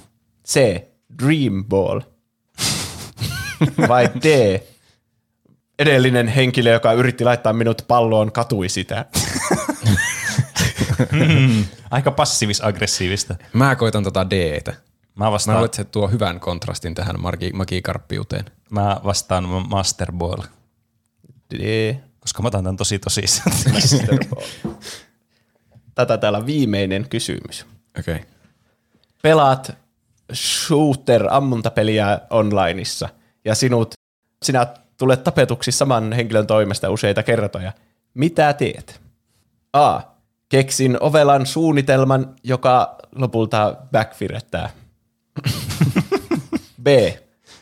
C. Dream Ball. Vai D. Edellinen henkilö, joka yritti laittaa minut palloon, katui sitä. Aika passiivis-aggressiivista. Mä koitan tota D-tä. Mä Mä vastaan, luulen, että se tuo hyvän kontrastin tähän magi- magikarppiuteen. mä vastaan Master Ball, D. koska mä otan tämän tosi tosissaan. Master Ball. Tätä täällä viimeinen kysymys. Okei. Okay. pelaat shooter-ammuntapeliä onlineissa ja sinut, sinä tulet tapetuksi saman henkilön toimesta useita kertoja. Mitä teet? A. Keksin ovelan suunnitelman, joka lopulta backfirettää. B.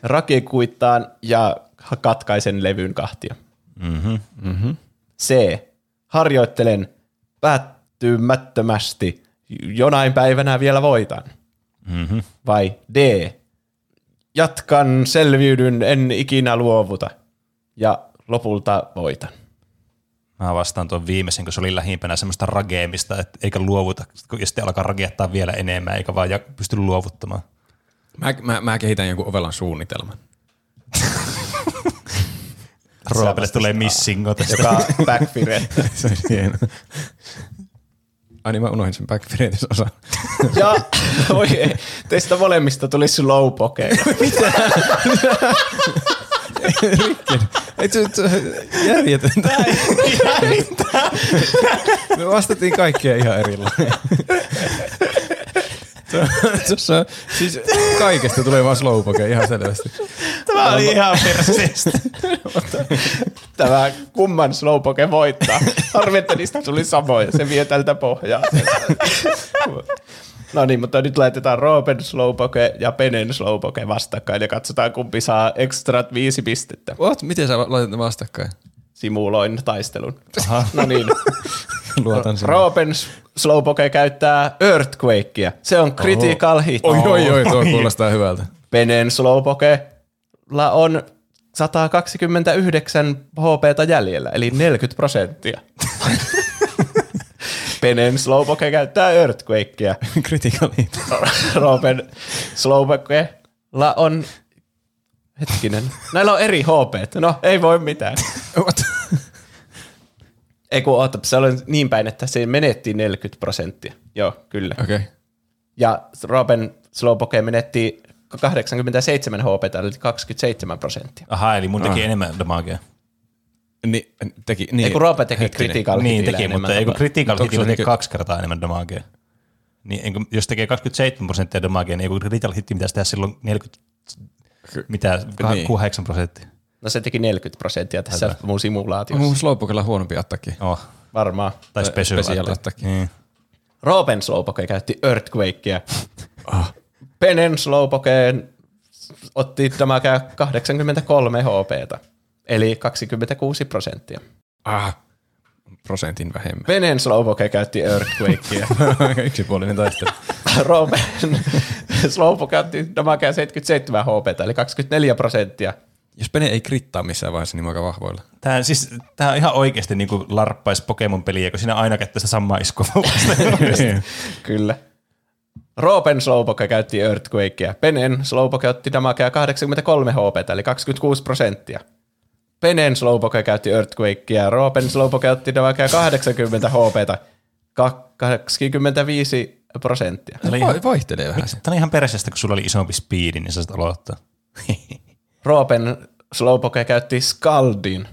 Rakikuittaan ja katkaisen levyn kahtia. Mm-hmm. C. Harjoittelen päättymättömästi. Jonain päivänä vielä voitan. Mm-hmm. Vai D. Jatkan, selviydyn, en ikinä luovuta. Ja lopulta voitan. Mä vastaan tuon viimeisen, kun se oli lähimpänä semmoista rageemista, että eikä luovuta, ja sitten alkaa ragettaa vielä enemmän, eikä vaan ja pysty luovuttamaan. Mä, mä, mä kehitän jonkun ovelan suunnitelman. Roopelle tulee missingo tästä. Joka backfire. Se olisi hieno. Ai niin, mä unohdin sen backfiritysosan. ja oi ei, teistä molemmista tuli slowpoke. Ei se, järjetöntä. Me vastattiin kaikkea ihan Tuossa, siis kaikesta tulee vaan slowpoke ihan selvästi. Tämä oli ihan perseestä. Tämä kumman slowpoke voittaa. Harmi, että niistä tuli samoja. Se vie tältä pohjaa. No niin, mutta nyt laitetaan Roopen slowpoke ja Penen slowpoke vastakkain ja katsotaan kumpi saa ekstrat viisi pistettä. What? Miten sä laitat ne vastakkain? Simuloin taistelun. No niin. Luotan. Roopen slowpoke käyttää Earthquakea. Se on critical hit. Oi, oi, oi, tuo kuulostaa hyvältä. Penen slowpokella on 129 HPta jäljellä, eli 40 prosenttia. Penen slowpoke käyttää Earthquakea. Critical hit. Roopen slowpokella on... Hetkinen. Näillä on eri HP. No, ei voi mitään. Ei kun oota, se oli niin päin, että se menetti 40 prosenttia. Joo, kyllä. Okei. Okay. Ja Roopen slowpoke menetti 87 HP, eli 27 prosenttia. Aha, eli mun teki enemmän damagea. Ni, teki, niin, Ei kun Roope teki hetkinen. critical Niin teki, enemmän mutta ei kun damagea. critical hitillä niinku- kaksi kertaa enemmän damagea. Niin, eikö, jos tekee 27 prosenttia damagea, niin ei kun critical hitti pitäisi tehdä silloin 40, mitä, Niin. 8 prosenttia. No se teki 40 prosenttia tässä mun simulaatiossa. Mun slowpokella huonompi attacki. Oh. Varmaan. Tai special, special attack. attack. Niin. Roopen slowpoke käytti Earthquakea. Ah. Penen slowpokeen otti damagea 83 HPta, eli 26 prosenttia. Ah, prosentin vähemmän. Penen slowpoke käytti Earthquakea. Yksipuolinen taistelu. Roopen slowpoke otti damagea 77 HPta, eli 24 prosenttia. Jos Pene ei krittaa missään vaiheessa, niin mä aika vahvoilla. Tää, siis, tää on ihan oikeasti niinku larppais Pokemon-peliä, kun siinä aina käyttää sitä samaa iskua vastaan. Kyllä. Roopen slowpoke käytti Earthquakea. Penen slowpoke otti damagea 83 HP, eli 26 prosenttia. Penen slowpoke käytti Earthquakea. Roopen slowpoke otti damagea 80 HP, 25 prosenttia. Tää oli ihan, Va- vaihtelee vähän se. tää oli ihan perseestä, kun sulla oli isompi speedi, niin sä aloittaa. Roopen slowpoke käytti Scaldin.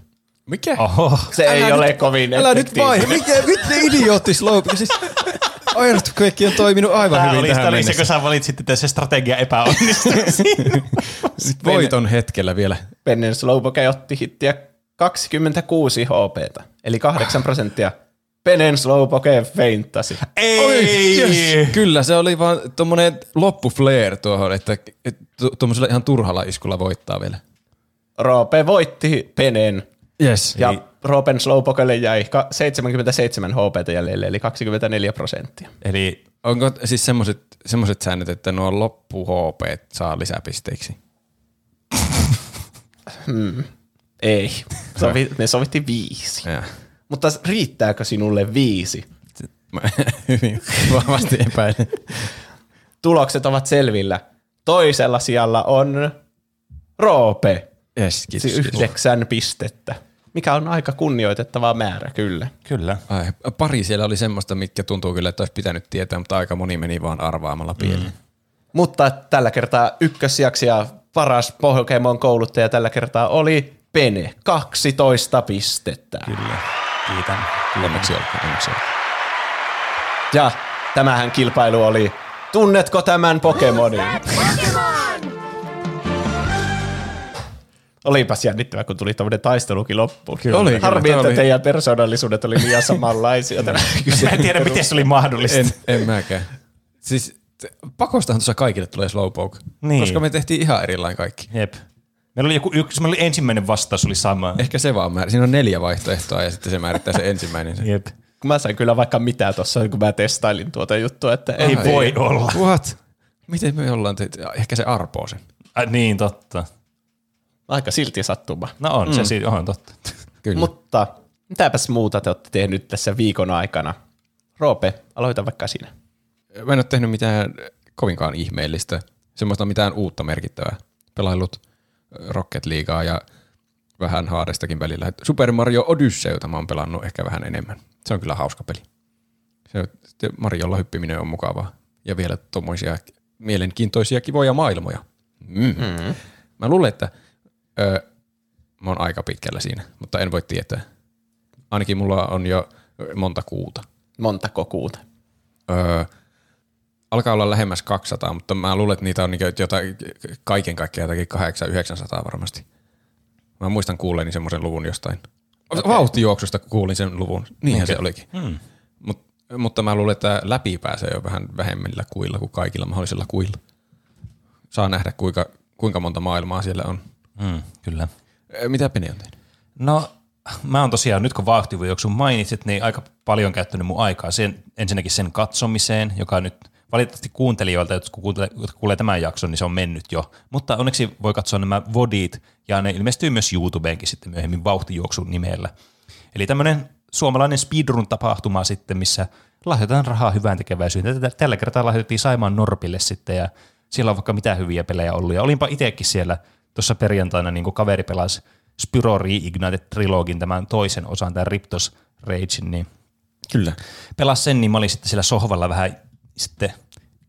Mikä? Oho. Se ei Älä ole nyt- kovin Älä nyt vaihda. Mikä vittu idiootti slowpoke? Siis Earthquake on toiminut aivan Tää hyvin oli, tähän mennessä. kun sä valitsit, että se strategia epäonnistui. Voiton hetkellä vielä. Penen slowpoke otti hittiä 26 HP, eli 8 prosenttia. Penen slowpoke feinttasi. ei! Yes. Kyllä, se oli vaan tommonen loppuflare tuohon, että et, tu- tuommoisella ihan turhalla iskulla voittaa vielä. Roope voitti Penen Yes. Ja Roopen Slowpokelle jäi ka- 77 HP jäljelle, eli 24 prosenttia. Eli Onko siis semmoiset, semmoiset säännöt, että nuo loppu HP saa lisäpisteiksi? Ei. Sovi, me sovittiin viisi. Ja. Mutta riittääkö sinulle viisi? Mä hyvin vahvasti epäilen. Tulokset ovat selvillä. Toisella sijalla on Roope. Yes, kiitos. Si- yhdeksän pistettä. Mikä on aika kunnioitettava määrä, kyllä. kyllä. Ai, pari siellä oli semmoista, mitkä tuntuu kyllä, että olisi pitänyt tietää, mutta aika moni meni vaan arvaamalla pieleen. Mm. Mutta tällä kertaa ykkösjaksi ja paras Pokemon-kouluttaja tällä kertaa oli Pene. 12 pistettä. Kyllä. Kiitän. Onneksi olkoon, onneksi olkoon. Ja tämähän kilpailu oli Tunnetko tämän Pokemonin? Pokemon! Olipas jännittävä, kun tuli tämmöinen taistelukin loppuun. Kyllä. Oli, kyllä. Harmi, Tämä että oli- teidän persoonallisuudet oli liian samanlaisia. tänä Mä en tiedä, miten se oli mahdollista. En, en mäkään. Siis pakostahan tuossa kaikille tulee slowpoke, Niin. koska me tehtiin ihan erilainen kaikki. Jep. Meillä oli joku yksi, meillä oli ensimmäinen vastaus oli sama. Ehkä se vaan määr... Siinä on neljä vaihtoehtoa ja sitten se määrittää se ensimmäinen. Se. Jep. Mä sain kyllä vaikka mitä tuossa, kun mä testailin tuota juttua, että Ei ei voi olla. What? Miten me ollaan tehty? Ehkä se arpoo sen. Äh, niin, totta. Aika silti sattuma. No on, mm. se siinä on totta. Kyllä. Mutta mitäpäs muuta te olette tehnyt tässä viikon aikana? Roope, aloita vaikka sinä. Mä en ole tehnyt mitään kovinkaan ihmeellistä, semmoista mitään uutta merkittävää. Pelaillut Rocket Leaguea ja vähän haadestakin välillä. Super Mario Odysseyta mä oon pelannut ehkä vähän enemmän. Se on kyllä hauska peli. Se, Mariolla hyppiminen on mukavaa. Ja vielä tuommoisia mielenkiintoisia kivoja maailmoja. Mm. Mm. Mä luulen, että ö, mä oon aika pitkällä siinä, mutta en voi tietää. Ainakin mulla on jo monta kuuta. Montako kuuta? Öö, alkaa olla lähemmäs 200, mutta mä luulen, että niitä on niinku jotain, kaiken kaikkiaan jotakin 800-900 varmasti. Mä muistan kuulleeni semmoisen luvun jostain. Okay. Vauhtijuoksusta kuulin sen luvun. Niinhän okay. se olikin. Hmm. Mut, mutta mä luulen, että läpi pääsee jo vähän vähemmillä kuilla kuin kaikilla mahdollisilla kuilla. Saa nähdä, kuinka, kuinka monta maailmaa siellä on. Mm, kyllä. Mitä Pene on tehnyt? No, mä oon tosiaan, nyt kun vauhtivuoksun mainitsit, niin aika paljon käyttänyt mun aikaa sen, ensinnäkin sen katsomiseen, joka nyt valitettavasti kuuntelijoilta, jotka kuulee, jotka kuulee tämän jakson, niin se on mennyt jo. Mutta onneksi voi katsoa nämä vodit, ja ne ilmestyy myös YouTubeenkin sitten myöhemmin vauhtijuoksun nimellä. Eli tämmöinen suomalainen speedrun-tapahtuma sitten, missä lahjoitetaan rahaa hyvään tekeväisyyteen. Tällä kertaa lahjoitettiin Saimaan Norpille sitten, ja siellä on vaikka mitä hyviä pelejä ollut. Ja olinpa itsekin siellä tuossa perjantaina, niin kuin kaveri pelasi Spyro Reignited Trilogin, tämän toisen osan, tämän Riptos Ragein, niin Kyllä. pelas sen, niin mä olin sitten siellä sohvalla vähän sitten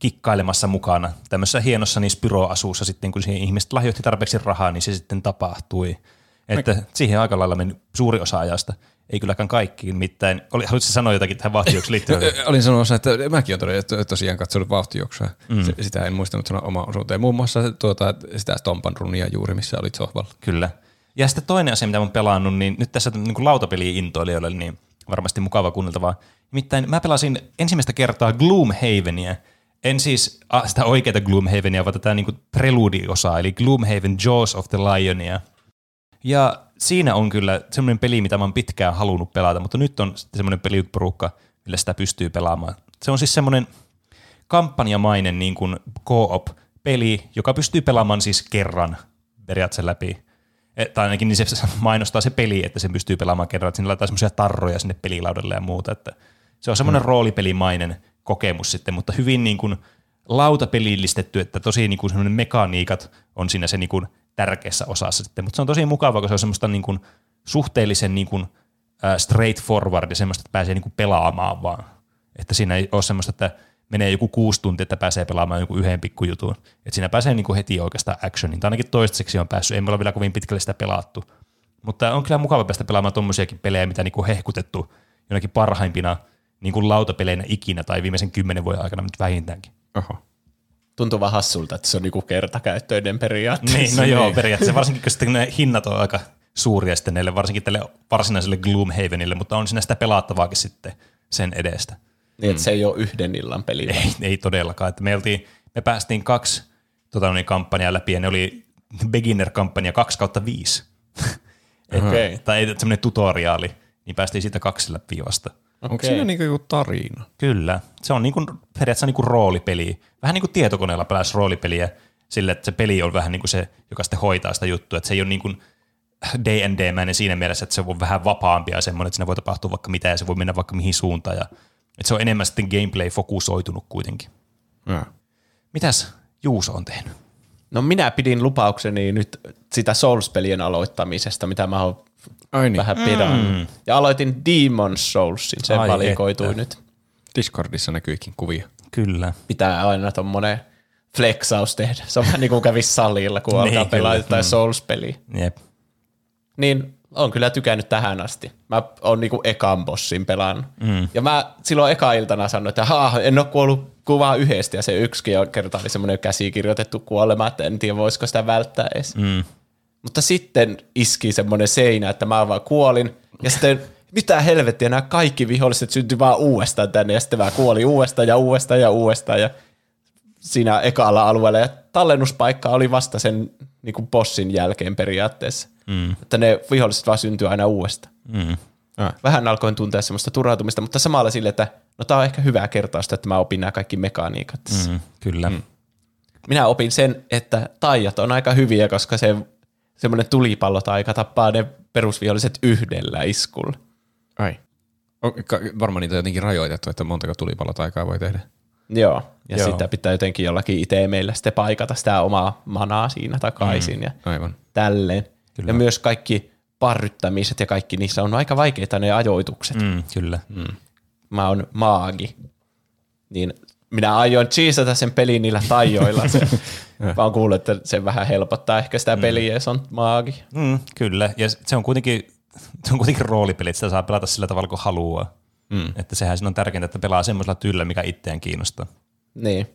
kikkailemassa mukana. Tämmöisessä hienossa niin Spyro-asuussa sitten, kun siihen ihmiset lahjoitti tarpeeksi rahaa, niin se sitten tapahtui. Että siihen aika lailla meni suuri osa ajasta. Ei kylläkään kaikki, nimittäin. Oli, haluaisitko sanoa jotakin tähän vauhtijuoksuun liittyen? Olin sanomassa, että mäkin olen tosiaan katsonut vauhtijuoksua. Mm. Sitä en muistanut sanoa oma osuuteen. Muun muassa tuota, sitä Stompan runia juuri, missä olit sohvalla. Kyllä. Ja sitten toinen asia, mitä mä oon pelannut, niin nyt tässä niin kuin lautapeli-intoilijoille, niin varmasti mukava kuunneltavaa. Nimittäin mä pelasin ensimmäistä kertaa Gloomhavenia. En siis ah, sitä oikeaa Gloomhavenia, vaan tätä niin preludi-osaa, eli Gloomhaven Jaws of the Lionia. Ja siinä on kyllä semmoinen peli, mitä mä oon pitkään halunnut pelata, mutta nyt on semmoinen peliporukka, millä sitä pystyy pelaamaan. Se on siis semmoinen kampanjamainen niin kuin co-op-peli, joka pystyy pelaamaan siis kerran periaatteessa läpi. Et- Tai ainakin niin se mainostaa se peli, että sen pystyy pelaamaan kerran, että sinne laittaa semmoisia tarroja sinne pelilaudalle ja muuta. Että se on semmoinen hmm. roolipelimainen kokemus sitten, mutta hyvin niin kuin lautapelillistetty, että tosi niin kuin mekaniikat on siinä se niin kuin tärkeässä osassa sitten. Mutta se on tosi mukava, kun se on semmoista niin kuin suhteellisen niin kuin, straightforward ja semmoista, että pääsee niin kuin pelaamaan vaan. Että siinä ei ole semmoista, että menee joku kuusi tuntia, että pääsee pelaamaan joku yhden pikkujutun. Että siinä pääsee niin kuin heti oikeastaan actionin. Tai ainakin toistaiseksi on päässyt. Ei me ole vielä kovin pitkälle sitä pelattu. Mutta on kyllä mukava päästä pelaamaan tommosiakin pelejä, mitä niin kuin hehkutettu jonakin parhaimpina niin kuin lautapeleinä ikinä tai viimeisen kymmenen vuoden aikana nyt vähintäänkin. Oho. Tuntuu vähän hassulta, että se on niinku kertakäyttöinen periaatteessa. Niin, no joo, periaatteessa varsinkin, kun sitten ne hinnat on aika suuria sitten näille, varsinkin tälle varsinaiselle Gloomhavenille, mutta on siinä sitä pelattavaakin sitten sen edestä. Niin, että se ei ole yhden illan peli. Ei, ei todellakaan. Että me, oltiin, me päästiin kaksi tota, niin, kampanjaa läpi ja ne oli beginner-kampanja 2 kautta 5. Okei. Tai semmoinen tutoriaali, niin päästiin siitä kaksi läpi vasta. Onko Okei. siinä niinku joku tarina? Kyllä. Se on niin kuin, periaatteessa niin kuin roolipeli. Vähän niin kuin tietokoneella peläisi roolipeliä sille, että se peli on vähän niin kuin se, joka sitten hoitaa sitä juttua. Että se ei ole niin kuin D&D-mäinen siinä mielessä, että se on vähän vapaampi ja semmoinen, että siinä voi tapahtua vaikka mitä ja se voi mennä vaikka mihin suuntaan. Ja, että se on enemmän sitten gameplay-fokusoitunut kuitenkin. Ja. Mitäs Juuso on tehnyt? No minä pidin lupaukseni nyt sitä Souls-pelien aloittamisesta, mitä mä oon Ai niin. vähän pidannut. Ja aloitin Demon's Soulsin, se Ai valikoitui että. nyt. Discordissa näkyykin kuvia. Kyllä. Pitää aina tommonen flexaus tehdä. Se on vähän niin kuin kävisi salilla, kun Niin, alkaa pelaa kyllä. jotain Souls-peliä. Jep. Niin on kyllä tykännyt tähän asti. Mä oon niinku ekan bossin pelannut. Mm. Ja mä silloin eka iltana sanoin, että Haa, en ole kuollut kuvaa yhdestä, ja se on kerta oli semmoinen käsikirjoitettu kuolema, että en tiedä voisiko sitä välttää edes. Mm. Mutta sitten iski semmoinen seinä, että mä vaan kuolin, ja sitten mitä helvettiä, nämä kaikki viholliset syntyi vaan uudestaan tänne, ja sitten mä kuolin uudestaan ja uudestaan ja uudestaan, ja siinä ekalla alueella, ja tallennuspaikka oli vasta sen niin kuin bossin jälkeen periaatteessa. Mm. Että ne viholliset vaan syntyy aina uudestaan. Mm. Vähän alkoin tuntea semmoista turhautumista, mutta samalla sille, että no tää on ehkä hyvää kertausta, että mä opin nämä kaikki mekaniikat. Mm, kyllä. Mm. Minä opin sen, että taijat on aika hyviä, koska se semmoinen tulipallotaika tappaa ne perusviholliset yhdellä iskulla. Ai. Varmaan niitä on jotenkin rajoitettu, että montako tulipallotaikaa voi tehdä. Joo, ja Joo. sitä pitää jotenkin jollakin itse meillä sitten paikata sitä omaa manaa siinä takaisin mm. ja Aivan. tälleen. Kyllä. Ja myös kaikki parryttämiset ja kaikki, niissä on aika vaikeita ne ajoitukset. Mm. Mm, kyllä. Mä oon maagi. Niin minä aion cheesata sen pelin niillä taijoilla. Se, mä oon kuullut, että se vähän helpottaa ehkä sitä peliä, jos on maagi. Mm, kyllä, ja se on kuitenkin, se on kuitenkin roolipeli, että sitä saa pelata sillä tavalla kuin haluaa. Mm. Että sehän siinä on tärkeintä, että pelaa semmoisella tyllä, mikä itseään kiinnostaa. Niin.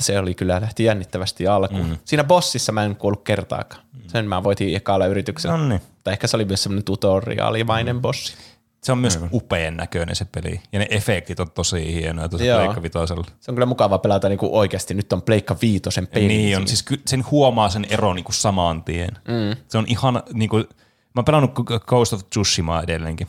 Se oli kyllä, lähti jännittävästi alkuun. Mm. Siinä bossissa mä en kuullut kertaakaan. Sen mä voitin ekalla yrityksellä. Tai ehkä se oli myös semmoinen tutoriaalimainen mm. bossi. Se on myös upean näköinen se peli. Ja ne efektit on tosi hienoja tuossa Joo. Pleikka Vitosella. Se on kyllä mukava pelata niinku oikeasti. Nyt on Pleikka Viitosen peli. Niin on, siis sen huomaa sen eron niin kuin saman tien. Mm. Se on ihan, niin kuin, mä oon pelannut Ghost of Tsushimaa edelleenkin.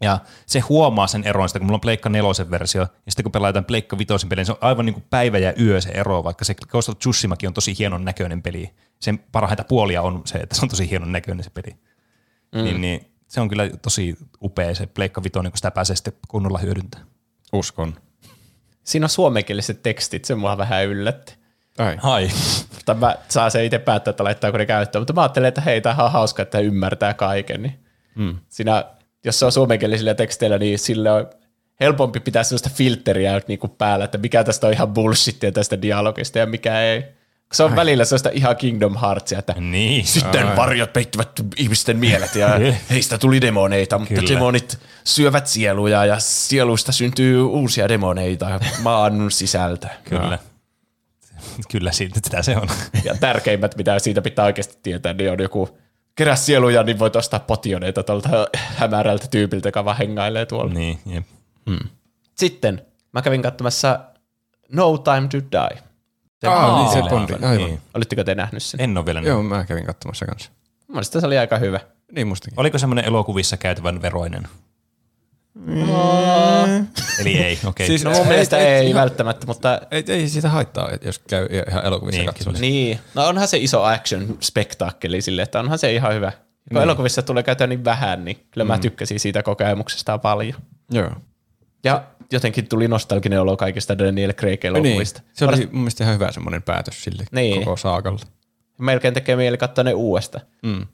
Ja se huomaa sen eron, sitä kun mulla on Pleikka nelosen versio, ja sitten kun pelaa jotain Pleikka vitosen peliä, niin se on aivan niin kuin päivä ja yö se ero, vaikka se Ghost of Tsushimakin on tosi hienon näköinen peli. Sen parhaita puolia on se, että se on tosi hienon näköinen se peli. Mm. Niin, niin, se on kyllä tosi upea se Pleikka vitonen, kun sitä pääsee sitten kunnolla hyödyntämään. Uskon. Siinä on suomenkieliset tekstit, se mua vähän yllätti. Ai. Hai. Tai mä saa se itse päättää, että laittaako ne käyttöön, mutta mä ajattelin, että hei, tämä on hauska, että ymmärtää kaiken. Niin hmm. siinä, jos se on suomenkielisillä teksteillä, niin sille on helpompi pitää sellaista filteriä niin kuin päällä, että mikä tästä on ihan bullshittia tästä dialogista ja mikä ei. Se on Ai. välillä sellaista ihan Kingdom Heartsia, että Niin. sitten varjot peittivät ihmisten mielet ja heistä tuli demoneita, mutta Kyllä. demonit syövät sieluja ja sieluista syntyy uusia demoneita maan sisältä. Kyllä. Kyllä siitä, sitä se on. Ja tärkeimmät, mitä siitä pitää oikeasti tietää, niin on joku kerää sieluja, niin voit ostaa potioneita tuolta hämärältä tyypiltä, joka vaan hengailee tuolla. niin, jep. Sitten mä kävin katsomassa No Time to Die. Aa, niin se Bondi. Aivan. Niin. Olitteko te nähnyt sen? En ole vielä Joo, mä kävin katsomassa kanssa. Mielestäni se oli aika hyvä. Niin mustakin. Oliko semmoinen elokuvissa käytävän veroinen? Eli ei, okei. Okay. Siis- No mun Ei- mielestä ei- ei, ihan- välttämättä, mutta Ei, ei siitä haittaa, jos käy ihan elokuvissa Niin, katsomassa. niin. No onhan se iso action spektaakkeli sille, että onhan se ihan hyvä. Kun Niin. elokuvissa tulee käytyä niin vähän, niin kyllä mä tykkäsin siitä kokemuksesta paljon. Joo. Ja jotenkin tuli nostalginen olo kaikista Daniel Craig Niin. elokuvista. Se oli mun mielestä ihan hyvä semmoinen päätös sille Niin. koko saakalle. melkein tekee mieli katsoa ne uudesta. Mm.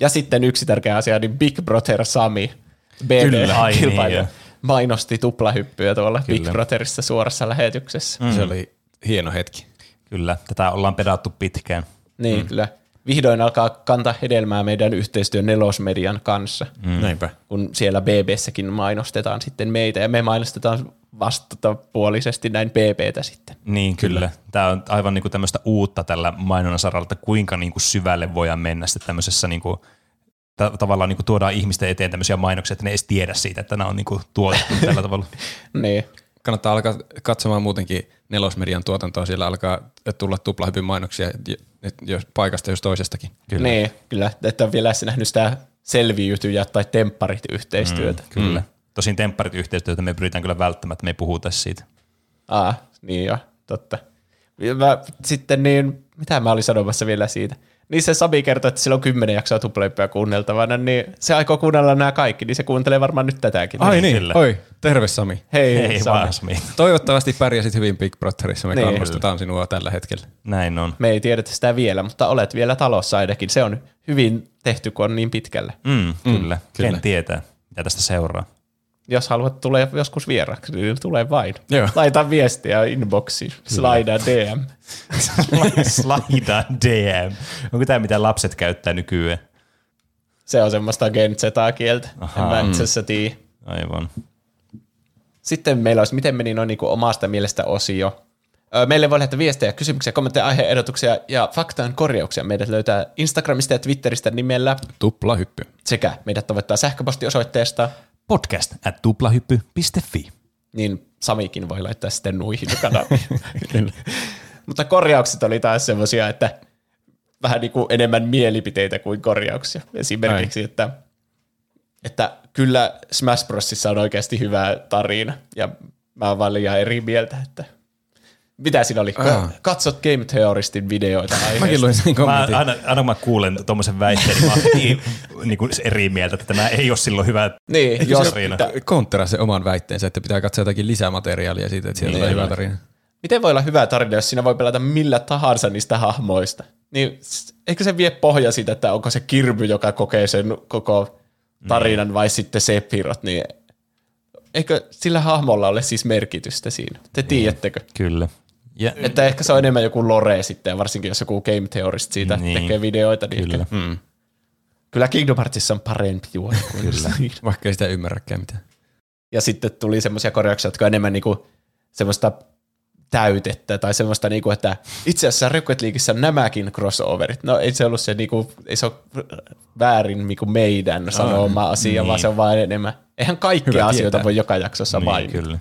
Ja sitten yksi tärkeä asia, niin Big Brother Sami, niin, BB-kilpailija, joo. mainosti tuplahyppyä tuolla Big Kyllä. Brotherissa suorassa lähetyksessä. Mm. Se oli hieno hetki. Kyllä, tätä ollaan pedattu pitkään. Niin, kyllä. Vihdoin alkaa kantaa hedelmää meidän yhteistyön nelosmedian kanssa, Mm. Näinpä. kun siellä BBssäkin mainostetaan sitten meitä, ja me mainostetaan vastapuolisesti näin BBtä sitten. Niin, kyllä. kyllä. Tämä on aivan niinku tämmöistä uutta tällä mainonnan saralla, että kuinka niinku syvälle voidaan mennä sitten tämmöisessä niinku, ta- tavallaan niinku tuodaan ihmisten eteen tämmöisiä mainoksia, että ne ei edes tiedä siitä, että nämä on niinku tuotettu tällä tavalla. Niin. Kannattaa alkaa katsomaan muutenkin nelosmedian tuotantoa. Siellä alkaa tulla tuplahypyn mainoksia jos paikasta jos toisestakin. Kyllä. Niin, kyllä. Että on vielä nähnyt sitä selviytyjä tai tempparit yhteistyötä. Mm. Kyllä. Tosin tempparit yhteistyötä me pyritään kyllä välttämään, että me ei puhuta siitä. Ah, niin joo, totta. Ja Mä, sitten niin, mitä mä olin sanomassa vielä siitä? Niin se Sabi kertoi, että sillä on kymmenen jaksoa tuplahyppyä kuunneltavana, niin se aikoo kuunnella nämä kaikki, niin se kuuntelee varmaan nyt tätäkin. Ai niin, kyllä. oi, terve Sami. Hei, Ei Sami. vaan, Sami. Toivottavasti pärjäsit hyvin Big Brotherissa. Me Niin. kannustetaan sinua tällä hetkellä. Näin on. Me ei tiedetä sitä vielä, mutta olet vielä talossa ainakin. Se on hyvin tehty, kun on niin pitkälle. Mm, kyllä. kyllä. Ken tietää, mitä tästä seuraa. Jos haluat tulla joskus vieraksi, niin tule vain. Joo. Laita viestiä inboxiin, slida DM. Slida DM. Onko tämä mitä lapset käyttää nykyään? Se on semmoista Gen Z-kieltä. En mä itse asiassa tiedä. Aivan. Sitten meillä olisi, miten meni noin niin kuin omasta mielestä osio. Meille voi lähettää viestejä, kysymyksiä, kommentteja, aiheehdotuksia ja faktaan korjauksia. Meidät löytää Instagramista ja Twitteristä nimellä Tupla hyppy. sekä meidät tavoittaa sähköpostiosoitteesta, Podcast at tuplahyppy.fi. niin Samikin voi laittaa sitten nuihin kanaviin. Mutta korjaukset oli taas semmoisia, että vähän niin kuin enemmän mielipiteitä kuin korjauksia. Esimerkiksi, että, että kyllä Smash Brosissa on oikeasti hyvä tarina, ja mä oon vaan liian eri mieltä, että mitä siinä oli? Ah. Katsot Game Theoristin videoita aiheesta. Mäkin luin sen Mä kommentin. aina, aina kun mä kuulen tuommoisen väitteen, niin mä oon heti niin kuin eri mieltä, että tämä ei ole silloin hyvä Niin, jos, tarina. Konttera se oman väitteensä, että pitää katsoa jotakin lisämateriaalia siitä, että sieltä Niin. tulee hyvä tarina. Miten voi olla hyvä tarina, jos siinä voi pelata millä tahansa niistä hahmoista? Niin eikö se vie pohja siitä, että onko se Kirby, joka kokee sen koko tarinan, vai sitten Sephiroth, niin eikö sillä hahmolla ole siis merkitystä siinä? Te tiedättekö? Kyllä. Ja, Että ehkä se on enemmän joku lore sitten, ja varsinkin jos joku Game Theorist siitä Niin. tekee videoita. Niin Kyllä. Kyllä. Mm. Kyllä Kingdom Heartsissa on parempi juoni kuin Kyllä. Vaikka ei sitä ymmärräkään mitään. Ja sitten tuli semmoisia korjauksia, jotka on enemmän niinku semmoista täytettä tai semmoista, niinku, että itse asiassa Rocket Leagueissä on nämäkin crossoverit. No ei se ollut se, niinku, ei se ole väärin niinku meidän sanoma asia, vaan se on vaan enemmän. Eihän kaikkia Hyvä asioita tietää. voi joka jaksossa niin, mainita. kyllä.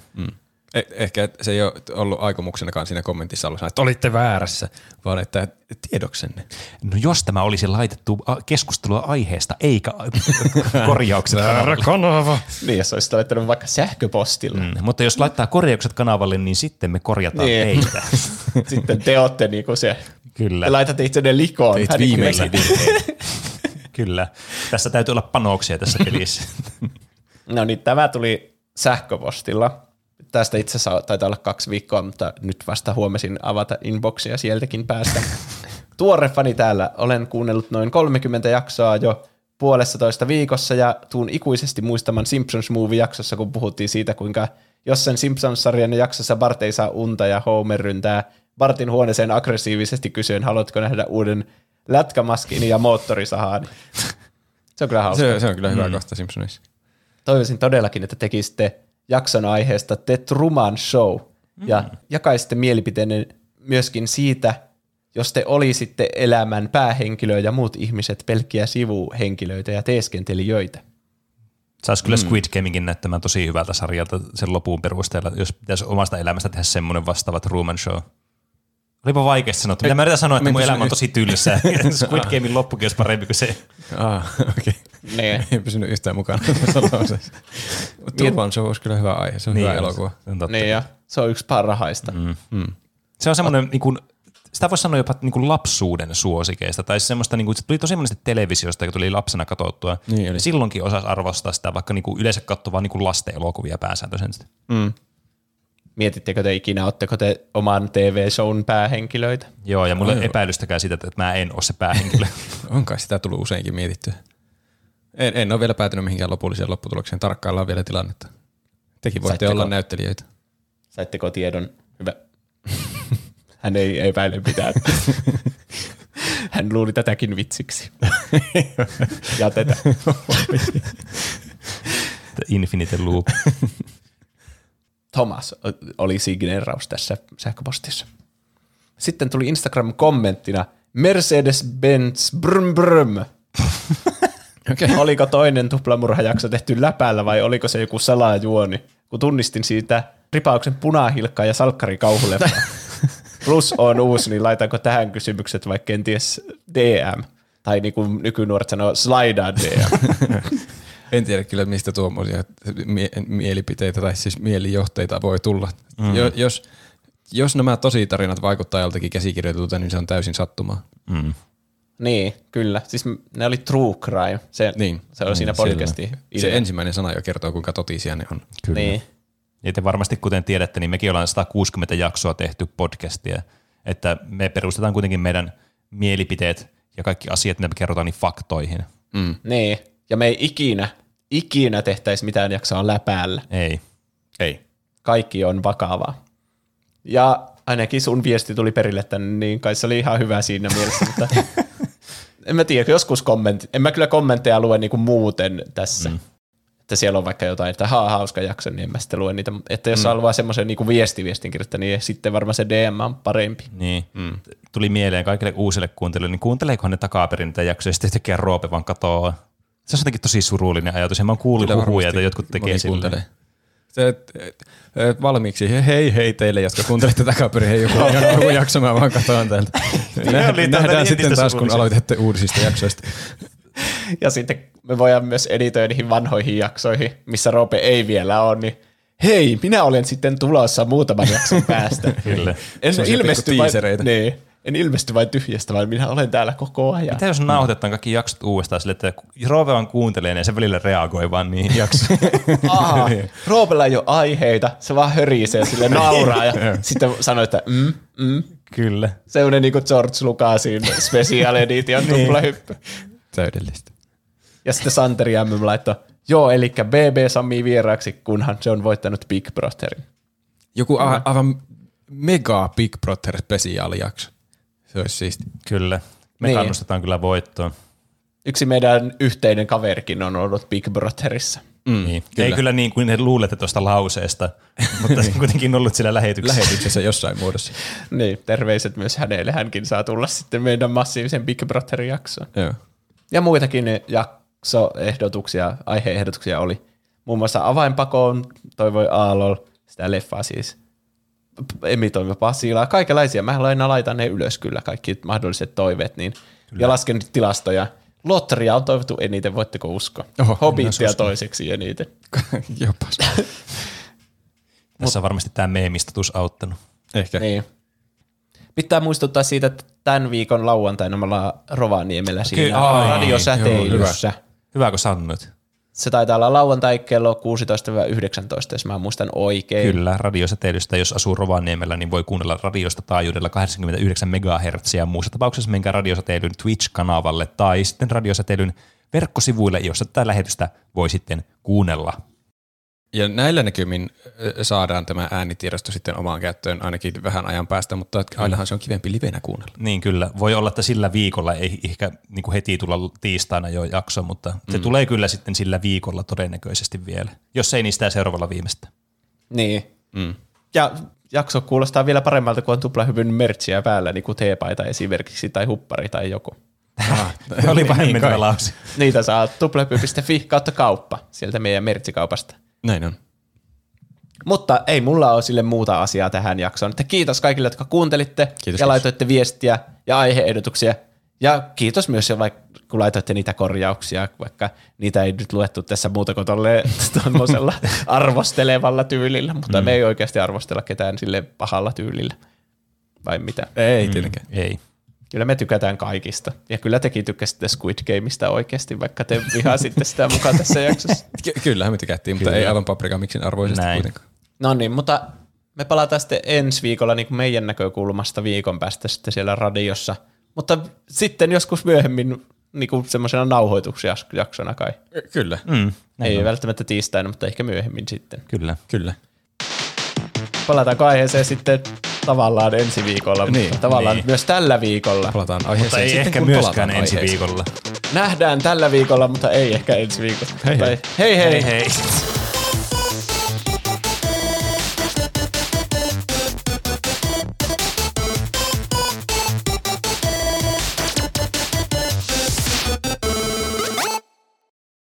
Eh- Ehkä se ei ole ollut aikomuksenakaan siinä kommentissa ollut, että olitte väärässä, vaan että tiedoksenne. No jos tämä olisi laitettu keskustelua aiheesta, eikä korjaukset kanavalle. kanava. Niin, jos olisit laittanut vaikka sähköpostilla. Mm, mutta jos laittaa korjaukset kanavalle, niin sitten me korjataan Niin. heitä. Sitten te olette niinku se, Kyllä. te laitatte itsenne likoon. Teit niinku viimeisen me- Kyllä. Tässä täytyy olla panoksia tässä pelissä. No niin, tämä tuli sähköpostilla. Tästä itse asiassa taitaa olla kaksi viikkoa, mutta nyt vasta huomasin avata inboxia sieltäkin päästä. Tuore fani täällä. Olen kuunnellut noin 30 jaksoa jo puolessa toista viikossa ja tuun ikuisesti muistaman Simpsons Movie-jaksossa, kun puhuttiin siitä, kuinka jos sen Simpsons-sarjan jaksossa Bart ei saa unta ja Homer ryntää Bartin huoneeseen aggressiivisesti kysyen, haluatko nähdä uuden lätkämaskin ja moottorisahaan. Se on kyllä hauska. Se, se on kyllä hyvä mm. kohta Simpsonissa. toivoisin todellakin, että tekisitte jakson aiheesta The Truman Show ja jakaisitte mielipiteenne myöskin siitä, jos te olisitte elämän päähenkilö ja muut ihmiset pelkkiä sivuhenkilöitä ja teeskentelijöitä. Saisi kyllä Squid Gamingin näyttämään tosi hyvältä sarjalta sen lopun perusteella, jos pitäisi omasta elämästä tehdä semmoinen vastaava Truman Show. Olipa vaikeasti sanottu. Mitä mä yritän sanoa, että mun elämä on tosi tylsää. Squid Gamein loppukin olisi parempi kuin se. Ah, okei. Niin. Ei pysynyt yhtään mukana. Turvan Show olisi kyllä hyvä aihe, se on hyvä elokuva. Se on totta. Niin ja se on yksi parhaista. Mm. Se on semmoinen, niin kuin, sitä voisi sanoa jopa niin kuin lapsuuden suosikeista, tai semmoista, niin kuin, se tuli tosi monesti televisiosta, kun tuli lapsena katsottua. Niin oli. Ja silloinkin osasi arvostaa sitä, vaikka niin kuin yleensä katsoi vaan niin kuin lasten elokuvia pääsääntöisesti. Mietittekö te ikinä, oletteko te oman TV-shown päähenkilöitä? Joo, ja mulla ei ole epäilystäkään siitä, että mä en ole se päähenkilö. On kai sitä tullut useinkin mietittyä. En, en ole vielä päätynyt mihinkään lopulliseen lopputulokseen. Tarkkaillaan vielä tilannetta. Tekin voitte Saitteko- olla näyttelijöitä. Saitteko tiedon? Hyvä. Hän ei epäile mitään. Hän luuli tätäkin vitsiksi. Jätetään. The Infinite Loop. Thomas oli signeeraus tässä sähköpostissa. Sitten tuli Instagram-kommenttina Mercedes-Benz brum brum. Okei. Oliko toinen tuplamurhajakso tehty läpällä vai oliko se joku salajuoni? Kun tunnistin siitä ripauksen punahilkkaa ja salkkari kauhuleppaa. Plus on uusi, niin laitanko tähän kysymykset vai kenties DM? Tai niin kuin nykynuoret sanoo, slidea DM. En tiedä kyllä, mistä tuommoisia mie- mielipiteitä tai siis mielijohteita voi tulla. Mm. Jo, jos, jos nämä tositarinat vaikuttaa joltakin käsikirjoitulta, niin se on täysin sattumaa. Mm. niin, kyllä. Siis ne oli true crime. Se, Niin. se on siinä Selvä. podcastin Se ensimmäinen sana jo kertoo, kuinka totisia ne on. Kyllä. Niin. Ja te varmasti, kuten tiedätte, niin mekin ollaan 160 jaksoa tehty podcastia, että me perustetaan kuitenkin meidän mielipiteet ja kaikki asiat, mitä me kerrotaan, niin faktoihin. Niin, ja me ei ikinä, ikinä tehtäisi mitään jaksoa läpäällä. Ei. Ei. Kaikki on vakavaa. Ja ainakin sun viesti tuli perille tänne, niin kai se oli ihan hyvä siinä mielessä, mutta En mä tiedä, joskus kommentti. En mä kyllä kommentteja lue niinku muuten tässä. Mm. Että siellä on vaikka jotain, että haa, hauska jakso, niin en mä sitten lue niitä. Että jos mm. vaan semmoisen niinku viestiviestin kirjoittaa, niin sitten varmaan se DM on parempi. Niin. Mm. Tuli mieleen kaikille uusille kuuntelijoille, niin kuunteleekohan ne takaperin niitä jaksoja, ja sitten yhtäkkiä Roope vaan katoaa. Se on jotenkin tosi surullinen ajatus, ja mä oon kuullut huhuja, että jotkut tekee silleen. kuuntelee. Se, et, et, et, valmiiksi hei hei teille, jotka kuuntelette takaperin, hei joku, joku jakso, mä vaan katsoin täältä. Nä, nähdään tuota sitten taas, kun aloitatte uusista jaksoista. Ja sitten me voidaan myös editoida niihin vanhoihin jaksoihin, missä Roope ei vielä ole, niin hei, minä olen sitten tulossa muutaman jakson päästä. Kyllä. En ilmesty tiisereitä. niin, en ilmesty vain tyhjästä, vaan minä olen täällä koko ajan. Mitä jos nauhoitetaan kaikki jaksot uudestaan sille, että Roope vaan kuuntelee ja se välillä reagoi vaan niihin jaksoihin. Aha, Roopella ei ole aiheita, se vaan hörisee sille nauraa ja sitten sanoo, että mm, mm. Kyllä. Sellainen niin kuin George Lucasin special edition Niin. tuplahyppy. Täydellistä. Ja sitten Santeri MM laittoi, joo, eli BB Sami vieraaksi, kunhan se on voittanut Big Brotherin. Joku a- aivan mega Big Brother spesiaalijakso. Se olisi siisti. Kyllä. Me Niin. kannustetaan kyllä voittoon. Yksi meidän yhteinen kaverikin on ollut Big Brotherissa. Mm, niin. Ei kyllä niin kuin ne luulette tuosta lauseesta, mutta se on kuitenkin ollut siellä lähetyksessä. Lähetyksessä jossain muodossa. Niin, terveiset myös hänelle. Hänkin saa tulla sitten meidän massiivisen Big Brotherin jaksoon. Joo. Ja muitakin jaksoehdotuksia, aiheehdotuksia oli. Muun muassa Avainpakoon toivoi Aalol, sitä leffaa siis. Emitoimme Pasilaa, kaikenlaisia. Mä aina laitan ne ylös kyllä, kaikki mahdolliset toiveet. Niin. Ja lasken nyt tilastoja. Lotteria on toivottu eniten, voitteko uskoa? Oho, Hobbitia toiseksi eniten. Jopas. Tässä on varmasti tämä meemistatus auttanut. Ehkä. Niin. Pitää muistuttaa siitä, että tämän viikon lauantaina me ollaan Rovaniemellä siinä ai, radiosäteilyssä. Hyvä, kun sanoit. Se taitaa olla lauantai kello 16-19, jos mä muistan oikein. Kyllä, radiosäteilystä, jos asuu Rovaniemellä, niin voi kuunnella radiosta taajuudella 89 MHz. Muussa tapauksessa menkää radiosäteilyn Twitch-kanavalle tai sitten radiosäteilyn verkkosivuille, jossa tätä lähetystä voi sitten kuunnella. Ja näillä näkymin saadaan tämä äänitiedosto sitten omaan käyttöön ainakin vähän ajan päästä, mutta ainahan se on kivempi livenä kuunnella. Niin kyllä, voi olla, että sillä viikolla ei ehkä niin kuin heti tulla tiistaina jo jakso, mutta se tulee kyllä sitten sillä viikolla todennäköisesti vielä, jos ei niistä seuraavalla viimeistä. Niin. Mm. Ja jakso kuulostaa vielä paremmalta, kun on tuplahyvyn mertsiä päällä, niin kuin teepaita esimerkiksi, tai huppari tai joku. Oli Niin hämmentävä kai. lause. Niitä saa tuplahyppy.fi kautta kauppa sieltä meidän mertsikaupasta. Näin on. Mutta ei mulla ole sille muuta asiaa tähän jaksoon. Että kiitos kaikille, jotka kuuntelitte Kiitos, ja kiitos. laitoitte viestiä ja aiheehdotuksia. Ja kiitos myös, jo vaikka kun laitoitte niitä korjauksia, vaikka niitä ei nyt luettu tässä muuta kuin tolle tuommoisella arvostelevalla tyylillä, mutta mm. me ei oikeasti arvostella ketään sille pahalla tyylillä. Vai mitä? Ei tietenkään. Ei. Kyllä me tykätään kaikista. Ja kyllä tekin tykkäsitte Squid Gameista oikeasti, vaikka te vihasitte sitä mukaan tässä jaksossa. Ky- kyllähän me tykättiin, mutta Kyllä. ei aivan paprika miksin arvoisesti Näin. kuitenkaan. No niin, mutta me palataan sitten ensi viikolla niin kuin meidän näkökulmasta viikon päästä sitten siellä radiossa. Mutta sitten joskus myöhemmin niin kuin semmoisena nauhoitusjaksona kai. Kyllä. Mm, näin Ei on. välttämättä tiistaina, mutta ehkä myöhemmin sitten. Kyllä. Kyllä. Palataanko aiheeseen sitten tavallaan ensi viikolla, mutta Niin, tavallaan niin. myös tällä viikolla. Palataan Mutta aiheeseen ei sitten, ehkä kun myöskään ensi aiheeseen. viikolla. Nähdään tällä viikolla, mutta ei ehkä ensi viikolla. Hei hei. Tai- hei hei. Hei hei.